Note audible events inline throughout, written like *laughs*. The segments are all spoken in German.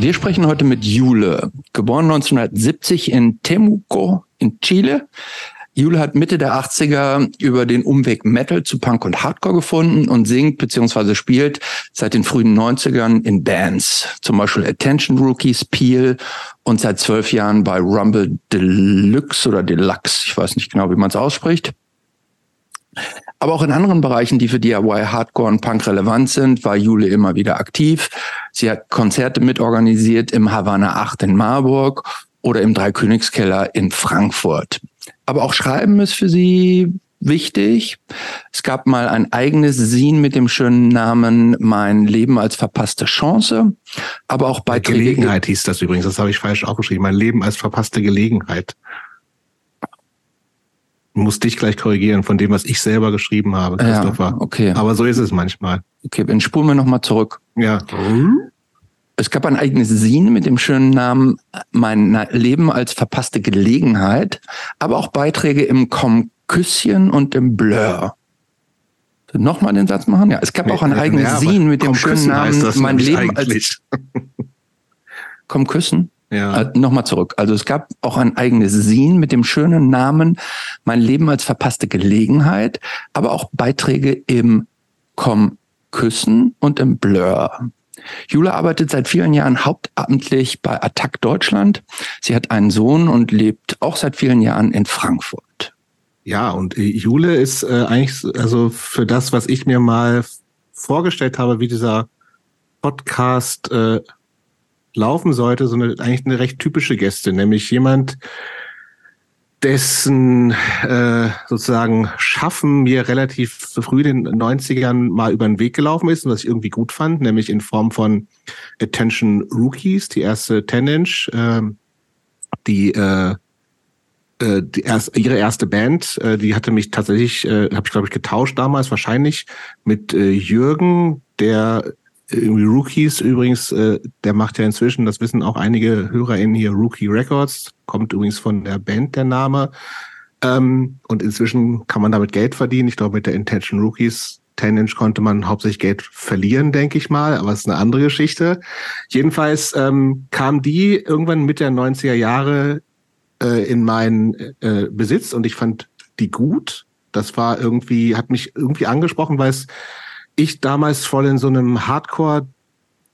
Wir sprechen heute mit Jule, geboren 1970 in Temuco in Chile. Jule hat Mitte der 80er über den Umweg Metal zu Punk und Hardcore gefunden und singt bzw. spielt seit den frühen 90ern in Bands, zum Beispiel Attention Rookies, Peel und seit zwölf Jahren bei Rumble Deluxe oder Deluxe, ich weiß nicht genau, wie man es ausspricht. Aber auch in anderen Bereichen, die für DIY, Hardcore und Punk relevant sind, war Jule immer wieder aktiv. Sie hat Konzerte mitorganisiert im Havana 8 in Marburg oder im Dreikönigskeller in Frankfurt. Aber auch Schreiben ist für sie wichtig. Es gab mal ein eigenes Sin mit dem schönen Namen Mein Leben als verpasste Chance, aber auch bei Gelegenheit hieß das übrigens, das habe ich falsch aufgeschrieben. Mein Leben als verpasste Gelegenheit muss dich gleich korrigieren von dem, was ich selber geschrieben habe, Christopher. Ja, okay. Aber so ist es manchmal. Okay, dann spulen wir nochmal zurück. Ja. Es gab ein eigenes Sin mit dem schönen Namen Mein Leben als verpasste Gelegenheit, aber auch Beiträge im Komm Küsschen und im Blur. Nochmal den Satz machen? Ja, es gab auch ein eigenes ja, Sin mit dem schönen Namen Mein Leben eigentlich. als Komm Küssen. Ja. Äh, Nochmal zurück. Also es gab auch ein eigenes Sin mit dem schönen Namen Mein Leben als verpasste Gelegenheit, aber auch Beiträge im Komm Küssen und im Blur. Jule arbeitet seit vielen Jahren hauptamtlich bei Attac Deutschland. Sie hat einen Sohn und lebt auch seit vielen Jahren in Frankfurt. Ja, und äh, Jule ist äh, eigentlich, also für das, was ich mir mal vorgestellt habe, wie dieser Podcast äh, laufen sollte, so eine, eigentlich eine recht typische Gäste, nämlich jemand, dessen äh, sozusagen Schaffen mir relativ früh in den 90ern mal über den Weg gelaufen ist und was ich irgendwie gut fand, nämlich in Form von Attention Rookies, die erste 10-Inch, äh, die, äh, die erst, ihre erste Band, äh, die hatte mich tatsächlich, äh, habe ich glaube ich getauscht damals wahrscheinlich mit äh, Jürgen, der irgendwie Rookies übrigens, äh, der macht ja inzwischen, das wissen auch einige HörerInnen hier, Rookie Records, kommt übrigens von der Band der Name. Ähm, und inzwischen kann man damit Geld verdienen. Ich glaube, mit der Intention Rookies 10 Inch konnte man hauptsächlich Geld verlieren, denke ich mal, aber es ist eine andere Geschichte. Jedenfalls ähm, kam die irgendwann Mitte der 90er Jahre äh, in meinen äh, Besitz und ich fand die gut. Das war irgendwie, hat mich irgendwie angesprochen, weil es ich damals voll in so einem Hardcore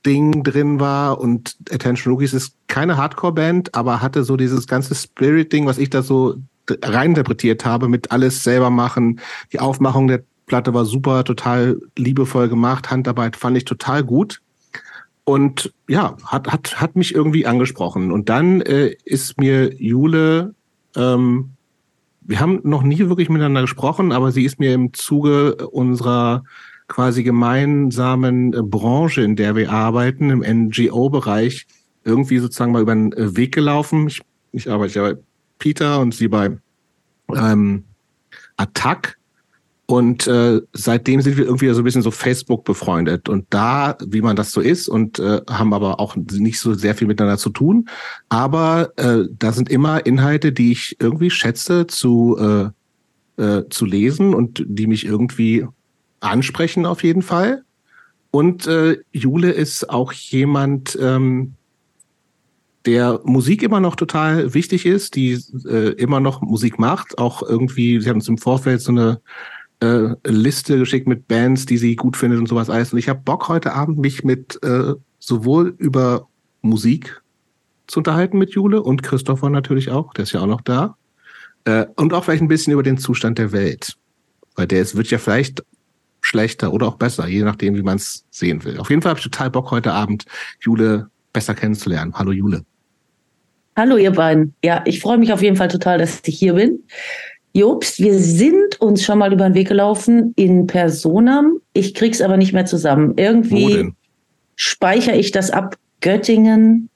Ding drin war und Attention Rookies ist keine Hardcore-Band, aber hatte so dieses ganze Spirit-Ding, was ich da so reininterpretiert habe, mit alles selber machen. Die Aufmachung der Platte war super, total liebevoll gemacht, Handarbeit fand ich total gut. Und ja, hat, hat, hat mich irgendwie angesprochen. Und dann äh, ist mir Jule, ähm, wir haben noch nie wirklich miteinander gesprochen, aber sie ist mir im Zuge unserer quasi gemeinsamen äh, Branche, in der wir arbeiten, im NGO-Bereich, irgendwie sozusagen mal über den äh, Weg gelaufen. Ich, ich arbeite ja bei Peter und sie bei ähm, Attack. Und äh, seitdem sind wir irgendwie so ein bisschen so Facebook befreundet. Und da, wie man das so ist, und äh, haben aber auch nicht so sehr viel miteinander zu tun. Aber äh, da sind immer Inhalte, die ich irgendwie schätze zu, äh, äh, zu lesen und die mich irgendwie ansprechen auf jeden Fall. Und äh, Jule ist auch jemand, ähm, der Musik immer noch total wichtig ist, die äh, immer noch Musik macht. Auch irgendwie, sie haben uns im Vorfeld so eine äh, Liste geschickt mit Bands, die sie gut findet und sowas alles. Und ich habe Bock heute Abend mich mit äh, sowohl über Musik zu unterhalten mit Jule und Christopher natürlich auch, der ist ja auch noch da. Äh, und auch vielleicht ein bisschen über den Zustand der Welt. Weil der ist, wird ja vielleicht schlechter oder auch besser, je nachdem, wie man es sehen will. Auf jeden Fall habe ich total Bock, heute Abend Jule besser kennenzulernen. Hallo Jule. Hallo ihr beiden. Ja, ich freue mich auf jeden Fall total, dass ich hier bin. Jobst, wir sind uns schon mal über den Weg gelaufen in Personam. Ich krieg's aber nicht mehr zusammen. Irgendwie speichere ich das ab. Göttingen,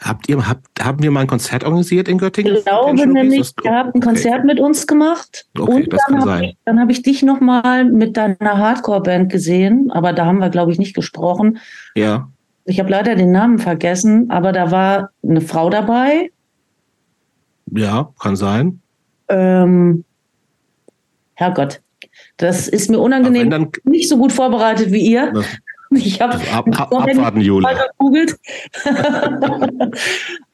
Habt ihr, habt, haben wir mal ein Konzert organisiert in Göttingen? Ich glaube nämlich, ihr habt ein Konzert okay. mit uns gemacht. Okay, und dann habe ich, hab ich dich nochmal mit deiner Hardcore-Band gesehen, aber da haben wir, glaube ich, nicht gesprochen. Ja. Ich habe leider den Namen vergessen, aber da war eine Frau dabei. Ja, kann sein. Ähm, Herrgott, das ist mir unangenehm. Dann, nicht so gut vorbereitet wie ihr. *laughs* Ich habe Also ab, ab, abwarten, Jule. gegoogelt. *laughs*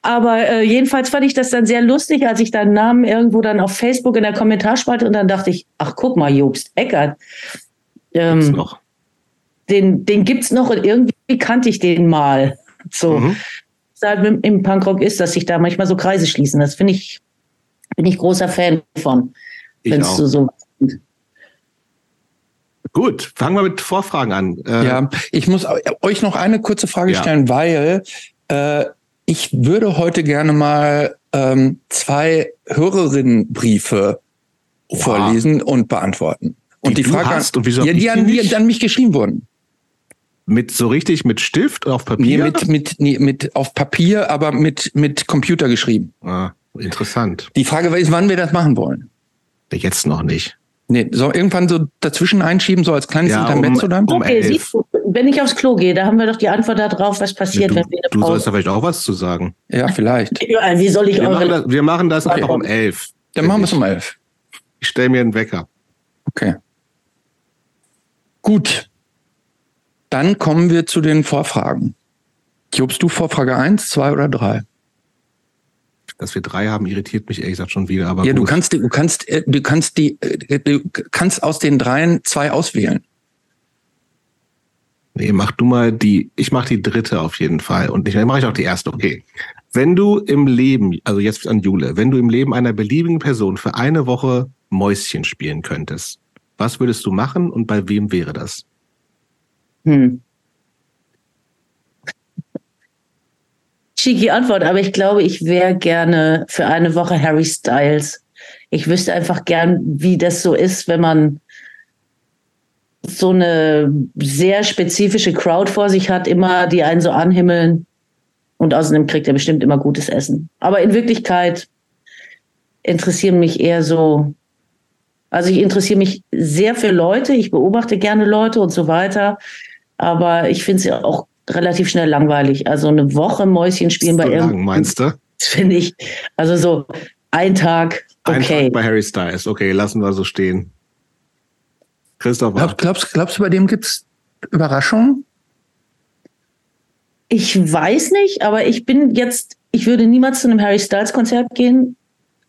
Aber äh, jedenfalls fand ich das dann sehr lustig, als ich deinen Namen irgendwo dann auf Facebook in der Kommentarspalte und dann dachte ich, ach guck mal, Jobst Eckert. Ähm, Gibt's noch. den, den gibt's noch und irgendwie kannte ich den mal. So, Mhm. halt im Punkrock ist, dass sich da manchmal so Kreise schließen. Das finde ich, bin ich großer Fan von. Ich Wenn's auch. so, so Gut, fangen wir mit Vorfragen an. Äh, Ja, ich muss eu- euch noch eine kurze Frage Ja. stellen, weil äh, ich würde heute gerne mal ähm, zwei Hörerinnenbriefe Wow. vorlesen und beantworten. Und Die die, Frage hast und wieso ja, die an, die an mich geschrieben wurden. Mit so richtig mit Stift auf Nee, Papier? mit, mit, nee, mit auf Papier, aber mit, mit Computer geschrieben. ah, interessant. Die Frage ist, wann wir das machen wollen. Jetzt noch nicht. Nee, so irgendwann so dazwischen einschieben, so als kleines Ja, Intermezzo um- dann? um- Okay, siehst du, wenn ich aufs Klo gehe, da haben wir doch die Antwort darauf, was passiert, du wenn wir eine du sollst Pause da vielleicht auch was zu sagen. Ja, vielleicht. Ja, Wie soll ich Wir machen das, wir machen das einfach um elf. Dann machen wir es um elf. Ich stelle mir einen Wecker. Okay. Gut. Dann kommen wir zu den Vorfragen. Jobst du Vorfrage eins, zwei oder drei? Dass wir drei haben, irritiert mich ehrlich gesagt schon wieder. Aber ja, du gut. kannst, die- du kannst, äh, du kannst die, äh, du kannst aus den dreien zwei auswählen. Nee, mach du mal die. Ich mach die dritte auf jeden Fall. Und ich mache ich auch die erste. Okay. Wenn du im Leben, also jetzt an Jule, wenn du im Leben einer beliebigen Person für eine Woche Mäuschen spielen könntest, was würdest du machen und bei wem wäre das? Hm. Cheeky Antwort, aber ich glaube, ich wäre gerne für eine Woche Harry Styles. Ich wüsste einfach gern, wie das so ist, wenn man so eine sehr spezifische Crowd vor sich hat, immer die einen so anhimmeln. Und außerdem kriegt er bestimmt immer gutes Essen. Aber in Wirklichkeit interessieren mich eher so, also ich interessiere mich sehr für Leute, ich beobachte gerne Leute und so weiter. Aber ich finde es ja auch relativ schnell langweilig. Also eine Woche Mäuschen spielen bei irgendeinem, meinst du? finde ich, also so ein Tag, Ein okay. Tag bei Harry Styles. Okay, lassen wir so stehen. Christopher. Glaub, glaubst, glaubst du, bei dem gibt's Überraschungen? Ich weiß nicht, aber ich bin jetzt, ich würde niemals zu einem Harry Styles Konzert gehen.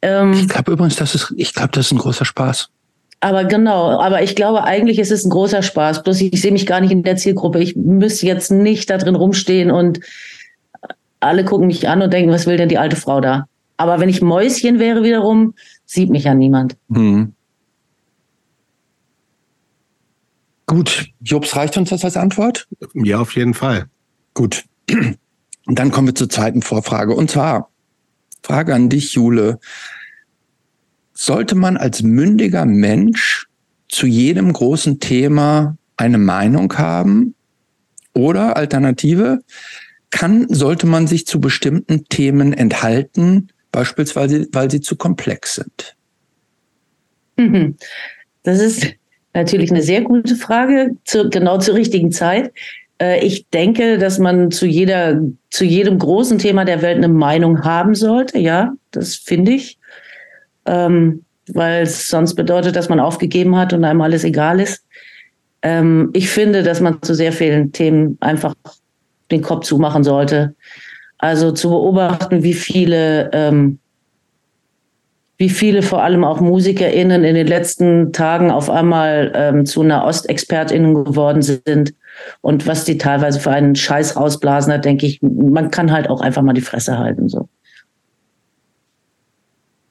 Ähm, Ich glaube übrigens, das ist, ich glaube, das ist ein großer Spaß. Aber genau, aber ich glaube, eigentlich ist es ein großer Spaß. Bloß ich, ich sehe mich gar nicht in der Zielgruppe. Ich müsste jetzt nicht da drin rumstehen und alle gucken mich an und denken, was will denn die alte Frau da? Aber wenn ich Mäuschen wäre wiederum, sieht mich ja niemand. Hm. Gut, Jobs, reicht uns das als Antwort? Ja, auf jeden Fall. Gut. Und dann kommen wir zur zweiten Vorfrage. Und zwar, Frage an dich, Jule. Sollte man als mündiger Mensch zu jedem großen Thema eine Meinung haben? Oder Alternative, kann, sollte man sich zu bestimmten Themen enthalten, beispielsweise, weil sie zu komplex sind? Mhm. Das ist natürlich eine sehr gute Frage, zu, genau zur richtigen Zeit. Äh, Ich denke, dass man zu jeder, zu jedem großen Thema der Welt eine Meinung haben sollte. Ja, das finde ich. Ähm, weil es sonst bedeutet, dass man aufgegeben hat und einem alles egal ist. Ähm, ich finde, dass man zu sehr vielen Themen einfach den Kopf zumachen sollte. Also zu beobachten, wie viele ähm, wie viele vor allem auch MusikerInnen in den letzten Tagen auf einmal ähm, zu einer OstexpertInnen geworden sind und was die teilweise für einen Scheiß rausblasen, da denke ich, man kann halt auch einfach mal die Fresse halten. So.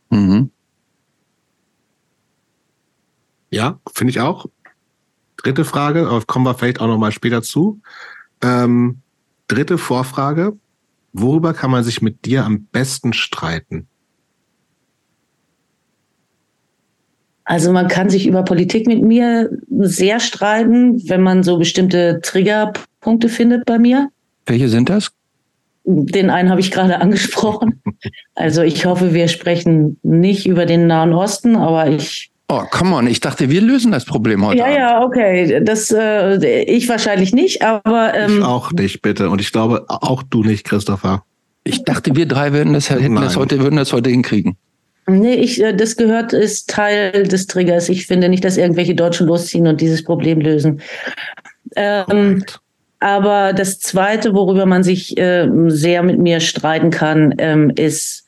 Mhm. Ja, finde ich auch. Dritte Frage, aber kommen wir vielleicht auch noch mal später zu. Ähm, dritte Vorfrage. Worüber kann man sich mit dir am besten streiten? Also man kann sich über Politik mit mir sehr streiten, wenn man so bestimmte Triggerpunkte findet bei mir. Welche sind das? Den einen habe ich gerade *laughs* angesprochen. Also ich hoffe, wir sprechen nicht über den Nahen Osten, aber ich Oh, come on, ich dachte, wir lösen das Problem heute. Ja, Abend. ja, okay. Das äh, ich wahrscheinlich nicht, aber ähm, ich auch nicht, bitte. Und ich glaube, auch du nicht, Christopher. Ich dachte, wir drei würden das, hätten das heute, würden das heute hinkriegen. nee, ich, äh, das gehört, ist Teil des Triggers. Ich finde nicht, dass irgendwelche Deutschen losziehen und dieses Problem lösen. Ähm, aber das Zweite, worüber man sich äh, sehr mit mir streiten kann, ähm, ist,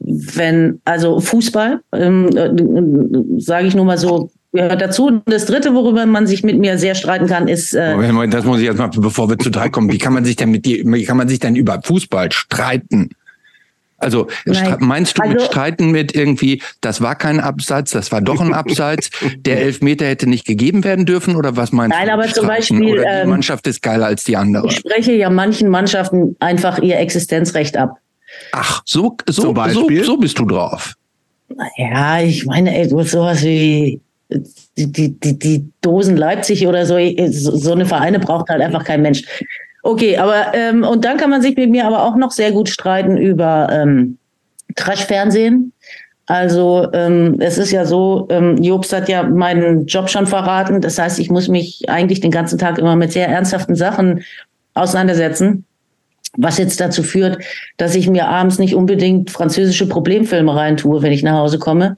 wenn, also Fußball, ähm, äh, sage ich nur mal so, gehört dazu. Und das Dritte, worüber man sich mit mir sehr streiten kann, ist. Äh, Moment, das muss ich jetzt mal, bevor wir zu drei kommen. Wie kann man sich denn mit dir, wie kann man sich denn über Fußball streiten? Also Nein. meinst du mit Also- Streiten mit irgendwie, das war kein Abseits, das war doch ein Abseits, der *laughs* Elfmeter hätte nicht gegeben werden dürfen oder was meinst Nein, du? mit aber zum? Beispiel, Oder die ähm, Mannschaft ist geiler als die andere. ich spreche ja manchen Mannschaften einfach ihr Existenzrecht ab. Ach, so, so, Zum so, Beispiel? so bist du drauf. Ja, ich meine, ey, du hast sowas wie die, die, die, die Dosen Leipzig oder so, so so eine Vereine braucht halt einfach kein Mensch. Okay, aber ähm, und dann kann man sich mit mir aber auch noch sehr gut streiten über ähm, Trash-Fernsehen. Also ähm, es ist ja so, ähm, Jobst hat ja meinen Job schon verraten. Das heißt, ich muss mich eigentlich den ganzen Tag immer mit sehr ernsthaften Sachen auseinandersetzen. Was jetzt dazu führt, dass ich mir abends nicht unbedingt französische Problemfilme reintue, wenn ich nach Hause komme.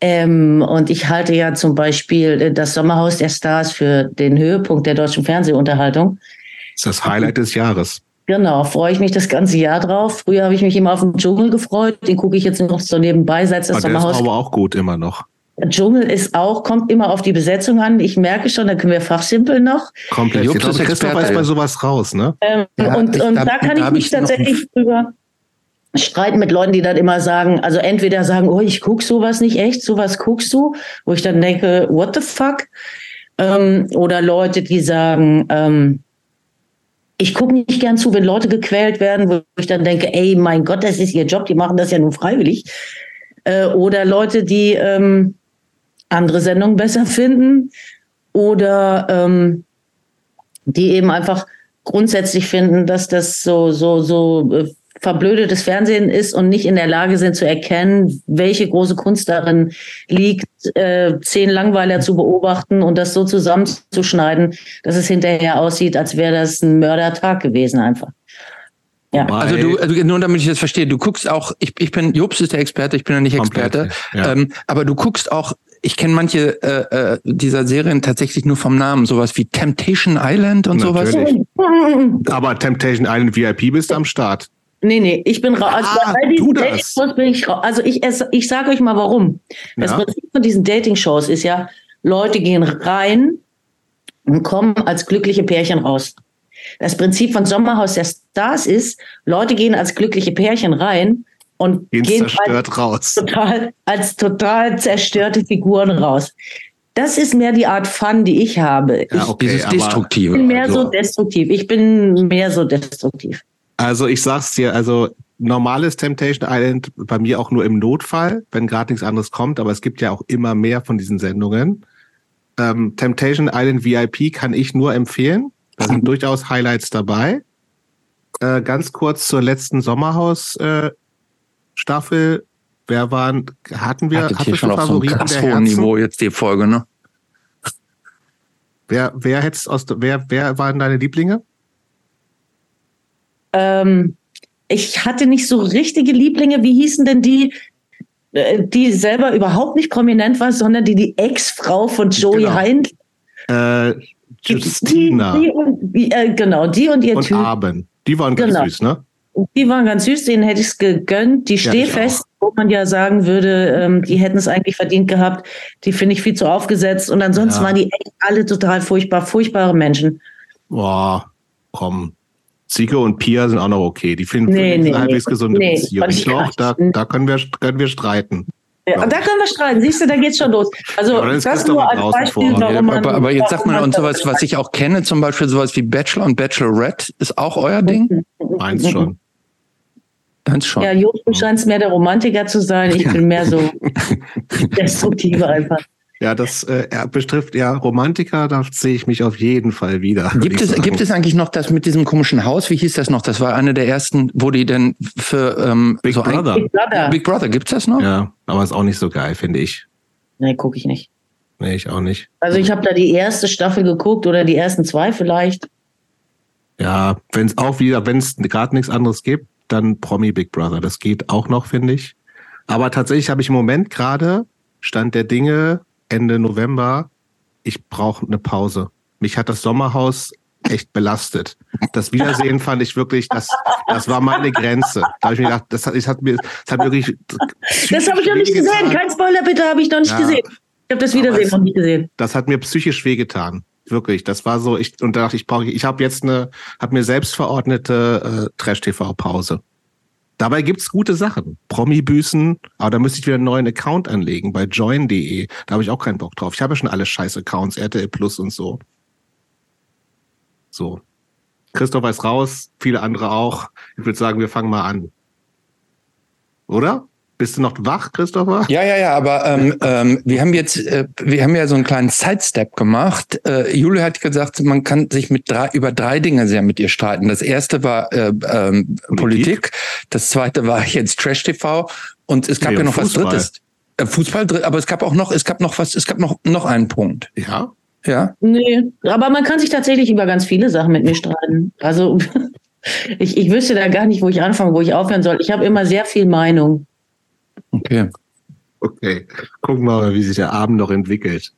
Ähm, und ich halte ja zum Beispiel äh, das Sommerhaus der Stars für den Höhepunkt der deutschen Fernsehunterhaltung. Das ist das Highlight des Jahres. Genau, freue ich mich das ganze Jahr drauf. Früher habe ich mich immer auf den Dschungel gefreut. Den gucke ich jetzt noch so nebenbei, seit das Aber der ist Sommerhaus aber auch gut immer noch. Der Dschungel ist auch, kommt immer auf die Besetzung an. Ich merke schon, da können wir fachsimpeln noch. Komplett. Glaube, ist Christoph Experte. ist bei sowas raus, ne? Ähm, Ja, und ich- und da- da, kann da ich mich tatsächlich drüber streiten mit Leuten, die dann immer sagen, also entweder sagen, oh, ich guck sowas nicht echt, sowas guckst du, wo ich dann denke, what the fuck? Ähm, oder Leute, die sagen, ähm, ich gucke nicht gern zu, wenn Leute gequält werden, wo ich dann denke, ey, mein Gott, das ist ihr Job, die machen das ja nur freiwillig. Äh, oder Leute, die ähm, andere Sendungen besser finden oder ähm, die eben einfach grundsätzlich finden, dass das so, so, so äh, verblödetes Fernsehen ist und nicht in der Lage sind zu erkennen, welche große Kunst darin liegt, äh, zehn Langweiler zu beobachten und das so zusammenzuschneiden, dass es hinterher aussieht, als wäre das ein Mördertag gewesen einfach. Ja. Also du, also nur damit ich das verstehe, du guckst auch, ich, ich bin, Jobs ist der Experte, ich bin ja nicht Komplett, Experte, ja. ähm, aber du guckst auch, ich kenne manche äh, äh, dieser Serien tatsächlich nur vom Namen, sowas wie Temptation Island und sowas. Natürlich. *laughs* Aber Temptation Island VIP bist du am Start. Nee, nee, ich bin raus. Also Ah, bei diesen das. Dating-Shows bin ich raus. Also ich, es- ich sage euch mal warum. Das Ja. Prinzip von diesen Dating-Shows ist ja, Leute gehen rein und kommen als glückliche Pärchen raus. Das Prinzip von Sommerhaus der Stars ist, Leute gehen als glückliche Pärchen rein und Gehen gehen zerstört als raus. total, als total zerstörte Figuren raus. Das ist mehr die Art Fun, die ich habe. Ja, ich okay, Dieses aber- Destruktive. bin mehr also. so destruktiv. Ich bin mehr so destruktiv. Also ich sag's dir, also normales Temptation Island bei mir auch nur im Notfall, wenn gerade nichts anderes kommt, aber es gibt ja auch immer mehr von diesen Sendungen. Ähm, Temptation Island VIP kann ich nur empfehlen. Da sind durchaus Highlights dabei. Äh, ganz kurz zur letzten Sommerhaus äh, Staffel. Wer waren, hatten wir, Hattet hattest schon auf so einem krass hohen? Niveau jetzt die Folge, ne? Wer, wer hättest aus, wer, wer waren deine Lieblinge? ähm, ich hatte nicht so richtige Lieblinge. Wie hießen denn die, äh, die selber überhaupt nicht prominent war, sondern die die Ex-Frau von Joey Genau. Heinz. Äh, Justina Die, die und, die, äh, genau, die und ihr und Typ. Aben. Die waren ganz Genau. süß, ne? Die waren ganz süß, denen hätte ich es gegönnt. Die Ja, Stehfest, wo man ja sagen würde, ähm, die hätten es eigentlich verdient gehabt. Die finde ich viel zu aufgesetzt. Und ansonsten Ja. waren die echt alle total furchtbar, furchtbare Menschen. Boah, komm. Zico und Pia sind auch noch okay. Die finden Nee, nee, eine halbwegs nee. gesunde Nee, Beziehung. ich Doch, da, da können wir, können wir streiten. Ja, da können wir streiten. Siehst du, da geht's schon los. Also ist das Christoph nur als Beispiel, vor. warum man. aber, aber jetzt sag warum mal, man und sowas, was ich auch kenne, zum Beispiel sowas wie Bachelor und Bachelorette, ist auch euer Ding? Meins schon. Ganz schon. Ja, Job, du scheinst mehr der Romantiker zu sein. Ich bin mehr so *laughs* destruktive einfach. Ja, das äh, betrifft ja Romantiker, da sehe ich mich auf jeden Fall wieder. Gibt es, sagen. gibt es eigentlich noch das mit diesem komischen Haus? Wie hieß das noch? Das war eine der ersten, wo die denn für ähm, Big so Brother? Big Brother. Big Brother, gibt's das noch? Ja, aber ist auch nicht so geil, finde ich. Nee, gucke ich nicht. Nee, ich auch nicht. Also ich habe da die erste Staffel geguckt oder die ersten zwei vielleicht. Ja, wenn es auch wieder, wenn es gerade nichts anderes gibt, dann Promi Big Brother. Das geht auch noch, finde ich. Aber tatsächlich habe ich im Moment gerade Stand der Dinge Ende November. Ich brauche eine Pause. Mich hat das Sommerhaus echt belastet. Das Wiedersehen fand ich wirklich, das, das war meine Grenze. Da habe ich mir gedacht, das hat, das hat mir, das hat wirklich. Das habe ich noch nicht gesehen. Kein Spoiler bitte, habe ich noch nicht ja, gesehen. Ich habe das Wiedersehen noch nicht gesehen. Das hat mir psychisch wehgetan. Wirklich, das war so, ich, und da dachte ich, brauche ich, ich habe jetzt eine, habe mir selbst verordnete äh, Trash-TV-Pause. Dabei gibt's gute Sachen. Promi-Büßen, aber da müsste ich wieder einen neuen Account anlegen bei join.de. Da habe ich auch keinen Bock drauf. Ich habe ja schon alle scheiß Accounts, RTL Plus und so. So. Christoph ist raus, viele andere auch. Ich würde sagen, wir fangen mal an. Oder? Bist du noch wach, Christopher? Ja, ja, ja, aber ähm, ähm, wir haben jetzt, äh, wir haben ja so einen kleinen Sidestep gemacht. Äh, Jule hat gesagt, man kann sich mit drei, über drei Dinge sehr mit ihr streiten. Das erste war äh, ähm, Politik, das zweite war jetzt Trash TV und es gab nee, ja noch Fußball. was Drittes. Äh, Fußball, aber es gab auch noch, es gab noch was, es gab noch noch einen Punkt. Ja. Ja. Nee, aber man kann sich tatsächlich über ganz viele Sachen mit mir streiten. Also *laughs* ich, ich wüsste da gar nicht, wo ich anfange, wo ich aufhören soll. Ich habe immer sehr viel Meinung. Okay. Okay. Gucken wir mal, wie sich der Abend noch entwickelt.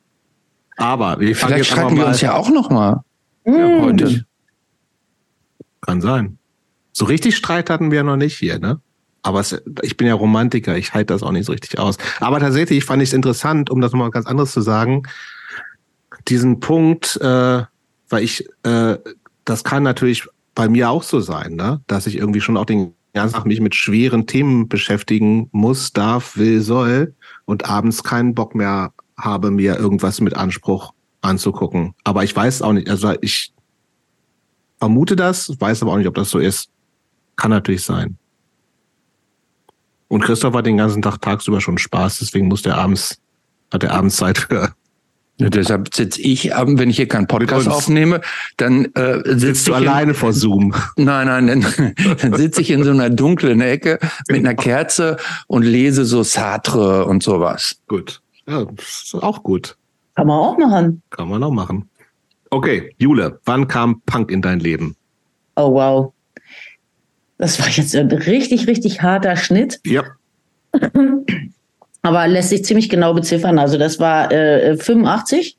Aber wir fangen Vielleicht jetzt streiten wir uns ja auch noch mal ja, heute. Kann sein. So richtig Streit hatten wir ja noch nicht hier, ne? Aber es, ich bin ja Romantiker, ich halte das auch nicht so richtig aus. Aber tatsächlich fand ich es interessant, um das mal ganz anderes zu sagen, diesen Punkt, äh, weil ich, äh, das kann natürlich bei mir auch so sein, ne? dass ich irgendwie schon auch den ernsthaft mich mit schweren Themen beschäftigen muss, darf, will, soll und abends keinen Bock mehr habe, mir irgendwas mit Anspruch anzugucken. Aber ich weiß auch nicht, also ich vermute das, weiß aber auch nicht, ob das so ist. Kann natürlich sein. Und Christoph hat den ganzen Tag tagsüber schon Spaß, deswegen muss der abends, hat er abends Zeit für ja, deshalb sitze ich, wenn ich hier keinen Podcast aufnehme, dann äh, sitzt du alleine vor Zoom. *laughs* Nein, nein, dann, dann sitze ich in so einer dunklen Ecke mit einer Kerze und lese so Sartre und sowas. Gut, ja, ist auch gut. Kann man auch machen. Kann man auch machen. Okay, Jule, wann kam Punk in dein Leben? Oh wow, das war jetzt ein richtig, richtig harter Schnitt. Ja. *laughs* aber lässt sich ziemlich genau beziffern. Also das war äh, 85.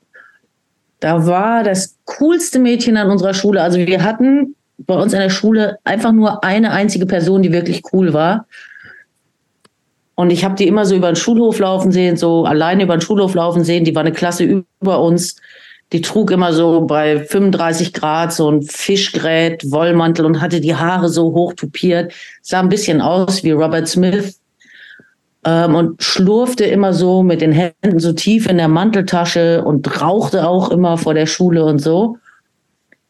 Da war das coolste Mädchen an unserer Schule. Also wir hatten bei uns in der Schule einfach nur eine einzige Person, die wirklich cool war. Und ich habe die immer so über den Schulhof laufen sehen, so alleine über den Schulhof laufen sehen. Die war eine Klasse über uns. Die trug immer so bei 35 Grad so ein Fischgrät, Wollmantel und hatte die Haare so hoch tupiert. Sah ein bisschen aus wie Robert Smith ähm, und schlurfte immer so mit den Händen so tief in der Manteltasche und rauchte auch immer vor der Schule und so.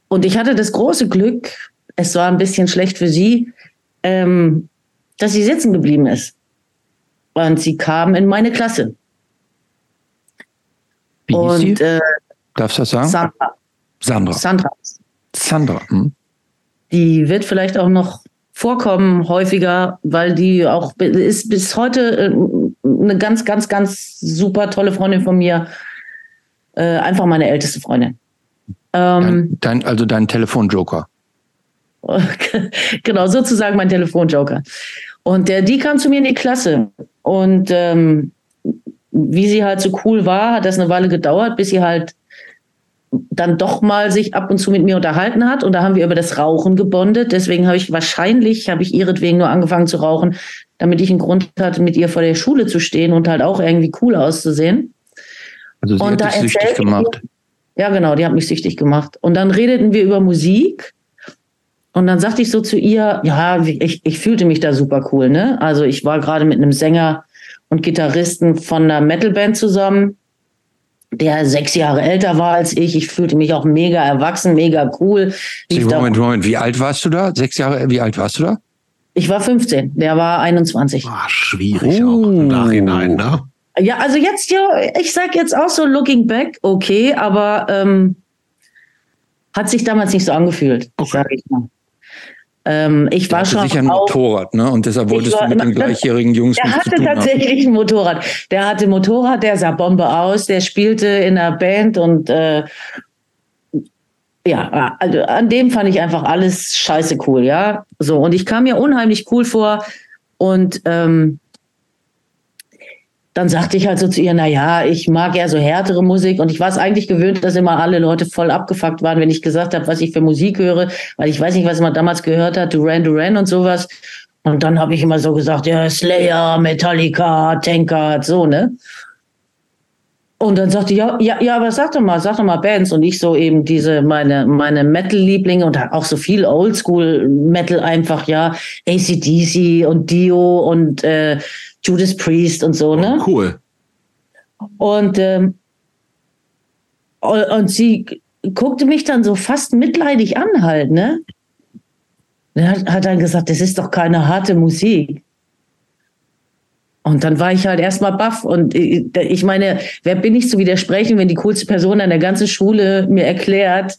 Und ich hatte das große Glück, es war ein bisschen schlecht für sie, ähm, dass sie sitzen geblieben ist. Und sie kam in meine Klasse. Wie und, hieß sie? Äh, Darfst du das sagen? Sandra. Sandra. Sandra. Sandra. Hm. Die wird vielleicht auch noch vorkommen häufiger, weil die auch ist bis heute äh, eine ganz, ganz, ganz super tolle Freundin von mir. Äh, einfach meine älteste Freundin. Ähm, dein, also dein Telefonjoker. *laughs* genau, sozusagen mein Telefonjoker. Und der, die kam zu mir in die Klasse. Und ähm, wie sie halt so cool war, hat das eine Weile gedauert, bis sie halt dann doch mal sich ab und zu mit mir unterhalten hat und da haben wir über das Rauchen gebondet. Deswegen habe ich wahrscheinlich, habe ich ihretwegen nur angefangen zu rauchen, damit ich einen Grund hatte, mit ihr vor der Schule zu stehen und halt auch irgendwie cool auszusehen. Also sie und hat dich süchtig gemacht. ja, genau, die hat mich süchtig gemacht. Und dann redeten wir über Musik und dann sagte ich so zu ihr, ja, ich, ich fühlte mich da super cool, ne? Also ich war gerade mit einem Sänger und Gitarristen von einer Metalband zusammen der sechs Jahre älter war als ich. Ich fühlte mich auch mega erwachsen, mega cool. Sie, Moment, Moment, wie alt warst du da? Sechs Jahre, wie alt warst du da? Ich war 15, der war 21. Ah, schwierig uh. auch im Nachhinein, ne? Ja, also jetzt, ja, ich sag jetzt auch so looking back, okay, aber ähm, hat sich damals nicht so angefühlt, okay. sag ich mal. Ähm, ich war schon. sicher ein Motorrad, ne? Und deshalb wolltest du mit den gleichjährigen Jungs Der hatte tatsächlich haben. ein Motorrad. Der hatte Motorrad, der sah Bombe aus, der spielte in einer Band und äh, ja, also an dem fand ich einfach alles scheiße cool, ja. So, und ich kam mir unheimlich cool vor und ähm, dann sagte ich halt so zu ihr, na ja, ich mag eher so härtere Musik und ich war es eigentlich gewöhnt, dass immer alle Leute voll abgefuckt waren, wenn ich gesagt habe, was ich für Musik höre, weil ich weiß nicht, was man damals gehört hat, Duran Duran und sowas. Und dann habe ich immer so gesagt, ja, Slayer, Metallica, Tankard, so, ne? Und dann sagte ja, ja, ja, aber sag doch mal, sag doch mal Bands und ich so eben diese meine meine Metal-Lieblinge und auch so viel Oldschool-Metal einfach ja ACDC und Dio und äh, Judas Priest und so ne. Oh, cool. Und ähm, und sie guckte mich dann so fast mitleidig an halt ne. Hat, hat dann gesagt, das ist doch keine harte Musik. Und dann war ich halt erstmal baff. Und ich meine, wer bin ich zu widersprechen, wenn die coolste Person an der ganzen Schule mir erklärt,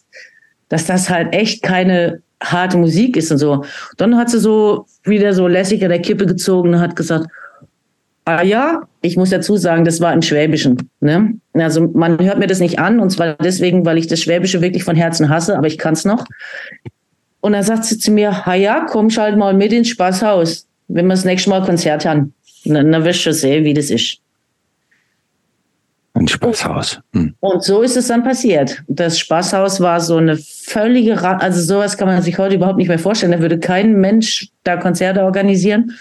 dass das halt echt keine harte Musik ist und so. Dann hat sie so wieder so lässig an der Kippe gezogen und hat gesagt, ah ja, ich muss dazu sagen, das war im Schwäbischen. Ne? Also man hört mir das nicht an und zwar deswegen, weil ich das Schwäbische wirklich von Herzen hasse, aber ich kann es noch. Und dann sagt sie zu mir, ha ja, komm schalt mal mit ins Spaßhaus, wenn wir das nächste Mal Konzert haben. Dann, dann wirst du sehen, wie das ist. Ein Spaßhaus. Hm. Und so ist es dann passiert. Das Spaßhaus war so eine völlige, Ra also sowas kann man sich heute überhaupt nicht mehr vorstellen. Da würde kein Mensch da Konzerte organisieren.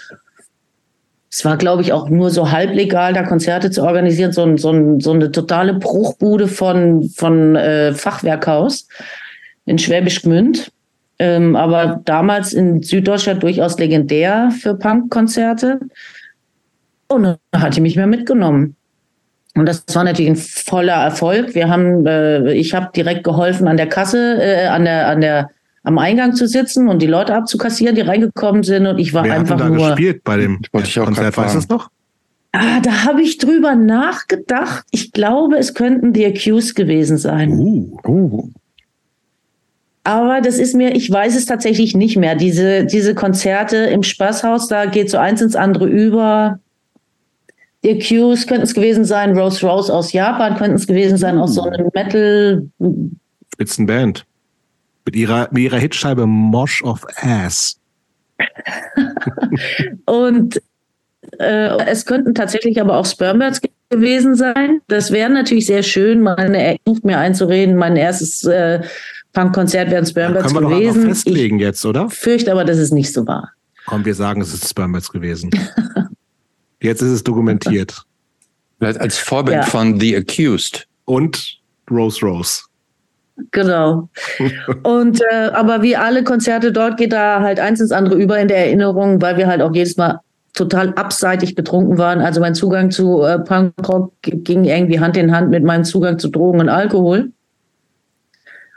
Es war, glaube ich, auch nur so halblegal, da Konzerte zu organisieren. So, so, so eine totale Bruchbude von, von äh, Fachwerkhaus in Schwäbisch Gmünd. Ähm, aber damals in Süddeutschland durchaus legendär für Punkkonzerte. Und dann hat die mich mehr mitgenommen. Und das war natürlich ein voller Erfolg. Wir haben, äh, ich habe direkt geholfen, an der Kasse, äh, an der, an der, am Eingang zu sitzen und die Leute abzukassieren, die reingekommen sind. Und ich war Wer einfach hat denn da nur. gespielt bei dem Wollte ich auch Konzert? Weißt du das noch? Ah, da habe ich drüber nachgedacht. Ich glaube, es könnten die Accused gewesen sein. Uh, Uh. Aber das ist mir, ich weiß es tatsächlich nicht mehr. Diese, diese Konzerte im Spaßhaus, da geht so eins ins andere über. Die Accused könnten es gewesen sein, Rose Rose aus Japan könnten es gewesen sein, aus so einem Metal. Spitzenband. Mit ihrer, mit ihrer Hitscheibe Mosh of Ass. *laughs* Und äh, es könnten tatsächlich aber auch Spermbirds gewesen sein. Das wäre natürlich sehr schön, meine Erinnerung mir einzureden. Mein erstes äh, Punkkonzert wären Spermbirds Können wir doch einfach gewesen. festlegen jetzt, oder? Ich fürchte aber, dass es nicht so war. Komm, wir sagen, es ist Spermats gewesen. *laughs* Jetzt ist es dokumentiert. Vielleicht *laughs* als Vorband Ja. von The Accused. Und Rose Rose. Genau. *laughs* Und äh, aber wie alle Konzerte dort geht da halt eins ins andere über in der Erinnerung, weil wir halt auch jedes Mal total abseitig betrunken waren. Also mein Zugang zu äh, Punkrock ging irgendwie Hand in Hand mit meinem Zugang zu Drogen und Alkohol.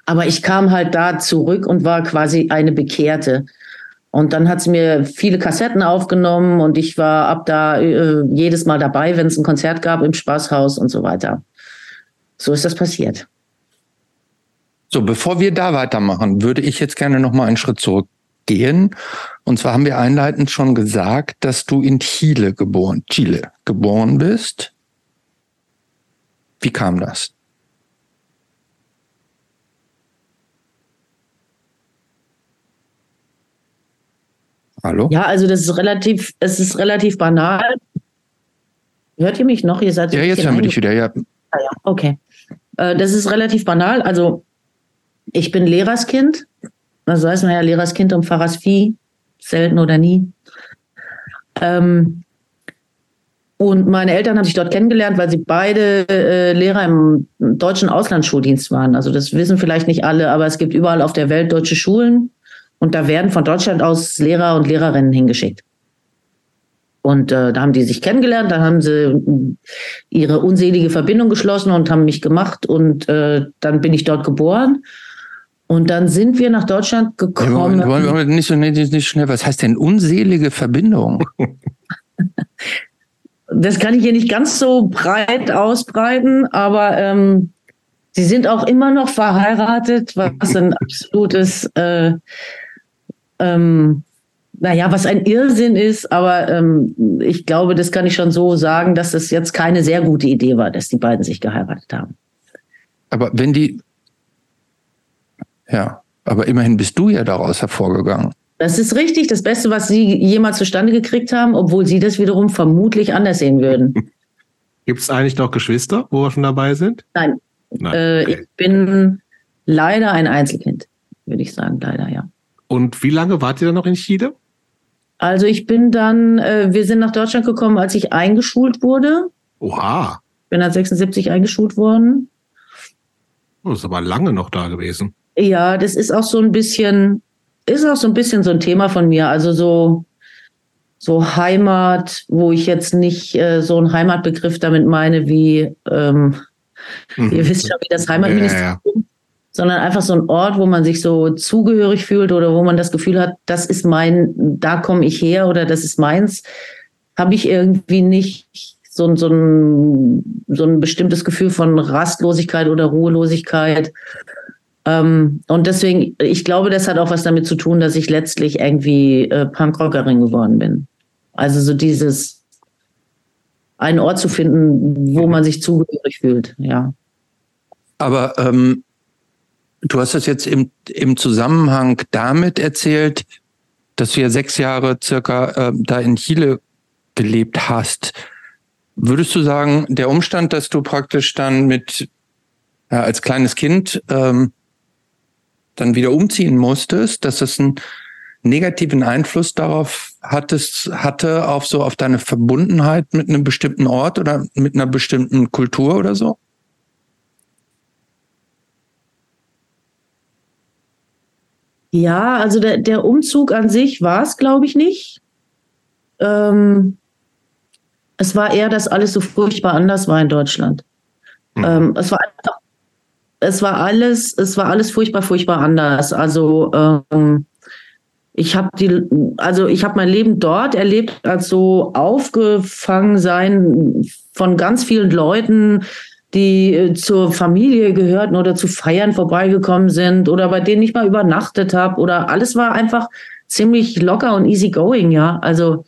Aber ich kam halt da zurück und war quasi eine Bekehrte. Und dann hat sie mir viele Kassetten aufgenommen und ich war ab da äh, jedes Mal dabei, wenn es ein Konzert gab im Spaßhaus und so weiter. So ist das passiert. So, bevor wir da weitermachen, würde ich jetzt gerne noch mal einen Schritt zurückgehen. Und zwar haben wir einleitend schon gesagt, dass du in Chile geboren, Chile geboren bist. Wie kam das? Hallo? Ja, also das ist relativ, es ist relativ banal. Hört ihr mich noch? Ihr seid Ja, jetzt hören wir dich wieder. Ja, Ah ja, okay. Äh, das ist relativ banal. Also ich bin Lehrerskind. Also weiß man ja, Lehrerskind und Pfarrersvieh. Selten oder nie. Ähm, und meine Eltern haben sich dort kennengelernt, weil sie beide äh, Lehrer im deutschen Auslandsschuldienst waren. Also das wissen vielleicht nicht alle, aber es gibt überall auf der Welt deutsche Schulen und da werden von Deutschland aus Lehrer und Lehrerinnen hingeschickt. Und äh, da haben die sich kennengelernt, da haben sie ihre unselige Verbindung geschlossen und haben mich gemacht und äh, dann bin ich dort geboren. Und dann sind wir nach Deutschland Ja, gekommen. wollen, wollen wir nicht so nicht, nicht schnell. Was heißt denn unselige Verbindung? *laughs* das kann ich hier nicht ganz so breit ausbreiten, aber ähm, sie sind auch immer noch verheiratet, was ein *laughs* absolutes, äh, ähm, naja, was ein Irrsinn ist, aber ähm, ich glaube, das kann ich schon so sagen, dass es jetzt keine sehr gute Idee war, dass die beiden sich geheiratet haben. Aber wenn die, ja, aber immerhin bist du ja daraus hervorgegangen. Das ist richtig, das Beste, was sie jemals zustande gekriegt haben, obwohl sie das wiederum vermutlich anders sehen würden. *laughs* Gibt es eigentlich noch Geschwister, wo wir schon dabei sind? Nein. Nein. Äh, okay. Ich bin leider ein Einzelkind, würde ich sagen, leider, ja. Und wie lange wart ihr dann noch in Chile? Also ich bin dann, äh, wir sind nach Deutschland gekommen, als ich eingeschult wurde. Oha. Bin dann 76 eingeschult worden. Oh, das ist aber lange noch da gewesen. Ja, das ist auch so ein bisschen, ist auch so ein bisschen so ein Thema von mir. Also so, so Heimat, wo ich jetzt nicht äh, so einen Heimatbegriff damit meine, wie ähm, mhm. ihr wisst schon, wie das Heimatministerium, ja, ja. Sondern einfach so ein Ort, wo man sich so zugehörig fühlt oder wo man das Gefühl hat, das ist mein, da komme ich her oder das ist meins, habe ich irgendwie nicht so, so, ein, so ein bestimmtes Gefühl von Rastlosigkeit oder Ruhelosigkeit. Ähm, und deswegen, ich glaube, das hat auch was damit zu tun, dass ich letztlich irgendwie äh, Punkrockerin geworden bin. Also so dieses, einen Ort zu finden, wo man sich zugehörig fühlt, ja. Aber ähm, du hast das jetzt im, im Zusammenhang damit erzählt, dass du ja sechs Jahre circa äh, da in Chile gelebt hast. Würdest du sagen, der Umstand, dass du praktisch dann mit ja, als kleines Kind ähm, dann wieder umziehen musstest, dass das einen negativen Einfluss darauf hattest, hatte, auf so auf deine Verbundenheit mit einem bestimmten Ort oder mit einer bestimmten Kultur oder so? Ja, also der, der Umzug an sich war es, glaube ich, nicht. Ähm, es war eher, dass alles so furchtbar anders war in Deutschland. Mhm. Ähm, es war einfach, es war alles, es war alles furchtbar, furchtbar anders. Also ähm, ich habe die, also ich habe mein Leben dort erlebt als so aufgefangen sein von ganz vielen Leuten, die äh, zur Familie gehörten oder zu Feiern vorbeigekommen sind oder bei denen ich mal übernachtet habe oder alles war einfach ziemlich locker und easy going, ja. Also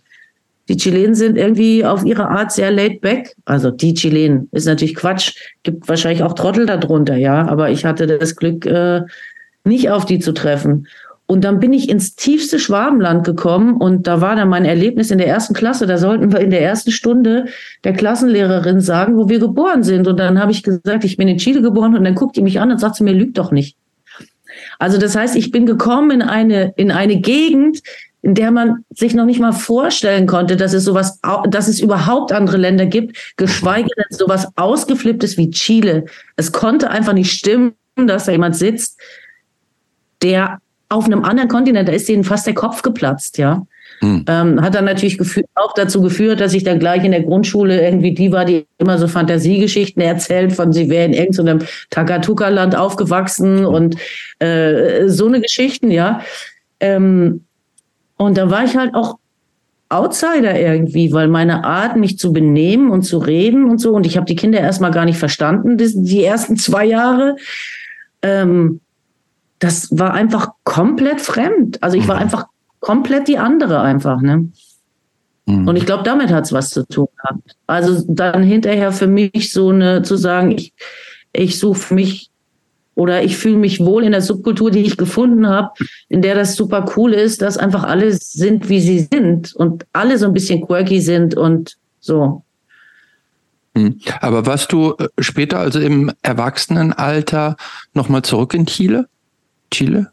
die Chilenen sind irgendwie auf ihre Art sehr laid back. Also die Chilenen ist natürlich Quatsch. Gibt wahrscheinlich auch Trottel darunter, ja. Aber ich hatte das Glück, äh, nicht auf die zu treffen. Und dann bin ich ins tiefste Schwabenland gekommen und da war dann mein Erlebnis in der ersten Klasse. Da sollten wir in der ersten Stunde der Klassenlehrerin sagen, wo wir geboren sind. Und dann habe ich gesagt, ich bin in Chile geboren und dann guckt die mich an und sagt zu mir, lügt doch nicht. Also das heißt, ich bin gekommen in eine, in eine Gegend, in der man sich noch nicht mal vorstellen konnte, dass es sowas, dass es überhaupt andere Länder gibt, geschweige denn sowas ausgeflipptes wie Chile. Es konnte einfach nicht stimmen, dass da jemand sitzt, der auf einem anderen Kontinent, da ist denen fast der Kopf geplatzt, ja. Hm. Ähm, hat dann natürlich auch dazu geführt, dass ich dann gleich in der Grundschule irgendwie die war, die immer so Fantasiegeschichten erzählt von, sie wäre in irgendeinem Takatuka-Land aufgewachsen und äh, so eine Geschichten, ja. Ähm, und da war ich halt auch Outsider irgendwie, weil meine Art, mich zu benehmen und zu reden und so, und ich habe die Kinder erstmal gar nicht verstanden, die, die ersten zwei Jahre. Ähm, das war einfach komplett fremd. Also ich war mhm. einfach komplett die andere einfach, ne? Mhm. Und ich glaube, damit hat es was zu tun gehabt. Also dann hinterher für mich so eine, zu sagen, ich, ich suche mich oder ich fühle mich wohl in der Subkultur, die ich gefunden habe, in der das super cool ist, dass einfach alle sind, wie sie sind und alle so ein bisschen quirky sind und so. Mhm. Aber warst du äh, später, also im Erwachsenenalter, nochmal zurück in Chile? Chile?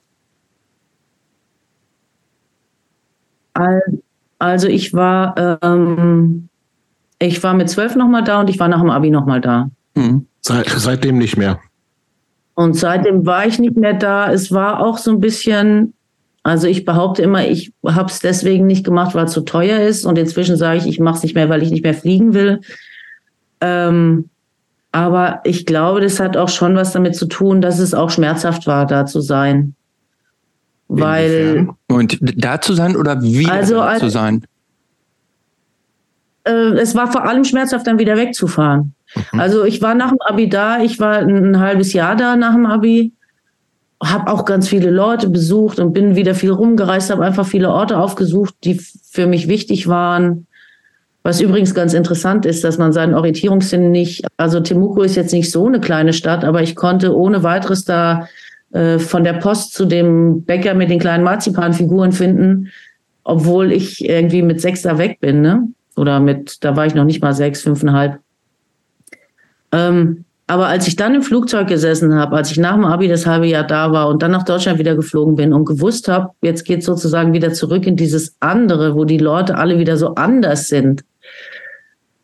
Also ich war, ähm, ich war mit zwölf nochmal da und ich war nach dem Abi nochmal da. Mhm. Seit, seitdem nicht mehr. Und seitdem war ich nicht mehr da. Es war auch so ein bisschen, also ich behaupte immer, ich habe es deswegen nicht gemacht, weil es zu teuer ist. Und inzwischen sage ich, ich mache es nicht mehr, weil ich nicht mehr fliegen will. Ähm, aber ich glaube, das hat auch schon was damit zu tun, dass es auch schmerzhaft war, da zu sein. Weil. Und da zu sein oder wieder also, da zu sein? Äh, es war vor allem schmerzhaft, dann wieder wegzufahren. Mhm. Also ich war nach dem Abi da, ich war ein, ein halbes Jahr da nach dem Abi, habe auch ganz viele Leute besucht und bin wieder viel rumgereist, habe einfach viele Orte aufgesucht, die für mich wichtig waren. Was übrigens ganz interessant ist, dass man seinen Orientierungssinn nicht, also Temuco ist jetzt nicht so eine kleine Stadt, aber ich konnte ohne weiteres da äh, von der Post zu dem Bäcker mit den kleinen Marzipanfiguren finden, obwohl ich irgendwie mit sechs da weg bin, ne? Oder mit, da war ich noch nicht mal sechs, fünfeinhalb. Ähm, aber als ich dann im Flugzeug gesessen habe, als ich nach dem Abi das halbe Jahr da war und dann nach Deutschland wieder geflogen bin und gewusst habe, jetzt geht sozusagen wieder zurück in dieses andere, wo die Leute alle wieder so anders sind,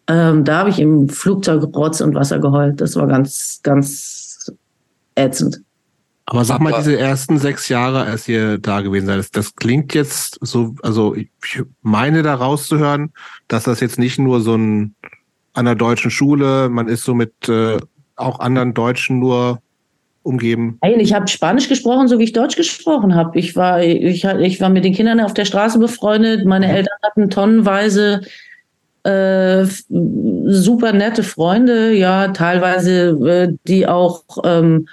ähm, da habe ich im Flugzeug Rotz und Wasser geheult. Das war ganz, ganz ätzend. Aber sag mal, diese ersten sechs Jahre, als ihr da gewesen seid, das, klingt jetzt so, also ich meine da rauszuhören, dass das jetzt nicht nur so ein an der deutschen Schule, man ist so mit äh, auch anderen Deutschen nur umgeben? Nein, ich habe Spanisch gesprochen, so wie ich Deutsch gesprochen habe. Ich war, ich, ich war mit den Kindern auf der Straße befreundet. Meine mhm. Eltern hatten tonnenweise äh, super nette Freunde, ja, teilweise, äh, die auch ähm,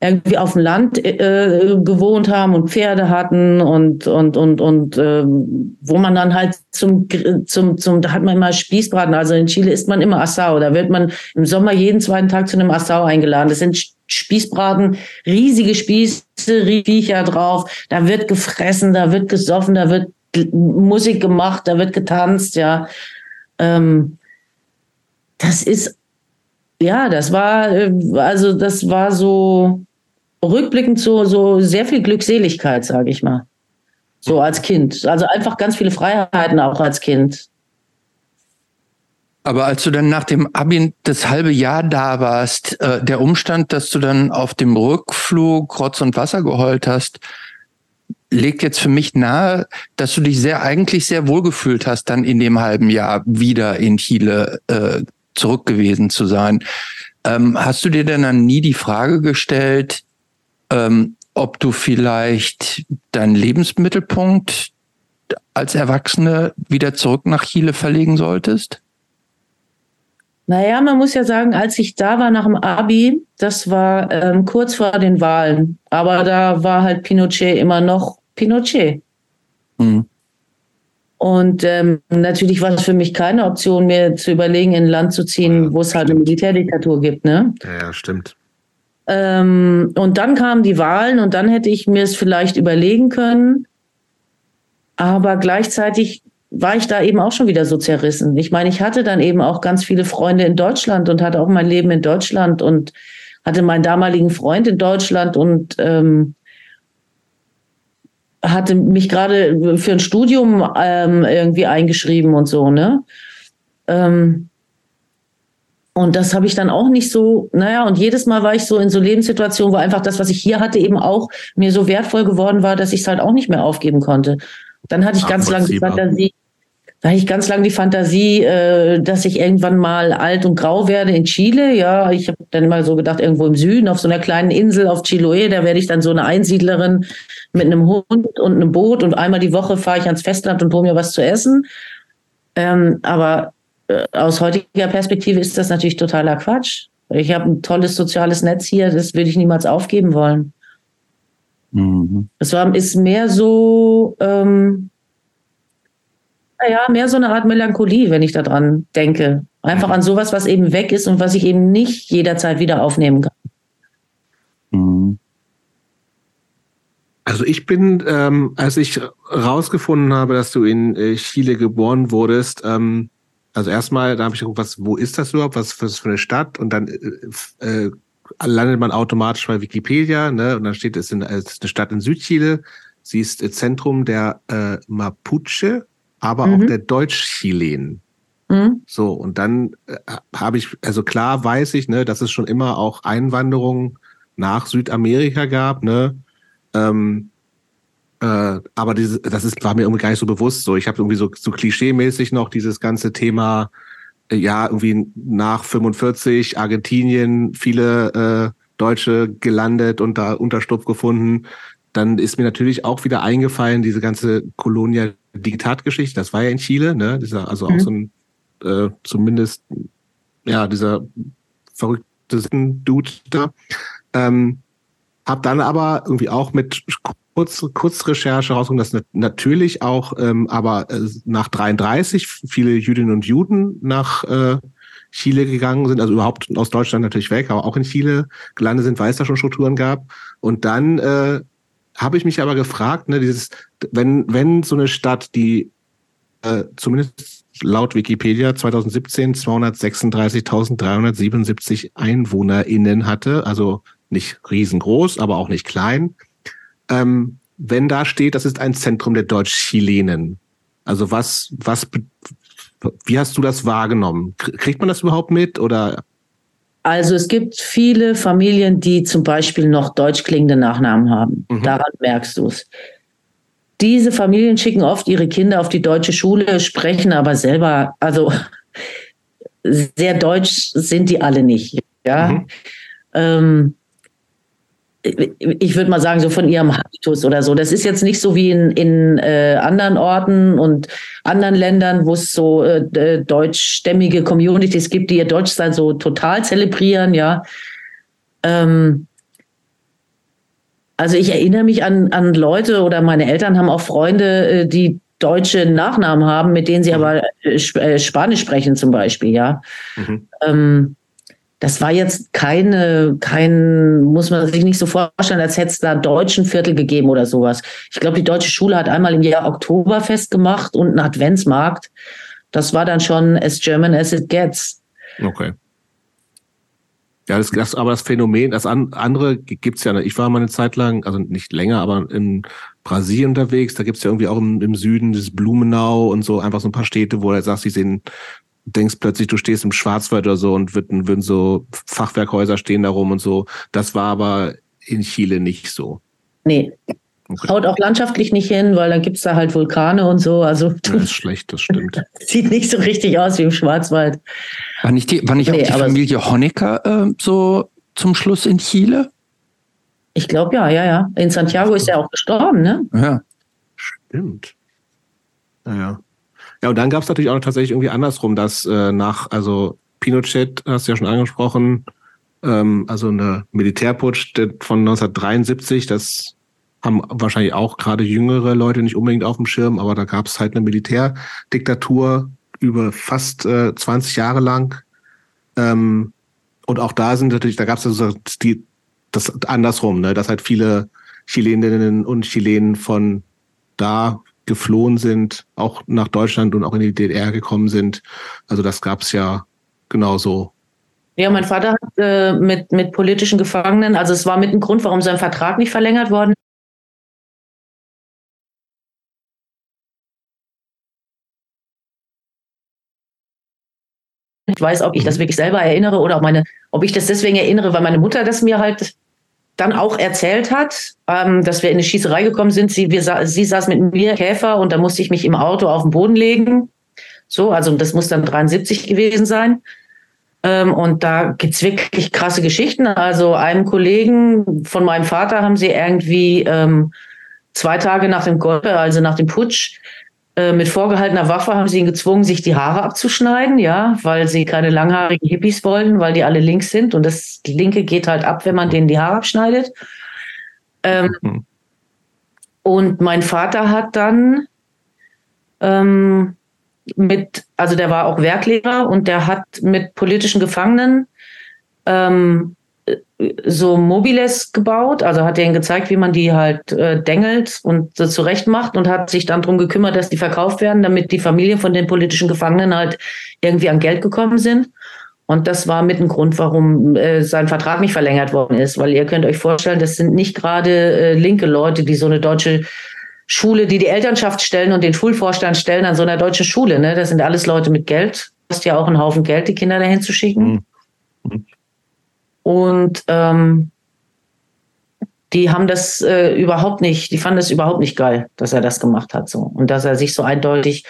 irgendwie auf dem Land äh, gewohnt haben und Pferde hatten und und und und äh, wo man dann halt zum zum zum da hat man immer Spießbraten. Also in Chile isst man immer Assau. Da wird man im Sommer jeden zweiten Tag zu einem Assau eingeladen. Das sind Spießbraten riesige Spieße Riecher drauf. Da wird gefressen da wird gesoffen da wird Musik gemacht da wird getanzt ja ähm, das ist ja, das war, äh, also das war so, rückblickend so, so sehr viel Glückseligkeit, sage ich mal. So als Kind. Also einfach ganz viele Freiheiten auch als Kind. Aber als du dann nach dem Abi das halbe Jahr da warst, äh, der Umstand, dass du dann auf dem Rückflug Rotz und Wasser geheult hast, legt jetzt für mich nahe, dass du dich sehr eigentlich sehr wohlgefühlt hast, dann in dem halben Jahr wieder in Chile äh, zurück gewesen zu sein. Ähm, hast du dir denn dann nie die Frage gestellt, ähm, ob du vielleicht deinen Lebensmittelpunkt als Erwachsene wieder zurück nach Chile verlegen solltest? Naja, man muss ja sagen, als ich da war nach dem Abi, das war ähm, kurz vor den Wahlen. Aber da war halt Pinochet immer noch Pinochet. Mhm. Und ähm, natürlich war es für mich keine Option, mir zu überlegen, in ein Land zu ziehen, ja, wo es halt eine Militärdiktatur gibt. Ne? Ja, ja stimmt. Ähm, und dann kamen die Wahlen und dann hätte ich mir es vielleicht überlegen können. Aber gleichzeitig war ich da eben auch schon wieder so zerrissen. Ich meine, ich hatte dann eben auch ganz viele Freunde in Deutschland und hatte auch mein Leben in Deutschland und hatte meinen damaligen Freund in Deutschland und ähm, hatte mich gerade für ein Studium ähm, irgendwie eingeschrieben und so, ne? Ähm, und das habe ich dann auch nicht so, naja, und jedes Mal war ich so in so Lebenssituationen, wo einfach das, was ich hier hatte, eben auch mir so wertvoll geworden war, dass ich es halt auch nicht mehr aufgeben konnte. Dann hatte ich ganz lange die Fantasie, da hatte ich ganz lange die Fantasie, äh, dass ich irgendwann mal alt und grau werde in Chile. Ja, ich habe dann immer so gedacht, irgendwo im Süden, auf so einer kleinen Insel auf Chiloé, da werde ich dann so eine Einsiedlerin mit einem Hund und einem Boot und einmal die Woche fahre ich ans Festland und hole mir was zu essen. Ähm, aber äh, aus heutiger Perspektive ist das natürlich totaler Quatsch. Ich habe ein tolles soziales Netz hier, das würde ich niemals aufgeben wollen. Mhm. Es war, ist mehr so, ähm, naja, mehr so eine Art Melancholie, wenn ich daran denke. Einfach an sowas, was eben weg ist und was ich eben nicht jederzeit wieder aufnehmen kann. Mhm. Also ich bin, ähm, als ich rausgefunden habe, dass du in äh, Chile geboren wurdest, ähm, also erstmal, da habe ich geguckt, was, wo ist das überhaupt, was, was für eine Stadt? Und dann äh, äh, landet man automatisch bei Wikipedia, ne? Und dann steht es in, ist eine Stadt in Südchile. Sie ist Zentrum der äh, Mapuche, aber mhm. auch der Deutsch-Chilen. Mhm. So, und dann äh, habe ich, also klar weiß ich, ne, dass es schon immer auch Einwanderung nach Südamerika gab, ne? Ähm, äh, aber diese, das ist, war mir irgendwie gar nicht so bewusst. So, ich habe irgendwie so, so klischeemäßig noch dieses ganze Thema, äh, ja, irgendwie nach 45 Argentinien, viele äh, Deutsche gelandet und da Unterstupf gefunden. Dann ist mir natürlich auch wieder eingefallen, diese ganze Kolonia-Diktatgeschichte, das war ja in Chile, ne? Dieser, also mhm. auch so ein, äh, zumindest, ja, dieser verrückte Dude da. Ähm, hab dann aber irgendwie auch mit kurz, Kurzrecherche rausgekommen, dass natürlich auch, ähm, aber äh, nach 33 viele Jüdinnen und Juden nach äh, Chile gegangen sind, also überhaupt aus Deutschland natürlich weg, aber auch in Chile gelandet sind, weil es da schon Strukturen gab. Und dann äh, habe ich mich aber gefragt, ne, dieses, wenn, wenn so eine Stadt, die äh, zumindest laut Wikipedia 2017 236.377 EinwohnerInnen hatte, also nicht riesengroß, aber auch nicht klein. Ähm, wenn da steht, das ist ein Zentrum der Deutsch-Chilenen, also was, was, wie hast du das wahrgenommen? Kriegt man das überhaupt mit oder? Also es gibt viele Familien, die zum Beispiel noch deutsch klingende Nachnamen haben. Mhm. Daran merkst du es. Diese Familien schicken oft ihre Kinder auf die deutsche Schule, sprechen aber selber, also *laughs* sehr deutsch sind die alle nicht. Ja. Mhm. Ähm, ich würde mal sagen, so von ihrem Habitus oder so. Das ist jetzt nicht so wie in, in äh, anderen Orten und anderen Ländern, wo es so äh, äh deutschstämmige Communities gibt, die ihr Deutschsein so total zelebrieren, ja. Ähm, also ich erinnere mich an, an Leute oder meine Eltern haben auch Freunde, äh, die deutsche Nachnamen haben, mit denen sie mhm. aber äh, Spanisch sprechen zum Beispiel, ja. Mhm. Ähm, das war jetzt keine, kein, muss man sich nicht so vorstellen, als hätte es da deutschen Viertel gegeben oder sowas. Ich glaube, die deutsche Schule hat einmal im Jahr Oktoberfest gemacht und einen Adventsmarkt. Das war dann schon as German as it gets. Okay. Ja, das, das aber das Phänomen, das an, andere gibt's ja. Ich war mal eine Zeit lang, also nicht länger, aber in Brasilien unterwegs. Da gibt's ja irgendwie auch im, im Süden das Blumenau und so einfach so ein paar Städte, wo er sagt, sie sehen denkst plötzlich, du stehst im Schwarzwald oder so und würden, würden so Fachwerkhäuser stehen da rum und so. Das war aber in Chile nicht so. Nee. Okay. Haut auch landschaftlich nicht hin, weil dann gibt es da halt Vulkane und so. Also das ist schlecht, das stimmt. *laughs* Sieht nicht so richtig aus wie im Schwarzwald. War nicht, die, war nicht nee, auch die Familie Honecker äh, so zum Schluss in Chile? Ich glaube ja, ja, ja. In Santiago ist er auch gestorben, ne? Ja. Stimmt. Naja. Ja, und dann gab es natürlich auch tatsächlich irgendwie andersrum, dass äh, nach, also Pinochet, hast du ja schon angesprochen, ähm, also eine Militärputsch von 1973, das haben wahrscheinlich auch gerade jüngere Leute nicht unbedingt auf dem Schirm, aber da gab es halt eine Militärdiktatur über fast äh, 20 Jahre lang. Ähm, und auch da sind natürlich, da gab es also die, das andersrum, ne, dass halt viele Chileninnen und Chilenen von da geflohen sind, auch nach Deutschland und auch in die DDR gekommen sind. Also das gab es ja genauso. Ja, mein Vater hat äh, mit, mit politischen Gefangenen, also es war mit ein Grund, warum sein Vertrag nicht verlängert worden Ich weiß, ob ich das wirklich selber erinnere oder ob meine, ob ich das deswegen erinnere, weil meine Mutter das mir halt dann auch erzählt hat, ähm, dass wir in eine Schießerei gekommen sind. Sie, wir, sie saß mit mir Käfer und da musste ich mich im Auto auf den Boden legen. So, also das muss dann 73 gewesen sein. Ähm, und da gibt's wirklich krasse Geschichten. Also einem Kollegen von meinem Vater haben sie irgendwie ähm, zwei Tage nach dem Golpe, also nach dem Putsch, äh, mit vorgehaltener Waffe haben sie ihn gezwungen, sich die Haare abzuschneiden, ja, weil sie keine langhaarigen Hippies wollen, weil die alle links sind und das Linke geht halt ab, wenn man denen die Haare abschneidet. Ähm, mhm. Und mein Vater hat dann ähm, mit, also der war auch Werklehrer und der hat mit politischen Gefangenen ähm, so Mobiles gebaut, also hat denen gezeigt, wie man die halt äh, dengelt und so zurecht macht und hat sich dann darum gekümmert, dass die verkauft werden, damit die Familie von den politischen Gefangenen halt irgendwie an Geld gekommen sind. Und das war mit ein Grund, warum äh, sein Vertrag nicht verlängert worden ist, weil ihr könnt euch vorstellen, das sind nicht gerade äh, linke Leute, die so eine deutsche Schule, die die Elternschaft stellen und den Schulvorstand stellen an so einer deutschen Schule. Ne? Das sind alles Leute mit Geld. Kostet ja auch einen Haufen Geld, die Kinder dahin zu schicken. Mhm. Und ähm, die haben das äh, überhaupt nicht, die fanden es überhaupt nicht geil, dass er das gemacht hat so und dass er sich so eindeutig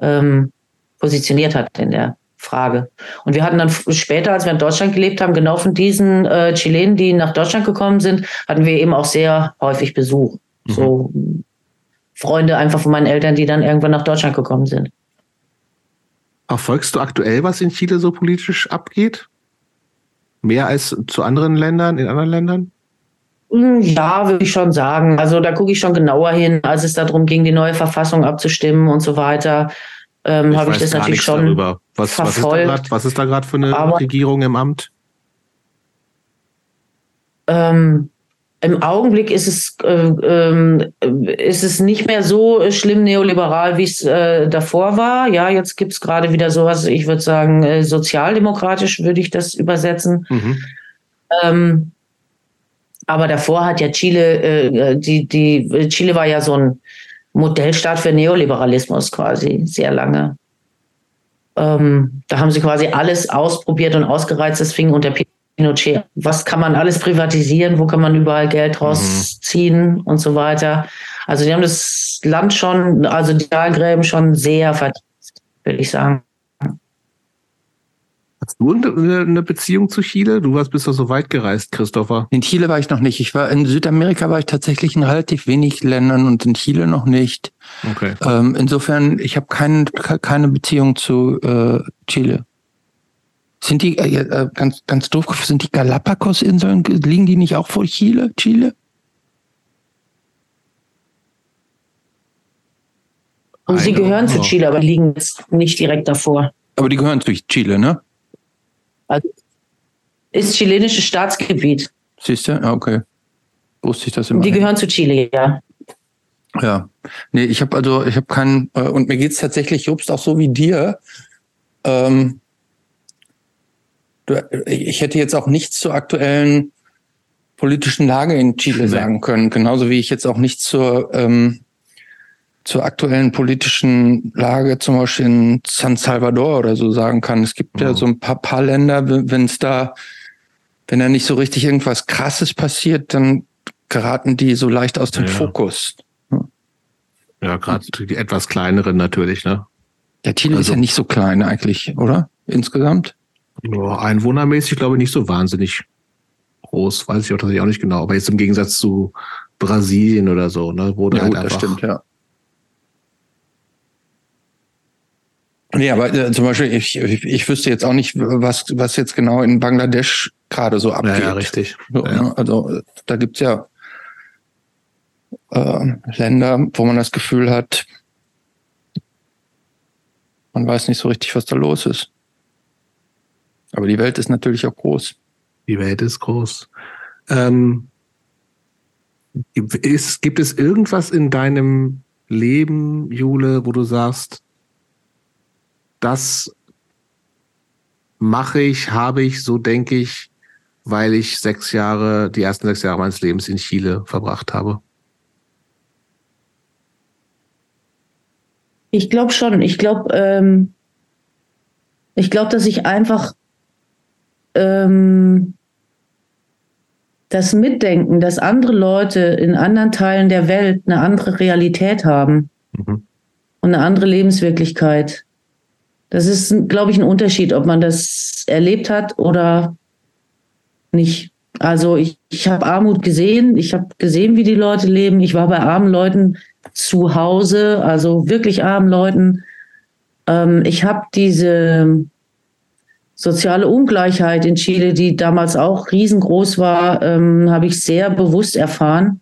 ähm, positioniert hat in der Frage. Und wir hatten dann später, als wir in Deutschland gelebt haben, genau von diesen äh, Chilenen, die nach Deutschland gekommen sind, hatten wir eben auch sehr häufig Besuch. Mhm. So Freunde einfach von meinen Eltern, die dann irgendwann nach Deutschland gekommen sind. Verfolgst du aktuell, was in Chile so politisch abgeht? Mehr als zu anderen Ländern, in anderen Ländern? Hm, ja, würde ich schon sagen. Also da gucke ich schon genauer hin, als es darum ging, die neue Verfassung abzustimmen und so weiter. Ähm, habe ich das natürlich schon darüber. Was, verfolgt. was ist da gerade für eine Aber, Regierung im Amt? Ähm, Im Augenblick ist es, äh, äh, ist es nicht mehr so schlimm neoliberal, wie es äh, davor war. Ja, jetzt gibt es gerade wieder sowas, ich würde sagen, äh, sozialdemokratisch würde ich das übersetzen. Mhm. Ähm, aber davor hat ja Chile, äh, die, die, Chile war ja so ein Modellstaat für Neoliberalismus quasi, sehr lange. Ähm, da haben sie quasi alles ausprobiert und ausgereizt. Das fing unter Pinochet. Was kann man alles privatisieren? Wo kann man überall Geld mhm. rausziehen mhm. und so weiter? Also die haben das Land schon, also die Talgräben schon sehr vertieft, würde ich sagen. Hast du eine Beziehung zu Chile? Du warst bist doch so weit gereist, Christopher. In Chile war ich noch nicht. Ich war in Südamerika war ich tatsächlich in relativ wenig Ländern und in Chile noch nicht. Okay. Ähm, insofern, ich habe kein, keine Beziehung zu äh, Chile. Sind die äh, äh, ganz ganz doof? Sind die Galapagos-Inseln liegen die nicht auch vor Chile? Chile? Und sie gehören zu Chile, aber liegen jetzt nicht direkt davor. Aber die gehören zu Chile, ne? Also ist chilenisches Staatsgebiet. Siehst du? Ah, okay. Wusste ich das immer. Die gehören zu Chile, ja. Ja. Nee, ich habe also, ich habe keinen, äh, und mir geht's tatsächlich, Jobst, auch so wie dir. Ähm, ich hätte jetzt auch nichts zur aktuellen politischen Lage in Chile sagen können, genauso wie ich jetzt auch nichts zur ähm, zur aktuellen politischen Lage zum Beispiel in San Salvador oder so sagen kann. Es gibt mhm. ja so ein paar, paar Länder, wenn es da, wenn da nicht so richtig irgendwas Krasses passiert, dann geraten die so leicht aus dem ja. Fokus. Ja, gerade die etwas kleineren natürlich, ne? Der Chile also, ist ja nicht so klein eigentlich, oder? Insgesamt? Ja, einwohnermäßig glaube ich nicht so wahnsinnig groß, weiß ich auch tatsächlich auch nicht genau. Aber jetzt im Gegensatz zu Brasilien oder so, ne? Wo ja, halt gut, das stimmt, ja. Nee, aber äh, zum Beispiel, ich, ich, ich wüsste jetzt auch nicht, was, was jetzt genau in Bangladesch gerade so abgeht. Ja, ja richtig. So, ja. Ne? Also da gibt's ja äh, Länder, wo man das Gefühl hat, man weiß nicht so richtig, was da los ist. Aber die Welt ist natürlich auch groß. Die Welt ist groß. Ähm, ist, gibt es irgendwas in deinem Leben, Jule, wo du sagst, das mache ich, habe ich, so denke ich, weil ich sechs Jahre, die ersten sechs Jahre meines Lebens in Chile verbracht habe? Ich glaube schon. Ich glaube, ähm, ich glaube, dass ich einfach ähm, das Mitdenken, dass andere Leute in anderen Teilen der Welt eine andere Realität haben mhm. und eine andere Lebenswirklichkeit. Das ist, glaube ich, ein Unterschied, ob man das erlebt hat oder nicht. Also ich, ich habe Armut gesehen, ich habe gesehen, wie die Leute leben. Ich war bei armen Leuten zu Hause, also wirklich armen Leuten. Ähm, ich habe diese soziale Ungleichheit in Chile, die damals auch riesengroß war, ähm, habe ich sehr bewusst erfahren.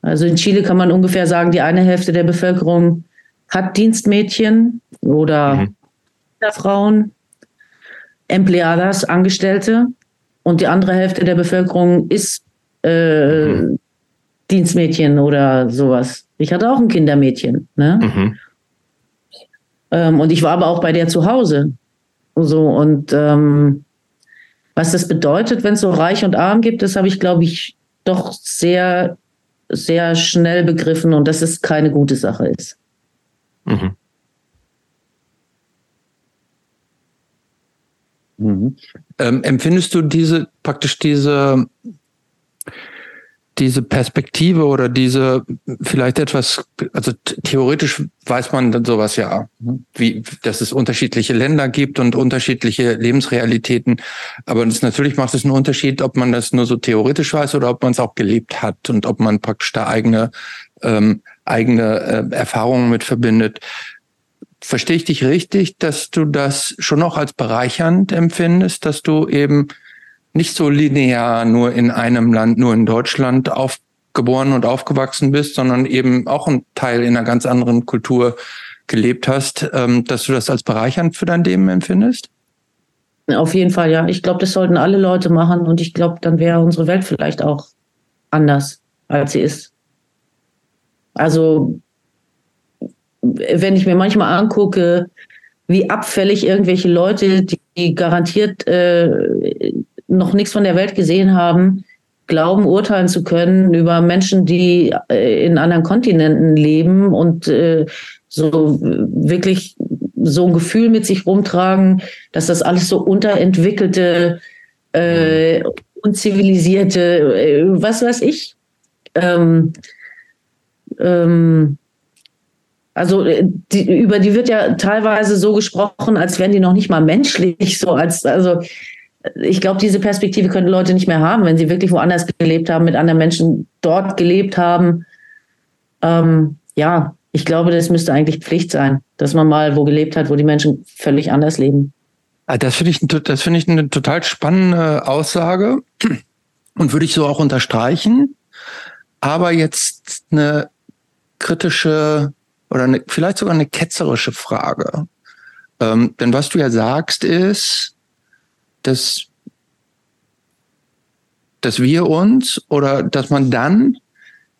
Also in Chile kann man ungefähr sagen, die eine Hälfte der Bevölkerung hat Dienstmädchen oder mhm. Frauen, Empleadas, Angestellte und die andere Hälfte der Bevölkerung ist äh, mhm. Dienstmädchen oder sowas. Ich hatte auch ein Kindermädchen. Ne? Mhm. Ähm, und ich war aber auch bei der zu Hause. So, und ähm, was das bedeutet, wenn es so reich und arm gibt, das habe ich, glaube ich, doch sehr, sehr schnell begriffen und dass es keine gute Sache ist. Mhm. Mhm. Ähm, empfindest du diese praktisch diese diese Perspektive oder diese vielleicht etwas, also theoretisch weiß man dann sowas ja, wie, dass es unterschiedliche Länder gibt und unterschiedliche Lebensrealitäten. Aber das, natürlich macht es einen Unterschied, ob man das nur so theoretisch weiß oder ob man es auch gelebt hat und ob man praktisch da eigene, ähm, eigene äh, Erfahrungen mit verbindet. Verstehe ich dich richtig, dass du das schon noch als bereichernd empfindest, dass du eben nicht so linear nur in einem Land, nur in Deutschland aufgeboren und aufgewachsen bist, sondern eben auch ein Teil in einer ganz anderen Kultur gelebt hast, ähm, dass du das als bereichernd für dein Leben empfindest? Auf jeden Fall, ja. Ich glaube, das sollten alle Leute machen und ich glaube, dann wäre unsere Welt vielleicht auch anders, als sie ist. Also, wenn ich mir manchmal angucke, wie abfällig irgendwelche Leute, die garantiert äh, noch nichts von der Welt gesehen haben, glauben, urteilen zu können über Menschen, die äh, in anderen Kontinenten leben und äh, so wirklich so ein Gefühl mit sich rumtragen, dass das alles so unterentwickelte, äh, unzivilisierte, äh, was weiß ich. Ähm, ähm, also die, über die wird ja teilweise so gesprochen, als wären die noch nicht mal menschlich, so als also ich glaube, diese Perspektive können Leute nicht mehr haben, wenn sie wirklich woanders gelebt haben, mit anderen Menschen dort gelebt haben. Ähm, ja, ich glaube, das müsste eigentlich Pflicht sein, dass man mal wo gelebt hat, wo die Menschen völlig anders leben. Ah, das finde ich, das finde ich eine total spannende Aussage und würde ich so auch unterstreichen. Aber jetzt eine kritische oder eine, vielleicht sogar eine ketzerische Frage. Ähm, denn was du ja sagst ist, dass, dass wir uns oder dass man dann,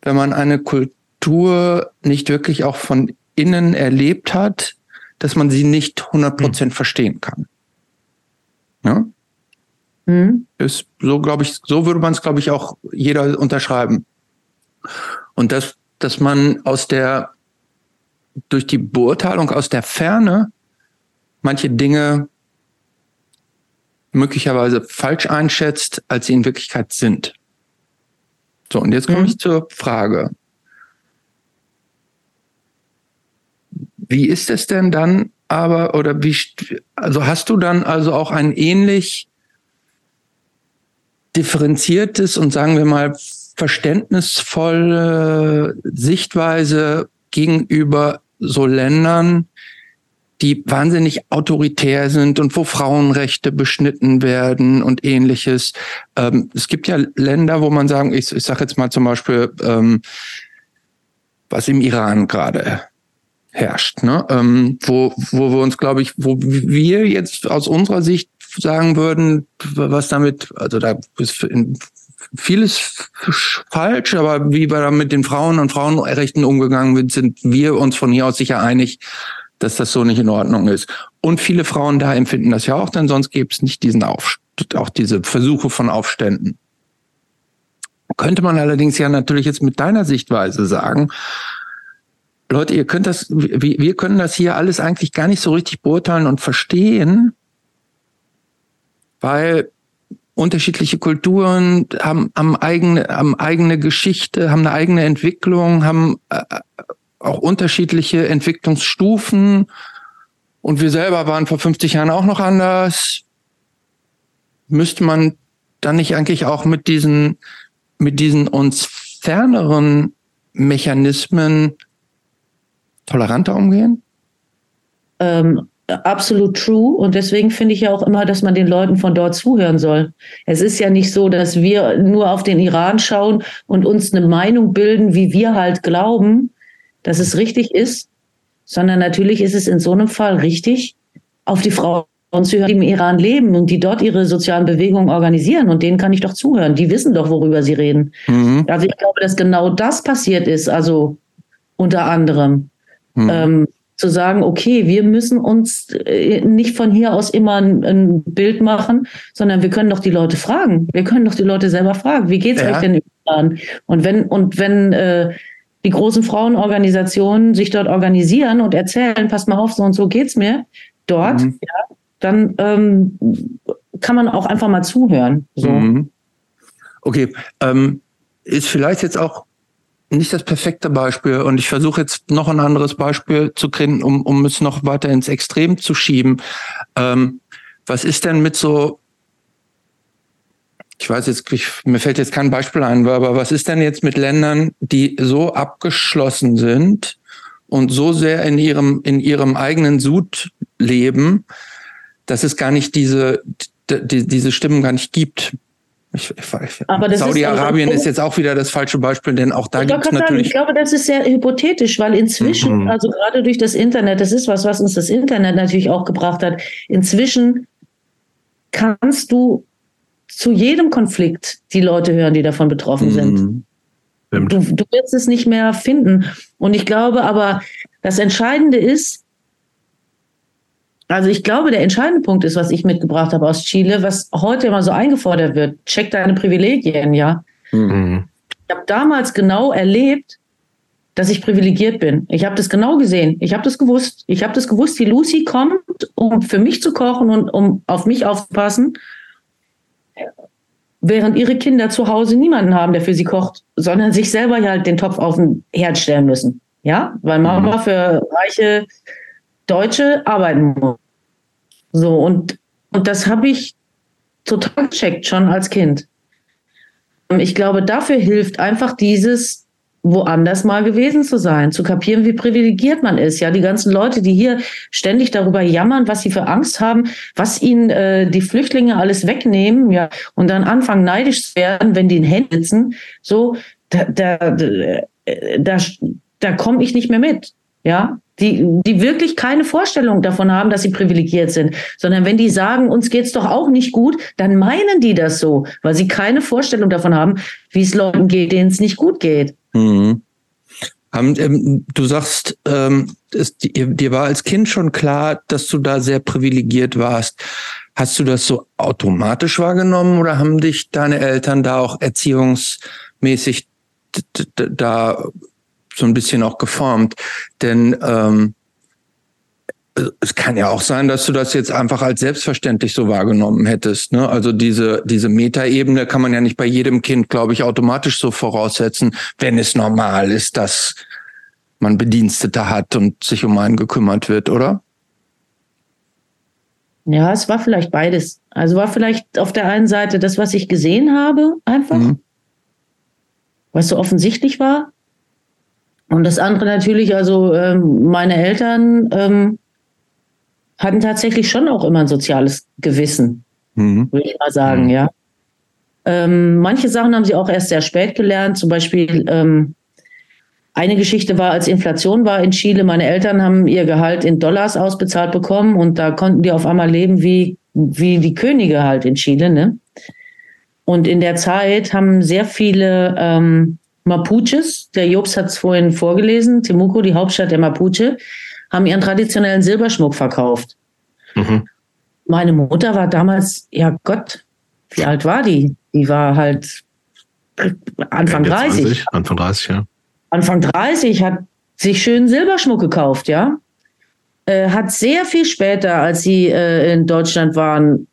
wenn man eine Kultur nicht wirklich auch von innen erlebt hat, dass man sie nicht 100 Prozent mhm. verstehen kann. Ja? Mhm. Ist so, glaube ich, so würde man es, glaube ich, auch jeder unterschreiben. Und dass, dass man aus der, durch die Beurteilung aus der Ferne manche Dinge möglicherweise falsch einschätzt, als sie in Wirklichkeit sind. So, und jetzt komme mhm. ich zur Frage. Wie ist es denn dann aber, oder wie, also hast du dann also auch ein ähnlich differenziertes und sagen wir mal verständnisvolle Sichtweise gegenüber so Ländern, die wahnsinnig autoritär sind und wo Frauenrechte beschnitten werden und ähnliches. Ähm, es gibt ja Länder, wo man sagen, ich, ich sage jetzt mal zum Beispiel, ähm, was im Iran gerade herrscht, ne? ähm, wo, wo wir uns, glaube ich, wo wir jetzt aus unserer Sicht sagen würden, was damit, also da ist vieles falsch, aber wie wir da mit den Frauen und Frauenrechten umgegangen sind, sind wir uns von hier aus sicher einig, dass das so nicht in Ordnung ist. Und viele Frauen da empfinden das ja auch, denn sonst gäbe es nicht diesen Auf, auch diese Versuche von Aufständen. Könnte man allerdings ja natürlich jetzt mit deiner Sichtweise sagen, Leute, ihr könnt das, wir können das hier alles eigentlich gar nicht so richtig beurteilen und verstehen, weil unterschiedliche Kulturen haben, haben eigene, haben eigene Geschichte, haben eine eigene Entwicklung, haben äh, auch unterschiedliche Entwicklungsstufen. Und wir selber waren vor 50 Jahren auch noch anders. Müsste man dann nicht eigentlich auch mit diesen, mit diesen uns ferneren Mechanismen toleranter umgehen? Ähm, absolut true. Und deswegen finde ich ja auch immer, dass man den Leuten von dort zuhören soll. Es ist ja nicht so, dass wir nur auf den Iran schauen und uns eine Meinung bilden, wie wir halt glauben, dass es richtig ist, sondern natürlich ist es in so einem Fall richtig, auf die Frauen zu hören, die im Iran leben und die dort ihre sozialen Bewegungen organisieren. Und denen kann ich doch zuhören. Die wissen doch, worüber sie reden. Mhm. Also ich glaube, dass genau das passiert ist, also unter anderem. Mhm. Ähm, zu sagen, okay, wir müssen uns äh, nicht von hier aus immer ein, ein, Bild machen, sondern wir können doch die Leute fragen. Wir können doch die Leute selber fragen, wie geht's ja. euch denn im Iran? Und wenn, und wenn äh, die großen Frauenorganisationen sich dort organisieren und erzählen, passt mal auf, so und so geht's mir dort, mhm. ja, dann ähm, kann man auch einfach mal zuhören. So. Mhm. Okay, ähm, ist vielleicht jetzt auch nicht das perfekte Beispiel und ich versuche jetzt noch ein anderes Beispiel zu kriegen, um, um es noch weiter ins Extrem zu schieben. Ähm, was ist denn mit so ich weiß jetzt, ich, mir fällt jetzt kein Beispiel ein, aber was ist denn jetzt mit Ländern, die so abgeschlossen sind und so sehr in ihrem, in ihrem eigenen Sud leben, dass es gar nicht diese, die, diese Stimmen gar nicht gibt? Saudi-Arabien ist, ist, jetzt auch wieder das falsche Beispiel, denn auch da gibt es natürlich. ich glaube, das ist sehr hypothetisch, weil inzwischen, mhm. also gerade durch das Internet, das ist was, was uns das Internet natürlich auch gebracht hat. Inzwischen kannst du zu jedem Konflikt die Leute hören, die davon betroffen sind. Mhm. Du, du wirst es nicht mehr finden. Und ich glaube aber, das Entscheidende ist, also ich glaube, der entscheidende Punkt ist, was ich mitgebracht habe aus Chile, was heute immer so eingefordert wird. Check deine Privilegien, ja. Mhm. Ich habe damals genau erlebt, dass ich privilegiert bin. Ich habe das genau gesehen. Ich habe das gewusst. Ich habe das gewusst, wie Lucy kommt, um für mich zu kochen und um auf mich aufzupassen, während ihre Kinder zu Hause niemanden haben, der für sie kocht, sondern sich selber halt den Topf auf den Herd stellen müssen. Ja, weil Mama für reiche Deutsche arbeiten muss. So, und, und das habe ich total gecheckt, schon als Kind. Ich glaube, dafür hilft einfach dieses woanders mal gewesen zu sein, zu kapieren, wie privilegiert man ist. Ja, die ganzen Leute, die hier ständig darüber jammern, was sie für Angst haben, was ihnen äh, die Flüchtlinge alles wegnehmen, ja, und dann anfangen neidisch zu werden, wenn die in Händen sitzen, so, da, da, da, da, da komme ich nicht mehr mit. Ja, die, die wirklich keine Vorstellung davon haben, dass sie privilegiert sind, sondern wenn die sagen, uns geht's doch auch nicht gut, dann meinen die das so, weil sie keine Vorstellung davon haben, wie es Leuten geht, denen es nicht gut geht. Mhm. Ähm, du sagst, ähm, dir war als Kind schon klar, dass du da sehr privilegiert warst. Hast du das so automatisch wahrgenommen oder haben dich deine Eltern da auch erziehungsmäßig da so ein bisschen auch geformt. Denn ähm, es kann ja auch sein, dass du das jetzt einfach als selbstverständlich so wahrgenommen hättest. Ne? Also diese, diese Metaebene kann man ja nicht bei jedem Kind, glaube ich, automatisch so voraussetzen, wenn es normal ist, dass man Bedienstete hat und sich um einen gekümmert wird, oder? Ja, es war vielleicht beides. Also war vielleicht auf der einen Seite das, was ich gesehen habe, einfach, mhm. was so offensichtlich war. Und das andere natürlich, also ähm, meine Eltern ähm, hatten tatsächlich schon auch immer ein soziales Gewissen, mhm. würde ich mal sagen, mhm. ja. Ähm, manche Sachen haben sie auch erst sehr spät gelernt. Zum Beispiel ähm, eine Geschichte war, als Inflation war in Chile, meine Eltern haben ihr Gehalt in Dollars ausbezahlt bekommen und da konnten die auf einmal leben wie, wie die Könige halt in Chile. Ne? Und in der Zeit haben sehr viele ähm, Mapuches, der Jobs hat es vorhin vorgelesen, Temuco, die Hauptstadt der Mapuche, haben ihren traditionellen Silberschmuck verkauft. Mhm. Meine Mutter war damals, ja Gott, wie alt war die? Die war halt Anfang 30. 20, Anfang 30, ja. Anfang 30 hat sich schön Silberschmuck gekauft, ja. Äh, hat sehr viel später, als sie äh, in Deutschland waren,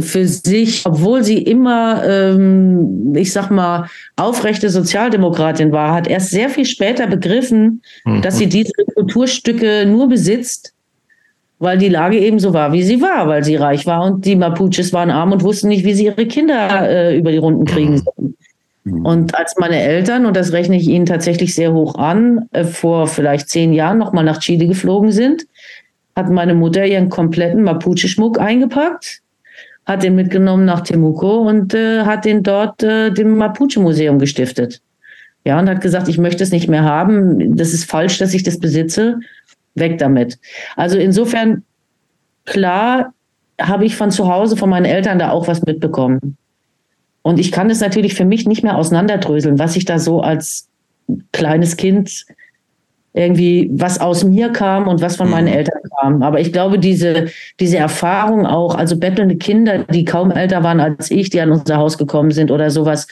für sich, obwohl sie immer, ähm, ich sag mal, aufrechte Sozialdemokratin war, hat erst sehr viel später begriffen, mhm. dass sie diese Kulturstücke nur besitzt, weil die Lage eben so war, wie sie war, weil sie reich war und die Mapuches waren arm und wussten nicht, wie sie ihre Kinder äh, über die Runden kriegen mhm. sollen. Mhm. Und als meine Eltern, und das rechne ich ihnen tatsächlich sehr hoch an, äh, vor vielleicht zehn Jahren nochmal nach Chile geflogen sind, hat meine Mutter ihren kompletten Mapuche-Schmuck eingepackt hat den mitgenommen nach Temuco und äh, hat den dort äh, dem Mapuche-Museum gestiftet. Ja, und hat gesagt, ich möchte es nicht mehr haben. Das ist falsch, dass ich das besitze. Weg damit. Also insofern, klar, habe ich von zu Hause, von meinen Eltern da auch was mitbekommen. Und ich kann es natürlich für mich nicht mehr auseinanderdröseln, was ich da so als kleines Kind irgendwie was aus mir kam und was von meinen mhm. Eltern kam. Aber ich glaube, diese, diese Erfahrung auch, also bettelnde Kinder, die kaum älter waren als ich, die an unser Haus gekommen sind oder sowas,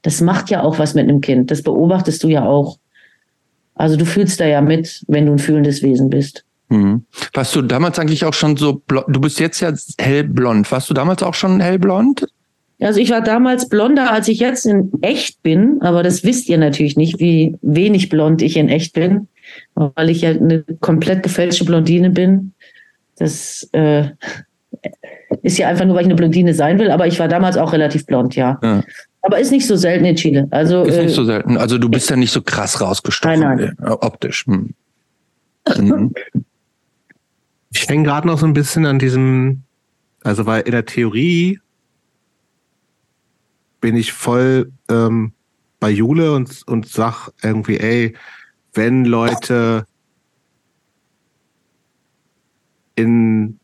das macht ja auch was mit einem Kind. Das beobachtest du ja auch. Also du fühlst da ja mit, wenn du ein fühlendes Wesen bist. Mhm. Warst du damals eigentlich auch schon so, du bist jetzt ja hellblond. Warst du damals auch schon hellblond? Also ich war damals blonder, als ich jetzt in echt bin, aber das wisst ihr natürlich nicht, wie wenig blond ich in echt bin weil ich ja eine komplett gefälschte Blondine bin. Das äh, ist ja einfach nur, weil ich eine Blondine sein will, aber ich war damals auch relativ blond, ja. ja. Aber ist nicht so selten in Chile. Also, ist nicht äh, so selten. Also du bist ja nicht so krass rausgestochen, nein, nein. Äh, optisch. Hm. *laughs* Mhm. Ich hänge gerade noch so ein bisschen an diesem, also weil in der Theorie bin ich voll ähm, bei Jule und, und sag irgendwie, ey, wenn Leute in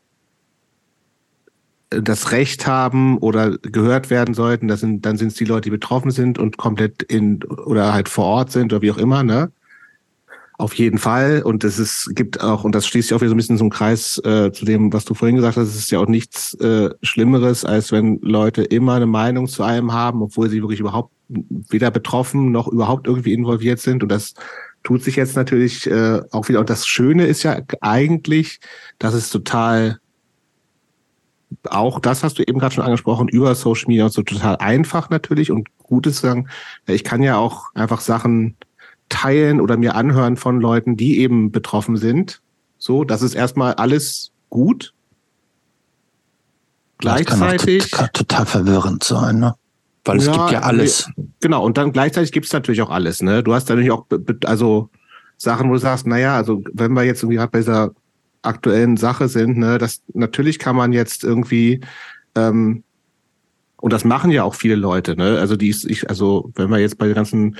das Recht haben oder gehört werden sollten, das sind, dann sind es die Leute, die betroffen sind und komplett in oder halt vor Ort sind oder wie auch immer, ne? Auf jeden Fall. Und es ist, gibt auch, und das schließt sich auch wieder so ein bisschen zum Kreis äh, zu dem, was du vorhin gesagt hast, es ist ja auch nichts äh, Schlimmeres, als wenn Leute immer eine Meinung zu einem haben, obwohl sie wirklich überhaupt weder betroffen noch überhaupt irgendwie involviert sind. Und das tut sich jetzt natürlich äh, auch wieder. Und das Schöne ist ja eigentlich, dass es total auch das hast du eben gerade schon angesprochen, über Social Media und so total einfach natürlich und gut ist sagen, ich kann ja auch einfach Sachen teilen oder mir anhören von Leuten, die eben betroffen sind. So, das ist erstmal alles gut. Gleichzeitig. Das kann, total verwirrend sein, ne? Weil es ja, gibt ja alles. Genau, und dann gleichzeitig gibt es natürlich auch alles, ne? Du hast natürlich auch, also Sachen, wo du sagst, naja, also wenn wir jetzt irgendwie gerade bei dieser aktuellen Sache sind, ne, das natürlich kann man jetzt irgendwie ähm, und das machen ja auch viele Leute, ne? Also die ich, also wenn wir jetzt bei den ganzen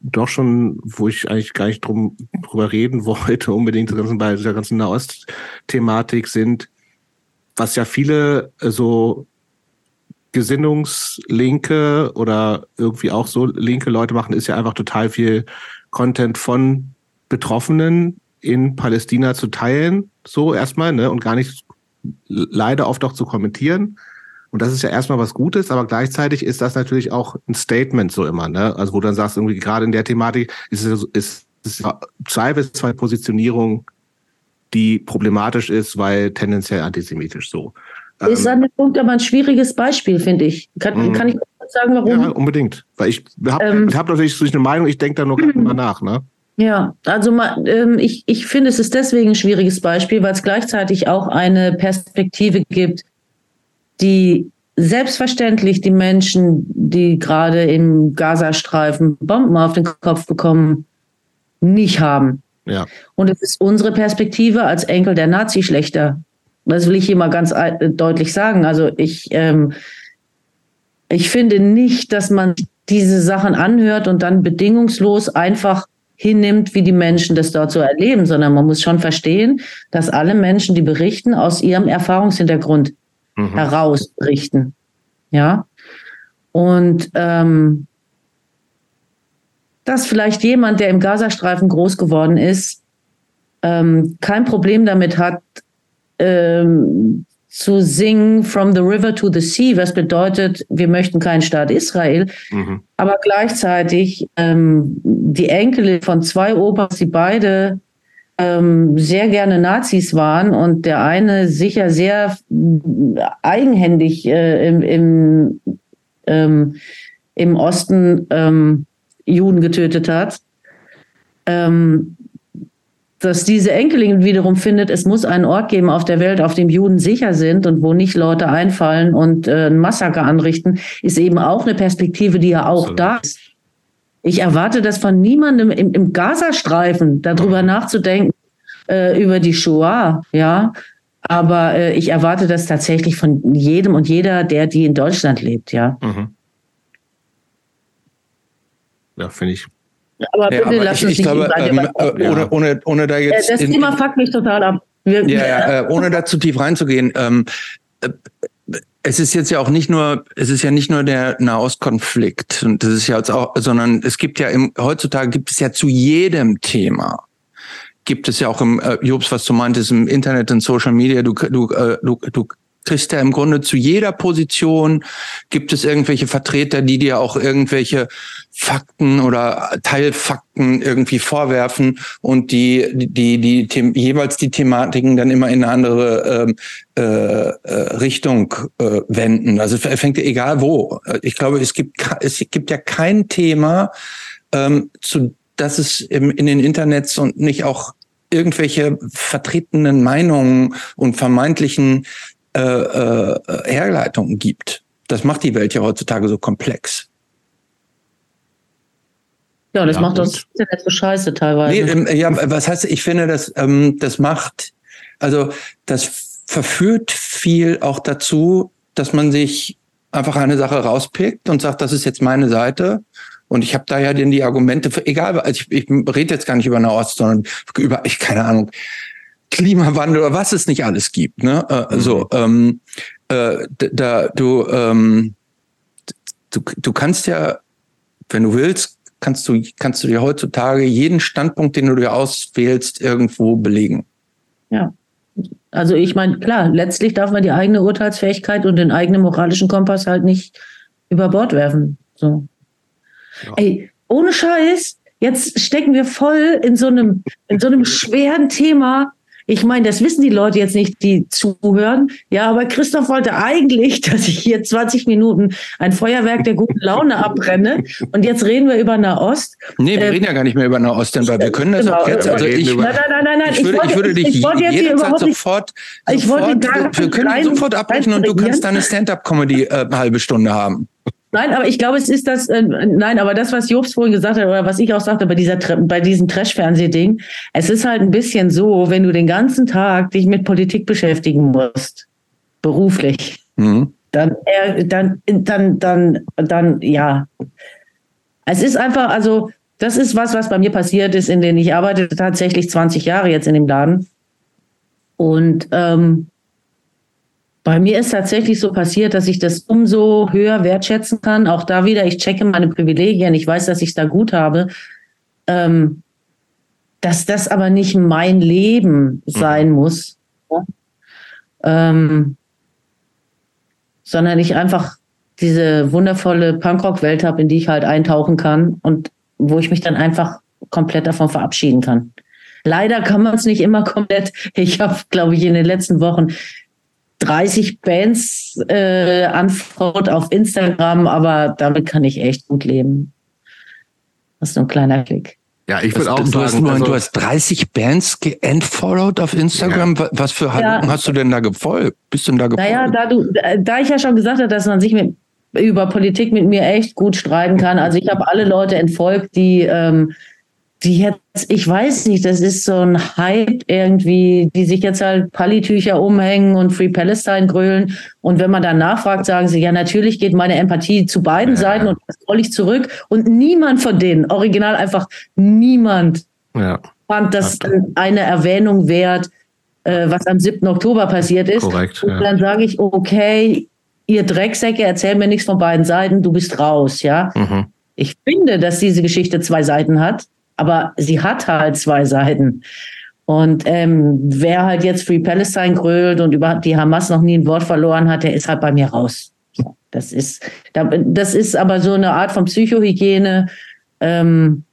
doch schon, wo ich eigentlich gar nicht drum, drüber reden *laughs* wollte, unbedingt ganzen, bei dieser ganzen Nahost-Thematik sind, was ja viele äh, so Gesinnungslinke oder irgendwie auch so linke Leute machen, ist ja einfach total viel Content von Betroffenen in Palästina zu teilen, so erstmal, ne, und gar nicht leider oft auch zu kommentieren. Und das ist ja erstmal was Gutes, aber gleichzeitig ist das natürlich auch ein Statement so immer, ne? Also wo du dann sagst, irgendwie gerade in der Thematik ist es, ist, bis zwei Positionierung, die problematisch ist, weil tendenziell antisemitisch so. Ist an dem Punkt aber ein schwieriges Beispiel, finde ich. Kann, mhm. kann ich sagen, warum? Ja, unbedingt. Weil ich habe ähm, hab natürlich eine Meinung, ich denke da nur mal nach, ne? Ja, also ähm, ich, ich finde, es ist deswegen ein schwieriges Beispiel, weil es gleichzeitig auch eine Perspektive gibt, die selbstverständlich die Menschen, die gerade im Gazastreifen Bomben auf den Kopf bekommen, nicht haben. Ja. Und es ist unsere Perspektive als Enkel der Nazi-Schlechter. Das will ich hier mal ganz deutlich sagen. Also ich, ähm, ich finde nicht, dass man diese Sachen anhört und dann bedingungslos einfach hinnimmt, wie die Menschen das dort so erleben, sondern man muss schon verstehen, dass alle Menschen, die berichten, aus ihrem Erfahrungshintergrund mhm. herausrichten. Ja. Und ähm, dass vielleicht jemand, der im Gazastreifen groß geworden ist, ähm, kein Problem damit hat, ähm, zu singen From the River to the Sea, was bedeutet, wir möchten keinen Staat Israel, mhm. aber gleichzeitig ähm, die Enkel von zwei Opas, die beide ähm, sehr gerne Nazis waren und der eine sicher sehr eigenhändig äh, im, im, ähm, im Osten ähm, Juden getötet hat, ähm, dass diese Enkelin wiederum findet, es muss einen Ort geben auf der Welt, auf dem Juden sicher sind und wo nicht Leute einfallen und äh, ein Massaker anrichten, ist eben auch eine Perspektive, die ja auch so. da ist. Ich erwarte das von niemandem im, im Gazastreifen, darüber nachzudenken, äh, über die Shoah, ja. Aber äh, ich erwarte das tatsächlich von jedem und jeder, der die in Deutschland lebt, ja. Mhm. Ja, finde ich. Aber bitte ja, lass uns ich, nicht glaube, ähm, äh, ohne, ohne, ohne da jetzt. Das in, Thema fuckt mich total ab. Wir, ja, ja, äh, ohne da zu tief reinzugehen. Ähm, äh, es ist jetzt ja auch nicht nur, es ist ja nicht nur der Nahostkonflikt und das ist ja jetzt auch, sondern es gibt ja im, heutzutage gibt es ja zu jedem Thema gibt es ja auch im äh, Jobs, was du meintest, im Internet und Social Media. Du, du, äh, du, du kriegst ja im Grunde zu jeder Position gibt es irgendwelche Vertreter, die dir auch irgendwelche Fakten oder Teilfakten irgendwie vorwerfen und die die die, die jeweils die Thematiken dann immer in eine andere ähm, äh, äh, Richtung äh, wenden. Also es fängt egal wo. Ich glaube, es gibt es gibt ja kein Thema, ähm, zu dass es im, in den Internets und nicht auch irgendwelche vertretenen Meinungen und vermeintlichen äh, äh, Herleitungen gibt. Das macht die Welt ja heutzutage so komplex. Ja, das ja, macht uns Internet so scheiße teilweise. Nee, ähm, ja, was heißt, ich finde, das, ähm, das macht, also das verführt viel auch dazu, dass man sich einfach eine Sache rauspickt und sagt, das ist jetzt meine Seite. Und ich habe da ja denn die Argumente, für, egal, also ich, ich rede jetzt gar nicht über Nahost, sondern über, ich keine Ahnung, Klimawandel oder was es nicht alles gibt. Ne? Äh, mhm. So, ähm, äh, da du, ähm, du du kannst ja, wenn du willst, kannst du kannst du dir heutzutage jeden Standpunkt, den du dir auswählst, irgendwo belegen. Ja. Also ich meine, klar, letztlich darf man die eigene Urteilsfähigkeit und den eigenen moralischen Kompass halt nicht über Bord werfen. So. Ja. Ey, ohne Scheiß, jetzt stecken wir voll in so einem, in so einem schweren Thema, ich meine, das wissen die Leute jetzt nicht, die zuhören. Ja, aber Christoph wollte eigentlich, *laughs* dass ich hier 20 Minuten ein Feuerwerk der guten Laune abbrenne. Und jetzt reden wir über Nahost. Nee, wir äh, reden ja gar nicht mehr über Nahost, denn weil wir können das genau, auch jetzt. Also ich, nein, nein, nein, nein, ich würde, ich würde dich ich wollte jetzt hier überhaupt sofort, ich wollte wir können sofort abbrechen und du kannst deine Stand-up-Comedy äh, eine halbe Stunde haben. Nein, aber ich glaube, es ist das, äh, nein, aber das, was Jobs vorhin gesagt hat, oder was ich auch sagte bei dieser, bei diesem Trash-Fernseh-Ding, es ist halt ein bisschen so, wenn du den ganzen Tag dich mit Politik beschäftigen musst, beruflich, mhm. dann, äh, dann, dann, dann, dann, ja. Es ist einfach, also, das ist was, was bei mir passiert ist, in denen ich arbeite tatsächlich 20 Jahre jetzt in dem Laden. Und, ähm, bei mir ist tatsächlich so passiert, dass ich das umso höher wertschätzen kann. Auch da wieder, ich checke meine Privilegien, ich weiß, dass ich es da gut habe. Ähm, dass das aber nicht mein Leben sein mhm. muss, ähm, sondern ich einfach diese wundervolle Punkrock-Welt habe, in die ich halt eintauchen kann und wo ich mich dann einfach komplett davon verabschieden kann. Leider kann man es nicht immer komplett. Ich habe, glaube ich, in den letzten Wochen 30 Bands äh, anfraut auf Instagram, aber damit kann ich echt gut leben. Das ist nur ein kleiner Klick. Ja, ich würde auch du sagen, hast nur, also, du hast 30 Bands geentfollowed auf Instagram. Ja. Was für Haltung ja. hast du denn da gefolgt? Bist du denn da gefolgt? Naja, da du, da ich ja schon gesagt habe, dass man sich mit, über Politik mit mir echt gut streiten kann. Also ich habe alle Leute entfolgt, die ähm, die jetzt, ich weiß nicht, das ist so ein Hype irgendwie, die sich jetzt halt Pallitücher umhängen und Free Palestine grölen. Und wenn man dann nachfragt, sagen sie, ja, natürlich geht meine Empathie zu beiden ja. Seiten und das roll ich zurück. Und niemand von denen, original einfach niemand, ja. fand das eine Erwähnung wert, äh, was am 7. Oktober passiert ist. Korrekt, und dann sage ich, okay, ihr Drecksäcke, erzähl mir nichts von beiden Seiten, du bist raus, ja. Mhm. Ich finde, dass diese Geschichte zwei Seiten hat aber sie hat halt zwei Seiten. Und ähm, wer halt jetzt Free Palestine grölt und überhaupt die Hamas noch nie ein Wort verloren hat, der ist halt bei mir raus. Das ist, das ist aber so eine Art von Psychohygiene. Ähm,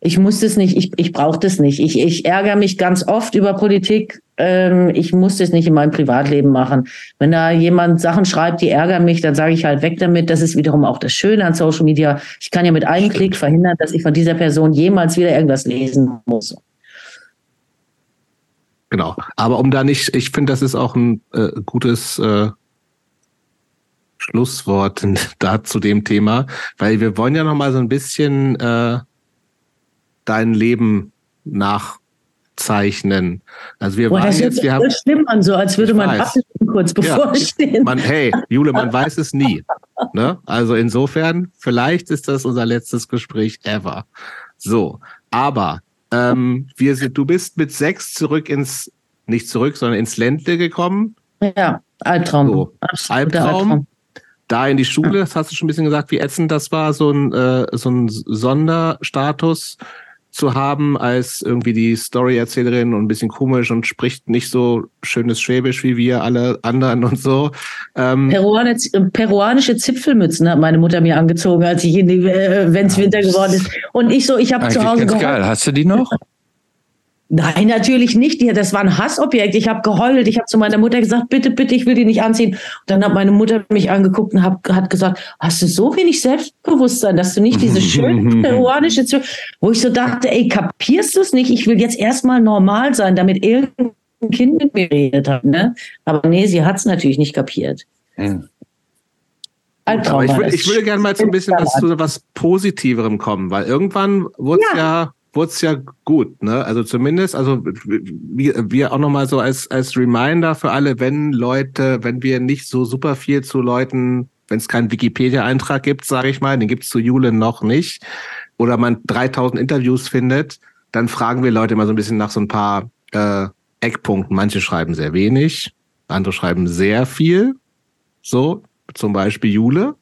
ich muss das nicht, ich, ich brauche das nicht. Ich, ich ärgere mich ganz oft über Politik. Ähm, ich muss das nicht in meinem Privatleben machen. Wenn da jemand Sachen schreibt, die ärgern mich, dann sage ich halt weg damit. Das ist wiederum auch das Schöne an Social Media. Ich kann ja mit einem Klick verhindern, dass ich von dieser Person jemals wieder irgendwas lesen muss. Genau. Aber um da nicht, ich finde, das ist auch ein äh, gutes äh, Schlusswort *laughs* da zu dem Thema, weil wir wollen ja noch mal so ein bisschen äh, dein Leben nachzeichnen. Also wir Boah, waren jetzt, wir haben schlimm an, so als würde man kurz bevorstehen. Ja, man, hey, Jule, man *laughs* weiß es nie. Ne? Also insofern, vielleicht ist das unser letztes Gespräch ever. So, aber ähm, wir sind, du bist mit sechs zurück ins, nicht zurück, sondern ins Ländle gekommen. Ja, Albtraum. So, Albtraum. Albtraum da in die Schule, das hast du schon ein bisschen gesagt, wie ätzend das war, so ein, äh, so ein Sonderstatus zu haben als irgendwie die Story-Erzählerin und ein bisschen komisch und spricht nicht so schönes Schwäbisch wie wir alle anderen und so. Ähm, Peruanisch, peruanische Zipfelmützen hat meine Mutter mir angezogen, als ich in die, äh, wenn es Winter geworden ist. Und ich so, ich habe zu Hause ganz geil. Hast du die noch? Nein, natürlich nicht. Das war ein Hassobjekt. Ich habe geheult. Ich habe zu meiner Mutter gesagt, bitte, bitte, ich will die nicht anziehen. Und dann hat meine Mutter mich angeguckt und hab, hat gesagt, hast du so wenig Selbstbewusstsein, dass du nicht diese schöne *laughs* peruanische, wo ich so dachte, ey, kapierst du es nicht? Ich will jetzt erstmal normal sein, damit irgendein Kind mit mir redet hat. Ne? Aber nee, sie hat es natürlich nicht kapiert. Ja. Aber ich, will, ich würde gerne mal so ein bisschen was zu was Positiverem kommen, weil irgendwann wurde es ja, ja wurde es ja gut, ne? Also zumindest, also wir, wir auch nochmal so als, als Reminder für alle, wenn Leute, wenn wir nicht so super viel zu Leuten, wenn es keinen Wikipedia-Eintrag gibt, sage ich mal, den gibt's zu Jule noch nicht, oder man 3000 Interviews findet, dann fragen wir Leute immer so ein bisschen nach so ein paar äh, Eckpunkt, manche schreiben sehr wenig, andere schreiben sehr viel. So, zum Beispiel Jule.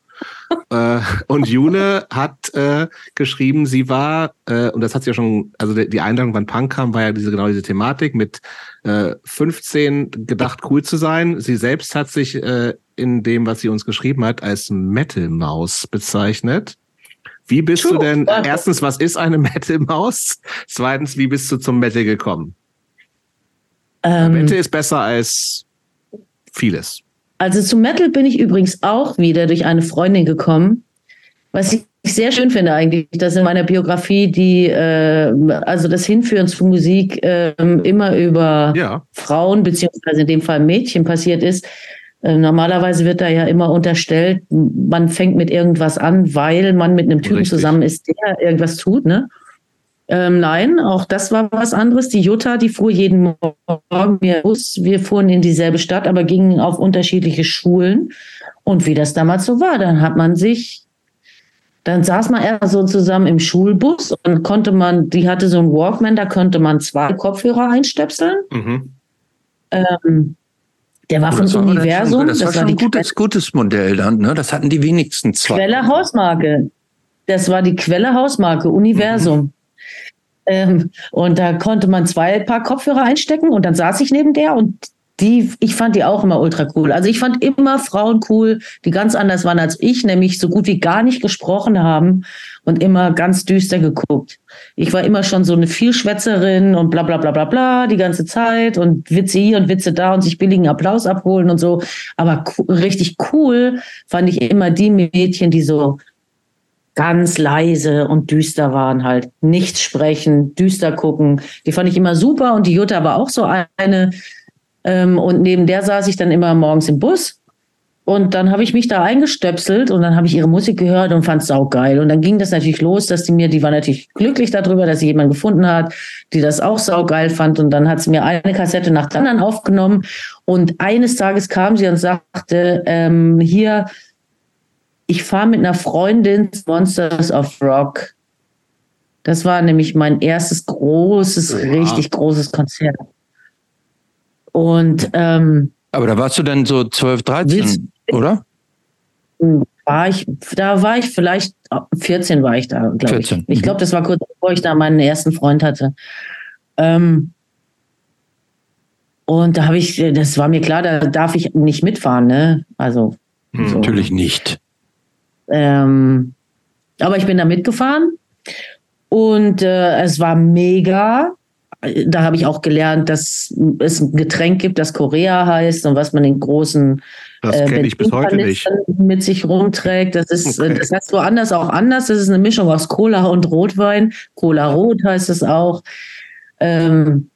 Äh, und Jule hat äh, geschrieben, sie war, äh, und das hat sie ja schon, also die Einladung, wann Punk kam, war ja diese genau diese Thematik mit äh, 15 gedacht, cool zu sein. Sie selbst hat sich äh, in dem, was sie uns geschrieben hat, als Metal-Maus bezeichnet. Wie bist True. du denn, erstens, was ist eine *laughs* Metal-Maus? Zweitens, wie bist du zum Metal gekommen? Ähm, Metal ist besser als vieles. Also zum Metal bin ich übrigens auch wieder durch eine Freundin gekommen, was ich sehr schön finde eigentlich, dass in meiner Biografie die, äh, also das Hinführen zu Musik äh, immer über ja. Frauen beziehungsweise in dem Fall Mädchen passiert ist. Äh, normalerweise wird da ja immer unterstellt, man fängt mit irgendwas an, weil man mit einem Typen Richtig. zusammen ist, der irgendwas tut, ne? Ähm, nein, auch das war was anderes. Die Jutta, die fuhr jeden Morgen Bus. Wir fuhren in dieselbe Stadt, aber gingen auf unterschiedliche Schulen. Und wie das damals so war, dann hat man sich, dann saß man eher so zusammen im Schulbus und konnte man, die hatte so einen Walkman, da konnte man zwei Kopfhörer einstöpseln. Mhm. Ähm, der war von das Universum. das, das war schon ein gutes, gutes Modell dann, ne? Das hatten die wenigsten zwei. Quelle Hausmarke. Das war die Quelle Hausmarke, Universum. Mhm. Ähm, und da konnte man zwei Paar Kopfhörer einstecken und dann saß ich neben der und die, ich fand die auch immer ultra cool. Also ich fand immer Frauen cool, die ganz anders waren als ich, nämlich so gut wie gar nicht gesprochen haben und immer ganz düster geguckt. Ich war immer schon so eine Vielschwätzerin und bla bla bla bla bla die ganze Zeit und Witze hier und Witze da und sich billigen Applaus abholen und so. Aber richtig cool fand ich immer die Mädchen, die so ganz leise und düster waren halt. Nichts sprechen, düster gucken. Die fand ich immer super und die Jutta war auch so eine. Ähm, und neben der saß ich dann immer morgens im Bus. Und dann habe ich mich da eingestöpselt und dann habe ich ihre Musik gehört und fand es saugeil. Und dann ging das natürlich los, dass die mir, die war natürlich glücklich darüber, dass sie jemanden gefunden hat, die das auch saugeil fand. Und dann hat sie mir eine Kassette nach der anderen aufgenommen. Und eines Tages kam sie und sagte, ähm, hier, ich fahre mit einer Freundin Monsters of Rock. Das war nämlich mein erstes großes, wow. richtig großes Konzert. Und ähm, aber da warst du dann so 12, 13, oder? War ich, da war ich vielleicht 14 war ich da, glaube ich. Ich glaube, das war kurz bevor ich da meinen ersten Freund hatte. Ähm, und da habe ich, das war mir klar, da darf ich nicht mitfahren, ne? Also. Hm, so. Natürlich nicht. Ähm, aber ich bin da mitgefahren und äh, es war mega. Da habe ich auch gelernt, dass es ein Getränk gibt, das Korea heißt und was man in großen das äh, ich bis heute nicht. mit sich rumträgt. Das ist, okay. das heißt woanders auch anders. Das ist eine Mischung aus Cola und Rotwein. Cola Rot heißt es auch. Ähm,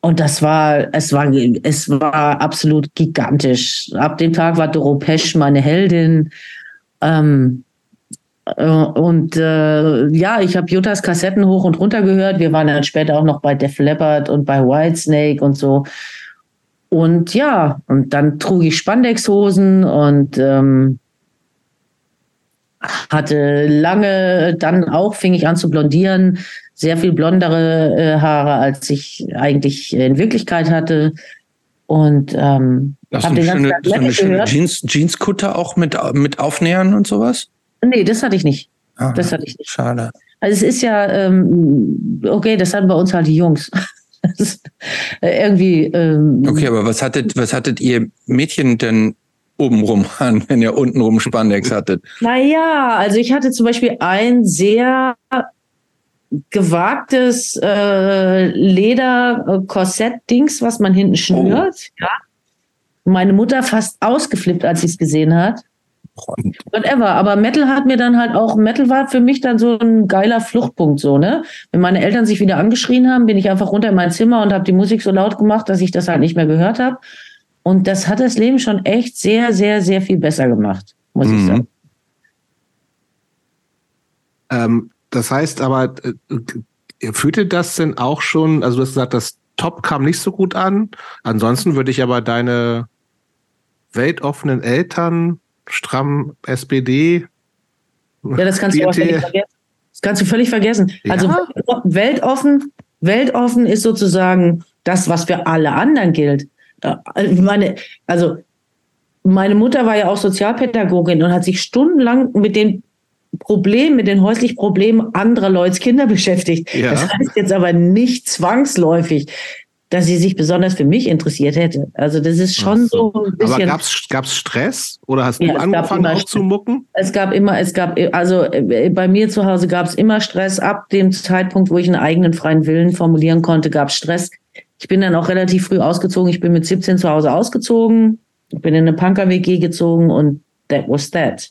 und das war, es war, es war absolut gigantisch. Ab dem Tag war Doro Pesch meine Heldin. Ähm, äh, und äh, ja, ich habe Juttas Kassetten hoch und runter gehört. Wir waren dann später auch noch bei Def Leppard und bei Whitesnake und so. Und ja, und dann trug ich Spandexhosen und ähm, hatte lange, dann auch fing ich an zu blondieren, sehr viel blondere äh, Haare, als ich eigentlich in Wirklichkeit hatte. Und ähm, Hast hab du eine schöne, so eine schöne Jeans, Jeanskutter auch mit, mit Aufnähern und sowas? Nee, das hatte ich nicht. Aha, das hatte ich nicht. Schade. Also es ist ja, ähm, okay, das hatten bei uns halt die Jungs. *laughs* Äh, irgendwie. Ähm, okay, aber was hattet, was hattet ihr Mädchen denn obenrum an, *laughs* wenn ihr untenrum Spandex hattet? Naja, also ich hatte zum Beispiel ein sehr gewagtes äh, Leder-Korsett-Dings, was man hinten schnürt. Oh. Ja. Meine Mutter fast ausgeflippt, als sie es gesehen hat. Whatever. Aber Metal hat mir dann halt auch, Metal war für mich dann so ein geiler Fluchtpunkt, so, ne? Wenn meine Eltern sich wieder angeschrien haben, bin ich einfach runter in mein Zimmer und habe die Musik so laut gemacht, dass ich das halt nicht mehr gehört habe. Und das hat das Leben schon echt sehr, sehr, sehr viel besser gemacht, muss mhm. ich sagen. Ähm, das heißt aber, äh, führte das denn auch schon, also du hast gesagt, das Top kam nicht so gut an. Ansonsten würde ich aber deine weltoffenen Eltern, stramm SPD. Ja, das kannst du auch völlig vergessen. Das kannst du völlig vergessen. Ja? Also weltoffen, weltoffen ist sozusagen das, was für alle anderen gilt. Äh, meine, also meine Mutter war ja auch Sozialpädagogin und hat sich stundenlang mit den Problemen, mit den häuslichen Problemen anderer Leute Kinder beschäftigt. Ja. Das heißt jetzt aber nicht zwangsläufig, dass sie sich besonders für mich interessiert hätte. Also das ist schon so. so ein bisschen. Aber gab es Stress oder hast du ja, angefangen auch zu mucken? Es gab immer, es gab, also äh, bei mir zu Hause gab es immer Stress. Ab dem Zeitpunkt, wo ich einen eigenen freien Willen formulieren konnte, gab es Stress. Ich bin dann auch relativ früh ausgezogen. Ich bin mit 17 zu Hause ausgezogen. Ich bin in eine Punker-WG gezogen und that was that.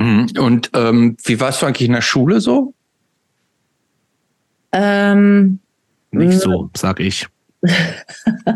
Mhm. Und ähm, wie warst du eigentlich in der Schule so? Ähm, Nicht so, sag ich. *laughs*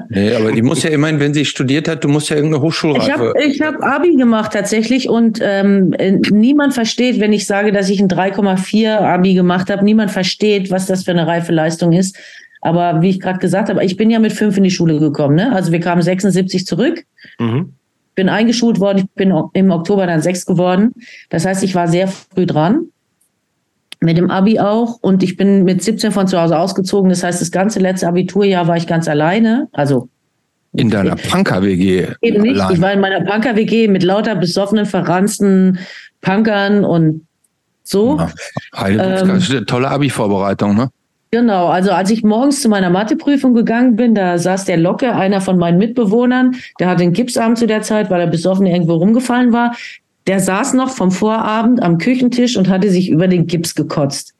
nee, aber die muss ja immerhin, wenn sie studiert hat, du musst ja irgendeine Hochschulreife. Ich habe hab Abi gemacht tatsächlich und ähm, niemand versteht, wenn ich sage, dass ich ein 3,4 Abi gemacht habe, niemand versteht, was das für eine reife Leistung ist. Aber wie ich gerade gesagt habe, ich bin ja mit fünf in die Schule gekommen. Ne? Also wir kamen 76 zurück. Mhm. Bin eingeschult worden, ich bin im Oktober dann sechs geworden. Das heißt, ich war sehr früh dran mit dem Abi auch und ich bin mit 17 von zu Hause ausgezogen. Das heißt, das ganze letzte Abiturjahr war ich ganz alleine. Also in deiner Punker-WG. Eben nicht. Allein. Ich war in meiner Punker-WG mit lauter besoffenen, verranzten Punkern und so. Ja, ähm, tolle Abi-Vorbereitung, ne? Genau, also als ich morgens zu meiner Matheprüfung gegangen bin, da saß der Locke, einer von meinen Mitbewohnern, der hatte einen Gipsarm zu der Zeit, weil er besoffen irgendwo rumgefallen war. Der saß noch vom Vorabend am Küchentisch und hatte sich über den Gips gekotzt.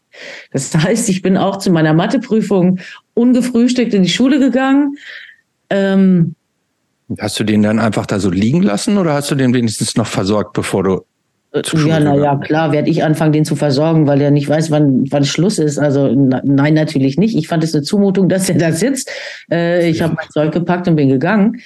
Das heißt, ich bin auch zu meiner Matheprüfung ungefrühstückt in die Schule gegangen. Ähm, hast du den dann einfach da so liegen lassen oder hast du den wenigstens noch versorgt, bevor du ja, naja, klar, werde ich anfangen, den zu versorgen, weil er nicht weiß, wann, wann Schluss ist. Also na, nein, natürlich nicht. Ich fand es eine Zumutung, dass er da sitzt. Äh, ich habe mein Zeug gepackt und bin gegangen.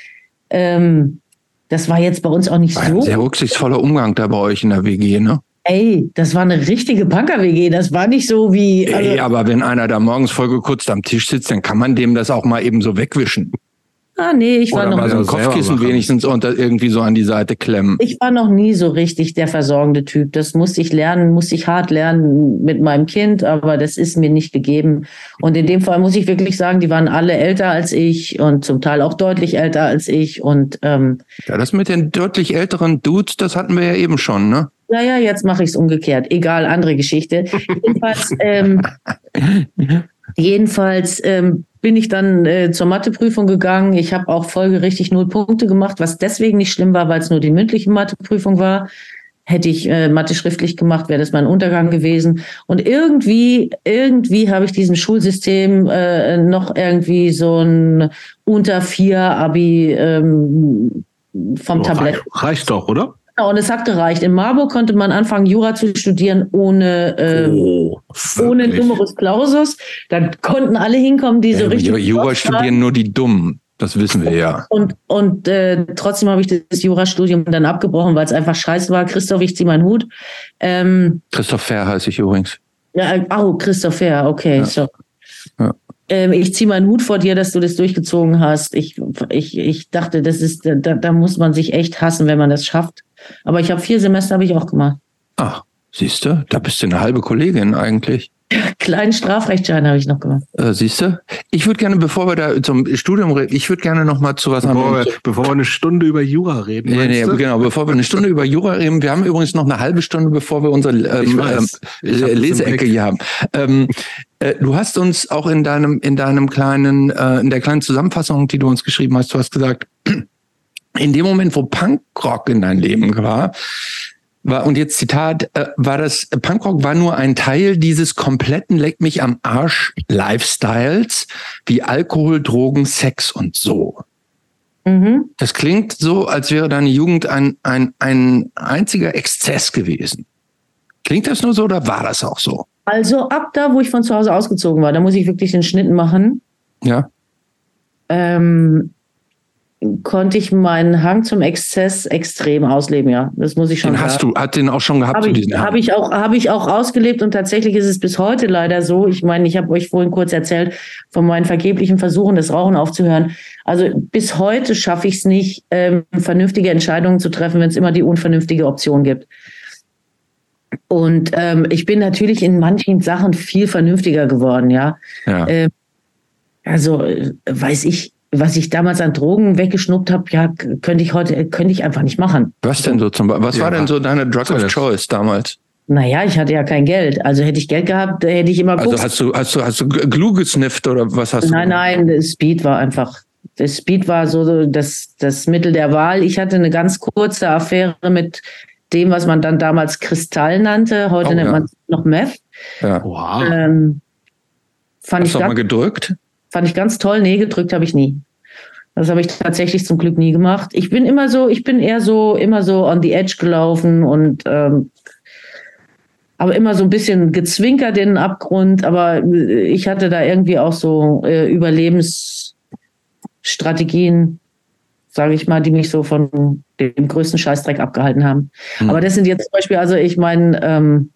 Ähm, das war jetzt bei uns auch nicht war so. sehr rücksichtsvoller Umgang da bei euch in der WG, ne? Ey, das war eine richtige Punker-WG. Das war nicht so wie. Also Ey, aber wenn einer da morgens voll gekürzt am Tisch sitzt, dann kann man dem das auch mal eben so wegwischen. Ah, nee, ich war Oder noch mal so ein Kopfkissen wenigstens unter irgendwie so an die Seite klemmen. Ich war noch nie so richtig der versorgende Typ. Das musste ich lernen, musste ich hart lernen mit meinem Kind, aber das ist mir nicht gegeben. Und in dem Fall muss ich wirklich sagen, die waren alle älter als ich und zum Teil auch deutlich älter als ich. Und ähm, ja, das mit den deutlich älteren Dudes, das hatten wir ja eben schon, ne? Ja, ja, jetzt mache ich es umgekehrt. Egal, andere Geschichte. *laughs* Jedenfalls, ähm, *laughs* jedenfalls ähm, bin ich dann äh, zur Matheprüfung gegangen. Ich habe auch folgerichtig null Punkte gemacht, was deswegen nicht schlimm war, weil es nur die mündliche Matheprüfung war. Hätte ich äh, Mathe schriftlich gemacht, wäre das mein Untergang gewesen. Und irgendwie, irgendwie habe ich diesem Schulsystem äh, noch irgendwie so ein unter vier Abi ähm, vom Tablett. Reicht doch, oder? Genau, und es hat gereicht. In Marburg konnte man anfangen, Jura zu studieren ohne, äh, oh, ohne Numerus Clausus. Da konnten alle hinkommen, die so ja, richtig. Jura studieren nur die Dummen. Das wissen wir ja. Und, und äh, trotzdem habe ich das Jurastudium dann abgebrochen, weil es einfach scheiße war. Christoph, ich zieh meinen Hut. Ähm, Christoph Fair heiße ich übrigens. Ja, äh, oh, Christoph Fair, okay. Ja. So. Ja. Ähm, ich ziehe meinen Hut vor dir, dass du das durchgezogen hast. Ich, ich, ich dachte, das ist, da, da muss man sich echt hassen, wenn man das schafft. Aber ich habe vier Semester habe ich auch gemacht. Ach, siehst du, da bist du eine halbe Kollegin eigentlich. *laughs* Kleinen Strafrechtsschein habe ich noch gemacht. Äh, siehst du? Ich würde gerne, bevor wir da zum Studium reden, ich würde gerne noch mal zu was bevor anderem. Wir, bevor wir eine Stunde über Jura reden. Nee, nee, genau, bevor wir eine Stunde über Jura reden. Wir haben übrigens noch eine halbe Stunde, bevor wir unsere ähm, ähm, Leseecke hier haben. Ähm, äh, du hast uns auch in deinem, in deinem kleinen, äh, in der kleinen Zusammenfassung, die du uns geschrieben hast, du hast gesagt, in dem Moment, wo Punkrock in dein Leben war, war, und jetzt Zitat, äh, war das, Punkrock war nur ein Teil dieses kompletten Leck mich am Arsch Lifestyles, wie Alkohol, Drogen, Sex und so. Mhm. Das klingt so, als wäre deine Jugend ein, ein, ein einziger Exzess gewesen. Klingt das nur so oder war das auch so? Also ab da, wo ich von zu Hause ausgezogen war, da muss ich wirklich den Schnitt machen. Ja. Ähm, konnte ich meinen Hang zum Exzess extrem ausleben, ja. Das muss ich schon den sagen. Hast du, hat den auch schon gehabt? Habe ich, hab ich, auch, hab ich auch ausgelebt und tatsächlich ist es bis heute leider so. Ich meine, ich habe euch vorhin kurz erzählt von meinen vergeblichen Versuchen, das Rauchen aufzuhören. Also bis heute schaffe ich es nicht, ähm, vernünftige Entscheidungen zu treffen, wenn es immer die unvernünftige Option gibt. Und ähm, ich bin natürlich in manchen Sachen viel vernünftiger geworden, ja. Ja. Ähm, also äh, weiß ich, was ich damals an Drogen weggeschnuckt habe, ja, könnte ich heute, könnte ich einfach nicht machen. Was denn so zum Beispiel? Was Ja. war denn so deine Drug So of Choice damals? Naja, ich hatte ja kein Geld. Also hätte ich Geld gehabt, hätte ich immer Also Koks- hast du, hast du, hast du Glue gesnifft oder was hast du? Nein, nein, das Speed war einfach. Das Speed war so das, das Mittel der Wahl. Ich hatte eine ganz kurze Affäre mit dem, was man dann damals Kristall nannte. Heute Oh, nennt ja. man es noch Meth. Ja. Wow. Ähm, fand, Hast ich du auch mal gedrückt? Fand ich ganz toll. Nee, gedrückt habe ich nie. Das habe ich tatsächlich zum Glück nie gemacht. Ich bin immer so, ich bin eher so, immer so on the edge gelaufen und ähm, aber immer so ein bisschen gezwinkert in den Abgrund. Aber äh, ich hatte da irgendwie auch so äh, Überlebensstrategien, sage ich mal, die mich so von dem größten Scheißdreck abgehalten haben. Hm. Aber das sind jetzt zum Beispiel, also ich meine, ähm,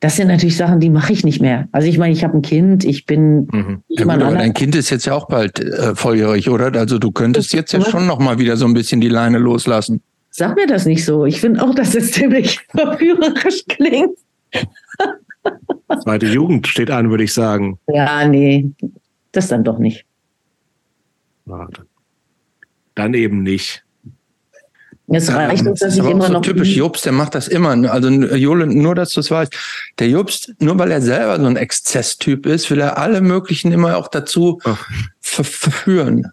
das sind natürlich Sachen, die mache ich nicht mehr. Also ich meine, ich habe ein Kind, ich bin Mhm. Ja, gut, aber dein Kind ist jetzt ja auch bald äh, volljährig, oder? Also du könntest jetzt ja Ja. schon noch mal wieder so ein bisschen die Leine loslassen. Sag mir das nicht so. Ich finde auch, dass es *laughs* ziemlich verführerisch klingt. *laughs* Zweite Jugend steht an, würde ich sagen. Ja, nee, das dann doch nicht. Dann- Dann eben nicht. Es reicht uns, dass das ich immer so noch. typisch Jobst, der macht das immer. Also Jole, nur dass du es weißt, der Jobst, nur weil er selber so ein Exzesstyp ist, will er alle möglichen immer auch dazu Ach. ver verführen.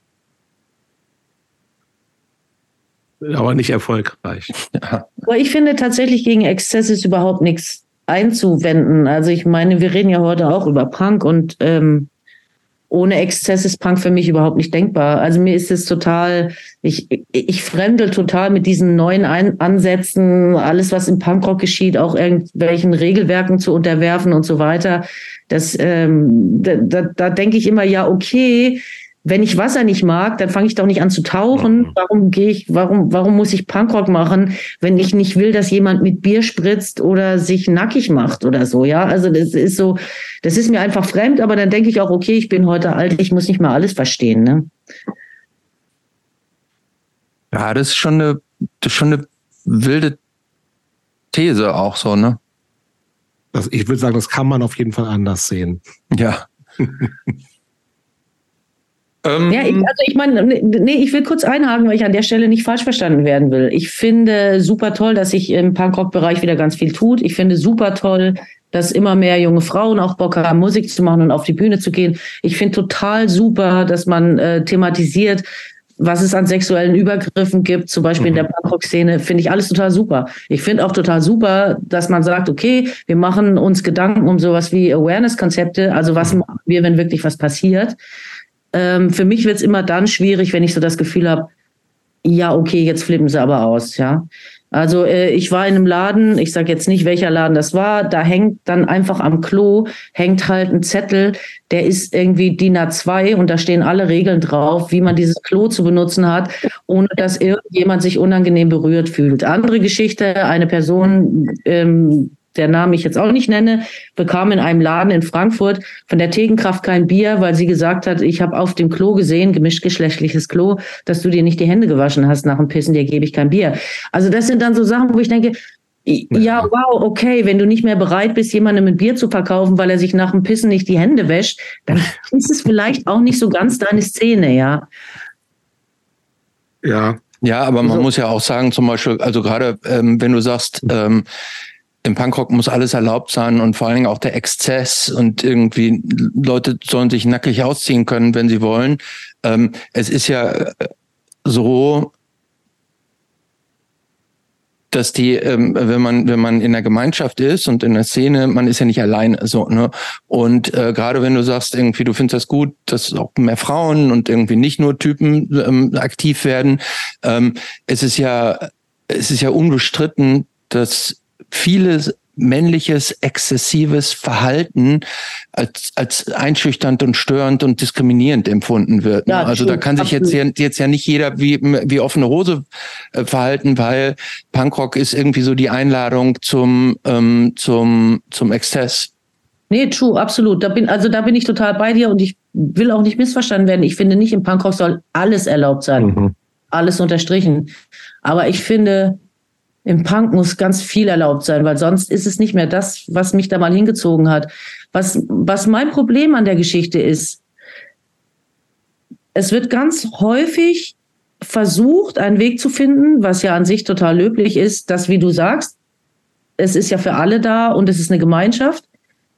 Aber nicht erfolgreich. Ja. Aber ich finde tatsächlich gegen Exzess ist überhaupt nichts einzuwenden. Also ich meine, wir reden ja heute auch über Punk und ähm, ohne Exzess ist Punk für mich überhaupt nicht denkbar. Also mir ist es total, ich, ich fremdel total mit diesen neuen Ein Ansätzen, alles, was im Punkrock geschieht, auch irgendwelchen Regelwerken zu unterwerfen und so weiter. Das, ähm, da, da, da denke ich immer, ja, okay, wenn ich Wasser nicht mag, dann fange ich doch nicht an zu tauchen. Warum gehe ich, warum, warum muss ich Punkrock machen, wenn ich nicht will, dass jemand mit Bier spritzt oder sich nackig macht oder so, ja? Also das ist so, das ist mir einfach fremd, aber dann denke ich auch, okay, ich bin heute alt, ich muss nicht mal alles verstehen, ne? ja, das ist schon eine, das ist schon eine wilde These auch so, ne? Das, ich würde sagen, das kann man auf jeden Fall anders sehen. Ja. *laughs* ähm, Ja, ich, also ich meine, nee, ich will kurz einhaken, weil ich an der Stelle nicht falsch verstanden werden will. Ich finde super toll, dass sich im Punkrock-Bereich wieder ganz viel tut. Ich finde super toll, dass immer mehr junge Frauen auch Bock haben, Musik zu machen und auf die Bühne zu gehen. Ich finde total super, dass man äh, thematisiert, was es an sexuellen Übergriffen gibt, zum Beispiel in der Punkrock-Szene, finde ich alles total super. Ich finde auch total super, dass man sagt, okay, wir machen uns Gedanken um sowas wie Awareness-Konzepte, also was machen wir, wenn wirklich was passiert. Ähm, für mich wird es immer dann schwierig, wenn ich so das Gefühl habe, ja, okay, jetzt flippen sie aber aus, ja. Also äh, ich war in einem Laden, ich sage jetzt nicht, welcher Laden das war, da hängt dann einfach am Klo, hängt halt ein Zettel, der ist irgendwie DIN A2 und da stehen alle Regeln drauf, wie man dieses Klo zu benutzen hat, ohne dass irgendjemand sich unangenehm berührt fühlt. Andere Geschichte, eine Person, ähm, der Namen ich jetzt auch nicht nenne, bekam in einem Laden in Frankfurt von der Thekenkraft kein Bier, weil sie gesagt hat, ich habe auf dem Klo gesehen, gemischtgeschlechtliches Klo, dass du dir nicht die Hände gewaschen hast nach dem Pissen, dir gebe ich kein Bier. Also das sind dann so Sachen, wo ich denke, ja, wow, okay, wenn du nicht mehr bereit bist, jemandem ein Bier zu verkaufen, weil er sich nach dem Pissen nicht die Hände wäscht, dann *laughs* ist es vielleicht auch nicht so ganz deine Szene, ja. Ja, Ja, aber man So. muss ja auch sagen, zum Beispiel, also gerade ähm, wenn du sagst, ähm, im Punkrock muss alles erlaubt sein und vor allen Dingen auch der Exzess und irgendwie Leute sollen sich nackig ausziehen können, wenn sie wollen. Ähm, es ist ja äh, so, dass die, ähm, wenn man wenn man in der Gemeinschaft ist und in der Szene, man ist ja nicht allein so ne und äh, gerade wenn du sagst irgendwie du findest das gut, dass auch mehr Frauen und irgendwie nicht nur Typen ähm, aktiv werden, ähm, es ist ja es ist ja unbestritten, dass vieles männliches exzessives Verhalten als als einschüchternd und störend und diskriminierend empfunden wird. ne? Ja, also true, da kann sich jetzt, ja- jetzt ja nicht jeder wie wie offene Hose äh, verhalten, weil Punkrock ist irgendwie so die Einladung zum ähm, zum zum Exzess. Nee, true, absolut. Da bin, also da bin ich total bei dir und ich will auch nicht missverstanden werden. Ich finde nicht, im Punkrock soll alles erlaubt sein. mhm. Alles unterstrichen. Aber ich finde, Im Punk muss ganz viel erlaubt sein, weil sonst ist es nicht mehr das, was mich da mal hingezogen hat. Was, was mein Problem an der Geschichte ist, es wird ganz häufig versucht, einen Weg zu finden, was ja an sich total löblich ist, dass, wie du sagst, es ist ja für alle da und es ist eine Gemeinschaft,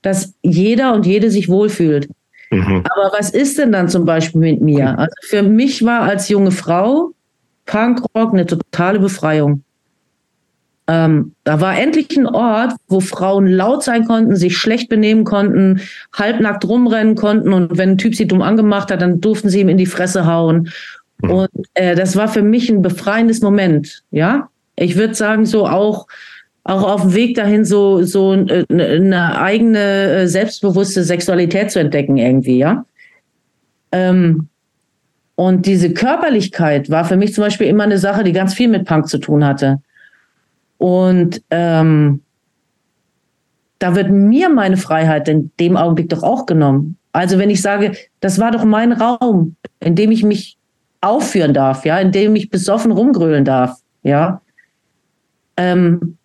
dass jeder und jede sich wohlfühlt. Mhm. Aber was ist denn dann zum Beispiel mit mir? Also für mich war als junge Frau Punkrock eine totale Befreiung. Ähm, da war endlich ein Ort, wo Frauen laut sein konnten, sich schlecht benehmen konnten, halbnackt rumrennen konnten und wenn ein Typ sie dumm angemacht hat, dann durften sie ihm in die Fresse hauen. Mhm. Und äh, das war für mich ein befreiendes Moment. Ja, ich würde sagen, so auch auch auf dem Weg dahin so so äh, eine eigene äh, selbstbewusste Sexualität zu entdecken irgendwie, ja. Ähm, und diese Körperlichkeit war für mich zum Beispiel immer eine Sache, die ganz viel mit Punk zu tun hatte. Und ähm, da wird mir meine Freiheit in dem Augenblick doch auch genommen. Also wenn ich sage, das war doch mein Raum, in dem ich mich aufführen darf, ja, in dem ich besoffen rumgrölen darf, ja. Ähm,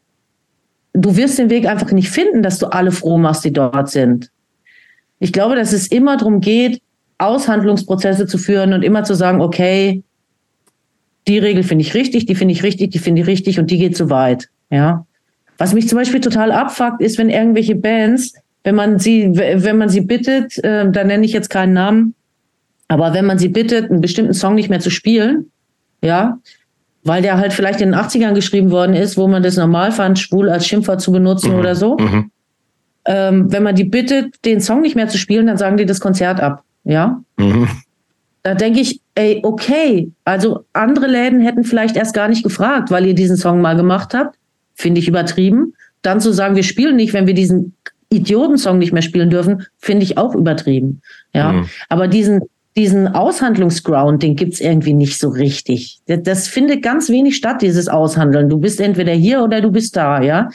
du wirst den Weg einfach nicht finden, dass du alle froh machst, die dort sind. Ich glaube, dass es immer darum geht, Aushandlungsprozesse zu führen und immer zu sagen, okay, die Regel finde ich richtig, die finde ich richtig, die finde ich richtig und die geht zu weit. Ja. Was mich zum Beispiel total abfuckt, ist, wenn irgendwelche Bands, wenn man sie, wenn man sie bittet, äh, da nenne ich jetzt keinen Namen, aber wenn man sie bittet, einen bestimmten Song nicht mehr zu spielen, ja, weil der halt vielleicht in den 80ern geschrieben worden ist, wo man das normal fand, schwul als Schimpfwort zu benutzen mhm. oder so. Mhm. Ähm, wenn man die bittet, den Song nicht mehr zu spielen, dann sagen die das Konzert ab. Ja. Mhm. Da denke ich, ey, okay, also andere Läden hätten vielleicht erst gar nicht gefragt, weil ihr diesen Song mal gemacht habt. Finde ich übertrieben. Dann zu sagen, wir spielen nicht, wenn wir diesen Idiotensong nicht mehr spielen dürfen, finde ich auch übertrieben. Ja. Mhm. Aber diesen, diesen Aushandlungsground, den gibt's irgendwie nicht so richtig. Das, das findet ganz wenig statt, dieses Aushandeln. Du bist entweder hier oder du bist da, ja.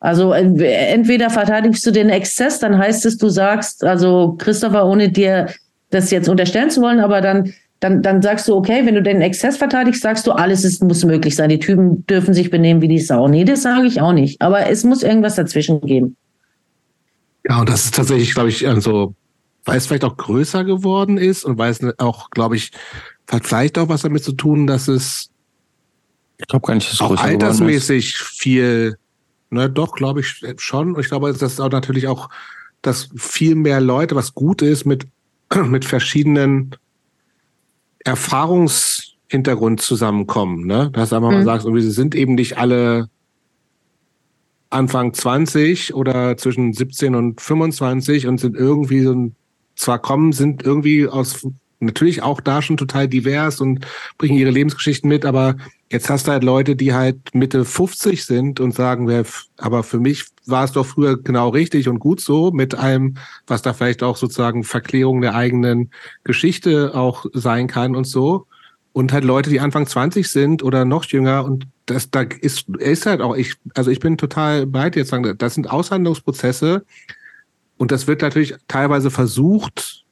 Also entweder verteidigst du den Exzess, dann heißt es, du sagst, also Christopher, ohne dir das jetzt unterstellen zu wollen, aber dann, dann, dann sagst du, okay, wenn du den Exzess verteidigst, sagst du, alles ist, muss möglich sein. Die Typen dürfen sich benehmen wie die Sau. Nee, das sage ich auch nicht. Aber es muss irgendwas dazwischen geben. Ja, und das ist tatsächlich, glaube ich, also weil es vielleicht auch größer geworden ist und weil es auch, glaube ich, vielleicht auch was damit zu tun, dass es ich glaube gar nicht, dass es auch altersmäßig viel, ne, doch, glaube ich schon. Und ich glaube, dass ist auch natürlich auch, dass viel mehr Leute, was gut ist, mit, *clears throat* mit verschiedenen Erfahrungshintergrund zusammenkommen, ne? Dass du einfach mhm. mal sagst, irgendwie, sie sind eben nicht alle Anfang 20 oder zwischen 17 und 25 und sind irgendwie so ein zwar kommen, sind irgendwie aus natürlich auch da schon total divers und bringen ihre Lebensgeschichten mit, aber jetzt hast du halt Leute, die halt Mitte 50 sind und sagen, aber für mich war es doch früher genau richtig und gut so mit allem, was da vielleicht auch sozusagen Verklärung der eigenen Geschichte auch sein kann und so. Und halt Leute, die Anfang 20 sind oder noch jünger und das, da ist, ist halt auch, ich, also ich bin total bei dir jetzt sagen, das sind Aushandlungsprozesse, und das wird natürlich teilweise versucht,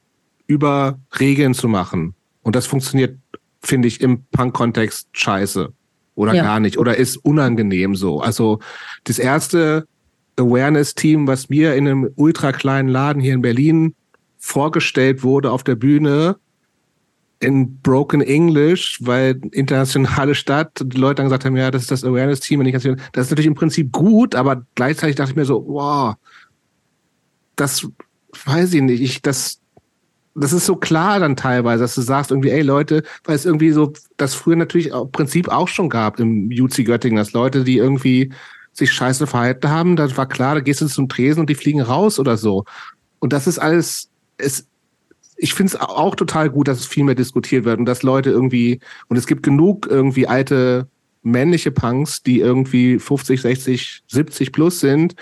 über Regeln zu machen. Und das funktioniert, finde ich, im Punk-Kontext scheiße. Oder ja. gar nicht. Oder ist unangenehm so. Also das erste Awareness-Team, was mir in einem ultra kleinen Laden hier in Berlin vorgestellt wurde auf der Bühne, in Broken English, weil internationale Stadt, die Leute dann gesagt haben, ja, das ist das Awareness-Team. Das ist natürlich im Prinzip gut, aber gleichzeitig dachte ich mir so, wow, das weiß ich nicht. Ich, das, das ist so klar dann teilweise, dass du sagst irgendwie, ey Leute, weil es irgendwie so, das früher natürlich im Prinzip auch schon gab im UC Göttingen, dass Leute, die irgendwie sich scheiße verhalten haben, das war klar, da gehst du zum Tresen und die fliegen raus oder so. Und das ist alles, es, ich finde es auch total gut, dass es viel mehr diskutiert wird und dass Leute irgendwie, und es gibt genug irgendwie alte männliche Punks, die irgendwie 50, 60, 70 plus sind,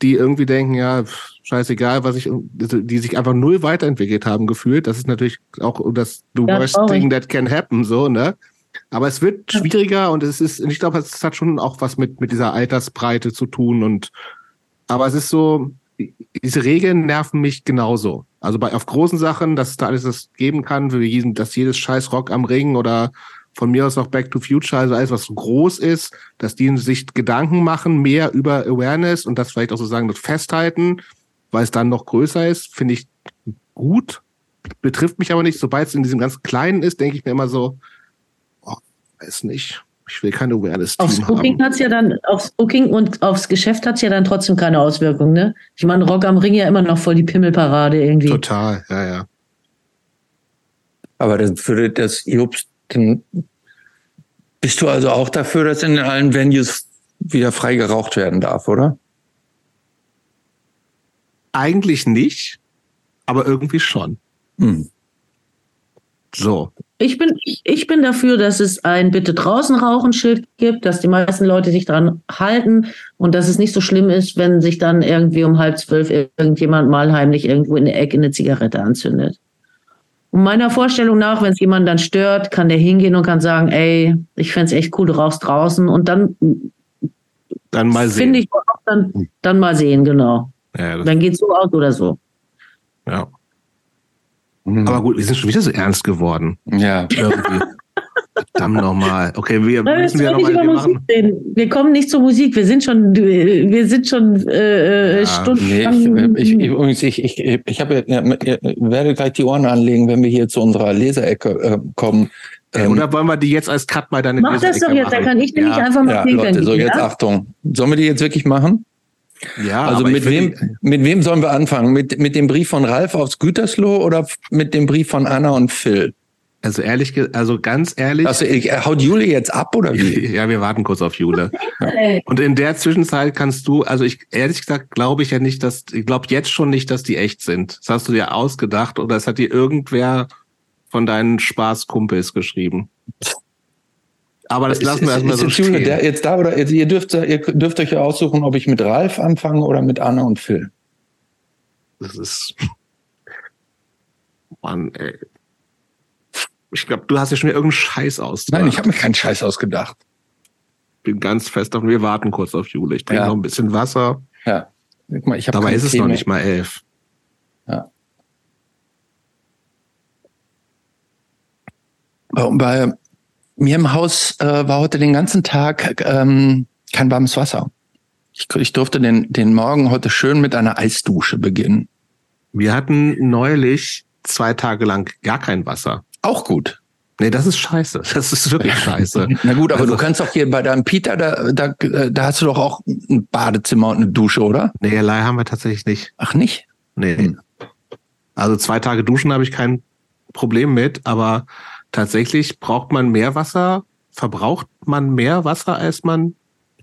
die irgendwie denken, ja, scheißegal, was ich, die sich einfach null weiterentwickelt haben gefühlt. Das ist natürlich auch das the ja, worst thing that can happen, so, ne? Aber es wird schwieriger und es ist, ich glaube, es hat schon auch was mit, mit dieser Altersbreite zu tun und, aber es ist so, diese Regeln nerven mich genauso. Also bei, auf großen Sachen, dass es da alles das geben kann, für jeden, dass jedes scheiß Rock am Ring oder von mir aus auch Back to Future, also alles, was so groß ist, dass die sich Gedanken machen, mehr über Awareness und das vielleicht auch sozusagen das festhalten, weil es dann noch größer ist, finde ich gut. Betrifft mich aber nicht. Sobald es in diesem ganz Kleinen ist, denke ich mir immer so, oh, weiß nicht. Ich will keine Awareness. Aufs Booking hat's ja dann, aufs Booking und aufs Geschäft hat's ja dann trotzdem keine Auswirkung, ne? Ich meine, Rock am Ring ja immer noch voll die Pimmelparade irgendwie. Total, ja, ja. Aber das würde das Jobst, bist du also auch dafür, dass in allen Venues wieder frei geraucht werden darf, oder? Eigentlich nicht, aber irgendwie schon. Hm. So. Ich bin, ich bin dafür, dass es ein Bitte draußen rauchen Schild gibt, dass die meisten Leute sich daran halten und dass es nicht so schlimm ist, wenn sich dann irgendwie um halb zwölf irgendjemand mal heimlich irgendwo in der Ecke eine Zigarette anzündet. Und meiner Vorstellung nach, wenn es jemand dann stört, kann der hingehen und kann sagen, ey, ich fände es echt cool, du rauchst draußen und dann dann mal sehen. Finde ich dann, dann mal sehen, genau. Ja, dann geht es so aus oder so. Ja. Mhm. Aber gut, wir sind schon wieder so ernst geworden. Ja. Irgendwie. Verdammt nochmal. Okay, wir Nein, müssen wir nochmal machen. Reden. Wir kommen nicht zur Musik. Wir sind schon, wir sind schon äh, ja, Stunden. Nee, ich, ich, ich, ich, ich, ich habe, ja, werde gleich die Ohren anlegen, wenn wir hier zu unserer Leserecke äh, kommen. Ähm, Oder wollen wir die jetzt als Cut mal deine Mach das doch jetzt, da kann ich nämlich ja. einfach mal ja, Leute, So, jetzt Achtung. Sollen wir die jetzt wirklich machen? Ja, also mit wem, mit wem sollen wir anfangen? Mit, mit dem Brief von Ralf aufs Gütersloh oder mit dem Brief von Anna und Phil? Also ehrlich, also ganz ehrlich. Also haut Jule jetzt ab oder wie? *laughs* Ja, wir warten kurz auf Jule. Und in der Zwischenzeit kannst du, also ich ehrlich gesagt glaube ich ja nicht, dass, ich glaube jetzt schon nicht, dass die echt sind. Das hast du dir ausgedacht oder es hat dir irgendwer von deinen Spaßkumpels geschrieben. *laughs* Aber das lassen wir erstmal so stehen. Der jetzt da oder ihr dürft, ihr dürft euch ja aussuchen, ob ich mit Ralf anfange oder mit Anna und Phil. Das ist. Mann, ey. Ich glaube, du hast ja schon wieder irgendeinen Scheiß ausgedacht. Nein, ich habe mir keinen Scheiß ausgedacht. Bin ganz fest auf. Wir warten kurz auf Jule. Ich trinke ja. noch ein bisschen Wasser. Ja. Mal, ich Dabei ist es noch nicht mal elf. Ja. Bei mir im Haus äh, war heute den ganzen Tag ähm, kein warmes Wasser. Ich, ich durfte den, den Morgen heute schön mit einer Eisdusche beginnen. Wir hatten neulich zwei Tage lang gar kein Wasser. Auch gut. Nee, das ist scheiße. Das ist wirklich scheiße. *laughs* Na gut, aber also, du kannst doch hier bei deinem Peter, da, da, da hast du doch auch ein Badezimmer und eine Dusche, oder? Nee, Leih haben wir tatsächlich nicht. Ach nicht? Nee. Hm. Also zwei Tage duschen habe ich kein Problem mit, aber tatsächlich braucht man mehr Wasser, verbraucht man mehr Wasser, als man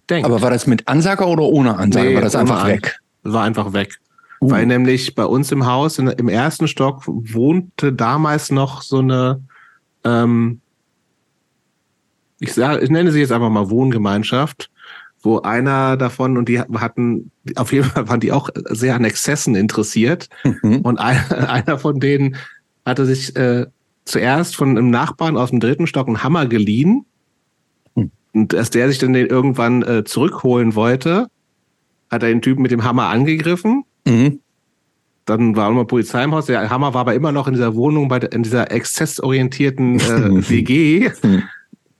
denkt. Aber war das mit Ansager oder ohne Ansager? Nee, war das einfach weg? War einfach weg. Uh. Weil nämlich bei uns im Haus in, im ersten Stock wohnte damals noch so eine, ähm, ich, sag, ich nenne sie jetzt einfach mal Wohngemeinschaft, wo einer davon und die hatten, auf jeden Fall waren die auch sehr an Exzessen interessiert. Mhm. Und einer, *laughs* einer von denen hatte sich äh, zuerst von einem Nachbarn aus dem dritten Stock einen Hammer geliehen. Hm. Und als der sich dann den irgendwann äh, zurückholen wollte, hat er den Typen mit dem Hammer angegriffen. Mhm. Dann war nochmal Polizei im Haus. Der Hammer war aber immer noch in dieser Wohnung, bei der, in dieser exzessorientierten äh, *laughs* WG. Hm.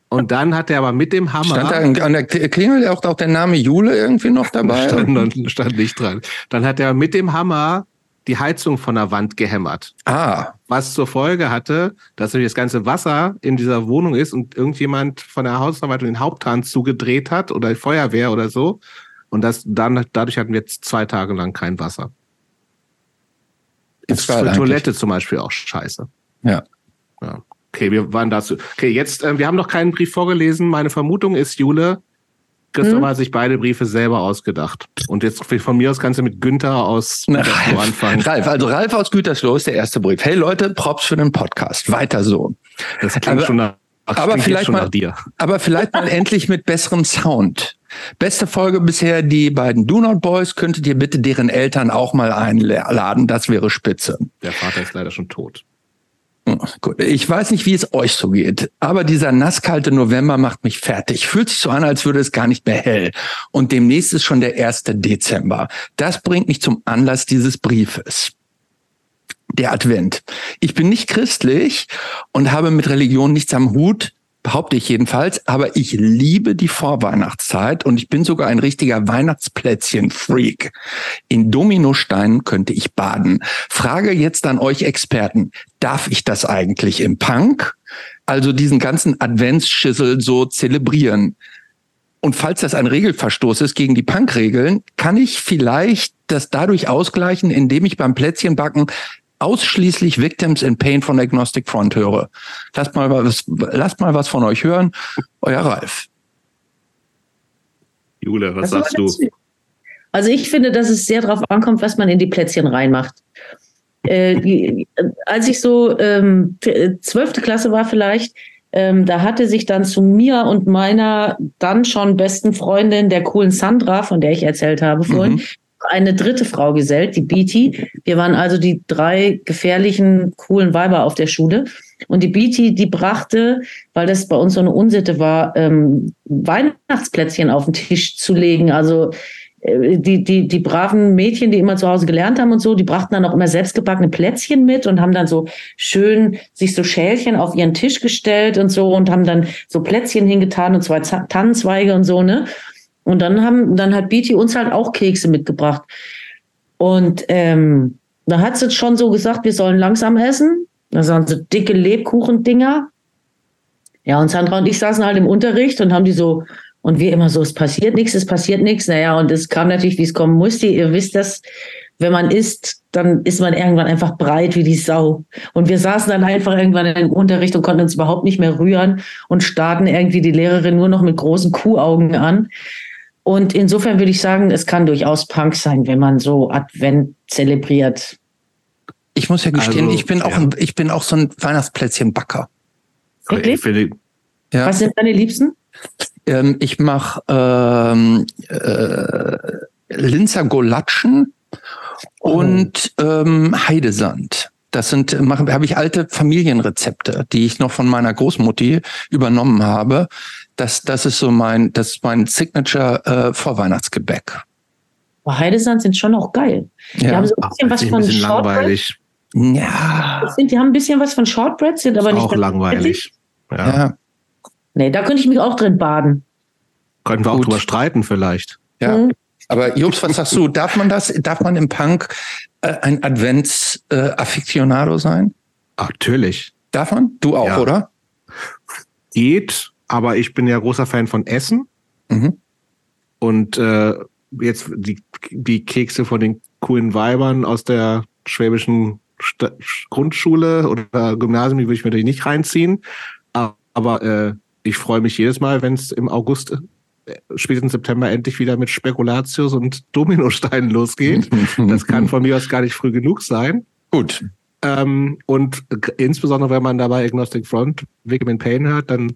Und dann hat er aber mit dem Hammer. Stand da an der Klingel auch, auch der Name Jule irgendwie noch dabei? Stand, stand nicht dran. Dann hat er mit dem Hammer die Heizung von der Wand gehämmert. Ah. Was zur Folge hatte, dass das ganze Wasser in dieser Wohnung ist und irgendjemand von der Hausverwaltung den Haupthahn zugedreht hat oder die Feuerwehr oder so. Und das dann, dadurch hatten wir jetzt zwei Tage lang kein Wasser. Ist für eigentlich. Toilette zum Beispiel auch scheiße. Ja. ja. Okay, wir waren dazu. Okay, jetzt, äh, wir haben noch keinen Brief vorgelesen. Meine Vermutung ist, Jule, Christopher hm? hat sich beide Briefe selber ausgedacht. Und jetzt von mir aus kannst du mit Günther aus Ralf, anfangen. Ralf, also Ralf aus Gütersloh ist der erste Brief. Hey Leute, Props für den Podcast. Weiter so. Das klingt aber, schon nach, aber vielleicht mal, aber vielleicht mal endlich mit besserem Sound. Beste Folge bisher, die beiden Do Not Boys. Könntet ihr bitte deren Eltern auch mal einladen? Das wäre spitze. Der Vater ist leider schon tot. Ich weiß nicht, wie es euch so geht, aber dieser nasskalte November macht mich fertig. Fühlt sich so an, als würde es gar nicht mehr hell. Und demnächst ist schon der 1. Dezember. Das bringt mich zum Anlass dieses Briefes. Der Advent. Ich bin nicht christlich und habe mit Religion nichts am Hut, behaupte ich jedenfalls. Aber ich liebe die Vorweihnachtszeit und ich bin sogar ein richtiger Weihnachtsplätzchen-Freak. In Dominosteinen könnte ich baden. Frage jetzt an euch Experten. Darf ich das eigentlich im Punk? Also diesen ganzen Adventsschüssel so zelebrieren? Und falls das ein Regelverstoß ist gegen die Punk-Regeln, kann ich vielleicht das dadurch ausgleichen, indem ich beim Plätzchenbacken ausschließlich Victims in Pain von Agnostic Front höre. Lasst mal was, lasst mal was von euch hören. Euer Ralf. Jule, was sagst du? Also ich finde, dass es sehr darauf ankommt, was man in die Plätzchen reinmacht. Äh, die, als ich so ähm, zwölfte Klasse war vielleicht, ähm, da hatte sich dann zu mir und meiner dann schon besten Freundin, der coolen Sandra, von der ich erzählt habe vorhin, mhm. Eine dritte Frau gesellt, die Beatty. Wir waren also die drei gefährlichen, coolen Weiber auf der Schule. Und die Beatty, die brachte, weil das bei uns so eine Unsitte war, ähm, Weihnachtsplätzchen auf den Tisch zu legen. Also äh, die, die, die braven Mädchen, die immer zu Hause gelernt haben und so, die brachten dann auch immer selbstgebackene Plätzchen mit und haben dann so schön sich so Schälchen auf ihren Tisch gestellt und so und haben dann so Plätzchen hingetan und zwei Tannenzweige und so, ne? Und dann haben, dann hat Beatty uns halt auch Kekse mitgebracht. Und ähm, da hat sie schon so gesagt, wir sollen langsam essen. Das waren so dicke Lebkuchendinger. Ja, und Sandra und ich saßen halt im Unterricht und haben die so und wir immer so, es passiert nichts, es passiert nichts. Naja, und es kam natürlich, wie es kommen musste. Ihr wisst das, wenn man isst, dann ist man irgendwann einfach breit wie die Sau. Und wir saßen dann einfach irgendwann im Unterricht und konnten uns überhaupt nicht mehr rühren und starten irgendwie die Lehrerin nur noch mit großen Kuhaugen an. Und insofern würde ich sagen, es kann durchaus Punk sein, wenn man so Advent zelebriert. Ich muss ja gestehen, also, ich bin ja. auch ein, ich bin auch so ein Weihnachtsplätzchenbacker. Wirklich? Ja. Was sind deine Liebsten? Ähm, ich mache ähm, äh, Linzer Golatschen oh. und ähm, Heidesand. Das sind habe ich alte Familienrezepte, die ich noch von meiner Großmutti übernommen habe. Das das ist so mein das ist mein Signature äh, Vorweihnachtsgebäck. Aber Heidesand sind schon auch geil. Die ja. haben so ein bisschen Ach, was von bisschen langweilig. Ja. Sind, die haben ein bisschen was von Shortbread, sind aber nicht auch langweilig. Ja. ja. Nee, da könnte ich mich auch drin baden. Können wir Gut. auch drüber streiten vielleicht. Ja. Mhm. Aber Jobs, was sagst du? Darf man das? Darf man im Punk äh, ein Advents-Affiktionado äh, sein? natürlich. Darf man? Du auch, ja. oder? Geht, aber ich bin ja großer Fan von Essen. Mhm. Und äh, jetzt die, die Kekse von den coolen Weibern aus der schwäbischen St Grundschule oder Gymnasium, die würde ich mir natürlich nicht reinziehen. Aber äh, ich freue mich jedes Mal, wenn es im August, äh, spätestens September endlich wieder mit Spekulatius und Dominosteinen losgeht. *laughs* das kann von mir aus gar nicht früh genug sein. Gut. Ähm, und insbesondere, wenn man dabei Agnostic Front, Victim in Pain hört, dann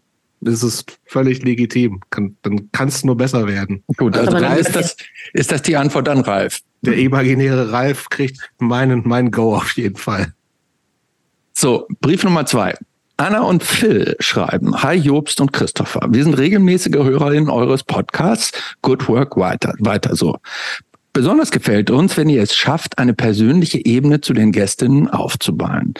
ist es völlig legitim. Kann, dann kann es nur besser werden. Gut, also da ist das, ist das die Antwort an Ralf. Der imaginäre Ralf kriegt meinen, meinen Go auf jeden Fall. So, Brief Nummer zwei. Anna und Phil schreiben, Hi Jobst und Christopher. Wir sind regelmäßige Hörerinnen eures Podcasts. Good work weiter, weiter so. Besonders gefällt uns, wenn ihr es schafft, eine persönliche Ebene zu den Gästinnen aufzubauen.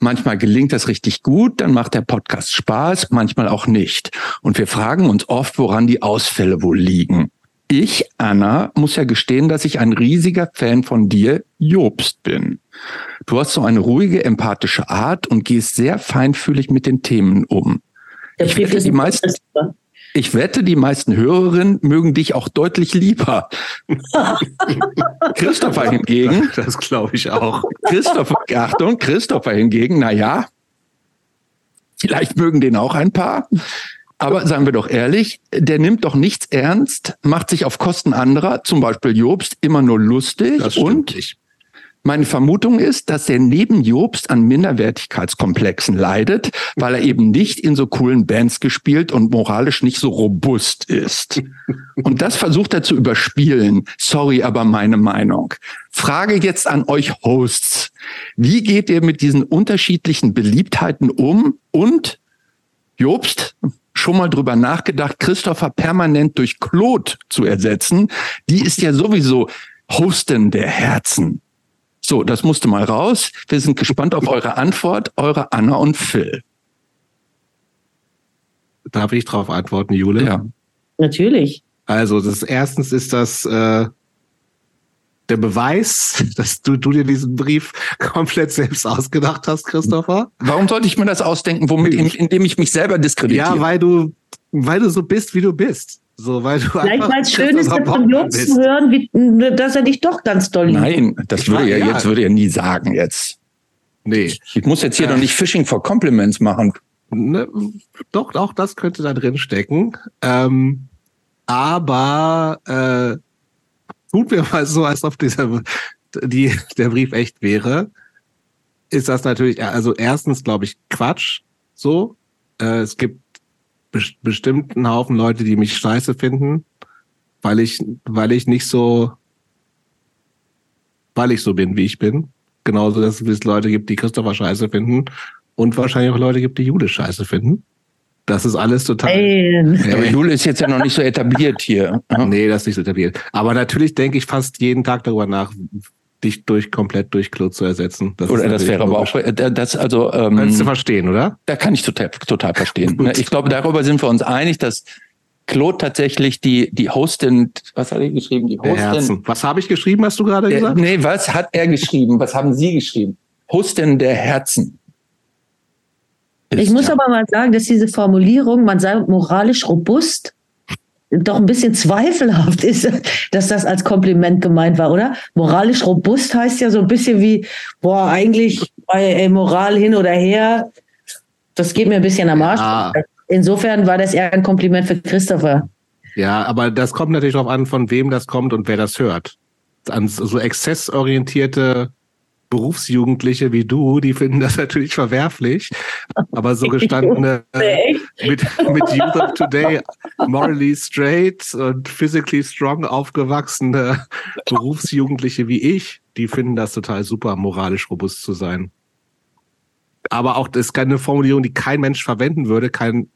Manchmal gelingt das richtig gut, dann macht der Podcast Spaß, manchmal auch nicht. Und wir fragen uns oft, woran die Ausfälle wohl liegen. Ich, Anna, muss ja gestehen, dass ich ein riesiger Fan von dir, Jobst, bin. Du hast so eine ruhige, empathische Art und gehst sehr feinfühlig mit den Themen um. Ich wette, die meisten, ich wette, die meisten Hörerinnen mögen dich auch deutlich lieber. *laughs* Christopher hingegen. Das glaube ich auch. Christopher, Achtung, Christopher hingegen, na ja, vielleicht mögen den auch ein paar. Aber seien wir doch ehrlich, der nimmt doch nichts ernst, macht sich auf Kosten anderer, zum Beispiel Jobst, immer nur lustig und nicht. Meine Vermutung ist, dass er neben Jobst an Minderwertigkeitskomplexen leidet, weil er eben nicht in so coolen Bands gespielt und moralisch nicht so robust ist. Und das versucht er zu überspielen. Sorry, aber meine Meinung. Frage jetzt an euch Hosts. Wie geht ihr mit diesen unterschiedlichen Beliebtheiten um? Und Jobst, schon mal drüber nachgedacht, Christopher permanent durch Claude zu ersetzen? Die ist ja sowieso Hostin der Herzen. So, das musste mal raus. Wir sind gespannt auf eure Antwort, eure Anna und Phil. Darf ich darauf antworten, Jule? Ja. Natürlich. Also, das erstens ist das äh, der Beweis, *laughs* dass du, du dir diesen Brief komplett selbst ausgedacht hast, Christopher. Warum sollte ich mir das ausdenken, womit, in, indem ich mich selber diskreditiere? Ja, weil du, weil du so bist, wie du bist. So, weil du Vielleicht weil es schön ist, von Jobs zu hören, wie, dass er dich doch ganz doll liebt. Nein, das würde er ja. jetzt würde er nie sagen jetzt. Nee. Ich muss jetzt hier äh, doch nicht Fishing for Compliments machen. Ne, doch, auch das könnte da drin stecken. Ähm, aber äh, tun wir mal so, als ob dieser, die, der Brief echt wäre. Ist das natürlich, also erstens glaube ich Quatsch. So, äh, es gibt bestimmt einen Haufen Leute, die mich scheiße finden, weil ich, weil ich nicht so, weil ich so bin, wie ich bin. Genauso, dass es Leute gibt, die Christopher scheiße finden und wahrscheinlich auch Leute gibt, die Jule scheiße finden. Das ist alles total. Ja, aber Jule ist jetzt ja noch nicht so etabliert hier. nee, das ist nicht so etabliert. Aber natürlich denke ich fast jeden Tag darüber nach, dich durch komplett durch Klo zu ersetzen. Das oder das wäre aber auch das also ähm, kannst du verstehen, oder? Da kann ich total total verstehen. *laughs* ich glaube, darüber sind wir uns einig, dass Claude tatsächlich die die Hostin, was hat er geschrieben? Die Hostin. Was habe ich geschrieben? Hast du gerade gesagt? Äh, nee, was hat er geschrieben? Was haben Sie geschrieben? Hostin der Herzen. Ist, ich muss ja. aber mal sagen, dass diese Formulierung, man sei moralisch robust, doch ein bisschen zweifelhaft ist, *laughs* dass das als Kompliment gemeint war, oder? Moralisch robust heißt ja so ein bisschen wie, boah, eigentlich bei ey, Moral hin oder her, das geht mir ein bisschen am Arsch. Ja. Insofern war das eher ein Kompliment für Christopher. Ja, aber das kommt natürlich darauf an, von wem das kommt und wer das hört. An so exzessorientierte Berufsjugendliche wie du, die finden das natürlich verwerflich, aber so *laughs* gestandene äh, mit, mit Youth of Today morally straight und physically strong aufgewachsene Berufsjugendliche wie ich, die finden das total super, moralisch robust zu sein. Aber auch das ist keine Formulierung, die kein Mensch verwenden würde, kein,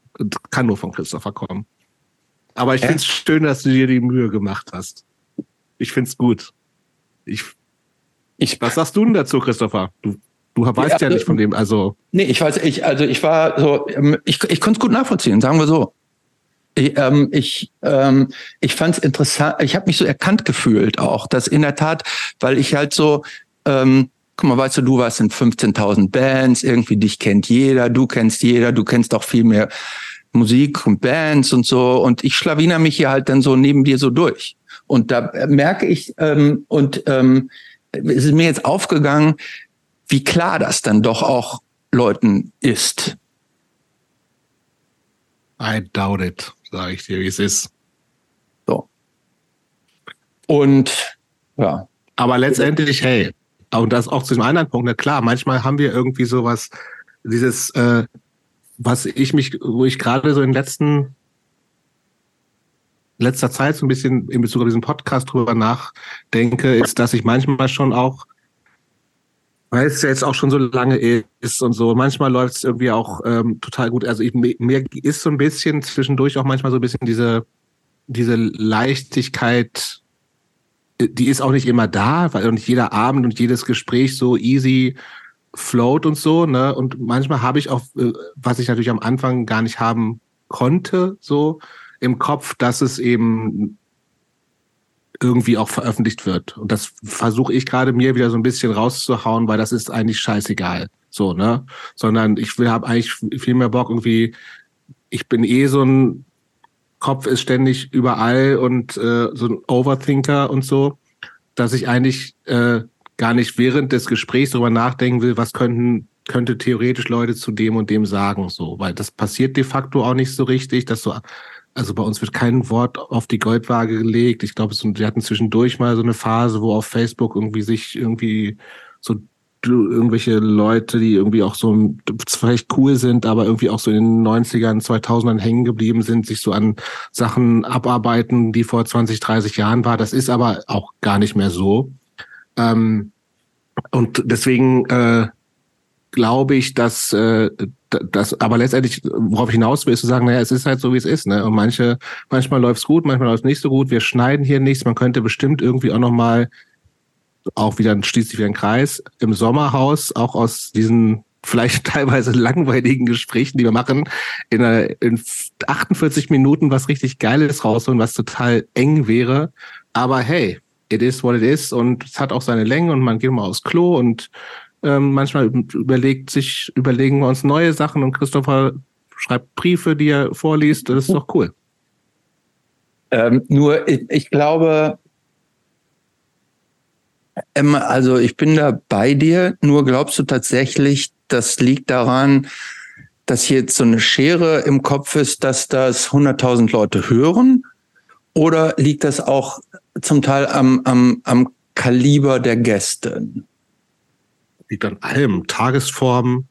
kann nur von Christopher kommen. Aber ich finde es schön, dass du dir die Mühe gemacht hast. Ich finde es gut. Ich ich, was sagst du denn dazu, Christopher? Du, du weißt ja, ja nicht von dem, also. Nee, ich weiß, ich, also ich war so, ähm, ich, ich konnte es gut nachvollziehen, sagen wir so. Ich, ähm, ich, ähm, ich fand es interessant, ich habe mich so erkannt gefühlt auch, dass in der Tat, weil ich halt so, ähm, guck mal, weißt du, du warst in 15.000 Bands, irgendwie dich kennt jeder, du kennst jeder, du kennst auch viel mehr Musik und Bands und so und ich schlawiner mich hier halt dann so neben dir so durch. Und da merke ich, ähm, und ähm, es ist mir jetzt aufgegangen, wie klar das dann doch auch Leuten ist. I doubt it, sage ich dir, wie es ist. So. Und ja. Aber letztendlich, hey, und das auch zu dem anderen Punkt, na klar, manchmal haben wir irgendwie sowas, dieses, äh, was ich mich, wo ich gerade so in den letzten letzter Zeit so ein bisschen in Bezug auf diesen Podcast drüber nachdenke, ist, dass ich manchmal schon auch, weil es ja jetzt auch schon so lange ist und so, manchmal läuft es irgendwie auch ähm, total gut. Also ich, mir ist so ein bisschen zwischendurch auch manchmal so ein bisschen diese, diese Leichtigkeit, die ist auch nicht immer da, weil nicht jeder Abend und jedes Gespräch so easy float und so, ne? Und manchmal habe ich auch, äh, was ich natürlich am Anfang gar nicht haben konnte, so, im Kopf, dass es eben irgendwie auch veröffentlicht wird. Und das versuche ich gerade mir wieder so ein bisschen rauszuhauen, weil das ist eigentlich scheißegal. So, ne? Sondern ich will habe eigentlich viel mehr Bock irgendwie, ich bin eh so ein Kopf ist ständig überall und äh, so ein Overthinker und so, dass ich eigentlich äh, gar nicht während des Gesprächs darüber nachdenken will, was könnten könnte theoretisch Leute zu dem und dem sagen, so, weil das passiert de facto auch nicht so richtig, dass so also bei uns wird kein Wort auf die Goldwaage gelegt. Ich glaube, wir hatten zwischendurch mal so eine Phase, wo auf Facebook irgendwie sich irgendwie so irgendwelche Leute, die irgendwie auch so vielleicht cool sind, aber irgendwie auch so in den 90ern, 2000ern hängen geblieben sind, sich so an Sachen abarbeiten, die vor 20, 30 Jahren war. Das ist aber auch gar nicht mehr so. Ähm, und deswegen äh, glaube ich, dass äh, das, aber letztendlich, worauf ich hinaus will, ist zu sagen, naja, es ist halt so, wie es ist. Ne? Und manche, manchmal läuft's gut, manchmal läuft's nicht so gut. Wir schneiden hier nichts. Man könnte bestimmt irgendwie auch nochmal, auch wieder schließt sich wieder ein Kreis, im Sommerhaus auch aus diesen *laughs* vielleicht teilweise langweiligen Gesprächen, die wir machen, in, einer, in 48 Minuten was richtig Geiles rausholen, was total eng wäre. Aber hey, it is what it is und es hat auch seine Länge und man geht mal aufs Klo und ähm, manchmal überlegt sich, überlegen wir uns neue Sachen und Christopher schreibt Briefe, die er vorliest. Das ist doch cool. Ähm, nur, ich, ich glaube, Emma, also ich bin da bei dir, nur glaubst du tatsächlich, das liegt daran, dass hier jetzt so eine Schere im Kopf ist, dass das 100.000 Leute hören? Oder liegt das auch zum Teil am, am, am Kaliber der Gäste? Liegt an allem. Tagesform.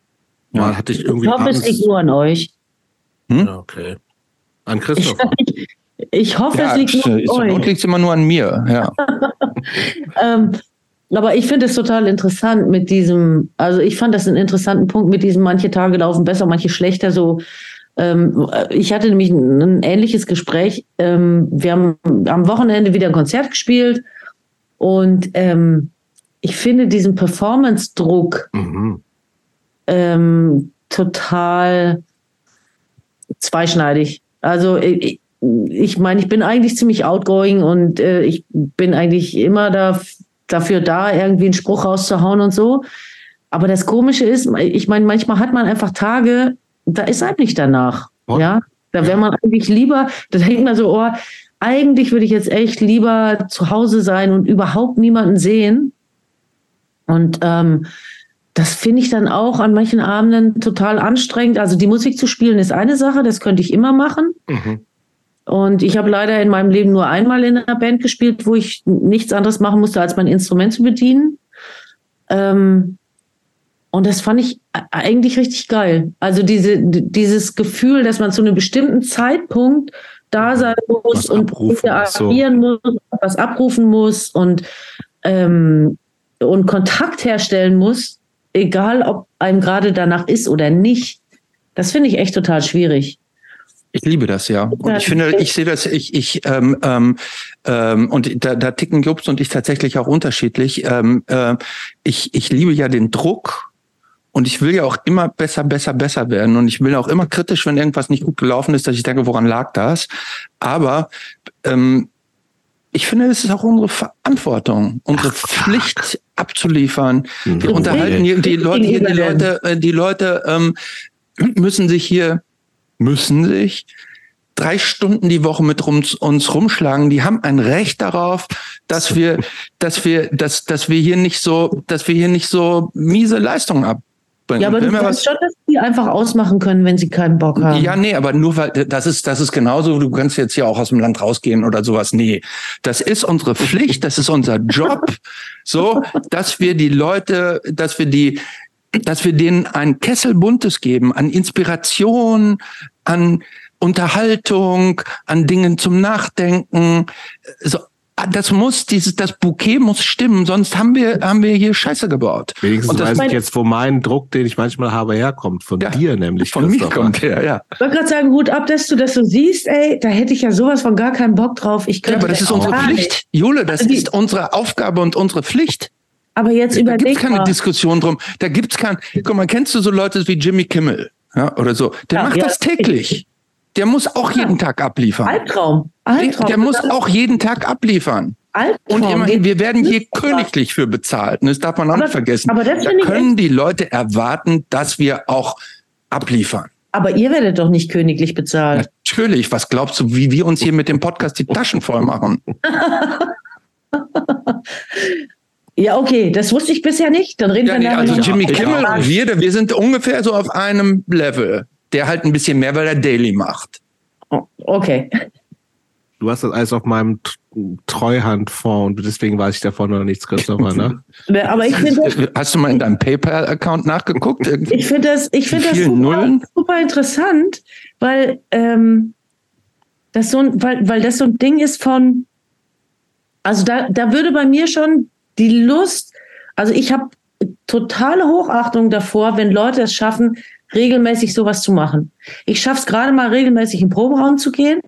Mal ja. hatte ich irgendwie. Ich hoffe, es liegt nur an euch. Hm? Okay. An Christoph. Ich, ich hoffe, ja, es liegt nur an euch. liegt es immer nur an mir, ja. *laughs* ähm, aber ich finde es total interessant mit diesem, also ich fand das einen interessanten Punkt mit diesem, manche Tage laufen besser, manche schlechter, so. Ähm, ich hatte nämlich ein, ein ähnliches Gespräch. Ähm, wir haben am Wochenende wieder ein Konzert gespielt und ähm, ich finde diesen Performance-Druck mhm. Ähm, total zweischneidig. Also ich, ich meine, ich bin eigentlich ziemlich outgoing und äh, ich bin eigentlich immer da dafür da, irgendwie einen Spruch rauszuhauen und so. Aber das Komische ist, ich meine, manchmal hat man einfach Tage, da ist einem nicht danach. Oh. Ja, da wäre man eigentlich lieber, da denkt man so, oh, eigentlich würde ich jetzt echt lieber zu Hause sein und überhaupt niemanden sehen. Und ähm, das finde ich dann auch an manchen Abenden total anstrengend. Also die Musik zu spielen ist eine Sache, das könnte ich immer machen. Mhm. Und ich habe leider in meinem Leben nur einmal in einer Band gespielt, wo ich nichts anderes machen musste, als mein Instrument zu bedienen. Ähm, und das fand ich eigentlich richtig geil. Also diese, dieses Gefühl, dass man zu einem bestimmten Zeitpunkt da sein muss und agieren so. muss, was abrufen muss und, ähm, und Kontakt herstellen muss, egal ob einem gerade danach ist oder nicht. Das finde ich echt total schwierig. Ich liebe das ja. Und ich finde, ich sehe das, ich, ich, ähm, ähm, ähm, und da, da ticken Jobs und ich tatsächlich auch unterschiedlich. Ähm, äh, ich, ich liebe ja den Druck und ich will ja auch immer besser, besser, besser werden. Und ich will auch immer kritisch, wenn irgendwas nicht gut gelaufen ist, dass ich denke, woran lag das? Aber ähm, ich finde, es ist auch unsere Verantwortung, unsere Ach, Pflicht abzuliefern. Mhm. Wir unterhalten hier die Leute, hier, die Leute, die Leute ähm, müssen sich hier müssen sich drei Stunden die Woche mit uns, uns rumschlagen. Die haben ein Recht darauf, dass wir, dass wir, dass, dass wir hier nicht so, dass wir hier nicht so miese Leistungen ab. Ja, aber du weißt schon, dass die einfach ausmachen können, wenn sie keinen Bock haben. Ja, nee, aber nur weil das ist, das ist genauso, du kannst jetzt hier auch aus dem Land rausgehen oder sowas. Nee, das ist unsere Pflicht, das ist unser Job, so, dass wir die Leute, dass wir die, dass wir denen ein Kessel Buntes geben an Inspiration, an Unterhaltung, an Dingen zum Nachdenken. So, das muss, dieses, das Bouquet muss stimmen, sonst haben wir, haben wir hier Scheiße gebaut. Wenigstens weiß ich jetzt, wo mein Druck, den ich manchmal habe, herkommt. Von ja, dir nämlich. Von mir kommt her, ja. Ich wollte gerade sagen, gut ab, dass du das so siehst, ey, da hätte ich ja sowas von gar keinen Bock drauf. Ich ja, aber das ist unsere Pflicht. Jule, das also ist unsere Aufgabe und unsere Pflicht. Aber jetzt überleg Da gibt's keine Diskussion drum. Da gibt's kein, guck mal, kennst du so Leute wie Jimmy Kimmel? Ja, oder so. Der ja, macht ja, das täglich. Der muss auch jeden Tag abliefern. Albtraum. Albtraum. Der, der muss auch jeden Tag abliefern. Albtraum. Und immerhin, wir werden hier königlich für bezahlt. Das darf man auch nicht vergessen. Aber das da können die Leute erwarten, dass wir auch abliefern. Aber ihr werdet doch nicht königlich bezahlt. Natürlich. Was glaubst du, wie wir uns hier mit dem Podcast die Taschen voll machen? *laughs* Ja, okay, das wusste ich bisher nicht. Dann reden ja, wir nee, Also Jimmy Kimmel und wir, wir sind ungefähr so auf einem Level. Der halt ein bisschen mehr, weil er Daily macht. Oh, okay. Du hast das alles auf meinem Treuhandfonds und deswegen weiß ich davon noch nichts, Christopher, ne? Aber ich finde. Hast du mal in deinem PayPal-Account nachgeguckt? Ich finde das, ich finde das super, super, interessant, weil, ähm, das so ein, weil, weil das so ein Ding ist von, also da, da würde bei mir schon die Lust, also ich habe totale Hochachtung davor, wenn Leute es schaffen, regelmäßig sowas zu machen. Ich schaffe es gerade mal regelmäßig im Proberaum zu gehen,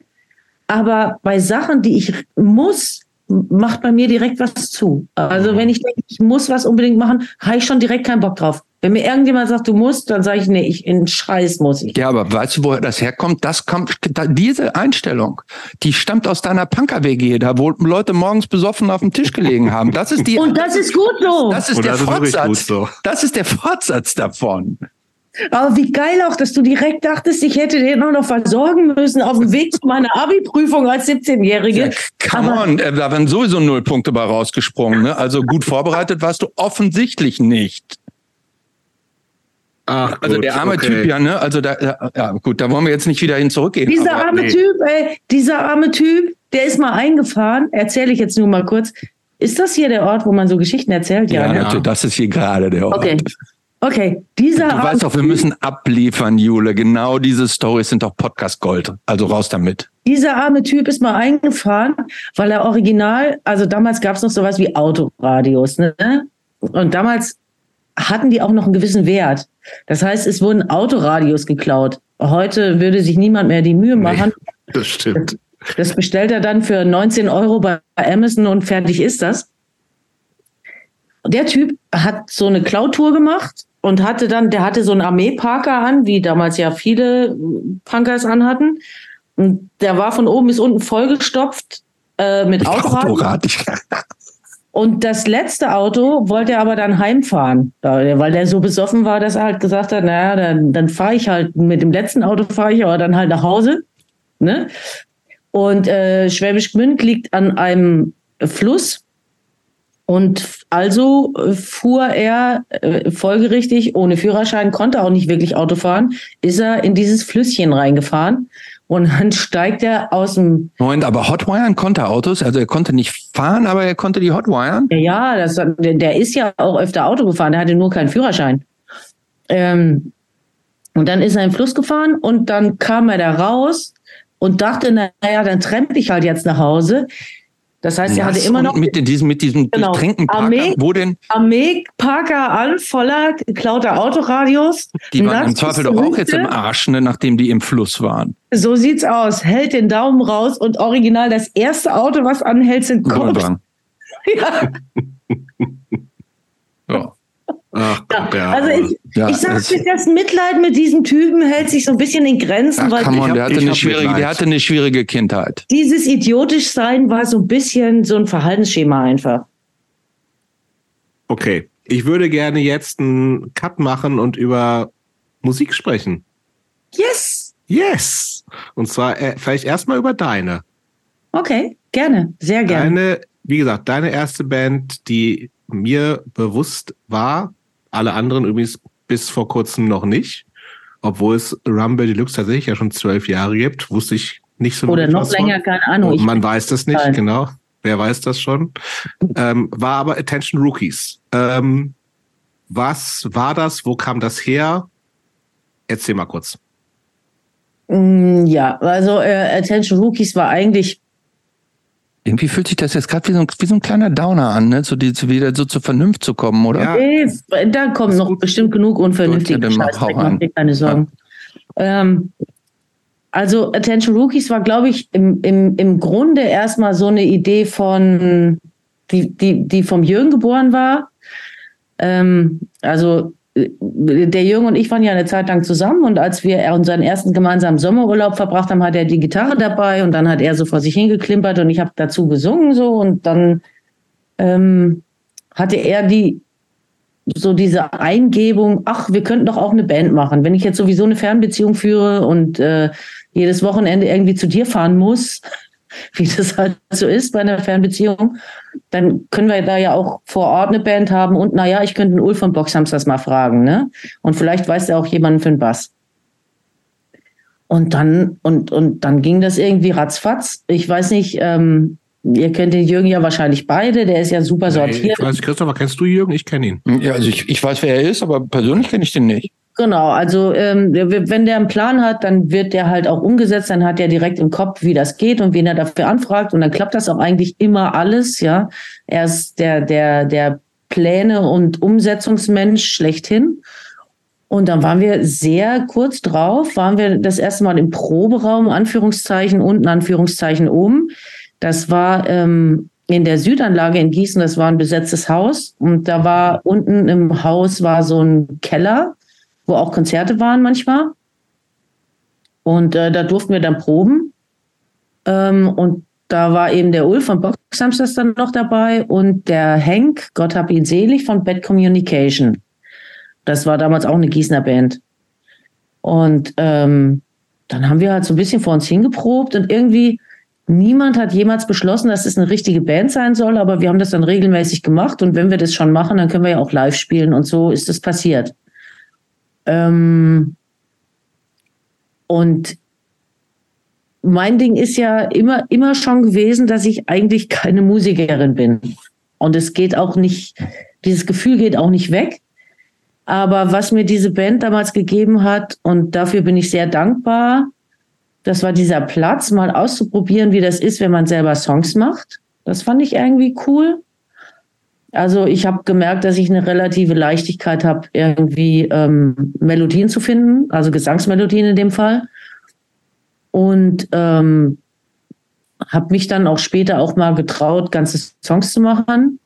aber bei Sachen, die ich muss, macht bei mir direkt was zu. Also wenn ich denke, ich muss was unbedingt machen, habe ich schon direkt keinen Bock drauf. Wenn mir irgendjemand sagt, du musst, dann sage ich, nee, ich in Scheiß muss ich. Ja, aber weißt du, woher das herkommt? Das kommt, da, diese Einstellung, die stammt aus deiner Punker-WG, da wo Leute morgens besoffen auf dem Tisch gelegen haben. Das ist die. *laughs* Und das ist gut so. Das ist Und der das ist Fortsatz. gut so. Das ist der Fortsatz davon. Aber wie geil auch, dass du direkt dachtest, ich hätte den auch noch versorgen müssen auf dem Weg zu meiner Abi-Prüfung als 17-Jährige. Come Aber- on, äh, da waren sowieso null Punkte bei rausgesprungen. Ne? Also gut vorbereitet warst du offensichtlich nicht. Ach, Also gut, der arme okay. Typ ja, ne? Also da, ja, ja, gut, da wollen wir jetzt nicht wieder hin zurückgehen. Dieser aber- arme nee. Typ, ey, dieser arme Typ, der ist mal eingefahren, erzähle ich jetzt nur mal kurz. Ist das hier der Ort, wo man so Geschichten erzählt? ja, ne? natürlich, das ist hier gerade der Ort. Okay. Okay, dieser Du weißt doch, wir müssen abliefern, Jule. Genau diese Stories sind doch Podcast Gold. Also raus damit. Dieser arme Typ ist mal eingefahren, weil er original, also damals gab es noch sowas wie Autoradios, ne? Und damals hatten die auch noch einen gewissen Wert. Das heißt, es wurden Autoradios geklaut. Heute würde sich niemand mehr die Mühe machen. Das stimmt. Das bestellt er dann für 19 Euro bei Amazon und fertig ist das. Der Typ hat so eine Klautour gemacht und hatte dann, der hatte so einen Armeeparker an, wie damals ja viele Punkers anhatten. Und der war von oben bis unten vollgestopft äh, mit Autoradio. Autorad. Und das letzte Auto wollte er aber dann heimfahren, weil der so besoffen war, dass er halt gesagt hat, naja, dann, dann fahre ich halt, mit dem letzten Auto fahre ich aber dann halt nach Hause. Ne? Und äh, Schwäbisch Gmünd liegt an einem Fluss. Und also äh, fuhr er äh, folgerichtig, ohne Führerschein, konnte auch nicht wirklich Auto fahren, ist er in dieses Flüsschen reingefahren. Und *laughs* dann steigt er aus dem Moment, aber Hotwiren konnte Autos. Also er konnte nicht fahren, aber er konnte die Hotwiren. Ja, Ja, das, der, ist ja auch öfter Auto gefahren, der hatte nur keinen Führerschein. Ähm, und dann ist er in den Fluss gefahren und dann kam er da raus und dachte, naja, dann trempe ich halt jetzt nach Hause. Das heißt, er hatte immer Und noch mit diesem, mit diesem Genau. Getränkenparker, Armee- wo denn? Armee-Parker an, voller geklauter Autoradios. Die waren im Zweifel doch auch jetzt im. Arsch, ne, nachdem die im Fluss waren. So sieht's aus. Hält den Daumen raus und original das erste Auto, was anhält, sind Cops. Ja. Ja. Ach Gott, ja. Also ich, Ja, ich sag's dir, das Mitleid mit diesem Typen hält sich so ein bisschen in Grenzen, Ach, weil ich der hatte, eine schwierige, der hatte eine schwierige Kindheit. dieses idiotisch sein war so ein bisschen so ein Verhaltensschema einfach. Okay, ich würde gerne jetzt einen Cut machen und über Musik sprechen. Yes. Yes! Und zwar äh, vielleicht erstmal über deine. Okay, gerne, sehr gerne. Deine, wie gesagt, deine erste Band, die mir bewusst war, alle anderen übrigens bis vor kurzem noch nicht, obwohl es Rumble Deluxe tatsächlich ja schon zwölf Jahre gibt, wusste ich nicht so Oder noch was von. länger, keine Ahnung. Ich, Man weiß das nicht, genau. Wer weiß das schon? Ähm, war aber Attention Rookies. Ähm, was war das? Wo kam das her? Erzähl mal kurz. Mm, ja, also äh, Attention Rookies war eigentlich, Irgendwie fühlt sich das jetzt gerade wie, so ein- wie so ein kleiner Downer an, ne? So die, wieder so zur Vernunft zu kommen, oder? Ja. äh, da kommt Ist noch gut. bestimmt genug unvernünftige Gut, ja, dann Scheiß hau weg, an. mach dir keine Sorgen. Ähm, also Attention Rookies war, glaube ich, im, im, im Grunde erstmal so eine Idee von, die, die, die vom Jürgen geboren war. Ähm, also der Jürgen und ich waren ja eine Zeit lang zusammen und als wir unseren ersten gemeinsamen Sommerurlaub verbracht haben, hat er die Gitarre dabei und dann hat er so vor sich hingeklimpert und ich habe dazu gesungen so und dann ähm, hatte er die so diese Eingebung, ach, wir könnten doch auch eine Band machen. Wenn ich jetzt sowieso eine Fernbeziehung führe und äh, jedes Wochenende irgendwie zu dir fahren muss, *laughs* wie das halt so ist bei einer Fernbeziehung, dann können wir da ja auch vor Ort eine Band haben und naja, ich könnte den Ulf von Boxhamsters mal fragen, ne? Und vielleicht weiß er auch jemanden für den Bass. Und dann, und, und dann ging das irgendwie ratzfatz. Ich weiß nicht, ähm, ihr kennt den Jürgen ja wahrscheinlich beide, der ist ja super Nee, sortiert. ich weiß, Christopher, kennst du Jürgen? Ich kenne ihn. Ja, also ich, ich weiß, wer er ist, aber persönlich kenne ich den nicht. Genau, also ähm, wenn der einen Plan hat, dann wird der halt auch umgesetzt, dann hat er direkt im Kopf, wie das geht und wen er dafür anfragt und dann klappt das auch eigentlich immer alles, ja. Er ist der, der, der Pläne- und Umsetzungsmensch schlechthin. Und dann waren wir sehr kurz drauf, waren wir das erste Mal im Proberaum, Anführungszeichen unten, Anführungszeichen oben. Das war ähm, in der Südanlage in Gießen, das war ein besetztes Haus und da war unten im Haus war so ein Keller, wo auch Konzerte waren manchmal. Und äh, da durften wir dann proben. Ähm, und da war eben der Ulf von Boxhamsters dann noch dabei und der Henk, Gott hab ihn selig, von Bad Communication. Das war damals auch eine Gießener Band. Und ähm, dann haben wir halt so ein bisschen vor uns hingeprobt und irgendwie niemand hat jemals beschlossen, dass es eine richtige Band sein soll, aber wir haben das dann regelmäßig gemacht und wenn wir das schon machen, dann können wir ja auch live spielen und so ist es passiert. Ähm, und mein Ding ist ja immer, immer schon gewesen, dass ich eigentlich keine Musikerin bin. Und es geht auch nicht, dieses Gefühl geht auch nicht weg. Aber was mir diese Band damals gegeben hat, und dafür bin ich sehr dankbar, das war dieser Platz, mal auszuprobieren, wie das ist, wenn man selber Songs macht. Das fand ich irgendwie cool. Also ich habe gemerkt, dass ich eine relative Leichtigkeit habe, irgendwie ähm, Melodien zu finden, also Gesangsmelodien in dem Fall. Und ähm, habe mich dann auch später auch mal getraut, ganze Songs zu machen.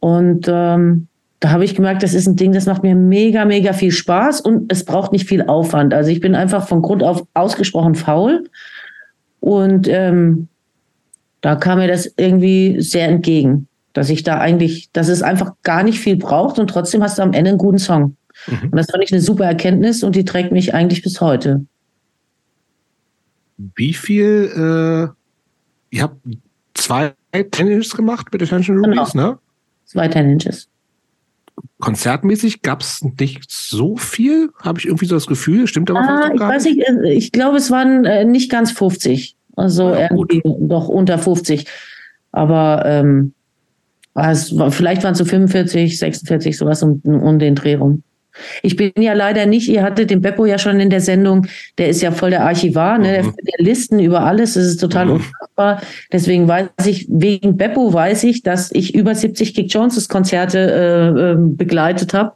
Und ähm, da habe ich gemerkt, das ist ein Ding, das macht mir mega, mega viel Spaß und es braucht nicht viel Aufwand. Also ich bin einfach von Grund auf ausgesprochen faul. Und ähm, da kam mir das irgendwie sehr entgegen, dass ich da eigentlich, dass es einfach gar nicht viel braucht und trotzdem hast du am Ende einen guten Song. Mhm. Und das fand ich eine super Erkenntnis und die trägt mich eigentlich bis heute. Wie viel, äh, ihr habt zwei Ten Inches gemacht mit Attention Rubies, genau. ne? Zwei Ten Inches. Konzertmäßig gab es nicht so viel, habe ich irgendwie so das Gefühl. Stimmt aber ah, ich weiß nicht, äh, ich glaube, es waren äh, nicht ganz 50. Also ja, irgendwie gut. doch unter 50. Aber ähm, es vielleicht waren es so 45, 46, sowas um, um den Dreh rum. Ich bin ja leider nicht, ihr hattet den Beppo ja schon in der Sendung, der ist ja voll der Archivar, ne? Mhm. der, der Listen über alles, das ist total mhm. unfassbar. Deswegen weiß ich, wegen Beppo weiß ich, dass ich über 70 Kick Joneses Konzerte äh, äh, begleitet habe,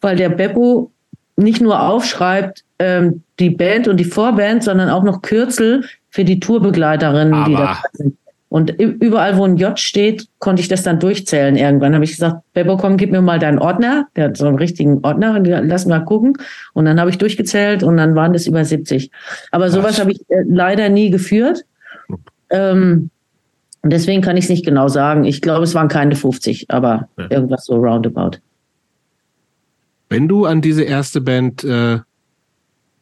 weil der Beppo nicht nur aufschreibt, ähm, die Band und die Vorband, sondern auch noch Kürzel für die Tourbegleiterinnen, die da sind. Und überall, wo ein J steht, konnte ich das dann durchzählen. Irgendwann habe ich gesagt, Bebo, komm, gib mir mal deinen Ordner. Der hat so einen richtigen Ordner. Lass mal gucken. Und dann habe ich durchgezählt und dann waren das über 70. Aber sowas habe ich äh, leider nie geführt. Ähm, deswegen kann ich es nicht genau sagen. Ich glaube, es waren keine 50, aber ja. irgendwas so roundabout. Wenn du an diese erste Band äh,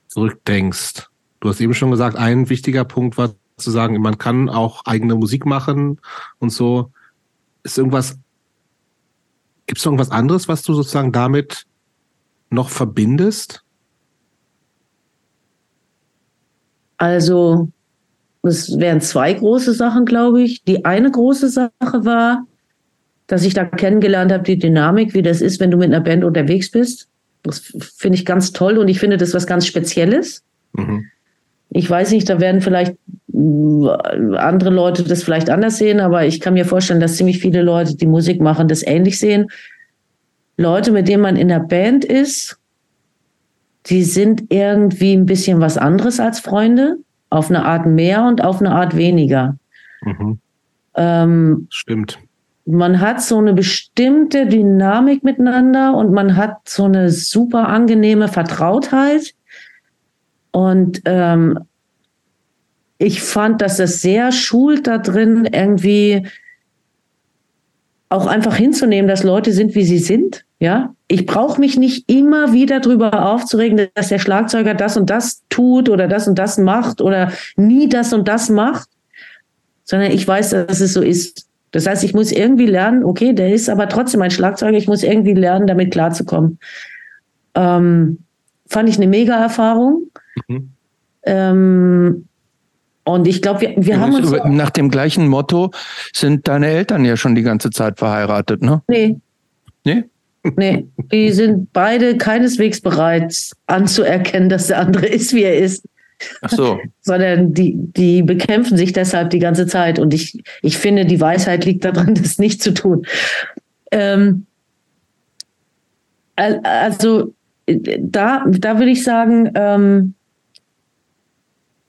zurückdenkst, du hast eben schon gesagt, ein wichtiger Punkt war zu sagen, man kann auch eigene Musik machen und so. Ist irgendwas, gibt es irgendwas anderes, was du sozusagen damit noch verbindest? Also, es wären zwei große Sachen, glaube ich. Die eine große Sache war, dass ich da kennengelernt habe, die Dynamik, wie das ist, wenn du mit einer Band unterwegs bist. Das finde ich ganz toll und ich finde das was ganz Spezielles. Mhm. Ich weiß nicht, da werden vielleicht andere Leute das vielleicht anders sehen, aber ich kann mir vorstellen, dass ziemlich viele Leute, die Musik machen, das ähnlich sehen. Leute, mit denen man in der Band ist, die sind irgendwie ein bisschen was anderes als Freunde, auf eine Art mehr und auf eine Art weniger. Mhm. Ähm, Stimmt. Man hat so eine bestimmte Dynamik miteinander und man hat so eine super angenehme Vertrautheit. Und ähm, ich fand, dass das sehr schult da drin, irgendwie auch einfach hinzunehmen, dass Leute sind, wie sie sind. Ja, ich brauche mich nicht immer wieder darüber aufzuregen, dass der Schlagzeuger das und das tut oder das und das macht oder nie das und das macht, sondern ich weiß, dass es so ist. Das heißt, ich muss irgendwie lernen, okay, der ist aber trotzdem ein Schlagzeuger, ich muss irgendwie lernen, damit klarzukommen. Ähm, fand ich eine Mega-Erfahrung. Mhm. Ähm, und ich glaube, wir, wir haben uns. Nach dem gleichen Motto sind deine Eltern ja schon die ganze Zeit verheiratet, ne? Nee. Nee? Nee, die sind beide keineswegs bereit anzuerkennen, dass der andere ist, wie er ist. Ach so. *laughs* Sondern die, die bekämpfen sich deshalb die ganze Zeit. Und ich, ich finde, die Weisheit liegt daran, *laughs* das nicht zu tun. Ähm, also, da, da würde ich sagen, ähm,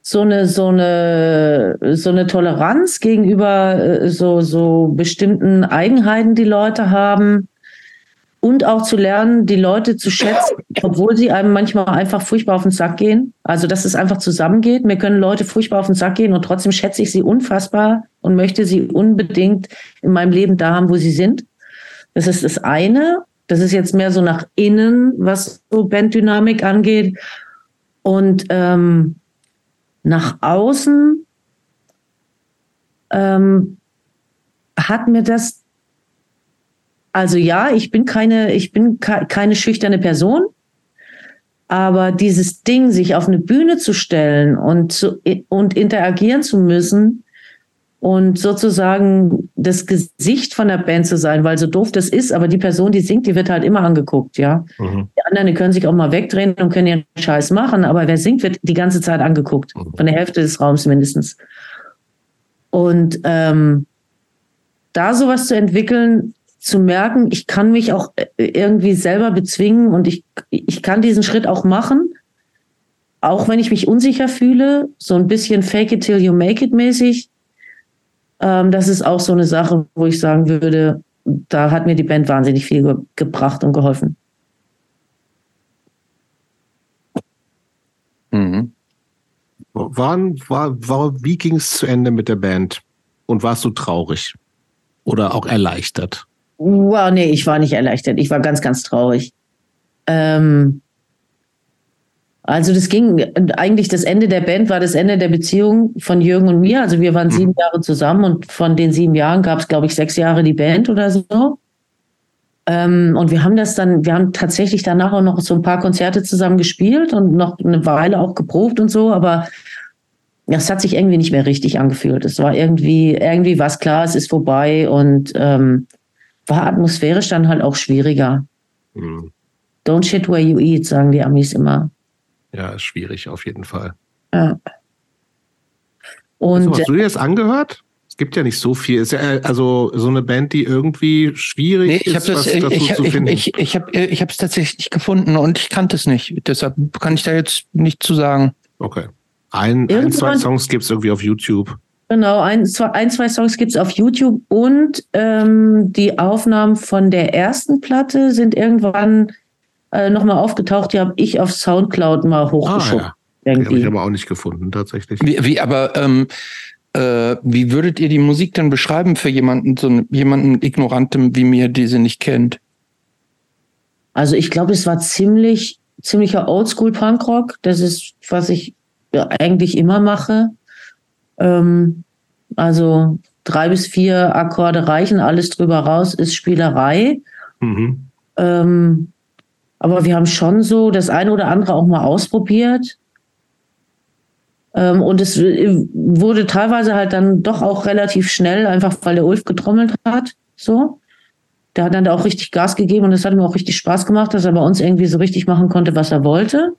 so eine, so eine, so eine Toleranz gegenüber äh, so, so bestimmten Eigenheiten, die Leute haben. Und auch zu lernen, die Leute zu schätzen, obwohl sie einem manchmal einfach furchtbar auf den Sack gehen. Also, dass es einfach zusammengeht. Mir können Leute furchtbar auf den Sack gehen und trotzdem schätze ich sie unfassbar und möchte sie unbedingt in meinem Leben da haben, wo sie sind. Das ist das eine. Das ist jetzt mehr so nach innen, was so Banddynamik angeht. Und ähm, nach außen ähm, hat mir das, also ja, ich bin keine, ich bin keine schüchterne Person, aber dieses Ding, sich auf eine Bühne zu stellen und, zu, und interagieren zu müssen, und sozusagen das Gesicht von der Band zu sein, weil so doof das ist, aber die Person, die singt, die wird halt immer angeguckt, ja. Mhm. Die anderen, die können sich auch mal wegdrehen und können ihren Scheiß machen, aber wer singt, wird die ganze Zeit angeguckt, mhm. von der Hälfte des Raums mindestens. Und ähm, da sowas zu entwickeln, zu merken, ich kann mich auch äh, irgendwie selber bezwingen und ich, ich kann diesen Schritt auch machen, auch wenn ich mich unsicher fühle, so ein bisschen fake it till you make it mäßig, ähm, das ist auch so eine Sache, wo ich sagen würde, da hat mir die Band wahnsinnig viel ge gebracht und geholfen. Mhm. Wann, war, war, wie ging es zu Ende mit der Band? Und warst du traurig? Oder auch erleichtert? Wow, nee, ich war nicht erleichtert. Ich war ganz, ganz traurig. Ähm, also das ging eigentlich das Ende der Band war das Ende der Beziehung von Jürgen und mir. Also wir waren mhm. sieben Jahre zusammen und von den sieben Jahren gab es, glaube ich, sechs Jahre die Band oder so. Ähm, und wir haben das dann, wir haben tatsächlich danach auch noch so ein paar Konzerte zusammen gespielt und noch eine Weile auch geprobt und so, aber das hat sich irgendwie nicht mehr richtig angefühlt. Es war irgendwie, irgendwie war es klar, es ist vorbei und ähm, war atmosphärisch dann halt auch schwieriger. Mhm. Don't shit where you eat, sagen die Amis immer. Ja, ist schwierig auf jeden Fall. Ja. Und, hast du dir das angehört? Es gibt ja nicht so viel. Ist ja also so eine Band, die irgendwie schwierig nee, ich ist, das, was ich, dazu ich, zu finden. Ich, ich, ich habe ich es tatsächlich gefunden und ich kannte es nicht. Deshalb kann ich da jetzt nicht zu sagen. Okay. Ein, ein zwei Songs gibt es irgendwie auf YouTube. Genau, ein, zwei, ein, zwei Songs gibt es auf YouTube und ähm, die Aufnahmen von der ersten Platte sind irgendwann äh, nochmal aufgetaucht. Die habe ich auf Soundcloud mal hochgeschoben. Ah, ja. Die habe ich aber auch nicht gefunden, tatsächlich. Wie, wie aber ähm, äh, wie würdet ihr die Musik denn beschreiben für jemanden, so jemanden Ignorantem wie mir, die sie nicht kennt? Also ich glaube, es war ziemlich, ziemlicher Oldschool-Punkrock. Das ist, was ich ja, eigentlich immer mache. Ähm, also drei bis vier Akkorde reichen, alles drüber raus ist Spielerei. Mhm. Ähm, aber wir haben schon so das eine oder andere auch mal ausprobiert. Ähm, und es wurde teilweise halt dann doch auch relativ schnell, einfach weil der Ulf getrommelt hat. So. Der hat dann da auch richtig Gas gegeben und es hat ihm auch richtig Spaß gemacht, dass er bei uns irgendwie so richtig machen konnte, was er wollte.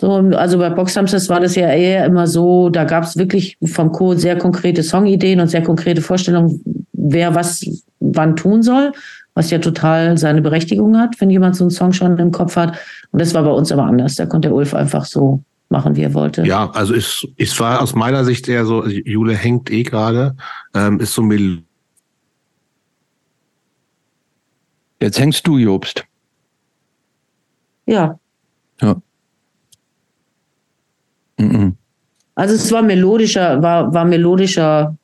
So, also bei Boxhamsters war das ja eher immer so, da gab es wirklich vom Code sehr konkrete Songideen und sehr konkrete Vorstellungen, wer was wann tun soll was ja total seine Berechtigung hat, wenn jemand so einen Song schon im Kopf hat. Und das war bei uns aber anders. Da konnte der Ulf einfach so machen, wie er wollte. Ja, also es, es war aus meiner Sicht eher so, Jule hängt eh gerade, ähm, ist so Mel Jetzt hängst du, Jobst. Ja. Ja. Mhm. Also es war melodischer, war, war melodischer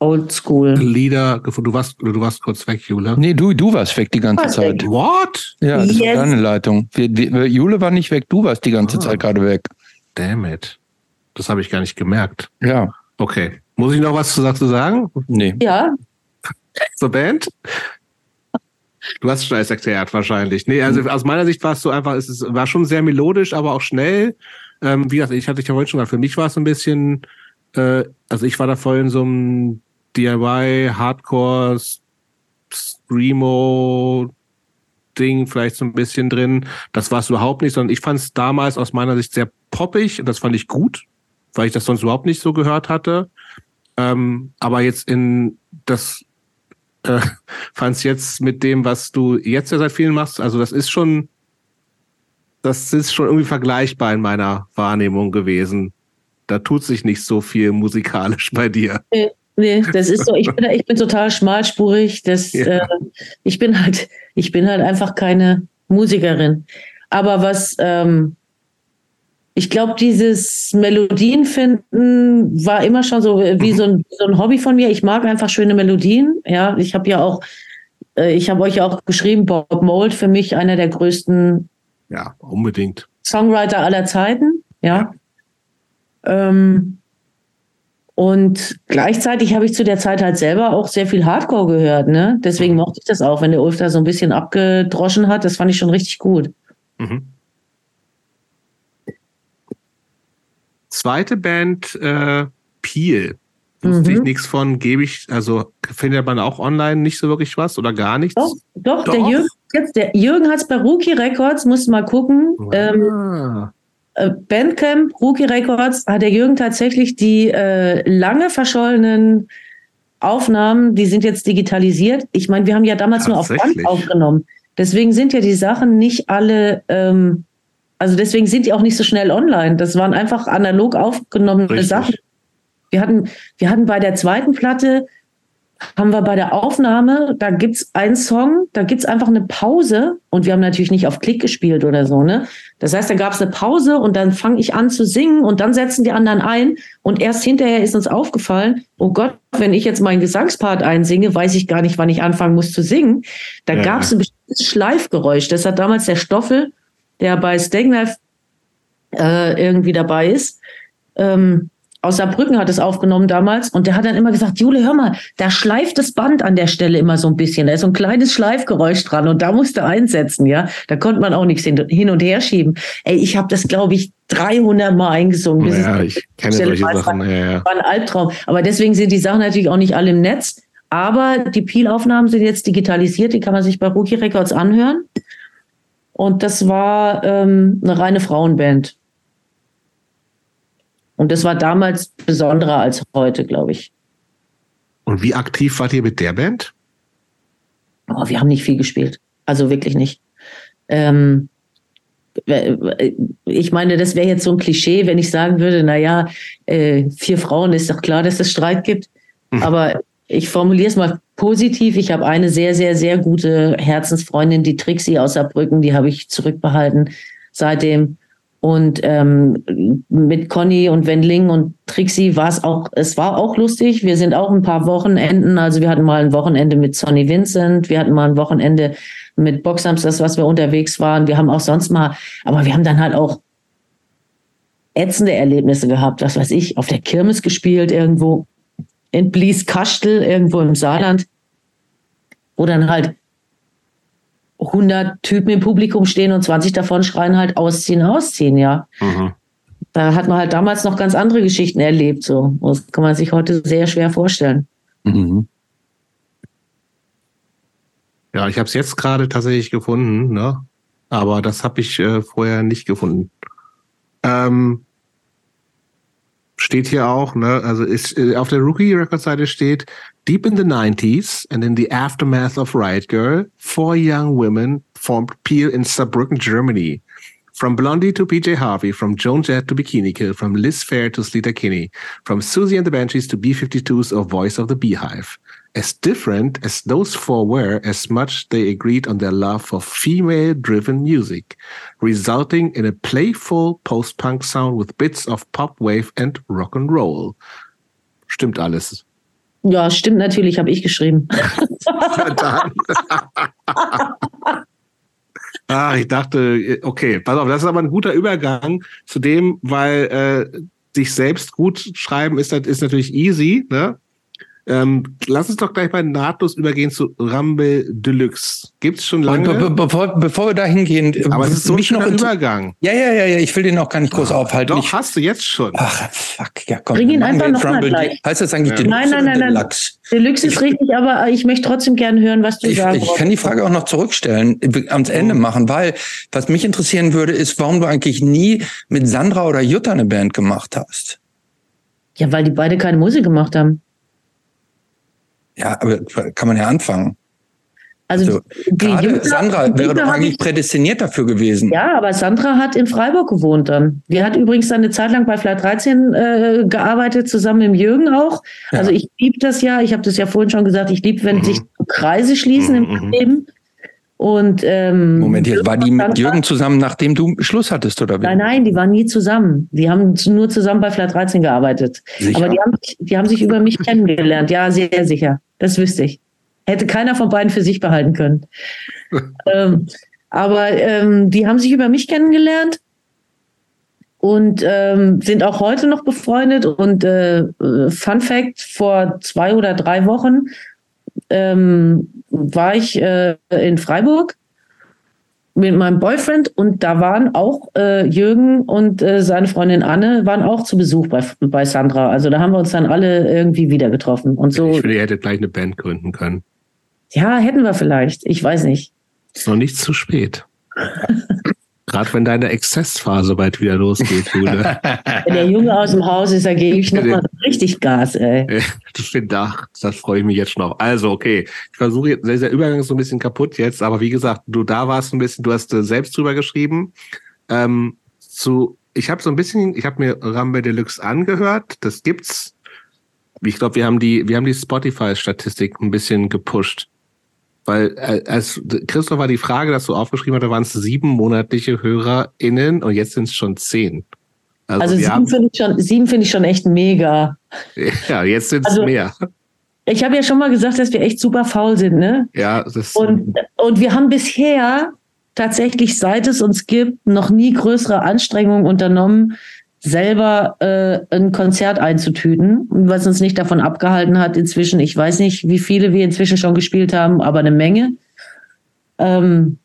Oldschool. Lieder gefunden. Du warst, du warst kurz weg, Jule. Nee, du, du warst weg die ganze Was Zeit. Weg? What? Ja, das yes. war deine Leitung. Wir, wir, Jule war nicht weg, du warst die ganze ah. Zeit gerade weg. Damn it. Das habe ich gar nicht gemerkt. Ja. Okay. Muss ich noch was dazu sagen? Nee. Ja. *laughs* Zur Band? Du hast schon alles erklärt, wahrscheinlich. Nee, also aus meiner Sicht war es so einfach, es war schon sehr melodisch, aber auch schnell. Ähm, wie gesagt, ich hatte ich ja vorhin schon gesagt, für mich war es ein bisschen, äh, also ich war da voll in so einem DIY, Hardcore, Screamo, Ding vielleicht so ein bisschen drin. Das war es überhaupt nicht, sondern ich fand es damals aus meiner Sicht sehr poppig und das fand ich gut, weil ich das sonst überhaupt nicht so gehört hatte. Ähm, aber jetzt in das *laughs* äh, fand es jetzt mit dem, was du jetzt ja seit vielen machst, also das ist schon, das ist schon irgendwie vergleichbar in meiner Wahrnehmung gewesen. da tut sich nicht so viel musikalisch bei dir. Nee, das ist so, ich bin, ich bin total schmalspurig. Das, ja. äh, ich bin halt, ich bin halt einfach keine Musikerin. Aber was, ähm, ich glaube, dieses Melodien finden war immer schon so wie mhm. so, ein, so ein Hobby von mir. Ich mag einfach schöne Melodien. Ja, ich habe ja auch, äh, ich habe euch ja auch geschrieben, Bob Mold für mich einer der größten. Ja, unbedingt. Songwriter aller Zeiten. Ja. ja. Ähm, und gleichzeitig habe ich zu der Zeit halt selber auch sehr viel Hardcore gehört. Ne? Deswegen mhm. mochte ich das auch, wenn der Ulf da so ein bisschen abgedroschen hat. Das fand ich schon richtig gut. Mhm. Zweite Band, äh, Peel. Wusste mhm. ich nichts von, gebe ich, also findet man auch online nicht so wirklich was oder gar nichts? Doch, doch, doch. der Jürgen, jetzt, der Jürgen hat es bei Rookie Records, muss mal gucken. Ah. Ähm, äh, Bandcamp, Rookie Records, hat der Jürgen tatsächlich die äh, lange verschollenen Aufnahmen, die sind jetzt digitalisiert. Ich meine, wir haben ja damals nur auf Band aufgenommen. Deswegen sind ja die Sachen nicht alle ähm, also deswegen sind die auch nicht so schnell online. Das waren einfach analog aufgenommene Richtig. Sachen. Wir hatten, wir hatten bei der zweiten Platte, haben wir bei der Aufnahme, da gibt's einen Song, da gibt's einfach eine Pause und wir haben natürlich nicht auf Klick gespielt oder so, ne? Das heißt, da gab's eine Pause und dann fange ich an zu singen und dann setzen die anderen ein und erst hinterher ist uns aufgefallen, oh Gott, wenn ich jetzt meinen Gesangspart einsinge, weiß ich gar nicht, wann ich anfangen muss zu singen. Da ja. gab's ein bestimmtes Schleifgeräusch. Das hat damals der Stoffel der bei Stegnev äh, irgendwie dabei ist. Ähm, aus Saarbrücken hat es aufgenommen damals und der hat dann immer gesagt, Jule, hör mal, da schleift das Band an der Stelle immer so ein bisschen. Da ist so ein kleines Schleifgeräusch dran und da musste einsetzen, ja. Da konnte man auch nichts hin, und her schieben. Ey, ich habe das, glaube ich, 300 Mal eingesungen. Das ja, ich kenne solche Sachen. Ja, ja. War ein Albtraum. Aber deswegen sind die Sachen natürlich auch nicht alle im Netz. Aber die Peel-Aufnahmen sind jetzt digitalisiert, die kann man sich bei Rookie Records anhören. Und das war ähm, eine reine Frauenband. Und das war damals besonderer als heute, glaube ich. Und wie aktiv wart ihr mit der Band? Oh, wir haben nicht viel gespielt. Also wirklich nicht. Ähm, ich meine, das wäre jetzt so ein Klischee, wenn ich sagen würde, naja, äh, vier Frauen ist doch klar, dass es Streit gibt. Mhm. Aber ich formuliere es mal positiv. Ich habe eine sehr, sehr, sehr gute Herzensfreundin, die Trixie aus Saarbrücken, die habe ich zurückbehalten seitdem. Und ähm, mit Conny und Wendling und Trixie war es auch, es war auch lustig. Wir sind auch ein paar Wochenenden, also wir hatten mal ein Wochenende mit Sonny Vincent, wir hatten mal ein Wochenende mit Boxams, das, was wir unterwegs waren. Wir haben auch sonst mal, aber wir haben dann halt auch ätzende Erlebnisse gehabt, was weiß ich, auf der Kirmes gespielt irgendwo in Blieskastel, irgendwo im Saarland, wo dann halt 100 Typen im Publikum stehen und 20 davon schreien halt ausziehen, ausziehen, ja. Mhm. Da hat man halt damals noch ganz andere Geschichten erlebt, so. Das kann man sich heute sehr schwer vorstellen. Mhm. Ja, ich habe es jetzt gerade tatsächlich gefunden, ne? Aber das habe ich äh, vorher nicht gefunden. Ähm, steht hier auch, ne, also ist, äh, auf der Rookie Record Seite steht, Deep in the 90s and in the aftermath of Riot Girl, four young women formed Peel in Saarbrücken, Germany. From Blondie to PJ Harvey, from Joan Jett to Bikini Kill, from Liz Fair to Sleater Kinney, from Susie and the Banshees to B-52s or Voice of the Beehive. As different as those four were, as much they agreed on their love for female-driven music, resulting in a playful post-punk sound with bits of pop wave and rock and roll. Stimmt alles. Ja, stimmt natürlich, habe ich geschrieben. *laughs* ah, ich dachte, okay, pass auf, das ist aber ein guter Übergang zu dem, weil äh, sich selbst gut schreiben ist, ist natürlich easy, ne? Ähm, lass uns doch gleich mal nahtlos übergehen zu Rumble Deluxe. Gibt's schon lange? Be be bevor, bevor wir da hingehen, aber es ist so mich noch ein Übergang. Ja, ja, ja, ja, ich will den auch gar nicht groß Ach, aufhalten. Doch, ich, hast du jetzt schon. Ach, fuck, ja, komm. Bring ihn einfach noch mal gleich. Heißt das eigentlich ja. Deluxe Nein, nein, nein, nein. Deluxe? Deluxe ist richtig, aber ich möchte trotzdem gerne hören, was du ich, sagst. Ich kann die Frage auch noch zurückstellen, ans Ende mhm. machen, weil was mich interessieren würde, ist, warum du eigentlich nie mit Sandra oder Jutta eine Band gemacht hast. Ja, weil die beide keine Musik gemacht haben. Ja, aber kann man ja anfangen. Also, also gerade Jünger, Sandra wäre doch eigentlich prädestiniert dafür gewesen. Ja, aber Sandra hat in Freiburg gewohnt dann. Die hat übrigens eine Zeit lang bei Flight 13 äh, gearbeitet, zusammen mit Jürgen auch. Ja. Also ich liebe das ja, ich habe das ja vorhin schon gesagt, ich liebe, wenn mhm. sich Kreise schließen mhm. im Leben. Und ähm, Moment, jetzt war die mit Jürgen zusammen, nachdem du Schluss hattest, oder wie? Nein, nein, die waren nie zusammen. Die haben nur zusammen bei Flight 13 gearbeitet. Sicher? Aber die haben, die haben sich über mich kennengelernt. Ja, sehr sicher. Das wüsste ich. Hätte keiner von beiden für sich behalten können. *laughs* ähm, aber ähm, die haben sich über mich kennengelernt und ähm, sind auch heute noch befreundet. Und äh, Fun Fact: Vor zwei oder drei Wochen ähm, war ich äh, in Freiburg mit meinem Boyfriend und da waren auch äh, Jürgen und äh, seine Freundin Anne waren auch zu Besuch bei, bei Sandra. Also da haben wir uns dann alle irgendwie wieder getroffen und so. Ich finde, ihr hättet gleich eine Band gründen können. Ja, hätten wir vielleicht. Ich weiß nicht. Ist noch nicht zu spät. *laughs* Gerade wenn deine Exzessphase bald wieder losgeht, Jule. *laughs* Wenn der Junge aus dem Haus ist, da gebe ich nochmal richtig Gas, ey. Ich finde, ach, das freue ich mich jetzt schon auf. Also, okay. Ich versuche jetzt, der Übergang ist so ein bisschen kaputt jetzt, aber wie gesagt, du da warst ein bisschen, du hast äh, selbst drüber geschrieben. Ähm, zu, ich habe so ein bisschen, ich habe mir Rambe Deluxe angehört. Das gibt's. Ich glaube, wir haben die, wir haben die Spotify-Statistik ein bisschen gepusht. Weil äh, als Christoph war die Frage, dass du aufgeschrieben hast, da waren es sieben monatliche HörerInnen und jetzt sind es schon zehn. Also, also sieben finde ich, schon, sieben find ich schon echt mega. Ja, jetzt sind es also, mehr. Ich habe ja schon mal gesagt, dass wir echt super faul sind, ne? Ja, das und, und wir haben bisher tatsächlich, seit es uns gibt, noch nie größere Anstrengungen unternommen, selber äh, ein Konzert einzutüten, was uns nicht davon abgehalten hat, inzwischen, ich weiß nicht, wie viele wir inzwischen schon gespielt haben, aber eine Menge. Ähm,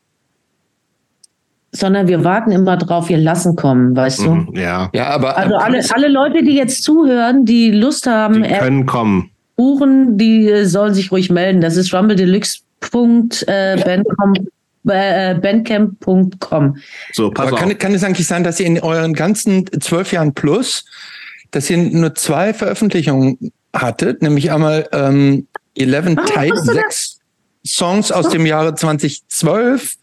sondern wir warten immer drauf, wir lassen kommen, weißt du? Mhm, ja. Ja, aber also alle, alle Leute, die jetzt zuhören, die Lust haben, die können kommen. Buchen, die äh, sollen sich ruhig melden. Das ist rumbledeluxe.bandcom äh, bandcamp.com. So, pass Aber auf. Kann, kann es eigentlich sein, dass ihr in euren ganzen zwölf Jahren plus, dass ihr nur zwei Veröffentlichungen hattet, nämlich einmal ähm, 11 ah, Type, sechs Songs aus dem Jahre 2012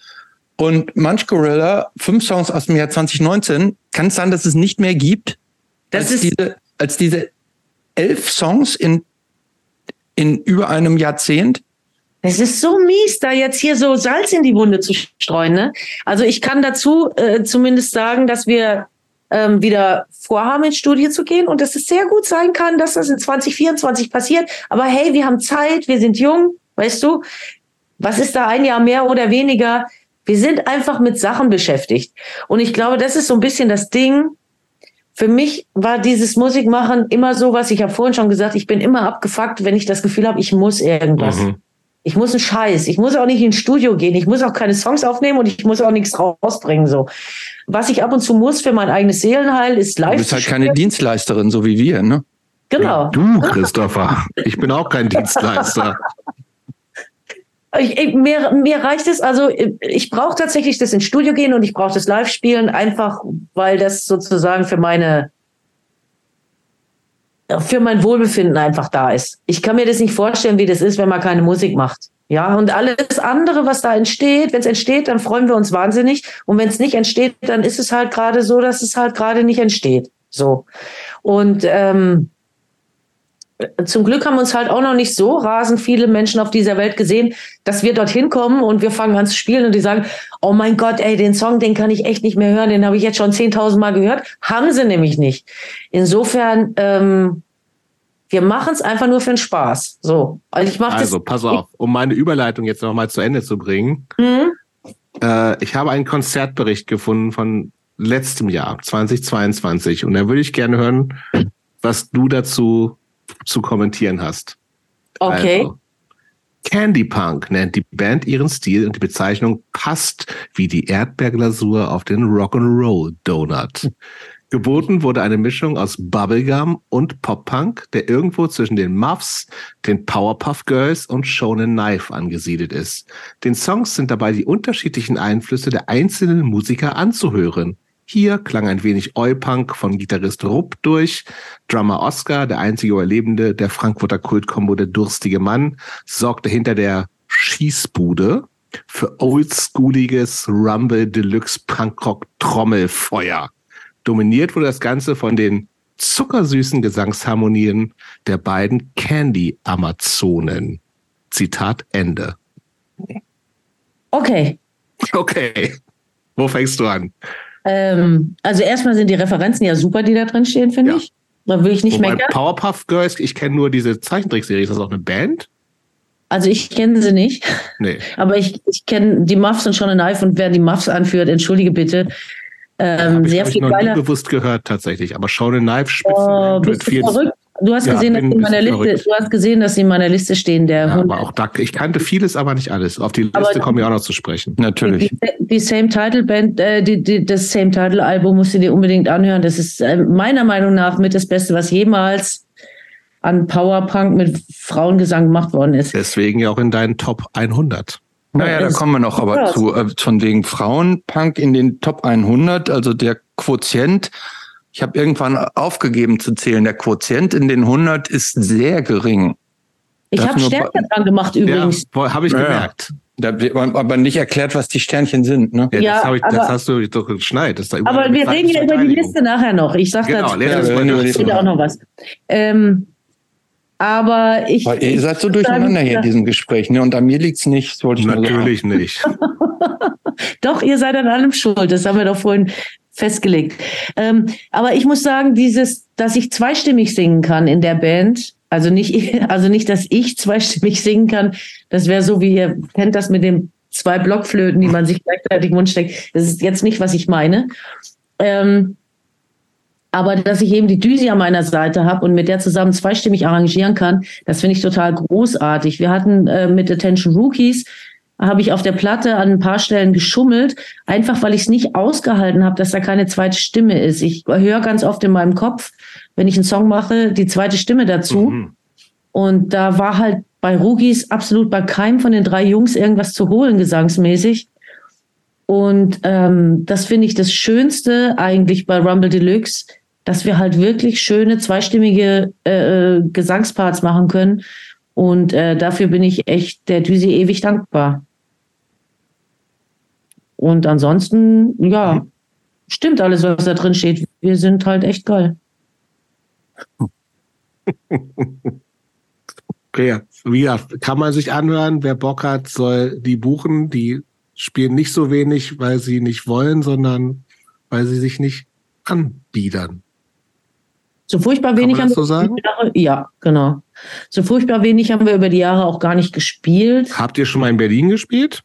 und Munch Gorilla, fünf Songs aus dem Jahr 2019. Kann es sein, dass es nicht mehr gibt das als, ist diese, als diese elf Songs in, in über einem Jahrzehnt? Es ist so mies, da jetzt hier so Salz in die Wunde zu streuen. Ne? Also ich kann dazu äh, zumindest sagen, dass wir ähm, wieder vorhaben, ins Studie zu gehen und dass es sehr gut sein kann, dass das in 2024 passiert. Aber hey, wir haben Zeit, wir sind jung, weißt du? Was ist da ein Jahr mehr oder weniger? Wir sind einfach mit Sachen beschäftigt. Und ich glaube, das ist so ein bisschen das Ding. Für mich war dieses Musikmachen immer so was, ich habe vorhin schon gesagt, ich bin immer abgefuckt, wenn ich das Gefühl habe, ich muss irgendwas. Mhm. Ich muss einen Scheiß. Ich muss auch nicht ins Studio gehen. Ich muss auch keine Songs aufnehmen und ich muss auch nichts rausbringen. So. Was ich ab und zu muss für mein eigenes Seelenheil ist live. Du bist halt keine Dienstleisterin, so wie wir, ne? Genau. Ja, du, Christopher. Ich bin auch kein Dienstleister. Ich, ich, mir, mir reicht es, also ich brauche tatsächlich das ins Studio gehen und ich brauche das Live spielen, einfach weil das sozusagen für meine für mein Wohlbefinden einfach da ist. Ich kann mir das nicht vorstellen, wie das ist, wenn man keine Musik macht. Ja, und alles andere, was da entsteht, wenn es entsteht, dann freuen wir uns wahnsinnig. Und wenn es nicht entsteht, dann ist es halt gerade so, dass es halt gerade nicht entsteht. So. Und ähm, zum Glück haben uns halt auch noch nicht so rasend viele Menschen auf dieser Welt gesehen, dass wir dorthin kommen und wir fangen an zu spielen und die sagen, oh mein Gott, ey, den Song, den kann ich echt nicht mehr hören, den habe ich jetzt schon 10.000 Mal gehört. Haben sie nämlich nicht. Insofern, ähm, wir machen es einfach nur für den Spaß. So, also ich mache Also pass auf, um meine Überleitung jetzt noch mal zu Ende zu bringen. Mhm. Äh, ich habe einen Konzertbericht gefunden von letztem Jahr, 2022, und da würde ich gerne hören, was du dazu zu kommentieren hast. Okay. Also, Candy Punk nennt die Band ihren Stil und die Bezeichnung passt wie die Erdbeerglasur auf den Rock'n'Roll Donut. *laughs* Geboten wurde eine Mischung aus Bubblegum und Pop-Punk, der irgendwo zwischen den Muffs, den Powerpuff Girls und Shonen Knife angesiedelt ist. Den Songs sind dabei die unterschiedlichen Einflüsse der einzelnen Musiker anzuhören. Hier klang ein wenig Oi-Punk von Gitarrist Rupp durch. Drummer Oscar, der einzige Überlebende der Frankfurter Kultkombo Der Durstige Mann, sorgte hinter der Schießbude für oldschooliges Rumble Deluxe Punkrock Trommelfeuer. Dominiert wurde das Ganze von den zuckersüßen Gesangsharmonien der beiden Candy-Amazonen. Zitat Ende. Okay. Okay. Wo fängst du an? Ähm, also erstmal sind die Referenzen ja super, die da drin stehen, finde Ja. ich. Da will ich nicht Wobei meckern. Powerpuff Girls, ich kenne nur diese Zeichentrickserie. Ist das auch eine Band? Also ich kenne sie nicht, Nee. *laughs* aber ich, ich kenne die Muffs und Sean and Knife und wer die Muffs anführt, entschuldige bitte. Ähm, ich, sehr ich viel noch nie geiler. bewusst gehört tatsächlich. Aber and Knife Oh, Spitzen mit bist du viel. verrückt? Du hast Ja, gesehen, dass in ein meiner Liste, verrückt. du hast gesehen, dass sie in meiner Liste stehen, der Ja, Hund. aber auch da, ich kannte vieles, aber nicht alles. Auf die Liste Aber- komme ich auch noch zu sprechen. Natürlich. Die, die Same Title Band, äh, die, die, das Same Title Album musst du dir unbedingt anhören. Das ist äh, meiner Meinung nach mit das Beste, was jemals an Powerpunk mit Frauengesang gemacht worden ist. Deswegen ja auch in deinen Top 100. Naja, da kommen wir noch aber zu. Äh, von wegen Frauenpunk in den Top 100, also der Quotient. Ich habe irgendwann aufgegeben zu zählen. Der Quotient in den 100 ist sehr gering. Ich Das habe Sternchen dran gemacht übrigens. Ja, habe ich gemerkt. Da wird aber nicht erklärt, was die Sternchen sind. Ne? Ja, Ja, das, ich, das aber- hast du doch geschneit. Das ist da überall Aber wir reden ja über die. Liste nachher noch. Ich sag Genau, dazu das Ja, später auch noch was. Ähm, aber ich. Weil ihr seid so durcheinander hier in diesem Gespräch. Ne? Und an mir liegt's nicht. Das wollte ich nur sagen. Natürlich nicht. *laughs* Doch, ihr seid an allem schuld. Das haben wir doch vorhin festgelegt. Ähm, aber ich muss sagen, dieses, dass ich zweistimmig singen kann in der Band, also nicht, *laughs* also nicht, dass ich zweistimmig singen kann. Das wäre so, wie ihr kennt das mit den zwei Blockflöten, die man sich gleichzeitig im Mund steckt. Das ist jetzt nicht, was ich meine. Ähm, aber dass ich eben die Düsi an meiner Seite habe und mit der zusammen zweistimmig arrangieren kann, das finde ich total großartig. Wir hatten äh, mit Attention Rookies habe ich auf der Platte an ein paar Stellen geschummelt, einfach weil ich es nicht ausgehalten habe, dass da keine zweite Stimme ist. Ich höre ganz oft in meinem Kopf, wenn ich einen Song mache, die zweite Stimme dazu. Mhm. Und da war halt bei Rookies absolut bei keinem von den drei Jungs irgendwas zu holen, gesangsmäßig. Und ähm, das finde ich das Schönste eigentlich bei Rumble Deluxe, dass wir halt wirklich schöne zweistimmige äh, äh, Gesangsparts machen können. Und äh, dafür bin ich echt der Düsi ewig dankbar. Und ansonsten, ja, stimmt alles, was da drin steht. Wir sind halt echt geil. Okay, ja. wie gesagt, kann man sich anhören. Wer Bock hat, soll die buchen. Die spielen nicht so wenig, weil sie nicht wollen, sondern weil sie sich nicht anbiedern. So furchtbar wenig haben wir so sagen? Jahre, ja, genau. So furchtbar wenig haben wir über die Jahre auch gar nicht gespielt. Habt ihr schon mal in Berlin gespielt?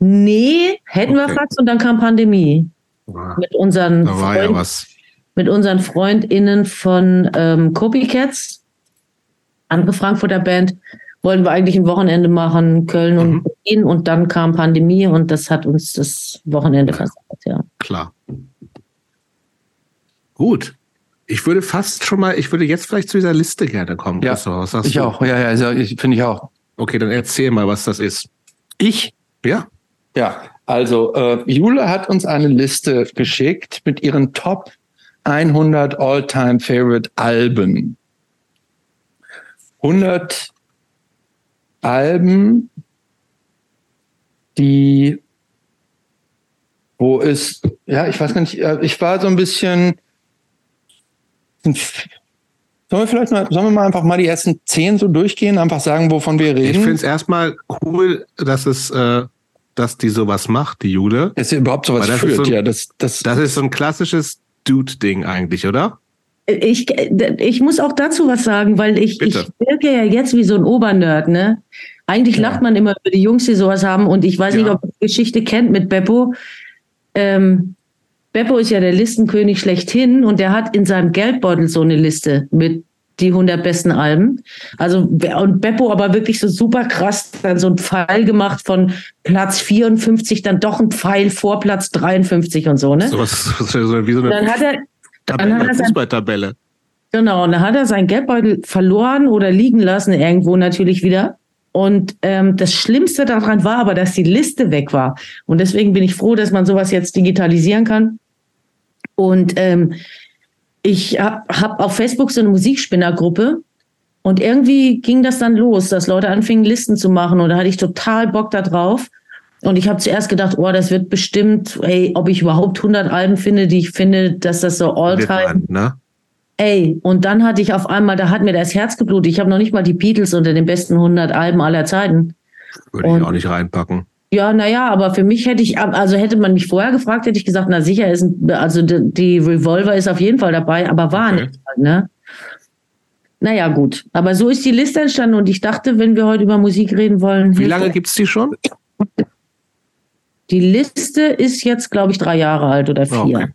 Nee, hätten wir Okay. fast und dann kam Pandemie. Ah, Mit unseren, Da war ja Freund, was. mit unseren FreundInnen von ähm, Copycats, andere Frankfurter Band, wollten wir eigentlich ein Wochenende machen, Köln und Mhm. Berlin und dann kam Pandemie und das hat uns das Wochenende versagt, ja. Klar. Gut. Ich würde fast schon mal, ich würde jetzt vielleicht zu dieser Liste gerne kommen. Ja, Christoph. was sagst Ich du? auch. Ja, ja, ja ich, finde ich auch. Okay, dann erzähl mal, was das ist. Ich Ja. Ja, also äh, Jule hat uns eine Liste geschickt mit ihren Top 100 All-Time Favorite Alben. 100 Alben, die, wo es, ja, ich weiß gar nicht, äh, ich war so ein bisschen, sollen wir vielleicht mal, sollen wir mal einfach mal die ersten 10 so durchgehen, einfach sagen, wovon wir Ich reden? finde es erstmal cool, dass es, äh, dass die sowas macht, die Jule. Dass ihr überhaupt sowas das ist führt, so ein- ja, das, das, Das ist so ein klassisches Dude-Ding eigentlich, oder? Ich, ich muss auch dazu was sagen, weil ich, ich wirke ja jetzt wie so ein Obernerd, ne? Eigentlich Ja. lacht man immer über die Jungs, die sowas haben. Und ich weiß Ja. nicht, ob ihr die Geschichte kennt mit Beppo. Ähm, Beppo ist ja der Listenkönig schlechthin und der hat in seinem Geldbeutel so eine Liste mit die 100 besten Alben. Also, und Beppo aber wirklich so super krass, dann so ein Pfeil gemacht von Platz 54, dann doch ein Pfeil vor Platz 53 und so, ne? So was, so wie so Dann eine hat er, dann hat Tabelle, er sein Fußballtabelle. Genau, und dann hat er seinen Geldbeutel verloren oder liegen lassen, irgendwo natürlich wieder. Und ähm, das Schlimmste daran war aber, dass die Liste weg war. Und deswegen bin ich froh, dass man sowas jetzt digitalisieren kann. Und ähm, ich habe hab auf Facebook so eine Musikspinnergruppe. Und irgendwie ging das dann los, dass Leute anfingen, Listen zu machen. Und da hatte ich total Bock da drauf. Und ich habe zuerst gedacht, oh, das wird bestimmt, ey, ob ich überhaupt 100 Alben finde, die ich finde, dass das so all-time. Ne? Ey, und dann hatte ich auf einmal, da hat mir das Herz geblutet. Ich habe noch nicht mal die Beatles unter den besten 100 Alben aller Zeiten. Würde und, ich auch nicht reinpacken. Ja, naja, aber für mich hätte ich, also hätte man mich vorher gefragt, hätte ich gesagt, na sicher ist, also die Revolver ist auf jeden Fall dabei, aber war okay. nicht, ne? Naja, gut. Aber so ist die Liste entstanden und ich dachte, wenn wir heute über Musik reden wollen. Wie lange gibt es die schon? Die Liste ist jetzt, glaube ich, drei Jahre alt oder vier. Okay.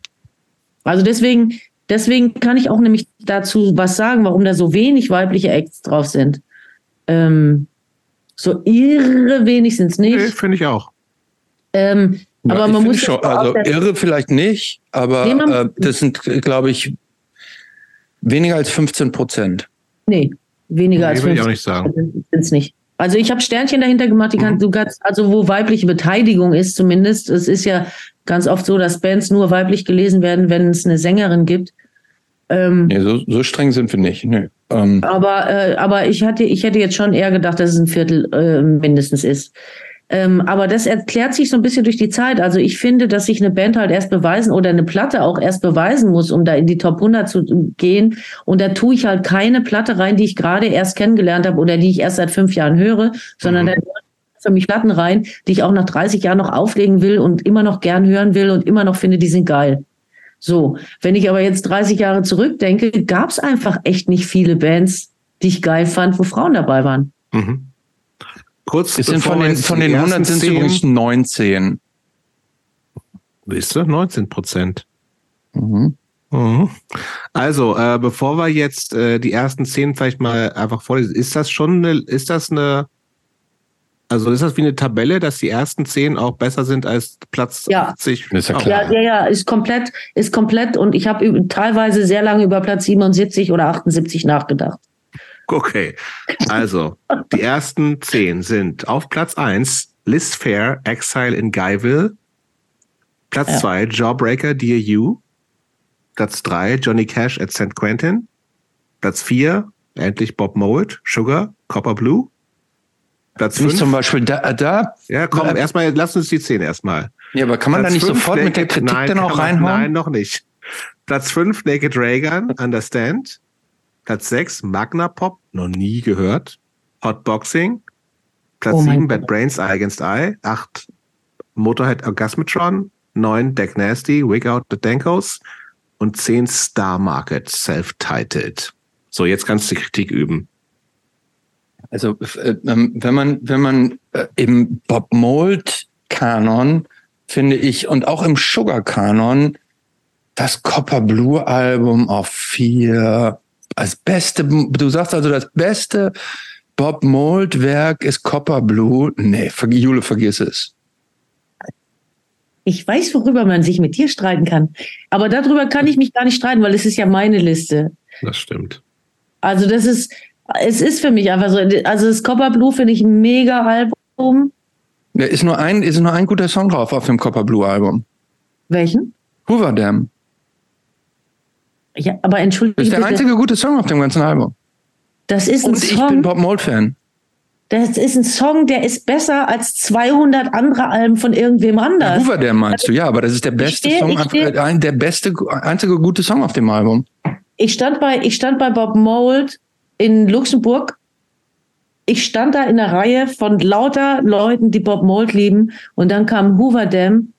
Also deswegen, deswegen kann ich auch nämlich dazu was sagen, warum da so wenig weibliche Acts drauf sind. Ähm, so irre wenig sind es nicht. Nee, finde ich auch. Ähm, ja, aber man muss. Schon, also irre vielleicht nicht, aber nee, äh, das sind, glaube ich, weniger als 15 Prozent. Nee, weniger nee, als 15 Prozent sind es nicht. Also ich habe Sternchen dahinter gemacht, die kann, mhm. du kannst, also wo weibliche Beteiligung ist zumindest. Es ist ja ganz oft so, dass Bands nur weiblich gelesen werden, wenn es eine Sängerin gibt. Ähm, nee, so, so streng sind wir nicht. Nee. Ähm, aber, äh, aber ich hatte, ich hätte jetzt schon eher gedacht, dass es ein Viertel äh, mindestens ist. Ähm, aber das erklärt sich so ein bisschen durch die Zeit. Also ich finde, dass sich eine Band halt erst beweisen oder eine Platte auch erst beweisen muss, um da in die Top 100 zu gehen. Und da tue ich halt keine Platte rein, die ich gerade erst kennengelernt habe oder die ich erst seit fünf Jahren höre, sondern mhm. da für mich Platten rein, die ich auch nach 30 Jahren noch auflegen will und immer noch gern hören will und immer noch finde, die sind geil. So, wenn ich aber jetzt 30 Jahre zurückdenke, gab es einfach echt nicht viele Bands, die ich geil fand, wo Frauen dabei waren. Mhm. Kurz es sind von den, von den 100 sind es übrigens 19. Wisst ihr? 19 Prozent. Mhm. Mhm. Also, äh, bevor wir jetzt äh, die ersten zehn vielleicht mal einfach vorlesen, ist das schon eine, ist das eine, also ist das wie eine Tabelle, dass die ersten zehn auch besser sind als Platz ja. 80? Ist ja, klar. ja, ja, ja, ist komplett, ist komplett und ich habe teilweise sehr lange über Platz 77 oder 78 nachgedacht. Okay, also die ersten zehn sind auf Platz eins Liz Fair, Exile in Guyville. Platz ja. zwei Jawbreaker, Dear You. Platz drei Johnny Cash at St. Quentin. Platz vier endlich Bob Mould, Sugar, Copper Blue. Platz fünf. zum Beispiel da, da. Ja, komm, äh, erstmal, lass uns die zehn erstmal. Ja, aber kann man Platz da nicht fünf, sofort Naked, mit der Kritik nein, dann auch reinhauen? Nein, noch nicht. Platz fünf Naked Reagan, Understand. Platz 6 Magna Pop, noch nie gehört. Hotboxing. Platz oh 7 Bad Brains Eye Against Eye. 8 Motorhead Orgasmatron. 9 Deck Nasty, Wig Out the Dankos. Und 10 Star Market Self-Titled. So, jetzt kannst du Kritik üben. Also, äh, ähm, wenn man, wenn man äh, im Bob Mold Kanon, finde ich, und auch im Sugar Kanon, das Copper Blue Album auf vier als beste, du sagst also, das beste Bob Mold Werk ist Copper Blue. Nee, Jule, vergiss es. Ich weiß, worüber man sich mit dir streiten kann. Aber darüber kann ich mich gar nicht streiten, weil es ist ja meine Liste. Das stimmt. Also das ist, es ist für mich einfach so. Also das Copper Blue finde ich ein mega Album. Da ist nur ein, ist nur ein guter Song drauf auf dem Copper Blue Album. Welchen? Hoover Dam. Ja, aber entschuldige. Das ist der bitte. einzige gute Song auf dem ganzen Album. Das ist ein Und Song. ich bin Bob Mold-Fan. Das ist ein Song, der ist besser als 200 andere Alben von irgendwem anders. Hoover, der meinst du, ja, aber das ist der beste stehe, Song, stehe, der beste, einzige gute Song auf dem Album. Ich stand bei, ich stand bei Bob Mold in Luxemburg. Ich stand da in der Reihe von lauter Leuten, die Bob Mold lieben. Und dann kam Hoover Dam.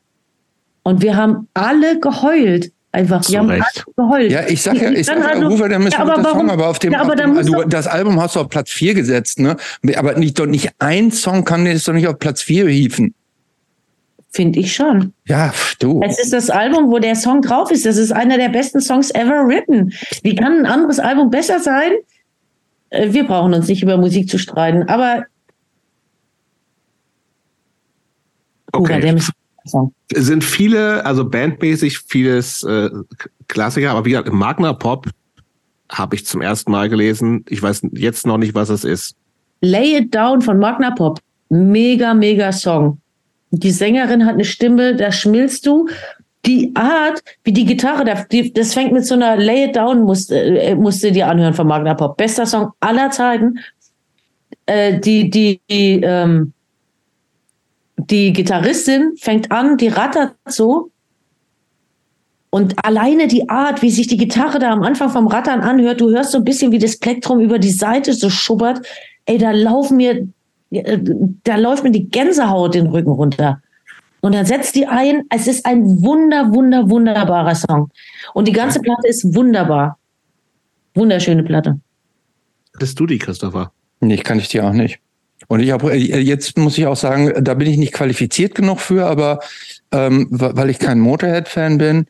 Und wir haben alle geheult. Einfach, die haben geheult. Ja, ich sag ja, ich, ich sag ja, Rufer, der ist ja, aber Song, aber auf dem, ja, aber auf dem das Album hast du auf Platz 4 gesetzt, ne? Aber nicht, doch nicht ein Song kann es doch nicht auf Platz 4 hieven. Finde ich schon. Ja, du. Es ist das Album, wo der Song drauf ist. Das ist einer der besten Songs ever written. Wie kann ein anderes Album besser sein? Äh, wir brauchen uns nicht über Musik zu streiten, aber okay. Es sind viele, also bandmäßig vieles äh, Klassiker, aber wie gesagt, Magna Pop habe ich zum ersten Mal gelesen. Ich weiß jetzt noch nicht, was es ist. Lay It Down von Magna Pop. Mega, mega Song. Die Sängerin hat eine Stimme, da schmilzt du. Die Art, wie die Gitarre, das fängt mit so einer Lay It Down, musst, äh, musst du anhören von Magna Pop. Bester Song aller Zeiten. Äh, die, die, die, ähm, die Gitarristin fängt an, die rattert so. Und alleine die Art, wie sich die Gitarre da am Anfang vom Rattern anhört, du hörst so ein bisschen, wie das Plektrum über die Seite so schubbert. Ey, da laufen mir, äh, da läuft mir die Gänsehaut den Rücken runter. Und dann setzt die ein. Es ist ein wunder, wunder, wunderbarer Song. Und die ganze Platte ist wunderbar. Wunderschöne Platte. Hattest du die, Christopher? Nee, kann ich dir auch nicht. Und ich habe jetzt muss ich auch sagen, da bin ich nicht qualifiziert genug für, aber ähm, weil ich kein Motorhead-Fan bin,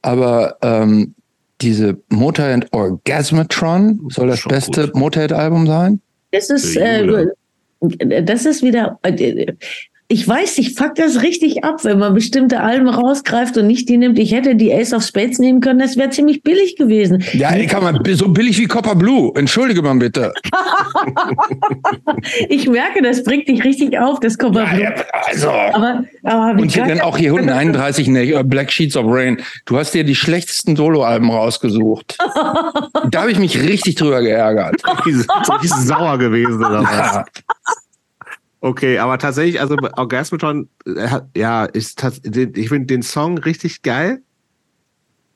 aber ähm, diese Motorhead Orgasmatron soll das Schon beste Motorhead-Album sein? Das ist, äh, das ist wieder, äh, ich weiß, ich fuck das richtig ab, wenn man bestimmte Alben rausgreift und nicht die nimmt. Ich hätte die Ace of Spades nehmen können, das wäre ziemlich billig gewesen. Ja, ich kann man so billig wie Copper Blue. Entschuldige mal bitte. *laughs* ich merke, das bringt dich richtig auf, das Copper ja, Blue. Ja, also. Aber, aber und hier dann auch hier unten 31, ne, Black Sheets of Rain. Du hast dir die schlechtesten Solo-Alben rausgesucht. *laughs* da habe ich mich richtig drüber geärgert. so sauer gewesen oder was? Okay, aber tatsächlich, also Orgasmatron, äh, ja, ist ich finde den Song richtig geil.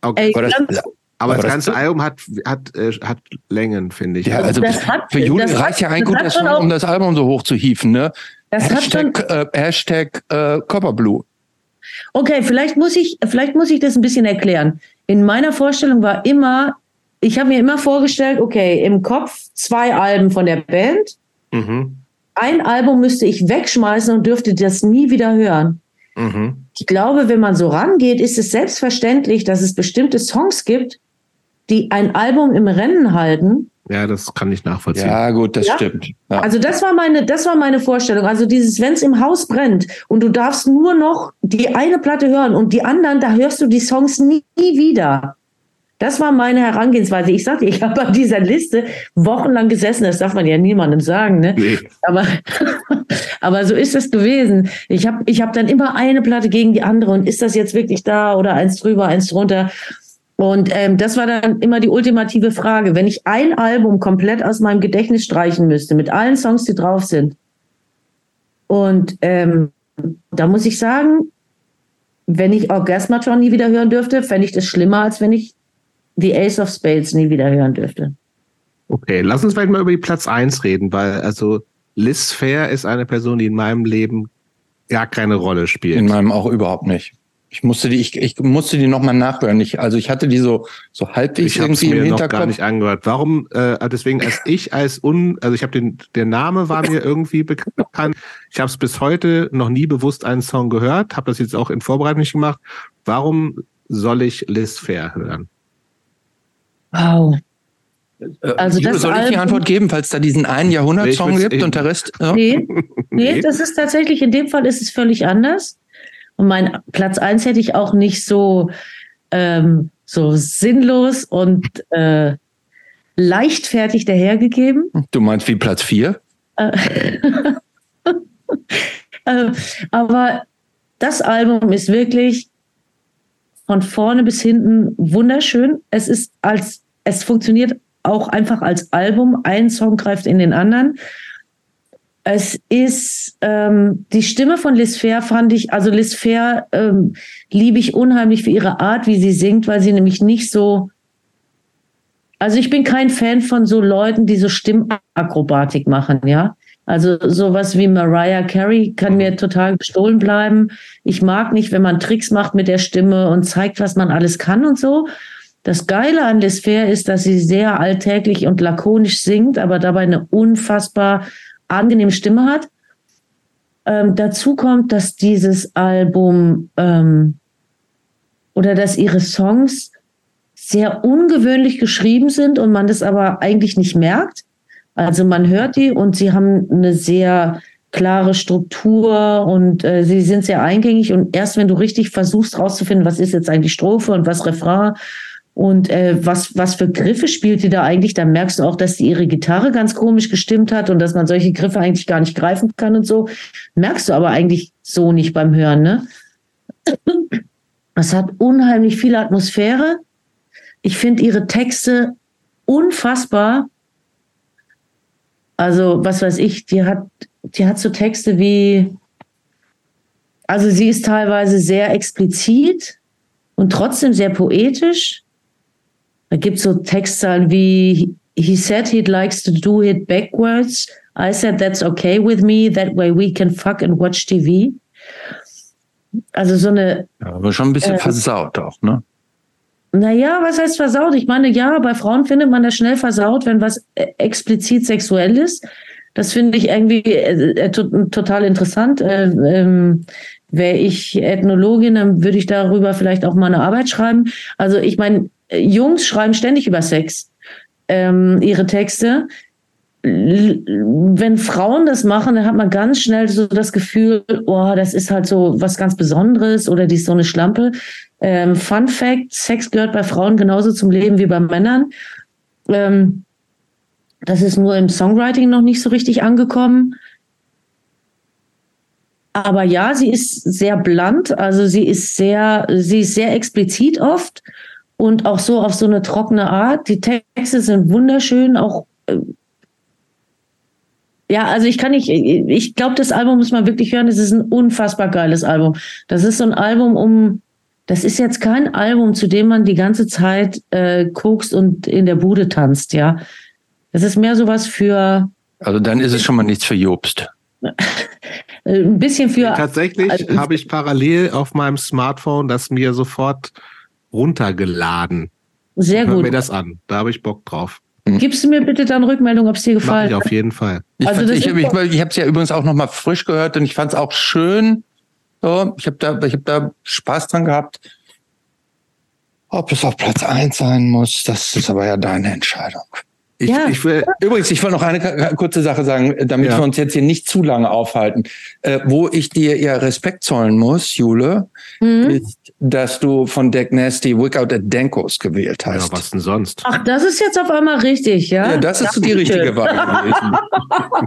Okay. aber das, aber, aber das ganze Album hat, hat, äh, hat Längen, finde ich. Ja, also hat, für Juli reicht ja ein guter Song, um das Album so hoch zu hieven, ne? Das Hashtag, schon, äh, Hashtag äh, Copperblue. Okay, vielleicht muss ich, vielleicht muss ich das ein bisschen erklären. In meiner Vorstellung war immer, ich habe mir immer vorgestellt, okay, im Kopf zwei Alben von der Band. Mhm ein Album müsste ich wegschmeißen und dürfte das nie wieder hören. Mhm. Ich glaube, wenn man so rangeht, ist es selbstverständlich, dass es bestimmte Songs gibt, die ein Album im Rennen halten. Ja, das kann ich nachvollziehen. Ja, gut, das ja? stimmt. Ja. Also das war meine, das war meine Vorstellung. Also dieses, wenn es im Haus brennt und du darfst nur noch die eine Platte hören und die anderen, da hörst du die Songs nie, nie wieder. Das war meine Herangehensweise. Ich sagte, ich *laughs* habe an dieser Liste wochenlang gesessen. Das darf man ja niemandem sagen. Ne? Nee. Aber, *laughs* aber so ist es gewesen. Ich habe ich hab dann immer eine Platte gegen die andere. Und ist das jetzt wirklich da oder eins drüber, eins drunter? Und ähm, das war dann immer die ultimative Frage. Wenn ich ein Album komplett aus meinem Gedächtnis streichen müsste, mit allen Songs, die drauf sind, und ähm, da muss ich sagen, wenn ich Orgasmatron nie wieder hören dürfte, fände ich das schlimmer, als wenn ich die Ace of Spades nie wieder hören dürfte. Okay, lass uns vielleicht mal über die Platz 1 reden, weil also Liz Fair ist eine Person, die in meinem Leben gar keine Rolle spielt. In meinem auch überhaupt nicht. Ich musste die, ich, ich musste die nochmal nachhören. Ich, also ich hatte die so, so halbwegs ich irgendwie mir im Hinterkopf. Noch gar nicht angehört. Warum, äh, deswegen als ich als un, also ich habe den, der Name war mir irgendwie bekannt. Ich habe es bis heute noch nie bewusst einen Song gehört, habe das jetzt auch in Vorbereitung nicht gemacht. Warum soll ich Liz Fair hören? Wow. Äh, also das soll ich die Antwort geben, falls da diesen einen Jahrhundertsong nee, gibt und der Rest? Ja? *laughs* Nee, nee, das ist tatsächlich, in dem Fall ist es völlig anders. Und mein Platz eins hätte ich auch nicht so, ähm, so sinnlos und äh, leichtfertig dahergegeben. Du meinst wie Platz vier? Äh, *laughs* äh, aber das Album ist wirklich von vorne bis hinten wunderschön. Es ist als, es funktioniert auch einfach als Album. Ein Song greift in den anderen. Es ist ähm, die Stimme von Liz Fair fand ich, also Liz Fair ähm, liebe ich unheimlich für ihre Art, wie sie singt, weil sie nämlich nicht so. Also ich bin kein Fan von so Leuten, die so Stimmakrobatik machen, ja. Also sowas wie Mariah Carey kann mir total gestohlen bleiben. Ich mag nicht, wenn man Tricks macht mit der Stimme und zeigt, was man alles kann und so. Das Geile an Les Fair ist, dass sie sehr alltäglich und lakonisch singt, aber dabei eine unfassbar angenehme Stimme hat. Ähm, dazu kommt, dass dieses Album ähm, oder dass ihre Songs sehr ungewöhnlich geschrieben sind und man das aber eigentlich nicht merkt. Also man hört die und sie haben eine sehr klare Struktur und äh, sie sind sehr eingängig und erst wenn du richtig versuchst rauszufinden, was ist jetzt eigentlich Strophe und was Refrain und äh, was, was für Griffe spielt die da eigentlich, dann merkst du auch, dass die ihre Gitarre ganz komisch gestimmt hat und dass man solche Griffe eigentlich gar nicht greifen kann und so. Merkst du aber eigentlich so nicht beim Hören, ne? Es hat unheimlich viel Atmosphäre. Ich finde ihre Texte unfassbar. Also, was weiß ich, die hat, die hat so Texte wie, also sie ist teilweise sehr explizit und trotzdem sehr poetisch. Da gibt es so Textzahlen wie He said he'd likes to do it backwards. I said that's okay with me. That way we can fuck and watch TV. Also so eine. Ja, aber schon ein bisschen äh, versaut auch, ne? Naja, was heißt versaut? Ich meine, ja, bei Frauen findet man das schnell versaut, wenn was äh, explizit sexuell ist. Das finde ich irgendwie äh, äh total interessant. Äh, ähm, Wäre ich Ethnologin, dann würde ich darüber vielleicht auch mal eine Arbeit schreiben. Also ich meine, Jungs schreiben ständig über Sex ähm, ihre Texte. Wenn Frauen das machen, dann hat man ganz schnell so das Gefühl, oh, das ist halt so was ganz Besonderes oder die ist so eine Schlampe. Ähm, Fun Fact: Sex gehört bei Frauen genauso zum Leben wie bei Männern. Ähm, das ist nur im Songwriting noch nicht so richtig angekommen. Aber ja, sie ist sehr blunt, also sie ist sehr, sie ist sehr explizit oft und auch so auf so eine trockene Art. Die Texte sind wunderschön, auch äh, ja, also ich kann nicht, ich glaube, das Album muss man wirklich hören. Es ist ein unfassbar geiles Album. Das ist so ein Album, um, das ist jetzt kein Album, zu dem man die ganze Zeit äh, kokst und in der Bude tanzt, ja. Das ist mehr sowas für. Also dann ist es schon mal nichts für Jobst. *laughs* ein bisschen für. Tatsächlich also, habe ich parallel auf meinem Smartphone das mir sofort runtergeladen. Sehr gut. Hör mir das an. Da habe ich Bock drauf. Hm. Gibst du mir bitte dann Rückmeldung, ob es dir gefallen hat? auf jeden Fall. Ich, also ich, ich, ich habe es ja übrigens auch nochmal frisch gehört und ich fand es auch schön. So, ich habe da, ich hab da Spaß dran gehabt. Ob es auf Platz eins sein muss, das ist aber ja deine Entscheidung. Ich, ja. ich will, übrigens, ich will noch eine kurze Sache sagen, damit ja. wir uns jetzt hier nicht zu lange aufhalten. Äh, wo ich dir ja Respekt zollen muss, Jule, mhm. ist, dass du von Deck Nasty Wickout at Denkos gewählt hast. Ja, was denn sonst? Ach, das ist jetzt auf einmal richtig, ja? Ja, das ist Danke. die richtige Wahl *laughs* gewesen.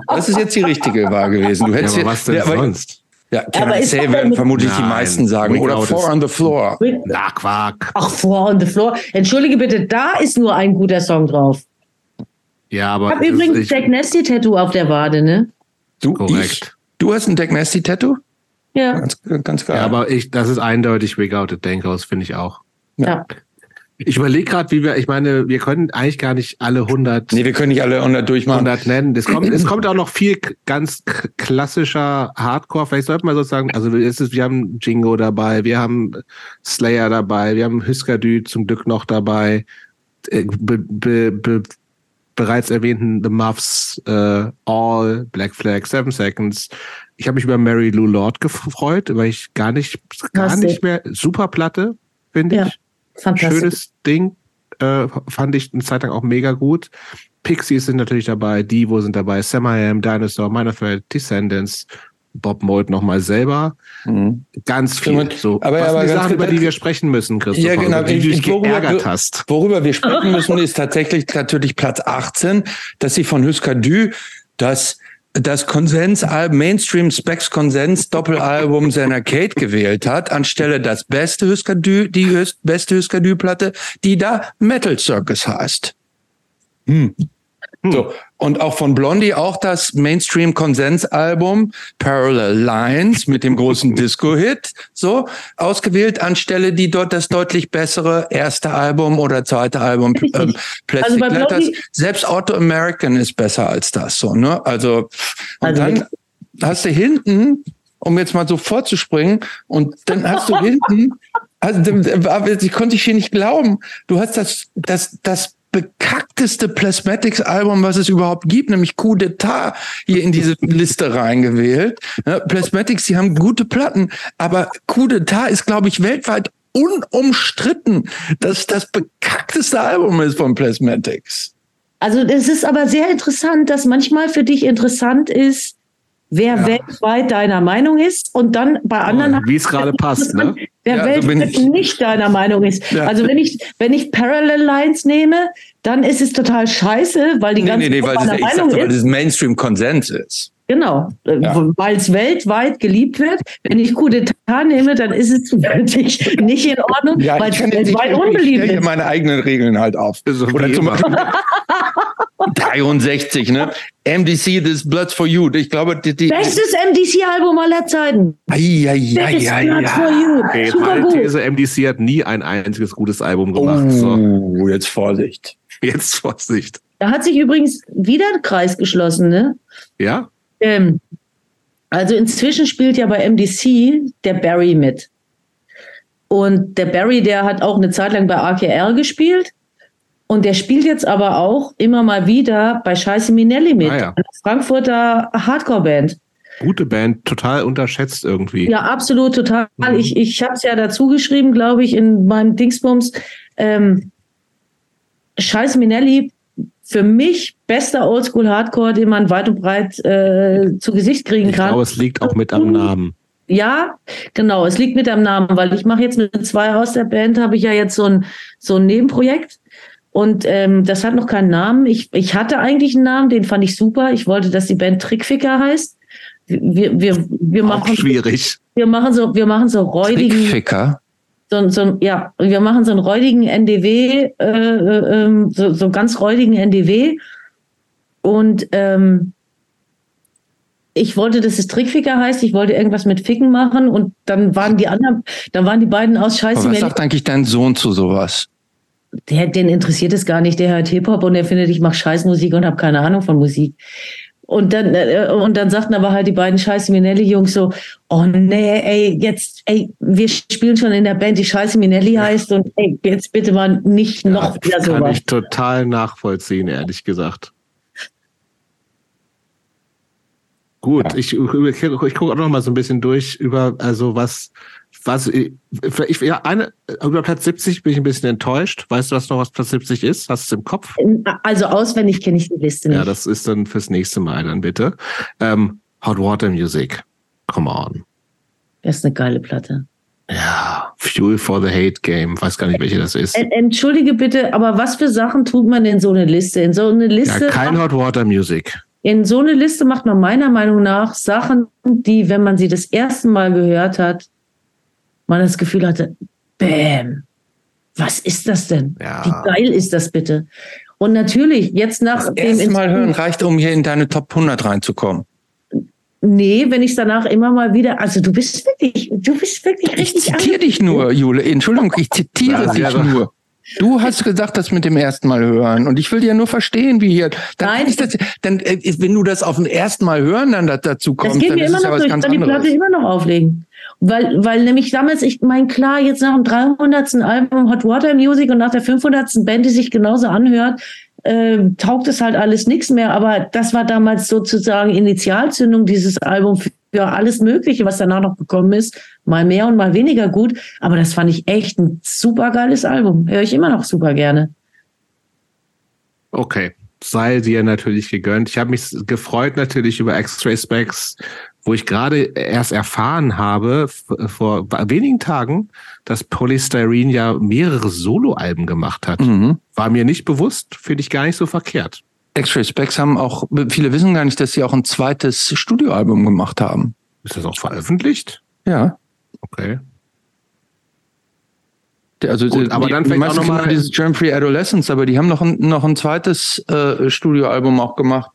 Das ist jetzt die richtige Wahl gewesen. Du hättest ja, aber was denn ja, sonst? Ja, Can I Say werden vermutlich Nein, die meisten sagen. Oder Four on the Floor. Na, Quark. Ach, Four on the Floor. Entschuldige bitte, da ist nur ein guter Song drauf. Ja, aber. Ich habe übrigens Deck Nasty Tattoo auf der Wade, ne? Du, Korrekt. Ich, du hast ein Deck Nasty Tattoo? Ja. Ganz, ganz geil. Ja, aber ich, das ist eindeutig Wig Out Denkhaus, finde ich auch. Ja. ja. Ich überlege gerade, wie wir, ich meine, wir können eigentlich gar nicht alle 100. Nee, wir können nicht alle 100 durchmachen. 100 nennen. Es kommt, es kommt auch noch viel ganz klassischer Hardcore. Vielleicht sollten wir sozusagen, also es ist, wir haben Jingo dabei, wir haben Slayer dabei, wir haben Husker Dü zum Glück noch dabei. Äh, be, be, be, bereits erwähnten The Muffs, äh, All, Black Flag, Seven Seconds. Ich habe mich über Mary Lou Lord gefreut, weil ich gar nicht, gar nicht mehr, super Platte, finde ja, ich. Fantastisch. Schönes Ding, äh, fand ich eine Zeit lang auch mega gut. Pixies sind natürlich dabei, Divo sind dabei, Sam I Am, Dinosaur, Minor Threat, Descendants, Bob Mold nochmal selber. Mhm. Ganz viel. So, aber, was aber die Sachen, über die wir sprechen müssen, Christoph. Ja, genau. Die du dich geärgert hast. Worüber wir sprechen müssen, ist tatsächlich natürlich Platz 18, dass sie von Husker Dü das das Konsensalbum, Mainstream Specs Konsens Doppelalbum seiner Kate gewählt hat, anstelle das beste Husker Dü, die beste Husker Dü Platte, die da Metal Circus heißt. Hm. Hm. So. Und auch von Blondie auch das Mainstream-Konsensalbum Parallel Lines mit dem großen *laughs* Disco-Hit so ausgewählt, anstelle die dort das deutlich bessere erste Album oder zweite Album ähm, Plastic also Letters. Selbst Auto American ist besser als das so, ne? Also, und also dann hast du hinten, um jetzt mal so vorzuspringen, und dann hast du *laughs* hinten, also ich konnte ich hier nicht glauben, du hast das, das, das bekackteste Plasmatics-Album, was es überhaupt gibt, nämlich Coup d'etat hier in diese Liste reingewählt. Ja, Plasmatics, die haben gute Platten, aber Coup d'etat ist, glaube ich, weltweit unumstritten, dass das bekackteste Album ist von Plasmatics. Also es ist aber sehr interessant, dass manchmal für dich interessant ist, wer ja. weltweit deiner Meinung ist und dann bei anderen. Oh, Wie es gerade *laughs* passt, ne? Wer ja, weltweit so nicht deiner Meinung ist. Ja. Also wenn ich, wenn ich Parallel Lines nehme, dann ist es total scheiße, weil die nee, ganze nee, nee, weil das, ich Meinung sag, ist. Weil das Mainstream-Konsens ist. Genau, Ja. weil es weltweit geliebt wird. Wenn ich Coup d'etat nehme, dann ist es wirklich nicht in Ordnung, weil es weltweit ich unbeliebt hier ist. meine eigenen Regeln halt auf. So Oder zum immer. Beispiel 63, ne? MDC, This Bloods for You. Ich glaube, die, die Bestes MDC-Album aller Zeiten. Ai, ai, ai, Biggest ai, Blood for. You. Okay, Super meine gut. These, MDC hat nie ein einziges gutes Album gemacht. So, Oh, jetzt Vorsicht. jetzt Vorsicht. Da hat sich übrigens wieder ein Kreis geschlossen, ne? Ja? Ähm, also inzwischen spielt ja bei MDC der Barry mit. Und der Barry, der hat auch eine Zeit lang bei AKR gespielt. Und der spielt jetzt aber auch immer mal wieder bei Scheiße Minelli mit. Ah, ja. Einer Frankfurter Hardcore-Band. Gute Band, total unterschätzt irgendwie. Ja, absolut, total. Mhm. Ich, ich habe es ja dazu geschrieben, glaube ich, in meinem Dingsbums. Ähm, Scheiße Minelli, für mich bester Oldschool-Hardcore, den man weit und breit äh, zu Gesicht kriegen Ich kann. glaube, es liegt auch mit am Namen. Ja, genau. Es liegt mit am Namen, weil ich mache jetzt mit zwei aus der Band, habe ich ja jetzt so ein, so ein Nebenprojekt. Und ähm, das hat noch keinen Namen. Ich, ich hatte eigentlich einen Namen, den fand ich super. Ich wollte, dass die Band Trickficker heißt. Wir, wir, wir, Auch machen, schwierig. wir machen so, wir machen so räudigen, Trickficker. So, so, ja, wir machen so einen räudigen NDW, äh, äh, ähm, so, so ganz räudigen NDW. Und ähm, ich wollte, dass es Trickficker heißt. Ich wollte irgendwas mit Ficken machen und dann waren die anderen, dann waren die beiden aus Scheiße. Aber was sagt eigentlich dein Sohn zu sowas? Der, den interessiert es gar nicht. Der hört Hip-Hop und der findet, ich mache Scheißmusik und habe keine Ahnung von Musik. Und dann, äh, und dann sagten aber halt die beiden Scheiße Minelli-Jungs so, oh nee, ey, jetzt, ey, wir spielen schon in der Band, die Scheiße Minelli heißt und ey, jetzt bitte mal nicht noch wieder Kann sowas. ich total nachvollziehen, ehrlich gesagt. Gut, Ja. ich, ich, ich gucke auch noch mal so ein bisschen durch über, also was, was, ich, ich, ja, eine, über Platz 70 bin ich ein bisschen enttäuscht. Weißt du, was noch was Platz 70 ist? Hast du es im Kopf? Also auswendig kenne ich die Liste nicht. Ja, das ist dann fürs nächste Mal dann bitte. Ähm, Hot Water Music. Come on. das ist eine geile Platte. Ja, Fuel for the Hate Game. Weiß gar nicht, welche das ist. En- Entschuldige bitte, aber was für Sachen tut man in so eine Liste? In so eine Liste, Ja, kein Hot Water Music. in so eine Liste macht man meiner Meinung nach Sachen, die, wenn man sie das erste Mal gehört hat, man das Gefühl hatte, bäm, was ist das denn? Ja. Wie geil ist das bitte? Und natürlich, jetzt nach dem Erst mal hören reicht, um hier in deine Top 100 reinzukommen. Nee, wenn ich danach immer mal wieder, also du bist wirklich, du bist wirklich Ich richtig zitiere dich nur, Jule. Entschuldigung, ich zitiere Ja, dich nur. Du hast gesagt, das mit dem ersten Mal hören. Und ich will ja nur verstehen, wie hier. Dann Nein. ich das, dann, äh, wenn du das auf dem ersten Mal hören dann da- dazu Das kommst, geht dann mir ist immer es ja noch was durch, ganz kann die Platte immer noch auflegen. Weil, weil nämlich damals, ich mein klar, jetzt nach dem 300. Album Hot Water Music und nach der 500. Band, die sich genauso anhört, äh, taugt es halt alles nichts mehr. Aber das war damals sozusagen Initialzündung, dieses Album für alles Mögliche, was danach noch gekommen ist. Mal mehr und mal weniger gut. Aber das fand ich echt ein super geiles Album. Höre ich immer noch super gerne. Okay. Sei dir natürlich gegönnt. Ich habe mich gefreut natürlich über X-Ray Specs, wo ich gerade erst erfahren habe, vor wenigen Tagen, dass Polystyrene ja mehrere Soloalben gemacht hat. Mhm. War mir nicht bewusst, finde ich gar nicht so verkehrt. X-Ray Specs haben auch, viele wissen gar nicht, dass sie auch ein zweites Studioalbum gemacht haben. Ist das auch veröffentlicht? Ja. Okay. Also Gut, die, aber dann die vielleicht meisten auch noch kennen mal- dieses Germ Free Adolescence, aber die haben noch ein, noch ein zweites äh, Studioalbum auch gemacht.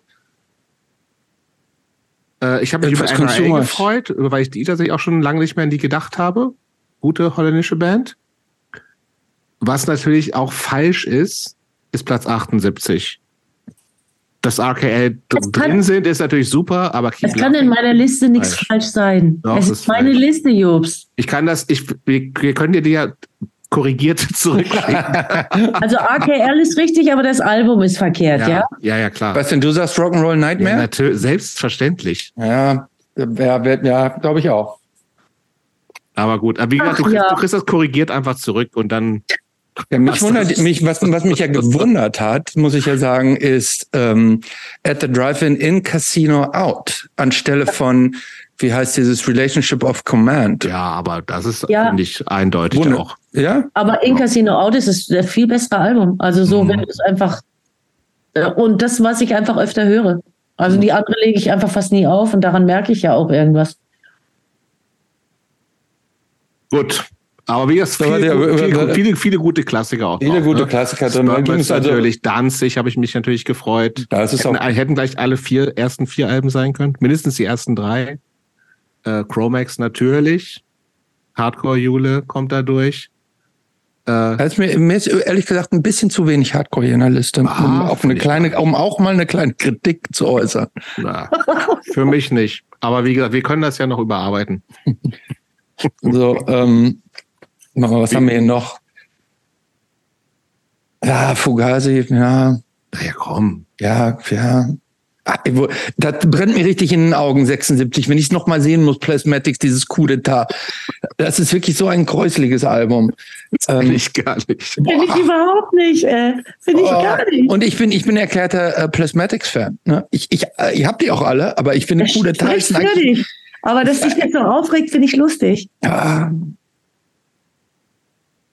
Äh, ich habe mich über NRA gefreut, weil ich die tatsächlich auch schon lange nicht mehr an die gedacht habe. Gute holländische Band. Was natürlich auch falsch ist, ist Platz 78. Dass RKL kann- drin sind, ist natürlich super, aber Es kann in meiner Liste nichts Falsch. falsch sein. Doch, es ist ist meine falsch. Liste, Jobs. ich kann das, ich, wir, wir können dir die ja korrigiert *laughs* zurückschicken. Also AKL ist richtig, aber das Album ist verkehrt, ja? ja, ja, ja, klar. Was denn, du sagst Rock'n'Roll Ja, Nightmare? natürlich, selbstverständlich. Ja, ja, ja, ja glaube ich auch. Aber gut, aber wie gesagt, du, Ach, kriegst, ja. du kriegst das korrigiert einfach zurück und dann Ja, mich Was wundert, mich, was, was mich ja *laughs* gewundert hat, muss ich ja sagen, ist ähm, at the Drive-In in Casino Out anstelle von, wie heißt dieses Relationship of Command. Ja, aber das ist, Ja. finde ich, eindeutig Wunder- auch. Ja? Aber In Casino Out ist ein viel bessere Album. Also so, Mhm. wenn du es einfach. äh, Und das, was ich einfach öfter höre. Also die andere lege ich einfach fast nie auf und daran merke ich ja auch irgendwas. Gut. Aber wie gesagt, viele, der- viele, viele, viele, gute Klassiker auch. Viele drauf, gute ne? Klassiker drin. Also- natürlich, Danzig habe ich mich natürlich gefreut. Da ist es hätten, auch. hätten gleich alle vier ersten vier Alben sein können. Mindestens die ersten drei. Äh, Chromax natürlich. Hardcore Jule kommt da durch. Äh, ist mir, mir ist ehrlich gesagt ein bisschen zu wenig Hardcore hier in der Liste, um, Ah, auf find eine kleine, um auch mal eine kleine Kritik zu äußern. na, für mich nicht. Aber wie gesagt, wir können das ja noch überarbeiten. *laughs* So, ähm, was haben wir hier noch? Ja, Fugazi, ja, Naja, komm. ja, ja. Das brennt mir richtig in den Augen, 76. Wenn ich es nochmal sehen muss, Plasmatics, dieses Coup d'etat. Das ist wirklich so ein gräusliges Album. Ähm, Nicht gar nicht. Finde ich überhaupt nicht, äh. Finde ich Oh, gar nicht. Und ich bin, ich bin erklärter äh, Plasmatics-Fan. Ne? Ich, ich, äh, ihr habt die auch alle, aber ich finde Das Coup d'etat ist dich. Aber dass dich das so aufregt, finde ich lustig. Ja.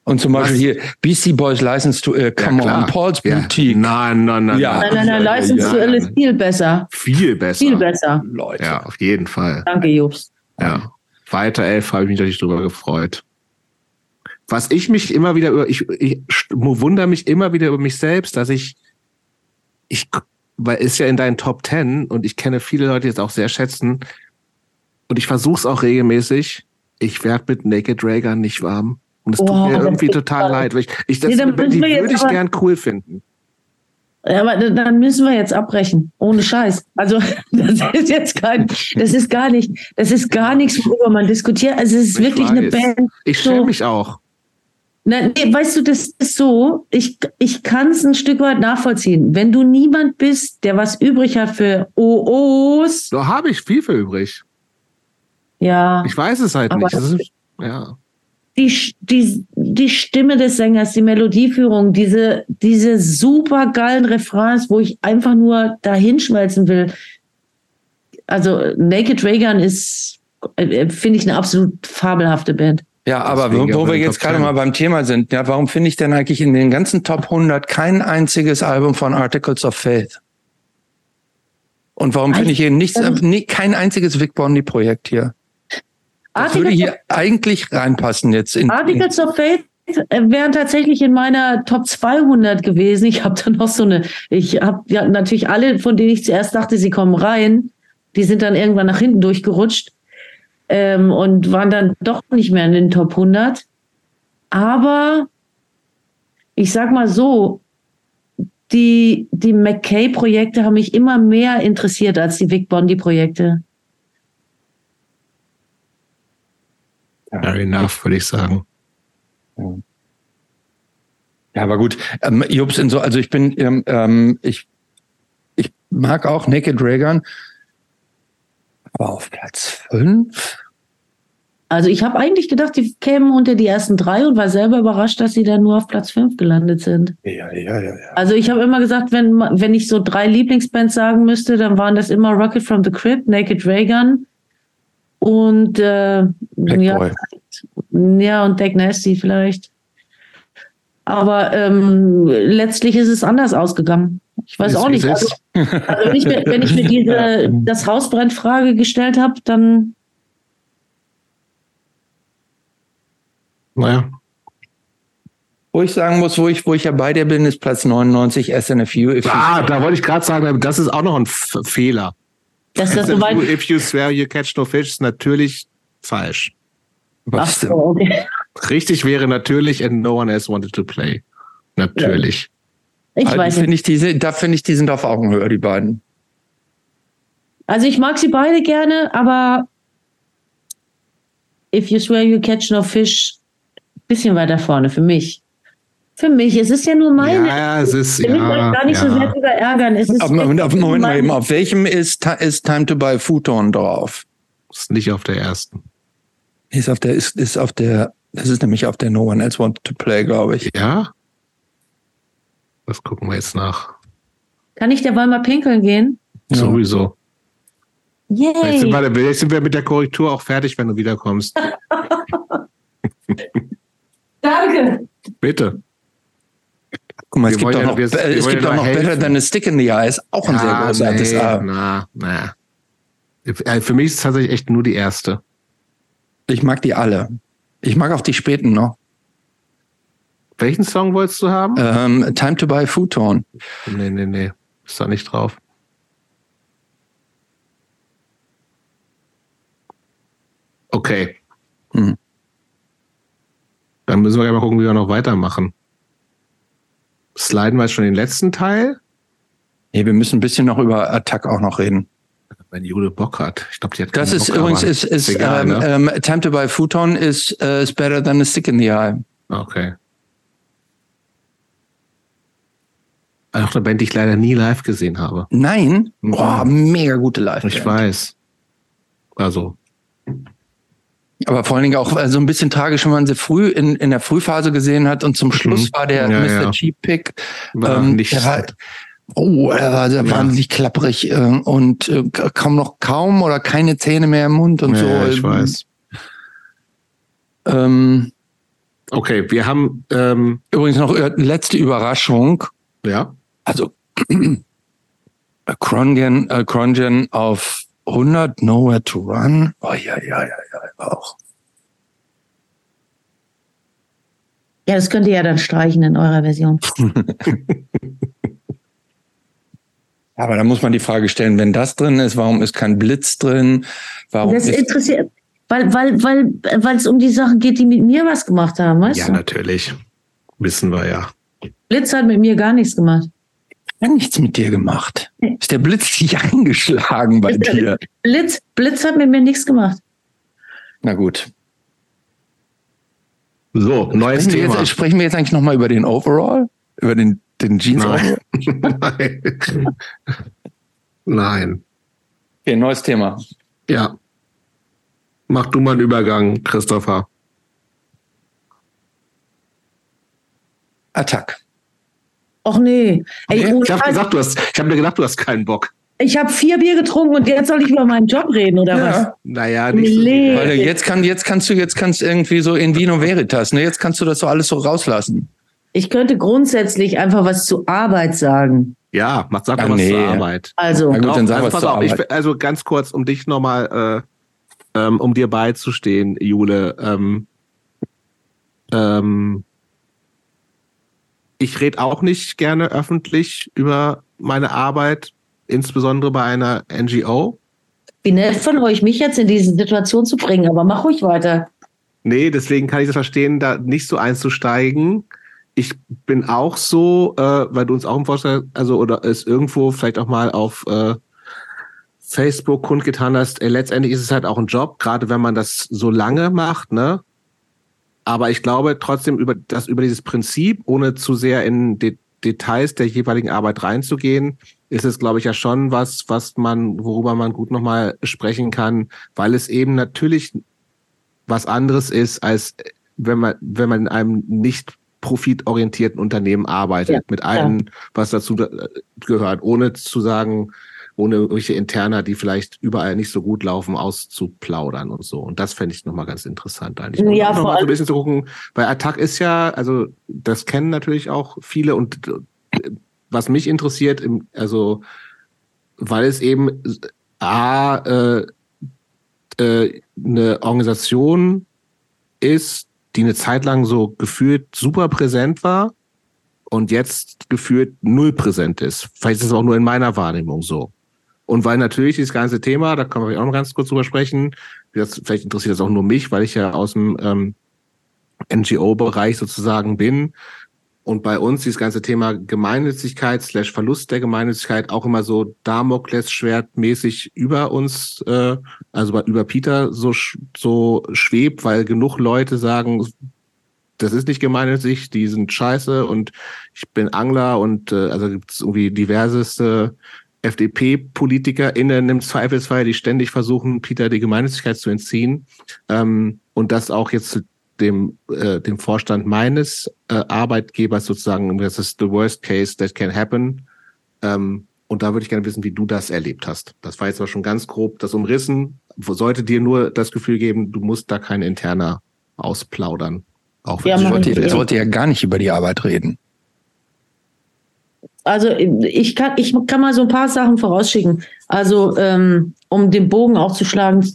Und zum Beispiel Was? hier BC Boys License to äh, Come klar. on, Paul's Ja. Boutique. Nein, nein, nein. Ja. Nein, nein, nein, License ja, to Ill ja, ist viel besser. Viel besser. Viel besser. Leute. Ja, auf jeden Fall. Danke, Jobs. Ja. Weiter elf habe ich mich natürlich drüber gefreut. Was ich mich immer wieder über, ich, ich wundere mich immer wieder über mich selbst, dass ich, ich, weil ist ja in deinen Top Ten und ich kenne viele Leute, die es auch sehr schätzen und ich versuche es auch regelmäßig. Ich werde mit Naked Raygun nicht warm. Und es Oh, tut mir das irgendwie total leid, weil ich, ich das, Nee, die würde ich aber- gern cool finden. Ja, aber dann- müssen wir jetzt abbrechen. Ohne Scheiß. Also, *laughs* das ist jetzt kein, das ist gar nicht, das ist gar nichts, worüber man diskutiert. Also, es ist Ich wirklich eine weiß. Band. Ich So. schäme mich auch. Na, nee, weißt du, das ist so, ich, ich kann es ein Stück weit nachvollziehen. Wenn du niemand bist, der was übrig hat für OOs, Da habe ich viel für übrig. ja, Ich weiß es halt nicht. Ist, ja. Die, die, die Stimme des Sängers, die Melodieführung, diese, diese super geilen Refrains, wo ich einfach nur dahin schmelzen will. Also Naked Raygun ist, äh, finde ich, eine absolut fabelhafte Band. Ja, aber Deswegen wo, wo wir jetzt gerade 10. mal beim Thema sind, ja, warum finde ich denn eigentlich in den ganzen Top 100 kein einziges Album von Articles of Faith? Und warum finde ich hier nichts, nee, kein einziges Vic Bondi Projekt hier? Das würde hier eigentlich reinpassen jetzt in, in Articles of Faith äh, wären tatsächlich in meiner Top 200 gewesen. Ich habe da noch so eine, ich habe ja natürlich alle, von denen ich zuerst dachte, sie kommen rein, die sind dann irgendwann nach hinten durchgerutscht ähm, und waren dann doch nicht mehr in den Top 100. Aber ich sag mal so, die, die McKay-Projekte haben mich immer mehr interessiert als die Vic Bondi-Projekte. Fair enough, würde ich sagen. Ja, aber gut. Ähm, Jobs, in so, also ich bin, ähm, ähm, ich, ich mag auch Naked Raygun. Aber auf Platz fünf? Also ich habe eigentlich gedacht, die kämen unter die ersten drei und war selber überrascht, dass sie dann nur auf Platz fünf gelandet sind. Ja, ja, ja, ja. Also ich habe immer gesagt, wenn, wenn ich so drei Lieblingsbands sagen müsste, dann waren das immer Rocket from the Crypt, Naked Raygun und äh, ja, ja und Deck Nasty vielleicht. Aber ähm, letztlich ist es anders ausgegangen. Ich weiß Ist, auch nicht. Also, also wenn ich mir, wenn ich mir *laughs* diese das Hausbrand-Frage gestellt habe, dann Naja. Wo ich sagen muss, wo ich, wo ich ja bei dir bin, ist Platz 99 SNFU. Ah, da wollte ich gerade sagen, das ist auch noch ein F Fehler. Dass das so weit If you swear you catch no fish ist natürlich falsch. Ach Was so, okay. Richtig wäre natürlich and no one else wanted to play. Natürlich. Ich Also, weiß nicht. ich, diese, da finde ich, die sind auf Augenhöhe, die beiden. Also ich mag sie beide gerne, aber if you swear you catch no fish, bisschen weiter vorne für mich. Für mich, es ist ja nur meine. Ja, ja, es ist, ich will mich ja, euch gar nicht so sehr ja. drüber ärgern. Es ist Aber Moment, auf, Moment mal eben, auf welchem ist, ist Time to Buy Futon drauf? Ist nicht auf der ersten. Ist auf der, ist, ist auf der, das ist nämlich auf der No One Else Wanted to Play, glaube ich. Ja? Das gucken wir jetzt nach. Kann ich derweil mal pinkeln gehen? Ja. Sowieso. Jetzt sind, Yay! wir, jetzt sind wir mit der Korrektur auch fertig, wenn du wiederkommst. *laughs* *laughs* Danke! Bitte. Guck mal, es gibt auch noch, wir- wir es gibt auch noch Better helfen. Than a Stick in the Eye, ist auch ein sehr Ja, großartiges nee, Album. Na, na. Äh, Für mich ist es tatsächlich echt nur die erste. Ich mag die alle. Ich mag auch die späten noch. Welchen Song wolltest du haben? Ähm, Time to Buy Futon. Nee, nee, nee. Ist da nicht drauf. Okay. Hm. Dann müssen wir ja mal gucken, wie wir noch weitermachen. Sliden wir jetzt schon den letzten Teil? Nee, wir müssen ein bisschen noch über Attack auch noch reden. Wenn Jule Bock hat. Ich glaube, die hat Das ist Bock, übrigens, ist, ist, egal, ähm, ne? ähm, Time to Buy Futon ist, äh, is better than a stick in the eye. Okay. Auch eine Band, die ich leider nie live gesehen habe. Nein? Mhm. Boah, mega gute live Ich weiß. Also, Aber vor allen Dingen auch äh, so ein bisschen tragisch, wenn man sie früh in, in der Frühphase gesehen hat und zum Schluss war der Mhm. Ja, Mr. ja. Cheap Pick. war ähm, der war, oh, er war sehr Ja. wahnsinnig klapprig äh, und äh, kaum noch kaum oder keine Zähne mehr im Mund und ja, so. ich weiß. Ähm, Okay, wir haben, ähm, übrigens noch äh, letzte Überraschung. ja, Also *clears throat* Crongen, äh, Crongen auf 100 Nowhere to Run. Oh ja, ja, ja, ja, auch. Ja, das könnt ihr ja dann streichen in eurer Version. *laughs* Aber da muss man die Frage stellen, wenn das drin ist, warum ist kein Blitz drin? Warum Das ist, interessiert, weil, weil, weil, weil es um die Sachen geht, die mit mir was gemacht haben, weißt ja, du? natürlich. Wissen wir ja. Blitz hat mit mir gar nichts gemacht. Hat nichts mit dir gemacht? Ist der Blitz nicht *laughs* eingeschlagen bei dir? Blitz, Blitz hat mit mir nichts gemacht. Na gut. So, neues Sprechen wir, Thema. jetzt, sprechen wir jetzt eigentlich nochmal über den Overall? Über den, den Jeans? Nein. *laughs* Nein. Okay, neues Thema. Ja. Mach du mal einen Übergang, Christopher. Attack. Och nee. Ey, Ich habe gesagt, du hast, ich habe mir gedacht, du hast keinen Bock. ich habe vier Bier getrunken und jetzt soll ich über meinen Job reden, oder was? Naja, nicht so. Weil jetzt kann, jetzt kannst du, jetzt kannst irgendwie so in Vino Veritas, ne? Jetzt kannst du das so alles so rauslassen. Ich könnte grundsätzlich einfach was zu Arbeit sagen. Ja, mach sag Ah, mal was nee. zur Arbeit. Also, Na gut, dann sagen also pass zur auf, ich, Arbeit. also ganz kurz, um dich nochmal, äh, ähm, um dir beizustehen, Jule. Ähm, ähm, ich rede auch nicht gerne öffentlich über meine Arbeit, insbesondere bei einer NGO. wie nett von euch, mich jetzt in diese Situation zu bringen, aber mach ruhig weiter. Nee, deswegen kann ich das verstehen, da nicht so einzusteigen. Ich bin auch so, äh, weil du uns auch im Vorschlag, also oder es irgendwo vielleicht auch mal auf äh, Facebook kundgetan hast, äh, letztendlich ist es halt auch ein Job, gerade wenn man das so lange macht, ne? Aber ich glaube trotzdem über das über dieses Prinzip, ohne zu sehr in De Details der jeweiligen Arbeit reinzugehen, ist es, glaube ich, ja schon was, was man, worüber man gut nochmal sprechen kann, weil es eben natürlich was anderes ist, als wenn man, wenn man in einem nicht profitorientierten Unternehmen arbeitet, Ja, mit allem, was dazu da- gehört, ohne zu sagen, ohne irgendwelche Interna, die vielleicht überall nicht so gut laufen, auszuplaudern und so. Und das fände ich nochmal ganz interessant eigentlich. Und Ja, auch noch vor mal so ein bisschen zu gucken, weil Attack ist ja, also das kennen natürlich auch viele und äh, was mich interessiert, im, also weil es eben A, äh, äh, eine Organisation ist, die eine Zeit lang so gefühlt super präsent war und jetzt gefühlt null präsent ist. Vielleicht ist es auch nur in meiner Wahrnehmung so. Und weil natürlich dieses ganze Thema, da können wir auch noch ganz kurz drüber sprechen, das, vielleicht interessiert das auch nur mich, weil ich ja aus dem ähm, NGO-Bereich sozusagen bin. Und bei uns dieses ganze Thema Gemeinnützigkeit slash Verlust der Gemeinnützigkeit auch immer so Damoklesschwertmäßig über uns, äh, also über Peter so, so schwebt, weil genug Leute sagen, das ist nicht gemeinnützig, die sind scheiße und ich bin Angler und äh, also gibt es irgendwie diverseste FDP-PolitikerInnen im Zweifelsfall, die ständig versuchen, Peter die Gemeinnützigkeit zu entziehen. Ähm, und das auch jetzt zu dem, äh, dem Vorstand meines äh, Arbeitgebers sozusagen, das ist the worst case that can happen. Ähm, und da würde ich gerne wissen, wie du das erlebt hast. Das war jetzt aber schon ganz grob das Umrissen. Sollte dir nur das Gefühl geben, du musst da kein interner ausplaudern. Auch wenn Ja, Ja. wollte ja gar nicht über die Arbeit reden. Also ich kann, ich kann mal so ein paar Sachen vorausschicken. Also, ähm, um den Bogen auch zu schlagen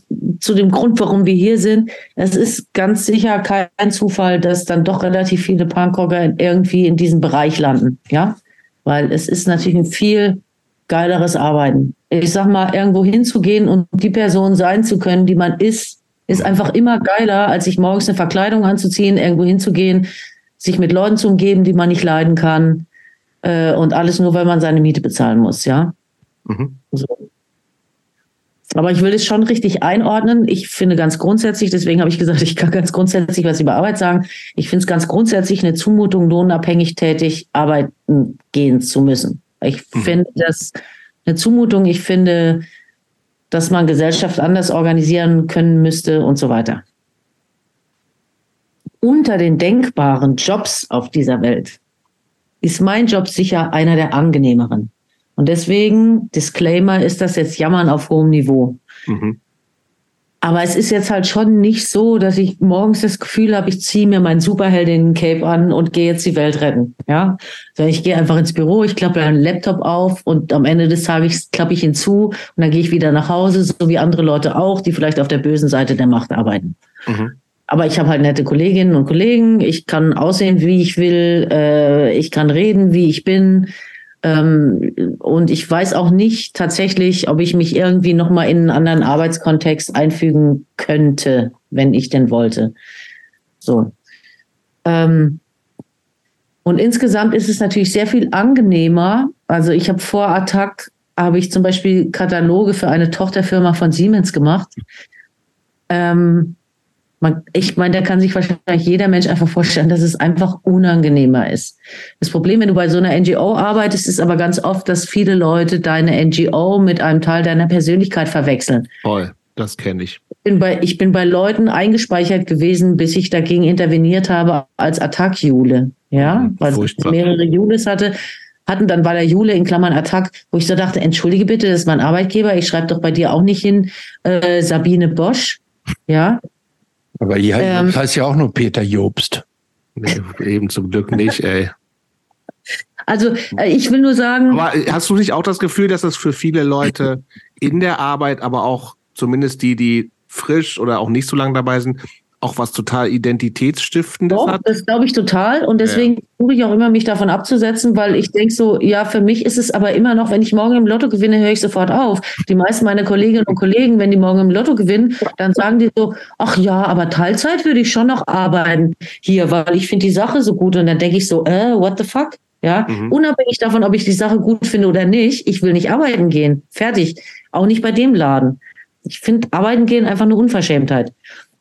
zu dem Grund, warum wir hier sind. Es ist ganz sicher kein Zufall, dass dann doch relativ viele Punkrocker irgendwie in diesem Bereich landen. Ja, weil es ist natürlich ein viel geileres Arbeiten. Ich sag mal, irgendwo hinzugehen und die Person sein zu können, die man ist, ist einfach immer geiler, als sich morgens eine Verkleidung anzuziehen, irgendwo hinzugehen, sich mit Leuten zu umgeben, die man nicht leiden kann äh, und alles nur, weil man seine Miete bezahlen muss, ja. Mhm. So. Aber ich will es schon richtig einordnen. Ich finde ganz grundsätzlich, deswegen habe ich gesagt, ich kann ganz grundsätzlich was über Arbeit sagen. Ich finde es ganz grundsätzlich eine Zumutung, lohnabhängig tätig arbeiten gehen zu müssen. Ich mhm. finde das eine Zumutung. Ich finde, dass man Gesellschaft anders organisieren können müsste und so weiter. Unter den denkbaren Jobs auf dieser Welt ist mein Job sicher einer der angenehmeren. Und deswegen, Disclaimer, ist das jetzt Jammern auf hohem Niveau. Mhm. Aber es ist jetzt halt schon nicht so, dass ich morgens das Gefühl habe, ich ziehe mir mein Superheldinnen-Cape an und gehe jetzt die Welt retten. Ja, also ich gehe einfach ins Büro, ich klappe einen Laptop auf und am Ende des Tages klappe ich ihn zu und dann gehe ich wieder nach Hause, so wie andere Leute auch, die vielleicht auf der bösen Seite der Macht arbeiten. Mhm. Aber ich habe halt nette Kolleginnen und Kollegen. Ich kann aussehen, wie ich will. Äh, ich kann reden, wie ich bin. Ähm, und ich weiß auch nicht tatsächlich, ob ich mich irgendwie nochmal in einen anderen Arbeitskontext einfügen könnte, wenn ich denn wollte. So. Ähm, und insgesamt ist es natürlich sehr viel angenehmer. Also ich habe vor Attack habe ich zum Beispiel Kataloge für eine Tochterfirma von Siemens gemacht. Ähm, man, ich meine, da kann sich wahrscheinlich jeder Mensch einfach vorstellen, dass es einfach unangenehmer ist. Das Problem, wenn du bei so einer NGO arbeitest, ist aber ganz oft, dass viele Leute deine NGO mit einem Teil deiner Persönlichkeit verwechseln. Voll, das kenne ich. Ich bin, bei, ich bin bei Leuten eingespeichert gewesen, bis ich dagegen interveniert habe als Attack-Jule. Ja, mhm, weil ich mehrere Jules hatte hatten, dann war der Jule in Klammern Attack, wo ich so dachte, entschuldige bitte, das ist mein Arbeitgeber, ich schreibe doch bei dir auch nicht hin äh, Sabine Bosch, ja, aber hier ähm, heißt ja auch nur Peter Jobst. Nee, eben zum Glück nicht, ey. Also äh, ich will nur sagen. Aber äh, hast du nicht auch das Gefühl, dass das für viele Leute in der Arbeit, aber auch zumindest die, die frisch oder auch nicht so lange dabei sind, auch was total Identitätsstiftendes Doch, hat? Das glaube ich total. Und deswegen ja. versuche ich auch immer, mich davon abzusetzen, weil ich denke so, ja, für mich ist es aber immer noch, wenn ich morgen im Lotto gewinne, höre ich sofort auf. Die meisten meiner Kolleginnen und Kollegen, wenn die morgen im Lotto gewinnen, dann sagen die so, ach ja, aber Teilzeit würde ich schon noch arbeiten hier, weil ich finde die Sache so gut. Und dann denke ich so, äh, what the fuck? Ja, mhm. unabhängig davon, ob ich die Sache gut finde oder nicht, ich will nicht arbeiten gehen. Fertig. Auch nicht bei dem Laden. Ich finde arbeiten gehen einfach eine Unverschämtheit.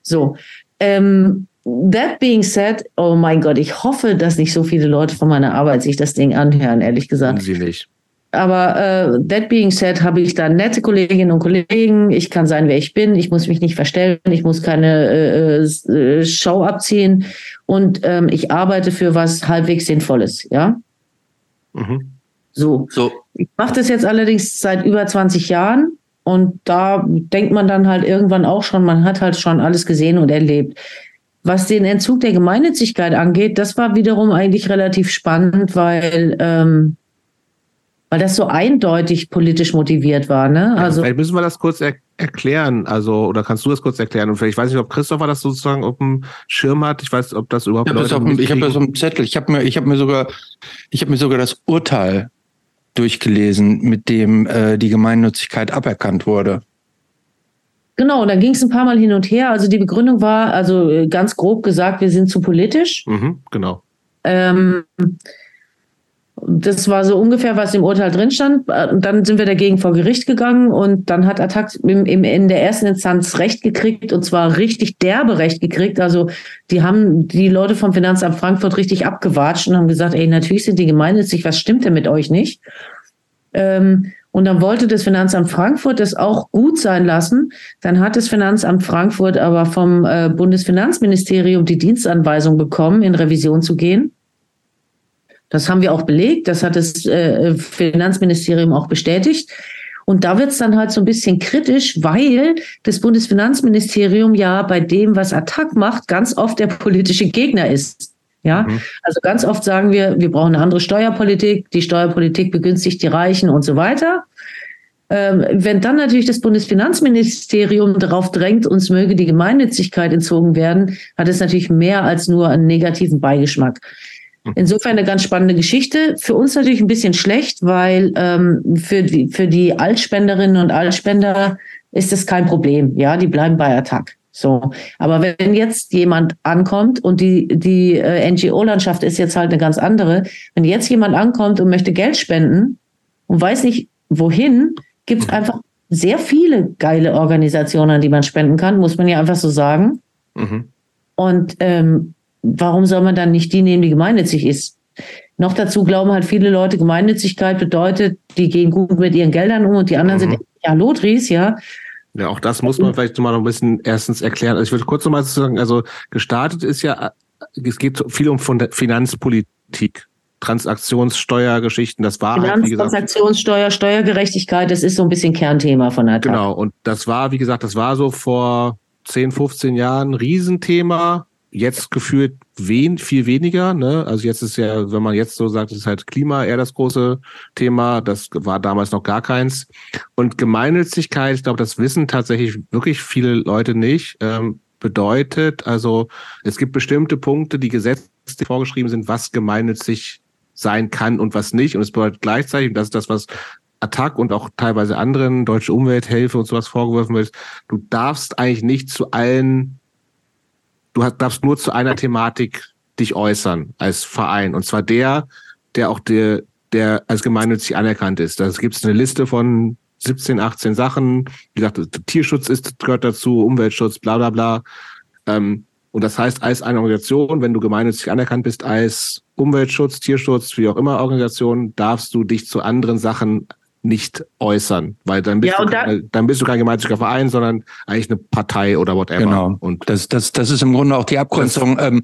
So. Ähm, that being said, oh mein Gott, ich hoffe, dass nicht so viele Leute von meiner Arbeit sich das Ding anhören, ehrlich gesagt. Sie nicht. Aber äh, that being said, habe ich da nette Kolleginnen und Kollegen. Ich kann sein, wer ich bin. Ich muss mich nicht verstellen. Ich muss keine äh, äh, Show abziehen. Und ähm, ich arbeite für was halbwegs Sinnvolles, ja? Mhm. So. so. Ich mache das jetzt allerdings seit über 20 Jahren. Und da denkt man dann halt irgendwann auch schon, man hat halt schon alles gesehen und erlebt. Was den Entzug der Gemeinnützigkeit angeht, das war wiederum eigentlich relativ spannend, weil, ähm, weil das so eindeutig politisch motiviert war. Ne? Also, vielleicht müssen wir das kurz er erklären. Also, oder kannst du das kurz erklären? Und vielleicht weiß ich nicht, ob Christopher das sozusagen auf dem Schirm hat. Ich weiß, ob das überhaupt. Ich habe das, hab das auf dem Zettel. Ich habe mir, ich habe mir sogar, ich habe mir sogar das Urteil durchgelesen, mit dem äh, die Gemeinnützigkeit aberkannt wurde. Genau, da ging es ein paar Mal hin und her. Also die Begründung war, also äh, ganz grob gesagt, wir sind zu politisch. Mhm, genau. Ähm, das war so ungefähr, was im Urteil drin stand. Und dann sind wir dagegen vor Gericht gegangen und dann hat Attac im, im, in der ersten Instanz Recht gekriegt und zwar richtig derbe Recht gekriegt. Also die haben die Leute vom Finanzamt Frankfurt richtig abgewatscht und haben gesagt, ey, natürlich sind die gemeinnützig, was stimmt denn mit euch nicht? Ähm, und dann wollte das Finanzamt Frankfurt das auch gut sein lassen. Dann hat das Finanzamt Frankfurt aber vom äh, Bundesfinanzministerium die Dienstanweisung bekommen, in Revision zu gehen. Das haben wir auch belegt, das hat das äh, Finanzministerium auch bestätigt. Und da wird es dann halt so ein bisschen kritisch, weil das Bundesfinanzministerium ja bei dem, was Attac macht, ganz oft der politische Gegner ist. Ja, mhm. also ganz oft sagen wir, wir brauchen eine andere Steuerpolitik, die Steuerpolitik begünstigt die Reichen und so weiter. Ähm, wenn dann natürlich das Bundesfinanzministerium darauf drängt, uns möge die Gemeinnützigkeit entzogen werden, hat es natürlich mehr als nur einen negativen Beigeschmack. Mhm. Insofern eine ganz spannende Geschichte. Für uns natürlich ein bisschen schlecht, weil ähm, für, die, für die Altspenderinnen und Altspender ist das kein Problem. Ja, die bleiben bei Attac. So, aber wenn jetzt jemand ankommt und die die äh, NGO-Landschaft ist jetzt halt eine ganz andere, wenn jetzt jemand ankommt und möchte Geld spenden und weiß nicht wohin, gibt es mhm. einfach sehr viele geile Organisationen, an die man spenden kann, muss man ja einfach so sagen. Mhm. Und ähm, warum soll man dann nicht die nehmen, die gemeinnützig ist? Noch dazu glauben halt viele Leute, Gemeinnützigkeit bedeutet, die gehen gut mit ihren Geldern um und die anderen mhm. sind ja Lotris, ja. Ja, auch das muss man vielleicht mal noch ein bisschen erstens erklären. Also ich würde kurz nochmal sagen, also gestartet ist ja, es geht viel um Finanzpolitik. Transaktionssteuergeschichten, das war halt, wie gesagt. Transaktionssteuer, Steuergerechtigkeit, das ist so ein bisschen Kernthema von der. Genau, und das war, wie gesagt, das war so vor 10, 15 Jahren ein Riesenthema. Jetzt gefühlt wen, viel weniger. Ne? Also jetzt ist ja, wenn man jetzt so sagt, ist halt Klima eher das große Thema. Das war damals noch gar keins. Und Gemeinnützigkeit, ich glaube, das wissen tatsächlich wirklich viele Leute nicht. Ähm, bedeutet, also es gibt bestimmte Punkte, die gesetzlich vorgeschrieben sind, was gemeinnützig sein kann und was nicht. Und es bedeutet gleichzeitig, und das ist das, was Attac und auch teilweise anderen, Deutsche Umwelthilfe und sowas vorgeworfen wird, du darfst eigentlich nicht zu allen, du darfst nur zu einer Thematik dich äußern als Verein. Und zwar der, der auch der, der als gemeinnützig anerkannt ist. Da gibt es eine Liste von 17, 18 Sachen. Wie gesagt, Tierschutz ist, gehört dazu, Umweltschutz, bla bla bla. Ähm, und das heißt, als eine Organisation, wenn du gemeinnützig anerkannt bist als Umweltschutz, Tierschutz, wie auch immer Organisation, darfst du dich zu anderen Sachen nicht äußern, weil dann bist, ja, du, dann bist du kein gemeinnütziger Verein, sondern eigentlich eine Partei oder whatever. Genau. Und das, das, das ist im Grunde auch die Abgrenzung. Das, ähm,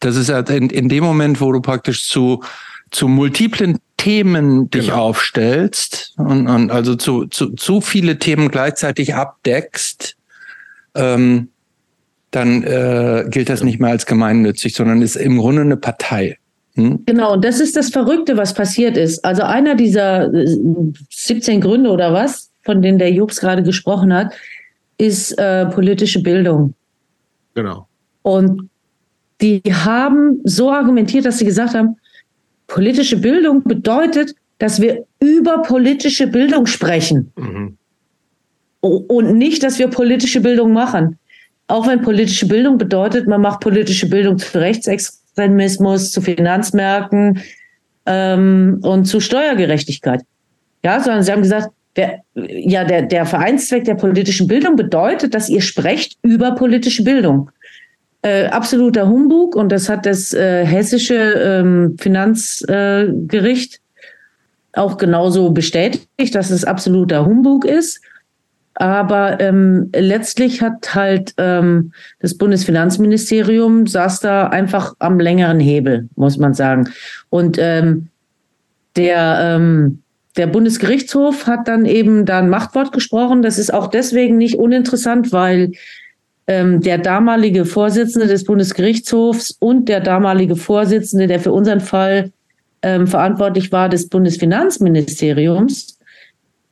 das ist halt in, in dem Moment, wo du praktisch zu, zu multiplen Themen dich genau. aufstellst und, und also zu, zu, zu viele Themen gleichzeitig abdeckst, ähm, dann äh, gilt das nicht mehr als gemeinnützig, sondern ist im Grunde eine Partei. Hm? Genau, und das ist das Verrückte, was passiert ist. Also einer dieser 17 äh, Gründe oder was, von denen der Jobs gerade gesprochen hat, ist äh, politische Bildung. Genau. Und die haben so argumentiert, dass sie gesagt haben, politische Bildung bedeutet, dass wir über politische Bildung sprechen. Mhm. Und nicht, dass wir politische Bildung machen. Auch wenn politische Bildung bedeutet, man macht politische Bildung zu Rechtsextremismus, zu Finanzmärkten ähm, und zu Steuergerechtigkeit. Ja, sondern sie haben gesagt, der, ja, der, der Vereinszweck der politischen Bildung bedeutet, dass ihr sprecht über politische Bildung. Äh, absoluter Humbug und das hat das äh, hessische ähm, Finanzgericht äh, auch genauso bestätigt, dass es absoluter Humbug ist. Aber ähm, letztlich hat halt ähm, das Bundesfinanzministerium saß da einfach am längeren Hebel, muss man sagen. Und ähm, der, ähm, der Bundesgerichtshof hat dann eben da ein Machtwort gesprochen. Das ist auch deswegen nicht uninteressant, weil ähm, der damalige Vorsitzende des Bundesgerichtshofs und der damalige Vorsitzende, der für unseren Fall ähm, verantwortlich war, des Bundesfinanzministeriums,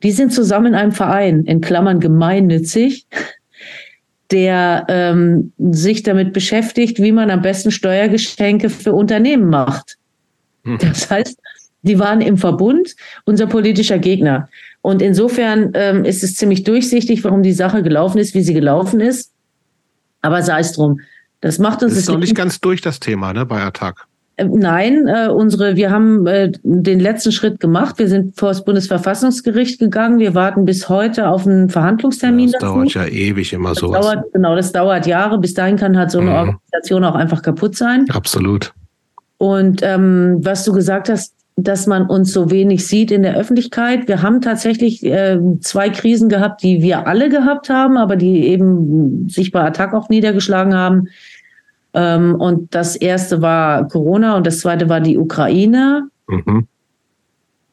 die sind zusammen in einem Verein, in Klammern gemeinnützig, der ähm, sich damit beschäftigt, wie man am besten Steuergeschenke für Unternehmen macht. Hm. Das heißt, die waren im Verbund unser politischer Gegner. Und insofern ähm, ist es ziemlich durchsichtig, warum die Sache gelaufen ist, wie sie gelaufen ist. Aber sei es drum. Das macht uns. Das ist noch nicht ganz durch das Thema, ne, bei Attac. Äh, nein, äh, unsere, wir haben äh, den letzten Schritt gemacht. Wir sind vor das Bundesverfassungsgericht gegangen. Wir warten bis heute auf einen Verhandlungstermin. Ja, das dazu. dauert ja ewig immer so. Genau, das dauert Jahre. Bis dahin kann halt so eine mhm. Organisation auch einfach kaputt sein. Absolut. Und ähm, was du gesagt hast, dass man uns so wenig sieht in der Öffentlichkeit. Wir haben tatsächlich äh, zwei Krisen gehabt, die wir alle gehabt haben, aber die eben sich bei Attac auch niedergeschlagen haben. Ähm, und das erste war Corona und das zweite war die Ukraine. Mhm.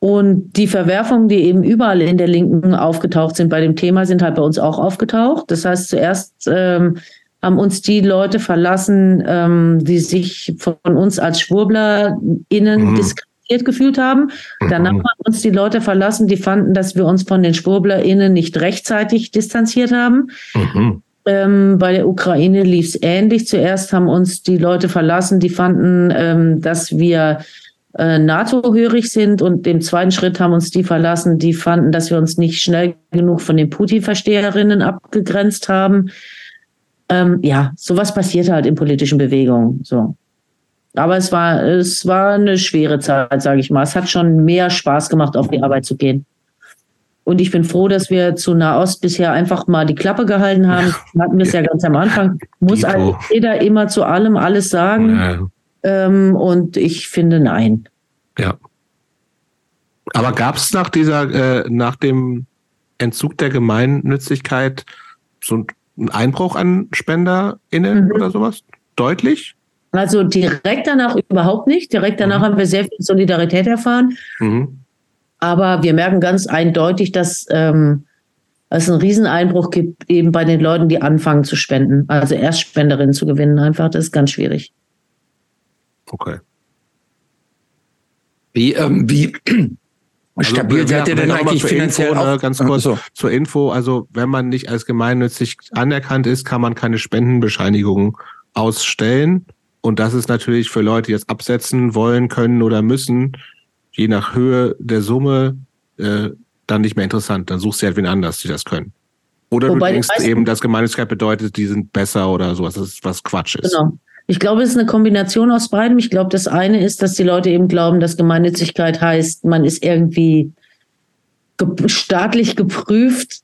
Und die Verwerfungen, die eben überall in der Linken aufgetaucht sind bei dem Thema, sind halt bei uns auch aufgetaucht. Das heißt, zuerst ähm, haben uns die Leute verlassen, ähm, die sich von uns als SchwurblerInnen mhm. diskriminiert gefühlt haben. Danach mhm. haben uns die Leute verlassen, die fanden, dass wir uns von den SchwurblerInnen nicht rechtzeitig distanziert haben. Mhm. Ähm, bei der Ukraine lief es ähnlich. Zuerst haben uns die Leute verlassen, die fanden, ähm, dass wir äh, NATO-hörig sind und im zweiten Schritt haben uns die verlassen, die fanden, dass wir uns nicht schnell genug von den Putin-Versteherinnen abgegrenzt haben. Ähm, ja, sowas passiert halt in politischen Bewegungen. So. Aber es war, es war eine schwere Zeit, sage ich mal. Es hat schon mehr Spaß gemacht, auf die Arbeit zu gehen. Und ich bin froh, dass wir zu Nahost bisher einfach mal die Klappe gehalten haben. *laughs* Wir hatten das ja ganz am Anfang. Muss also jeder immer zu allem alles sagen. Ja. Ähm, und ich finde nein. Ja. Aber gab es nach dieser, äh, nach dem Entzug der Gemeinnützigkeit so einen Einbruch an SpenderInnen mhm. oder sowas? Deutlich? Also direkt danach überhaupt nicht. Direkt danach mhm. haben wir sehr viel Solidarität erfahren. Mhm. Aber wir merken ganz eindeutig, dass ähm, es einen Rieseneinbruch gibt, eben bei den Leuten, die anfangen zu spenden. Also Erstspenderinnen zu gewinnen, einfach, das ist ganz schwierig. Okay. Wie, ähm, wie also, stabil seid ihr denn eigentlich finanziell? Info, ne, ganz kurz so. zur Info. Also, wenn man nicht als gemeinnützig anerkannt ist, kann man keine Spendenbescheinigung ausstellen. Und das ist natürlich für Leute, die jetzt absetzen wollen, können oder müssen, je nach Höhe der Summe, äh, dann nicht mehr interessant. Dann suchst du halt wen anders, die das können. Oder Wobei du denkst eben, dass Gemeinnützigkeit bedeutet, die sind besser oder sowas, das ist was Quatsch ist. Genau. Ich glaube, es ist eine Kombination aus beidem. Ich glaube, das eine ist, dass die Leute eben glauben, dass Gemeinnützigkeit heißt, man ist irgendwie ge staatlich geprüft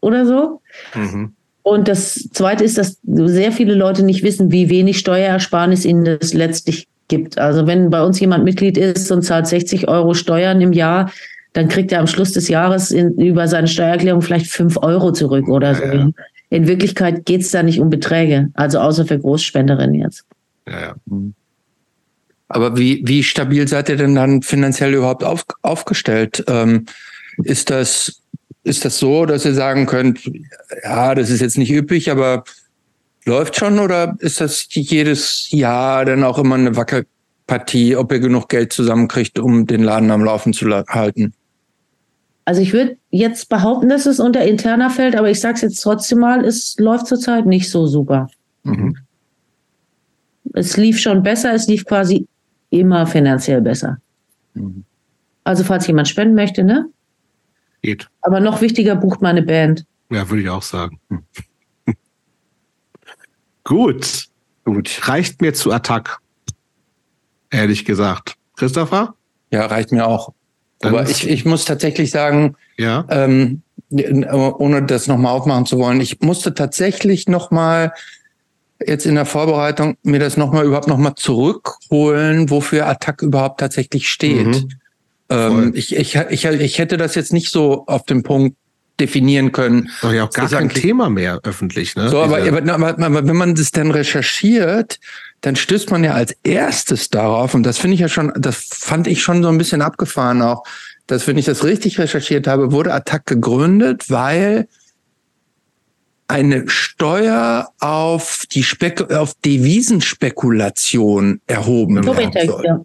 oder so. Mhm. Und das zweite ist, dass sehr viele Leute nicht wissen, wie wenig Steuerersparnis ihnen das letztlich gibt. Also wenn bei uns jemand Mitglied ist und zahlt 60 Euro Steuern im Jahr, dann kriegt er am Schluss des Jahres in, über seine Steuererklärung vielleicht fünf Euro zurück oder so. Ja. In Wirklichkeit geht es da nicht um Beträge, also außer für Großspenderinnen jetzt. Ja, ja. Mhm. Aber wie, wie stabil seid ihr denn dann finanziell überhaupt auf, aufgestellt? Ähm, ist das, ist das so, dass ihr sagen könnt, ja, das ist jetzt nicht üppig, aber läuft schon oder ist das jedes Jahr dann auch immer eine Wackelpartie, ob ihr genug Geld zusammenkriegt, um den Laden am Laufen zu halten? Also ich würde jetzt behaupten, dass es unter interner fällt, aber ich sage es jetzt trotzdem mal, es läuft zurzeit nicht so super. Mhm. Es lief schon besser, es lief quasi immer finanziell besser. Mhm. Also falls jemand spenden möchte, ne? Geht. Aber noch wichtiger, bucht meine Band. Ja, würde ich auch sagen. Gut. Gut. Reicht mir zu Attack. Ehrlich gesagt. Christopher? Ja, reicht mir auch. Aber ich, ich muss tatsächlich sagen, ja. ähm, ohne das nochmal aufmachen zu wollen, ich musste tatsächlich nochmal jetzt in der Vorbereitung mir das nochmal überhaupt nochmal zurückholen, wofür Attack überhaupt tatsächlich steht. Mhm. Ähm, ich, ich, ich, ich hätte das jetzt nicht so auf den Punkt definieren können. Doch ja auch gar kein Thema mehr öffentlich, ne? So, aber, aber, aber, aber wenn man das dann recherchiert, dann stößt man ja als erstes darauf, und das finde ich ja schon, das fand ich schon so ein bisschen abgefahren auch, dass wenn ich das richtig recherchiert habe, wurde Attac gegründet, weil eine Steuer auf die Spek auf Devisenspekulation erhoben werden soll.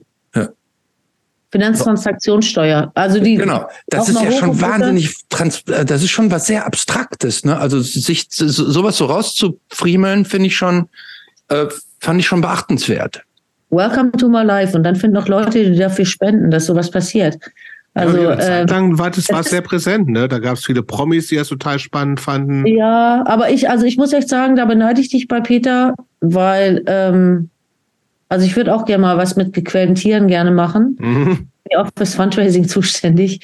Ja. Finanztransaktionssteuer. Also die genau, das ist ja schon wahnsinnig, trans äh, das ist schon was sehr Abstraktes. Ne? Also sich sowas so rauszufriemeln, finde ich schon, äh, fand ich schon beachtenswert. Welcome to my life. Und dann finden noch Leute, die dafür spenden, dass sowas passiert. Also, ja, äh, lang war das war sehr präsent, ne? Da gab es viele Promis, die das total spannend fanden. Ja, aber ich, also ich muss echt sagen, da beneide ich dich bei Peter, weil, ähm, also ich würde auch gerne mal was mit gequälten Tieren gerne machen. Mhm. Ich bin auch fürs Fundraising zuständig.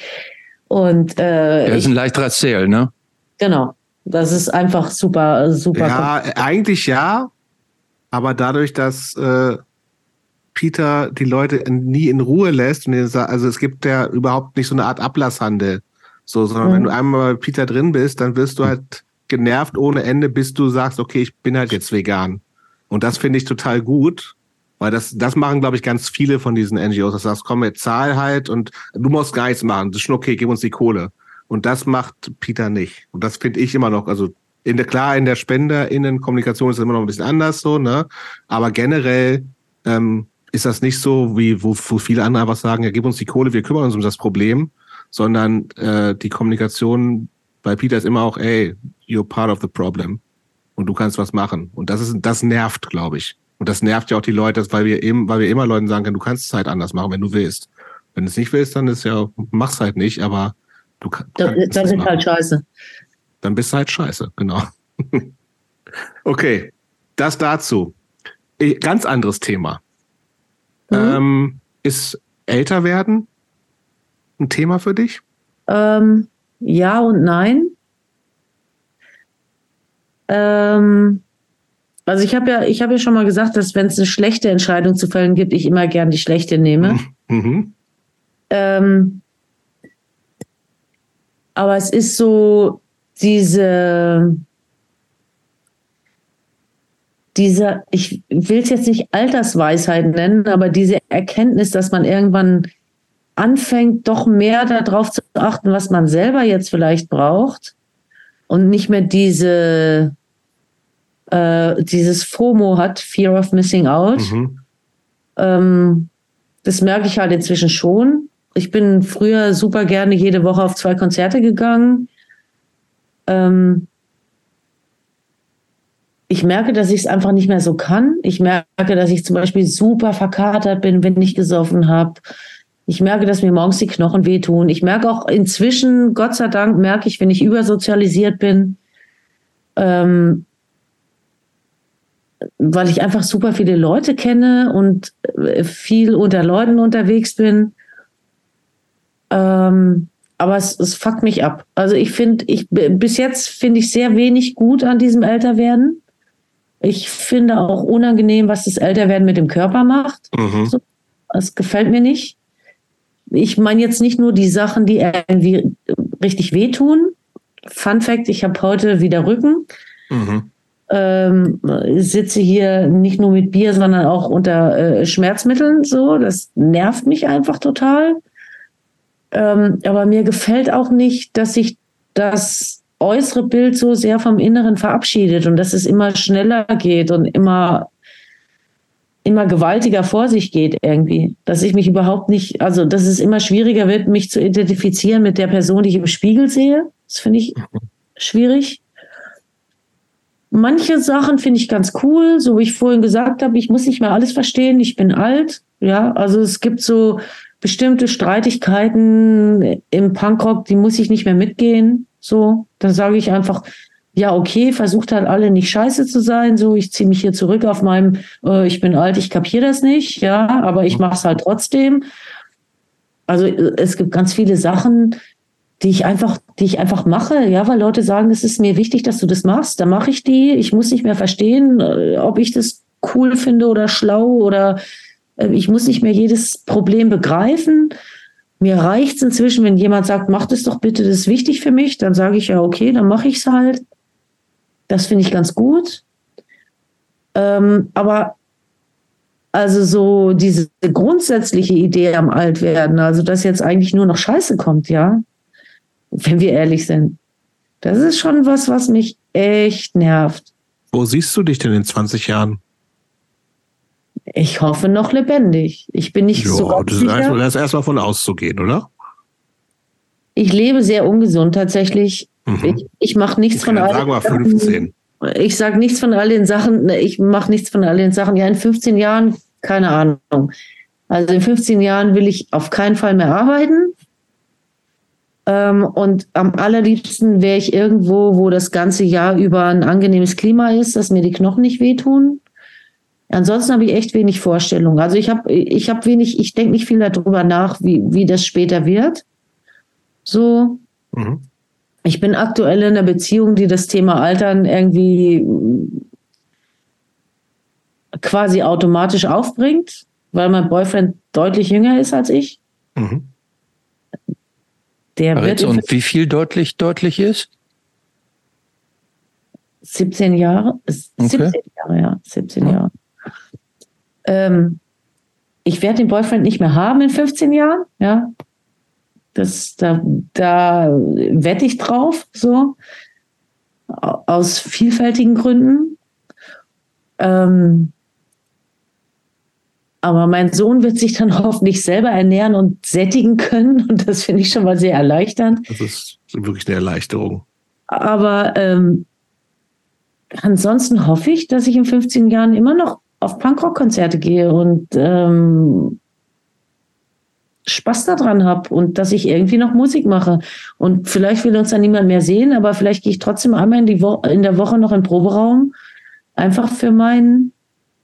Und äh, ja, ist ein leichterer Sale, ne? Genau. Das ist einfach super, super. Ja, cool. eigentlich ja, aber dadurch, dass äh, Peter die Leute nie in Ruhe lässt, und also es gibt ja überhaupt nicht so eine Art Ablasshandel, so, sondern mhm. wenn du einmal bei Peter drin bist, dann wirst du halt genervt ohne Ende, bis du sagst, okay, ich bin halt jetzt vegan. Und das finde ich total gut, weil das, das machen, glaube ich, ganz viele von diesen NGOs. Das sagst, komm, jetzt zahl halt und du musst gar nichts machen. Das ist schon okay, gib uns die Kohle. Und das macht Peter nicht. Und das finde ich immer noch, also in der, klar, in der SpenderInnen-Kommunikation ist es immer noch ein bisschen anders so, ne? Aber generell ähm, ist das nicht so, wie wo, wo viele andere einfach sagen, ja, gib uns die Kohle, wir kümmern uns um das Problem, sondern äh, die Kommunikation bei Peter ist immer auch, ey, you're part of the problem und du kannst was machen. Und das ist, das nervt, glaube ich. Und das nervt ja auch die Leute, weil wir eben, weil wir immer Leuten sagen können, du kannst es halt anders machen, wenn du willst. Wenn du es nicht willst, dann ist ja, mach's halt nicht, aber du kannst. Das, das ist halt scheiße. Dann bist du halt scheiße, genau. *laughs* okay, das dazu. Ganz anderes Thema. Mhm. Ähm, ist älter werden ein Thema für dich? Ähm, ja und nein. Ähm, also ich habe ja, ich habe ja schon mal gesagt, dass wenn es eine schlechte Entscheidung zu fällen gibt, ich immer gern die schlechte nehme. Mhm. Ähm, aber es ist so diese, diese, ich will es jetzt nicht Altersweisheit nennen, aber diese Erkenntnis, dass man irgendwann anfängt, doch mehr darauf zu achten, was man selber jetzt vielleicht braucht und nicht mehr diese äh, dieses FOMO hat, Fear of Missing Out. Mhm. Ähm, das merke ich halt inzwischen schon. Ich bin früher super gerne jede Woche auf zwei Konzerte gegangen. Ähm, ich merke, dass ich es einfach nicht mehr so kann. Ich merke, dass ich zum Beispiel super verkatert bin, wenn ich gesoffen habe. Ich merke, dass mir morgens die Knochen wehtun. Ich merke auch inzwischen, Gott sei Dank, merke ich, wenn ich übersozialisiert bin, ähm, weil ich einfach super viele Leute kenne und äh, viel unter Leuten unterwegs bin. Ähm, aber es, es fuckt mich ab. Also ich finde, ich bis jetzt finde ich sehr wenig gut an diesem Älterwerden. Ich finde auch unangenehm, was das Älterwerden mit dem Körper macht. Mhm. So, das gefällt mir nicht. Ich meine jetzt nicht nur die Sachen, die irgendwie richtig wehtun. Fun Fact: Ich habe heute wieder Rücken. Mhm ähm, sitze hier nicht nur mit Bier, sondern auch unter äh, Schmerzmitteln. So, das nervt mich einfach total. Ähm, aber mir gefällt auch nicht, dass sich das äußere Bild so sehr vom Inneren verabschiedet und dass es immer schneller geht und immer immer gewaltiger vor sich geht irgendwie, dass ich mich überhaupt nicht, also dass es immer schwieriger wird, mich zu identifizieren mit der Person, die ich im Spiegel sehe. Das finde ich mhm. schwierig. Manche Sachen finde ich ganz cool, so wie ich vorhin gesagt habe, ich muss nicht mehr alles verstehen, ich bin alt. Ja, also es gibt so bestimmte Streitigkeiten im Punkrock, die muss ich nicht mehr mitgehen. So, da sage ich einfach, ja, okay, versucht halt alle nicht scheiße zu sein. So, ich ziehe mich hier zurück auf meinem, äh, ich bin alt, ich kapiere das nicht, ja, aber ich mache es halt trotzdem. Also es gibt ganz viele Sachen, die ich einfach, die ich einfach mache, ja, weil Leute sagen, es ist mir wichtig, dass du das machst, dann mache ich die. Ich muss nicht mehr verstehen, äh, ob ich das cool finde oder schlau oder äh, ich muss nicht mehr jedes Problem begreifen. Mir reicht es inzwischen, wenn jemand sagt, mach das doch bitte, das ist wichtig für mich, dann sage ich ja, okay, dann mache ich es halt. Das finde ich ganz gut. Ähm, aber also so diese grundsätzliche Idee am Altwerden, also dass jetzt eigentlich nur noch Scheiße kommt, ja, wenn wir ehrlich sind. Das ist schon was, was mich echt nervt. Wo siehst du dich denn in 20 Jahren? Ich hoffe noch lebendig. Ich bin nicht jo, so das sicher. Ist, das ist erstmal von auszugehen, oder? Ich lebe sehr ungesund tatsächlich. Mhm. Ich, ich mache nichts ich von all sagen wir 15. Ich sage nichts von all den Sachen. Ich mache nichts von all den Sachen. Ja, in 15 Jahren, keine Ahnung. Also in 15 Jahren will ich auf keinen Fall mehr arbeiten. Ähm, und am allerliebsten wäre ich irgendwo, wo das ganze Jahr über ein angenehmes Klima ist, dass mir die Knochen nicht wehtun. Ansonsten habe ich echt wenig Vorstellungen. Also ich habe ich hab wenig, ich denke nicht viel darüber nach, wie, wie das später wird. So. Mhm. Ich bin aktuell in einer Beziehung, die das Thema Altern irgendwie quasi automatisch aufbringt, weil mein Boyfriend deutlich jünger ist als ich. Mhm. Der wird und wie viel deutlich deutlich ist? 17 Jahre. 17 okay. Jahre, ja. 17 ja. Jahre. Ähm, ich werde den Boyfriend nicht mehr haben in 15 Jahren, ja. Das, da, da wette ich drauf, so. aus vielfältigen Gründen. Ähm, aber mein Sohn wird sich dann *laughs* hoffentlich selber ernähren und sättigen können. Und das finde ich schon mal sehr erleichternd. Das ist wirklich eine Erleichterung. Aber ähm, ansonsten hoffe ich, dass ich in 15 Jahren immer noch auf Punkrock-Konzerte gehe und ähm, Spaß daran habe und dass ich irgendwie noch Musik mache. Und vielleicht will uns dann niemand mehr sehen, aber vielleicht gehe ich trotzdem einmal in, in der Woche noch in den Proberaum, einfach für mein,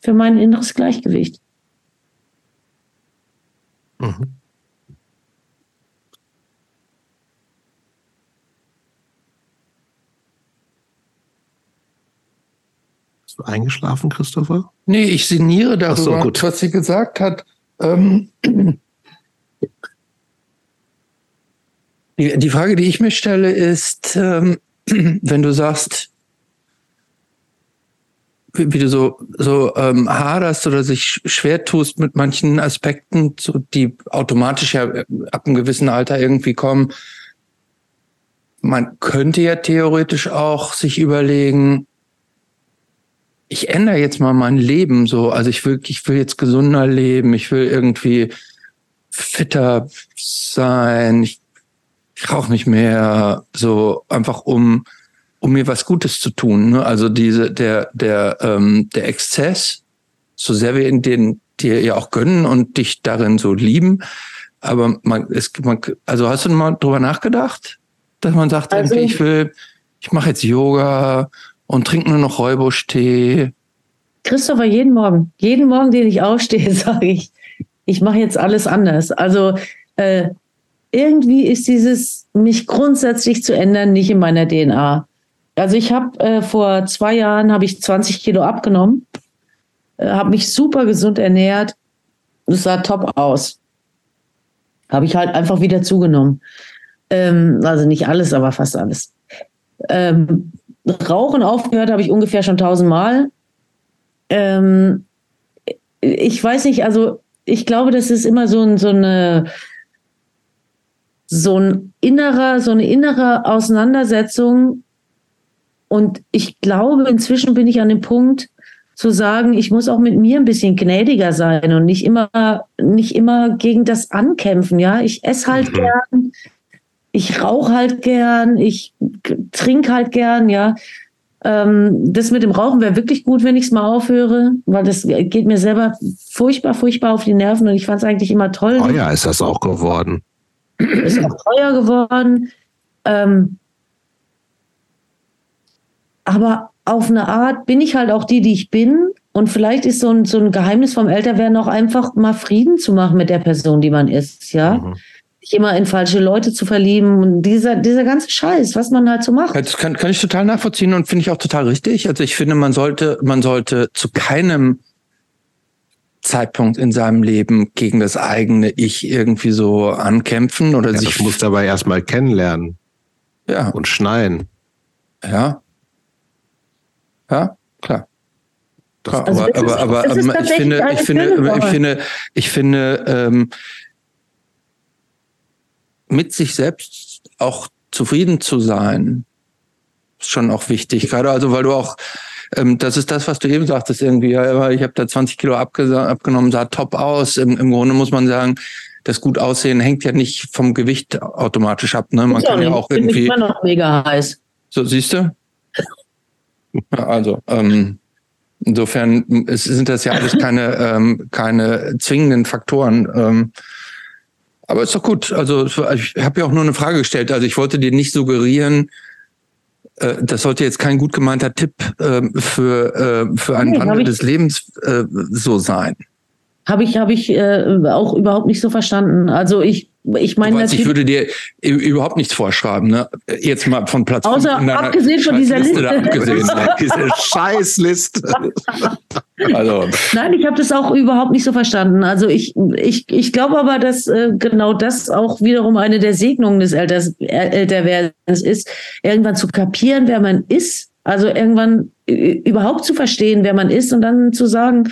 für mein inneres Gleichgewicht. Mhm. Bist du eingeschlafen, Christopher? Nee, ich sinniere darüber, so, was sie gesagt hat. Ähm, *clears throat* die, die Frage, die ich mir stelle, ist, ähm, *clears throat* wenn du sagst, wie, wie du so, so ähm, haderst oder sich schwer tust mit manchen Aspekten, die automatisch ja äh, ab einem gewissen Alter irgendwie kommen. Man könnte ja theoretisch auch sich überlegen, ich ändere jetzt mal mein Leben so. Also ich will, ich will jetzt gesunder leben, ich will irgendwie fitter sein, ich, ich rauche nicht mehr, so einfach um um mir was Gutes zu tun. Ne? Also diese, der, der, ähm, der Exzess, so sehr wir in den dir ja auch gönnen und dich darin so lieben. Aber man, es, man, also hast du mal drüber nachgedacht, dass man sagt, also, ich will, ich mache jetzt Yoga und trinke nur noch Räubusch-Tee. Christopher, jeden Morgen, jeden Morgen, den ich aufstehe, *laughs* sage ich, ich mache jetzt alles anders. Also äh, irgendwie ist dieses mich grundsätzlich zu ändern nicht in meiner DNA. Also ich habe äh, vor zwei Jahren habe ich 20 Kilo abgenommen, äh, habe mich super gesund ernährt. Es sah top aus. Habe ich halt einfach wieder zugenommen. Ähm, also nicht alles, aber fast alles. Ähm, Rauchen aufgehört habe ich ungefähr schon tausendmal. Ähm, ich weiß nicht, also ich glaube, das ist immer so, ein, so eine so ein innerer, so eine innere Auseinandersetzung und ich glaube, inzwischen bin ich an dem Punkt zu sagen, ich muss auch mit mir ein bisschen gnädiger sein und nicht immer, nicht immer gegen das ankämpfen. Ja, ich esse halt mhm. gern, ich rauche halt gern, ich trinke halt gern, ja. Ähm, das mit dem Rauchen wäre wirklich gut, wenn ich es mal aufhöre, weil das geht mir selber furchtbar, furchtbar auf die Nerven und ich fand es eigentlich immer toll. Teuer ist das auch geworden. Ist auch teuer geworden. Ähm, aber auf eine Art bin ich halt auch die, die ich bin. Und vielleicht ist so ein, so ein Geheimnis vom Älterwerden auch einfach mal Frieden zu machen mit der Person, die man ist, ja. Mhm. Sich immer in falsche Leute zu verlieben und dieser, dieser ganze Scheiß, was man halt so macht. Das kann, kann ich total nachvollziehen und finde ich auch total richtig. Also ich finde, man sollte, man sollte zu keinem Zeitpunkt in seinem Leben gegen das eigene Ich irgendwie so ankämpfen oder ja, sich. Das muss dabei erstmal kennenlernen. Ja. Und schneien. Ja. Ja, klar. klar also aber, aber, aber, aber ich finde, ich finde, ich finde, ich finde, ähm, mit sich selbst auch zufrieden zu sein, ist schon auch wichtig. Gerade also, weil du auch, ähm, das ist das, was du eben sagtest, irgendwie, ja, ich habe da 20 Kilo abgenommen, sah top aus. Im, Im Grunde muss man sagen, das gut aussehen hängt ja nicht vom Gewicht automatisch ab. Ne? Man kann ja auch irgendwie. Ich immer noch mega heiß. So, siehst du? Also, ähm, insofern es sind das ja alles keine, ähm, keine zwingenden Faktoren. Ähm, aber ist doch gut. Also ich habe ja auch nur eine Frage gestellt. Also ich wollte dir nicht suggerieren, äh, das sollte jetzt kein gut gemeinter Tipp äh, für, äh, für einen nee, Wandel des Lebens äh, so sein. Habe ich, hab ich äh, auch überhaupt nicht so verstanden. Also ich ich meine, weißt, ich würde dir überhaupt nichts vorschreiben, ne? Jetzt mal von Platz Außer abgesehen von dieser Liste. Liste. abgesehen, *laughs* diese Scheißliste. *laughs* also. Nein, ich habe das auch überhaupt nicht so verstanden. Also ich, ich, ich glaube aber, dass äh, genau das auch wiederum eine der Segnungen des Älters, Älterwerdens ist, irgendwann zu kapieren, wer man ist. Also irgendwann überhaupt zu verstehen, wer man ist und dann zu sagen,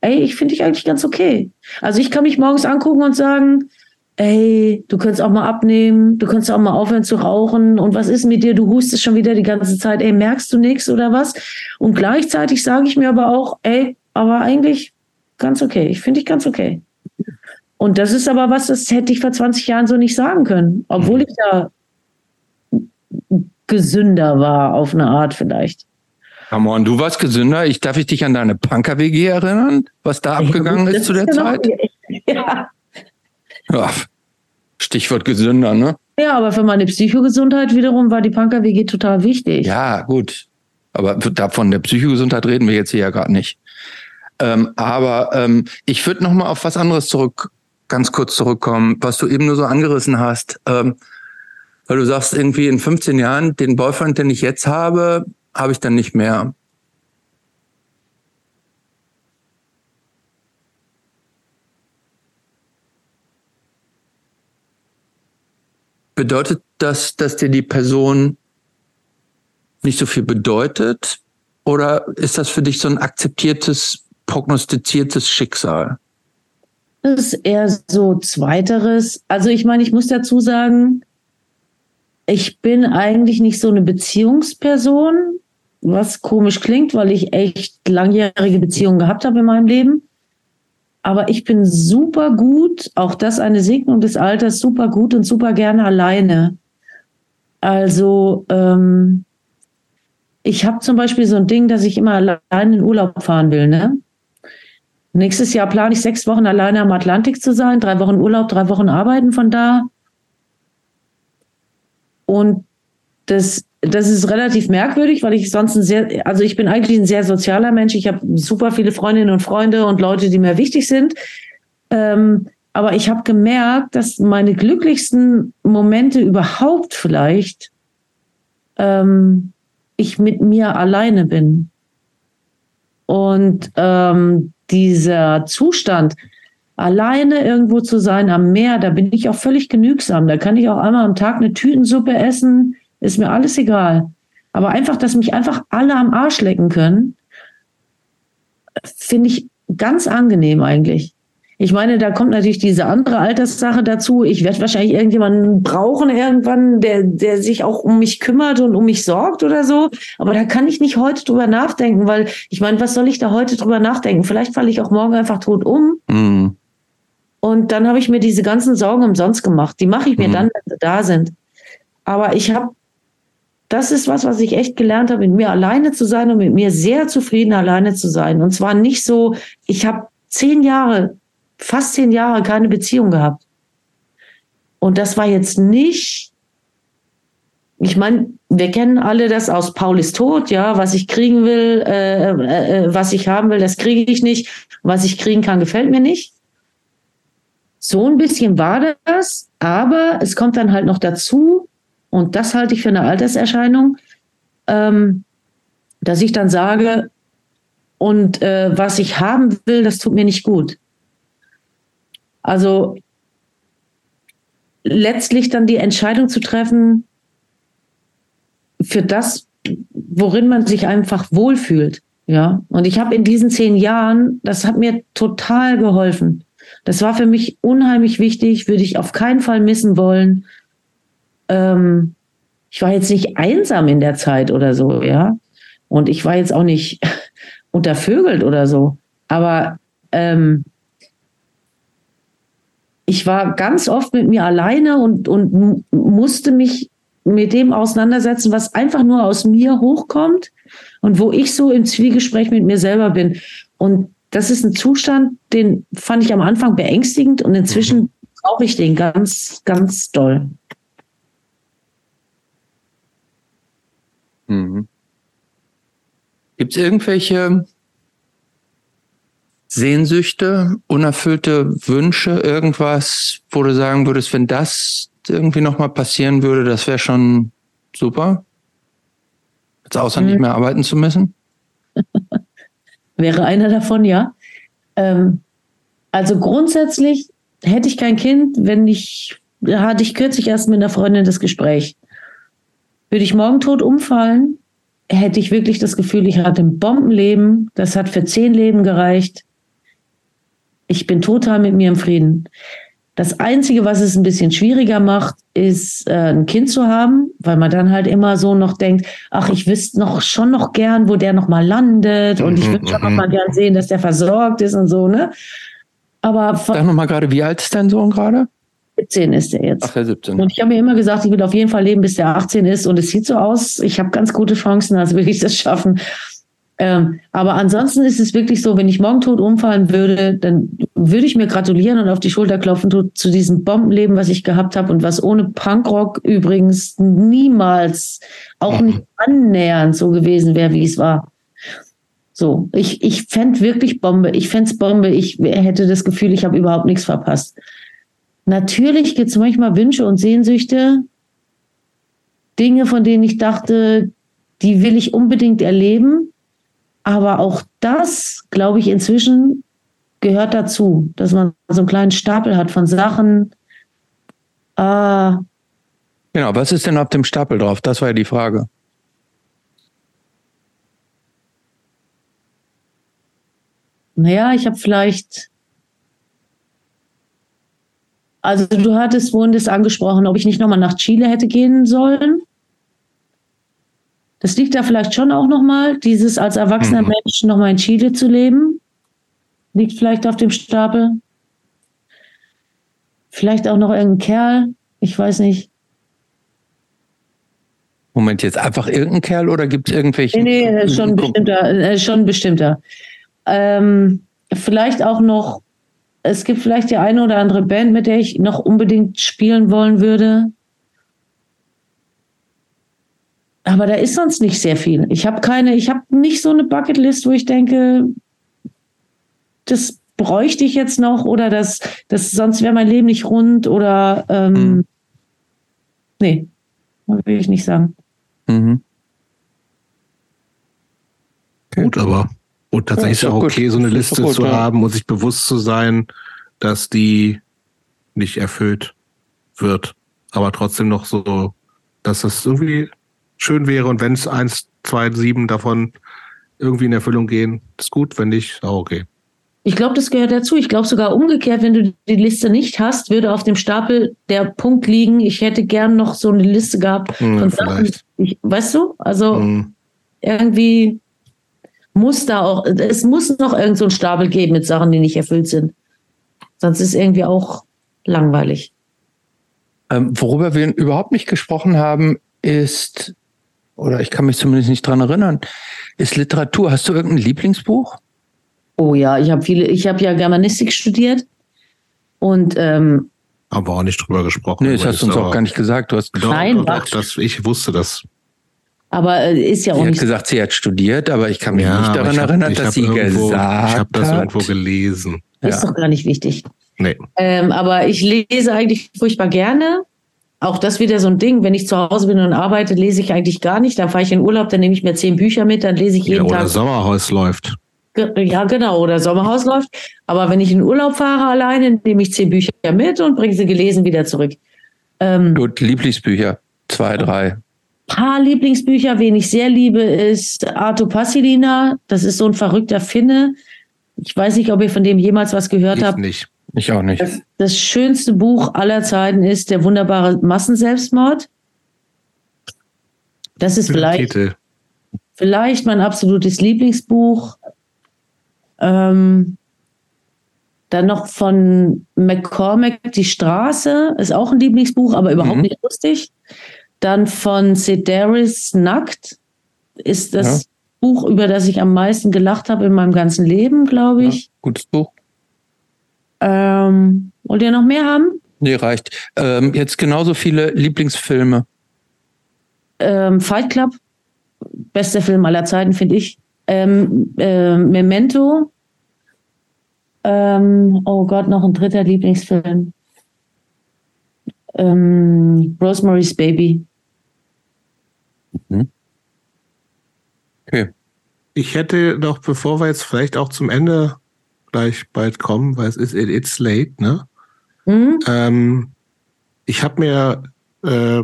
ey, ich finde dich eigentlich ganz okay. Also ich kann mich morgens angucken und sagen, ey, du könntest auch mal abnehmen, du könntest auch mal aufhören zu rauchen und was ist mit dir, du hustest schon wieder die ganze Zeit, ey, merkst du nichts oder was? Und gleichzeitig sage ich mir aber auch, ey, aber eigentlich ganz okay, ich finde dich ganz okay. Und das ist aber was, das hätte ich vor 20 Jahren so nicht sagen können, obwohl ich da gesünder war auf eine Art vielleicht. Come on, du warst gesünder. Ich darf ich dich an deine Punker-WG erinnern, was da abgegangen ist zu der ja Zeit? Ja. ja. Stichwort gesünder, ne? Ja, aber für meine Psychogesundheit wiederum war die Punker-WG total wichtig. Ja, gut. Aber davon der Psychogesundheit reden wir jetzt hier ja gerade nicht. Ähm, aber ähm, ich würde noch mal auf was anderes zurück, ganz kurz zurückkommen, was du eben nur so angerissen hast. Ähm, weil du sagst, irgendwie in 15 Jahren, den Boyfriend, den ich jetzt habe, habe ich dann nicht mehr. Bedeutet das, dass dir die Person nicht so viel bedeutet? Oder ist das für dich so ein akzeptiertes, prognostiziertes Schicksal? Das ist eher so zweiteres. Also ich meine, ich muss dazu sagen, ich bin eigentlich nicht so eine Beziehungsperson, was komisch klingt, weil ich echt langjährige Beziehungen gehabt habe in meinem Leben. Aber ich bin super gut, auch das eine Segnung des Alters, super gut und super gerne alleine. Also ähm, ich habe zum Beispiel so ein Ding, dass ich immer alleine in Urlaub fahren will. Ne? Nächstes Jahr plane ich sechs Wochen alleine am Atlantik zu sein, drei Wochen Urlaub, drei Wochen arbeiten von da. Und das, das ist relativ merkwürdig, weil ich sonst ein sehr, also ich bin eigentlich ein sehr sozialer Mensch. Ich habe super viele Freundinnen und Freunde und Leute, die mir wichtig sind. Ähm, aber ich habe gemerkt, dass meine glücklichsten Momente überhaupt vielleicht ähm, ich mit mir alleine bin. Und ähm, dieser Zustand, alleine irgendwo zu sein am Meer, da bin ich auch völlig genügsam. Da kann ich auch einmal am Tag eine Tütensuppe essen, ist mir alles egal. Aber einfach, dass mich einfach alle am Arsch lecken können, finde ich ganz angenehm eigentlich. Ich meine, da kommt natürlich diese andere Alterssache dazu. Ich werde wahrscheinlich irgendjemanden brauchen irgendwann, der, der sich auch um mich kümmert und um mich sorgt oder so. Aber da kann ich nicht heute drüber nachdenken, weil ich meine, was soll ich da heute drüber nachdenken? Vielleicht falle ich auch morgen einfach tot um. Mhm. Und dann habe ich mir diese ganzen Sorgen umsonst gemacht. Die mache ich mir mhm. dann, wenn sie da sind. Aber ich habe, das ist was, was ich echt gelernt habe, mit mir alleine zu sein und mit mir sehr zufrieden alleine zu sein. Und zwar nicht so, ich habe zehn Jahre, fast zehn Jahre keine Beziehung gehabt. Und das war jetzt nicht, ich meine, wir kennen alle das aus Paul ist tot, ja, was ich kriegen will, äh, äh, äh was ich haben will, das kriege ich nicht. Was ich kriegen kann, gefällt mir nicht. So ein bisschen war das, aber es kommt dann halt noch dazu, und das halte ich für eine Alterserscheinung, ähm, dass ich dann sage, und äh, was ich haben will, das tut mir nicht gut. Also letztlich dann die Entscheidung zu treffen für das, worin man sich einfach wohlfühlt. Ja, und ich habe in diesen zehn Jahren, das hat mir total geholfen. Das war für mich unheimlich wichtig, würde ich auf keinen Fall missen wollen. Ähm, ich war jetzt nicht einsam in der Zeit oder so, ja. Und ich war jetzt auch nicht *laughs* untervögelt oder so. Aber ähm, ich war ganz oft mit mir alleine und, und musste mich mit dem auseinandersetzen, was einfach nur aus mir hochkommt und wo ich so im Zwiegespräch mit mir selber bin. Und das ist ein Zustand, den fand ich am Anfang beängstigend und inzwischen mhm. brauche ich den ganz, ganz doll. Mhm. Gibt es irgendwelche Sehnsüchte, unerfüllte Wünsche, irgendwas, wo du sagen würdest, wenn das irgendwie nochmal passieren würde, das wäre schon super? Als außer mhm. nicht mehr arbeiten zu müssen? *laughs* wäre einer davon, ja. Ähm, also grundsätzlich hätte ich kein Kind, wenn ich, da hatte ich kürzlich erst mit einer Freundin das Gespräch. Würde ich morgen tot umfallen, hätte ich wirklich das Gefühl, ich hatte ein Bombenleben, das hat für zehn Leben gereicht. Ich bin total mit mir im Frieden. Das Einzige, was es ein bisschen schwieriger macht, ist äh, ein Kind zu haben, weil man dann halt immer so noch denkt, ach, ich wüsste noch schon noch gern, wo der noch mal landet und ich Mhm, würde schon noch mhm. mal gern sehen, dass der versorgt ist und so, ne? Aber Sag nochmal gerade, wie alt ist dein Sohn gerade? 17 ist er jetzt. Ach, der 17. Und ich habe mir immer gesagt, ich will auf jeden Fall leben, bis der 18 ist. Und es sieht so aus, ich habe ganz gute Chancen, also will ich das schaffen. Ähm, aber ansonsten ist es wirklich so, wenn ich morgen tot umfallen würde, dann würde ich mir gratulieren und auf die Schulter klopfen zu, zu diesem Bombenleben, was ich gehabt habe und was ohne Punkrock übrigens niemals, auch nicht annähernd so gewesen wäre, wie es war. So, ich, ich fände wirklich Bombe. Ich fände es Bombe. Ich hätte das Gefühl, ich habe überhaupt nichts verpasst. Natürlich gibt es manchmal Wünsche und Sehnsüchte, Dinge, von denen ich dachte, die will ich unbedingt erleben. Aber auch das, glaube ich, inzwischen gehört dazu, dass man so einen kleinen Stapel hat von Sachen. Äh, Genau, was ist denn auf dem Stapel drauf? Das war ja die Frage. naja, ich habe vielleicht. Also du hattest das angesprochen, ob ich nicht nochmal nach Chile hätte gehen sollen. Das liegt da vielleicht schon auch nochmal, dieses als erwachsener Mhm. Mensch nochmal in Chile zu leben. Liegt vielleicht auf dem Stapel. Vielleicht auch noch irgendein Kerl. Ich weiß nicht. Moment, jetzt einfach irgendein Kerl oder gibt es irgendwelche? Nee, nee, schon bestimmter, äh, schon bestimmter. Ähm, vielleicht auch noch, es gibt vielleicht die eine oder andere Band, mit der ich noch unbedingt spielen wollen würde. Aber da ist sonst nicht sehr viel. Ich habe keine, ich habe nicht so eine Bucketlist, wo ich denke, das bräuchte ich jetzt noch oder das, das sonst wäre mein Leben nicht rund oder ähm, Mhm. nee, will ich nicht sagen. Mhm. Gut, aber und tatsächlich ist ist ja doch auch gut. okay, so eine Ist Liste gut, zu ja. haben und sich bewusst zu sein, dass die nicht erfüllt wird. Aber trotzdem noch so, dass das irgendwie schön wäre und wenn es eins, zwei, sieben davon irgendwie in Erfüllung gehen, ist gut, wenn nicht, ist auch okay. Ich glaube, das gehört dazu. Ich glaube sogar umgekehrt, wenn du die Liste nicht hast, würde auf dem Stapel der Punkt liegen, ich hätte gern noch so eine Liste gehabt Hm, von Sachen. Ich, weißt du? Also Hm. irgendwie muss da auch, es muss noch irgend so einen Stapel geben mit Sachen, die nicht erfüllt sind. Sonst ist irgendwie auch langweilig. Ähm, worüber wir überhaupt nicht gesprochen haben, ist, oder ich kann mich zumindest nicht dran erinnern, ist Literatur. Hast du irgendein Lieblingsbuch? Oh ja, ich habe viele, ich habe ja Germanistik studiert und ähm, Haben wir auch nicht drüber gesprochen. Nee, das aber hast du uns auch aber- gar nicht gesagt. Du hast, Doch, Nein, doch, doch, das, ich wusste das. Aber äh, ist ja auch sie hat nicht. gesagt, sie hat studiert, aber ich kann mich nicht aber daran hab- erinnern, dass sie irgendwo, gesagt Ich habe das hat. irgendwo gelesen. Ist Ja. doch gar nicht wichtig. Nee. Ähm, aber ich lese eigentlich furchtbar gerne. Auch das wieder so ein Ding. Wenn ich zu Hause bin und arbeite, lese ich eigentlich gar nicht. Dann fahre ich in Urlaub, dann nehme ich mir zehn Bücher mit, dann lese ich Ja, jeden oder Tag. Sommerhaus läuft. Ja, genau. Oder Sommerhaus läuft. Aber wenn ich in Urlaub fahre alleine, nehme ich zehn Bücher mit und bringe sie gelesen wieder zurück. Ähm, Gut, Lieblingsbücher. Zwei, drei. Paar Lieblingsbücher, wen ich sehr liebe, ist Arto Passilina. Das ist so ein verrückter Finne. Ich weiß nicht, ob ihr von dem jemals was gehört Ich habt. nicht. Ich auch nicht. Das, das schönste Buch aller Zeiten ist Der wunderbare Massenselbstmord. Das ist vielleicht, Titel. vielleicht mein absolutes Lieblingsbuch. Ähm, dann noch von McCormack Die Straße, ist auch ein Lieblingsbuch, aber überhaupt Mhm. nicht lustig. Dann von Sedaris Nackt ist das Ja. Buch, über das ich am meisten gelacht habe in meinem ganzen Leben, glaube Ja, ich. gutes Buch. Ähm, wollt ihr noch mehr haben? Nee, reicht. Ähm, jetzt genauso viele Lieblingsfilme. ähm, Fight Club, bester Film aller Zeiten, finde ich. Ähm, ähm, Memento. Ähm, oh Gott, noch ein dritter Lieblingsfilm. Ähm, Rosemary's Baby. Okay. Ich hätte noch, bevor wir jetzt vielleicht auch zum Ende gleich bald kommen, weil es ist It's Late, ne? Hm? Ähm, ich habe mir äh,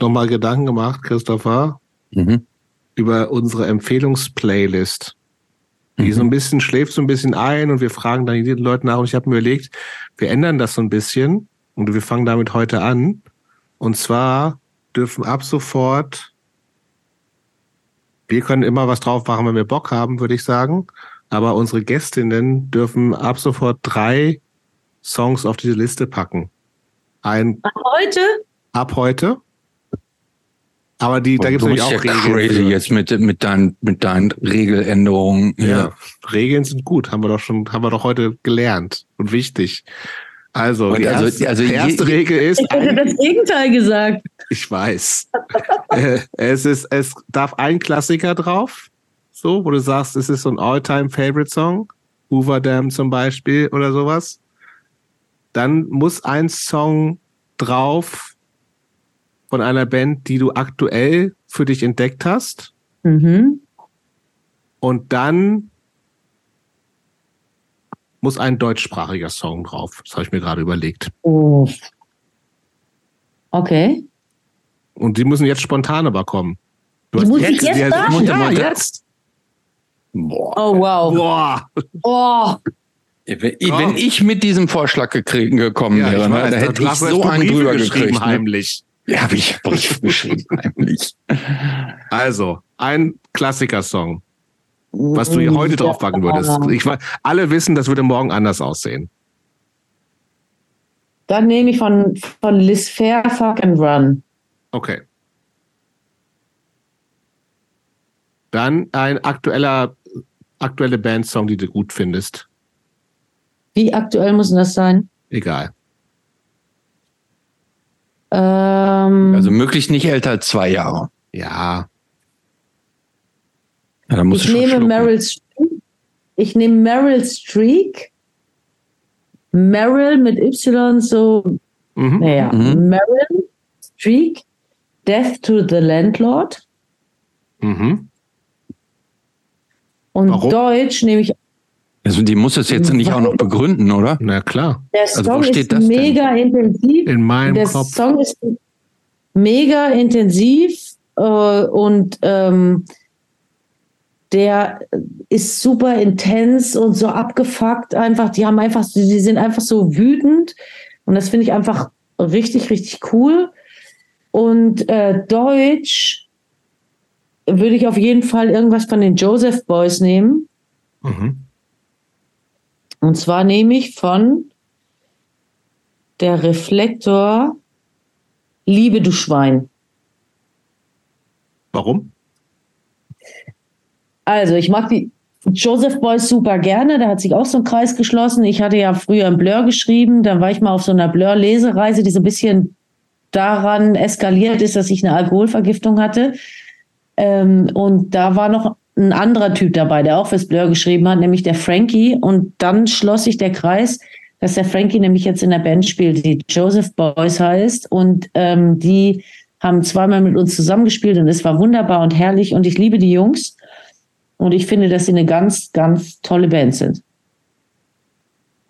nochmal Gedanken gemacht, Christopher, Mhm. über unsere Empfehlungsplaylist. Die Mhm. so ein bisschen schläft so ein bisschen ein und wir fragen dann die Leute nach und ich habe mir überlegt, wir ändern das so ein bisschen und wir fangen damit heute an. Und zwar dürfen ab sofort, wir können immer was drauf machen, wenn wir Bock haben, würde ich sagen. Aber unsere Gästinnen dürfen ab sofort drei Songs auf diese Liste packen. Ein Heute? ab heute. Aber die, da gibt es du natürlich bist auch ja Regeln. crazy für. jetzt mit, mit, deinen, mit deinen Regeländerungen. Ja. Regeln sind gut, haben wir doch schon, haben wir doch heute gelernt und wichtig. Also, Und die also- erste, also je- erste je- Regel ist, Ich hätte das Gegenteil gesagt. Ich weiß, *laughs* Äh, es ist, es darf ein Klassiker drauf, so, wo du sagst, es ist so ein All-Time-Favorite-Song, Hoover Dam zum Beispiel oder sowas. Dann muss ein Song drauf von einer Band, die du aktuell für dich entdeckt hast. Mhm. Und dann muss ein deutschsprachiger Song drauf. Das habe ich mir gerade überlegt. Oh. Okay. Und die müssen jetzt spontan aber kommen. Du Die hast muss ich jetzt ja, sagen? ja, Ja, jetzt. Boah. Oh, wow. Boah. Oh. Wenn, wenn ich mit diesem Vorschlag gekriegt, gekommen Ja, wäre, ich ne, weiß, da hätte ich so einen Briefe drüber geschrieben, gekriegt. Ne? heimlich. Ja, habe ich Brief geschrieben, heimlich. Also, ein Klassikersong, was du hier heute draufpacken würdest. Ich, alle wissen, das würde morgen anders aussehen. Dann nehme ich von, von Liz Fair Fuck and Run. Okay. Dann ein aktueller, aktuelle Bandsong, die du gut findest. Wie aktuell muss denn das sein? Egal. Ähm, Also möglichst nicht älter als zwei Jahre. Ja, Ja, da musst ich du nehme schlucken. Meryl Streep. Ich nehme Meryl Streak. Meryl mit Y, so, mhm. naja, Mhm. Meryl Streak. Death to the Landlord. Mhm. Und Warum? Deutsch nehme ich. Also die muss es jetzt nicht auch noch begründen, oder? na klar. Der Also wo Song steht ist das denn? mega intensiv. In meinem Der Kopf. Song ist mega intensiv äh, und ähm, der ist super intens und so abgefuckt einfach. Die haben einfach, die sind einfach so wütend und das finde ich einfach richtig, richtig cool. Und äh, Deutsch würde ich auf jeden Fall irgendwas von den Joseph Boys nehmen. Mhm. Und zwar nehme ich von der Reflektor Liebe du Schwein. Warum? Also, ich mag die Joseph Boys super gerne. Da hat sich auch so ein Kreis geschlossen. Ich hatte ja früher ein Blur geschrieben. Dann war ich mal auf so einer Blur-Lesereise, die so ein bisschen daran eskaliert ist, dass ich eine Alkoholvergiftung hatte. Ähm, und da war noch ein anderer Typ dabei, der auch fürs Blur geschrieben hat, nämlich der Frankie. Und dann schloss sich der Kreis, dass der Frankie nämlich jetzt in der Band spielt, die Joseph Boys heißt. Und ähm, die haben zweimal mit uns zusammengespielt und es war wunderbar und herrlich. Und ich liebe die Jungs. Und ich finde, dass sie eine ganz, ganz tolle Band sind.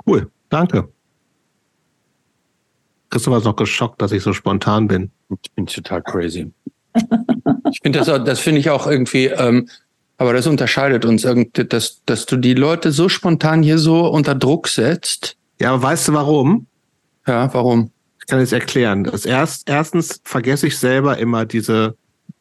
Cool. Danke. Christopher ist noch geschockt, dass ich so spontan bin. Ich bin total crazy. ich finde das, auch- das finde ich auch irgendwie, ähm, aber das unterscheidet uns irgendwie, dass, dass du die Leute so spontan hier so unter Druck setzt. Ja, aber weißt du warum? Ja, warum? Ich kann es erklären. Das erst, erstens vergesse ich selber immer diese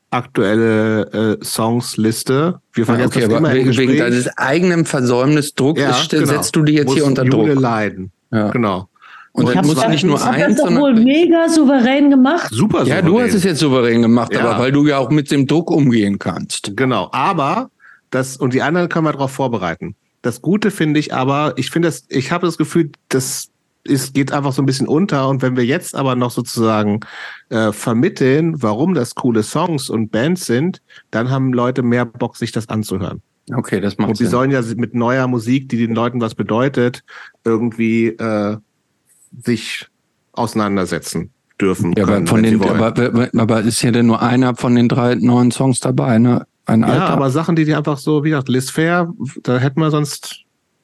aktuelle äh, Songsliste. Wir Ja, vergessen okay, das immer im wegen, wegen deines eigenen Versäumnis Druck Ja, genau. setzt du die jetzt Muss hier unter Jule Druck. leiden. Ja. Genau. Und Ich hab's muss das- nicht nur ich habe eins, das doch wohl mega souverän gemacht. Super Ja, du souverän. hast es jetzt souverän gemacht, Ja. aber weil du ja auch mit dem Druck umgehen kannst. Genau. Aber das, und die anderen können wir darauf vorbereiten. Das Gute finde ich aber, ich finde das, ich habe das Gefühl, das ist, geht einfach so ein bisschen unter. Und wenn wir jetzt aber noch sozusagen äh, vermitteln, warum das coole Songs und Bands sind, dann haben Leute mehr Bock, sich das anzuhören. Okay, das macht Und sie sollen ja mit neuer Musik, die den Leuten was bedeutet, irgendwie äh, sich auseinandersetzen dürfen. Ja, aber können, von wenn sie den, aber, aber ist ja denn nur einer von den drei neuen Songs dabei, ne? Ein ja, alter. aber Sachen, die die einfach so, wie gesagt, Liz Fair, da hätten wir sonst,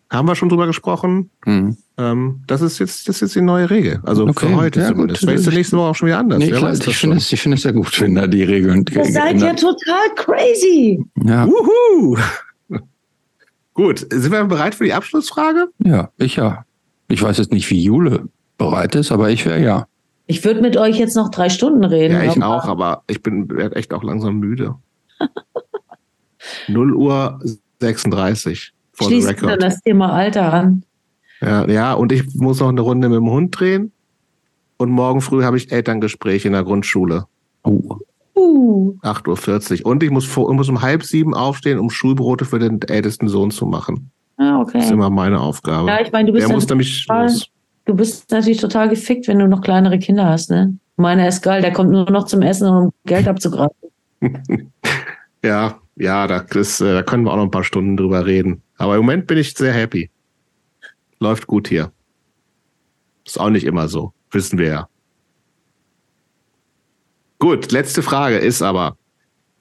haben wir schon drüber gesprochen. Hm. Ähm, das ist jetzt, das ist jetzt die neue Regel. Also Okay, für heute ja, zumindest. gut. Vielleicht ist nächste Woche auch schon wieder anders. Nee, klar, ich finde es, ich finde es sehr gut, wenn da die Regeln Ihr seid ja total crazy. ja. Wuhu! *laughs* Gut, sind wir bereit für die Abschlussfrage? Ja, ich ja. Ich weiß jetzt nicht, wie Jule bereit ist, aber ich wäre ja. Ich würde mit euch jetzt noch drei Stunden reden. Ja, ich auch, aber ich bin echt auch langsam müde. *laughs* 0 Uhr 36 vor Schließt dann das Thema Alter an. Ja, ja, und ich muss noch eine Runde mit dem Hund drehen. Und morgen früh habe ich Elterngespräch in der Grundschule. Oh. Uh. 8.40 Uhr. Und ich muss, vor, muss um halb sieben aufstehen, um Schulbrote für den ältesten Sohn zu machen. Ah, okay. Das ist immer meine Aufgabe. Ja, ich meine, du bist, Der muss nämlich los. Du bist natürlich total gefickt, wenn du noch kleinere Kinder hast, ne? Meiner ist geil, der kommt nur noch zum Essen, um Geld abzugreifen. *laughs* ja, ja, da, das, äh, da können wir auch noch ein paar Stunden drüber reden. Aber im Moment bin ich sehr happy. Läuft gut hier. Ist auch nicht immer so, wissen wir ja. Gut, letzte Frage ist aber,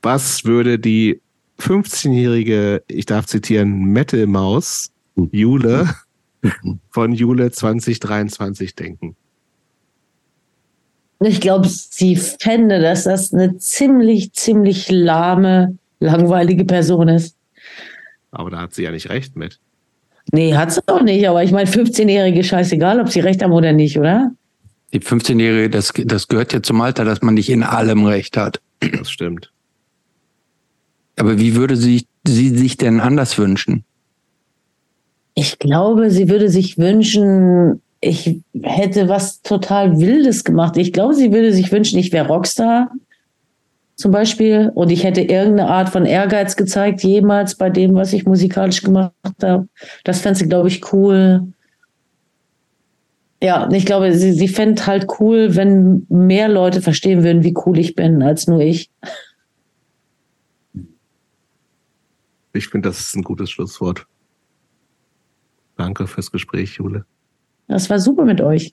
was würde die 15-jährige, ich darf zitieren, Metal-Maus Jule *laughs* *laughs* von Jule 2023 denken? Ich glaube, sie fände, dass das eine ziemlich, ziemlich lahme, langweilige Person ist. Aber da hat sie ja nicht recht mit. Nee, hat sie auch nicht. Aber ich meine, 15-Jährige scheißegal, ob sie recht haben oder nicht, oder? Die 15-Jährige, das, das gehört ja zum Alter, dass man nicht in allem recht hat. Das stimmt. Aber wie würde sie, sie sich denn anders wünschen? Ich glaube, sie würde sich wünschen, ich hätte was total Wildes gemacht. Ich glaube, sie würde sich wünschen, ich wäre Rockstar zum Beispiel und ich hätte irgendeine Art von Ehrgeiz gezeigt, jemals bei dem, was ich musikalisch gemacht habe. Das fände sie, glaube ich, cool. Ja, ich glaube, sie, sie fände halt cool, wenn mehr Leute verstehen würden, wie cool ich bin, als nur ich. Ich finde, das ist ein gutes Schlusswort. Danke fürs Gespräch, Jule. Das war super mit euch.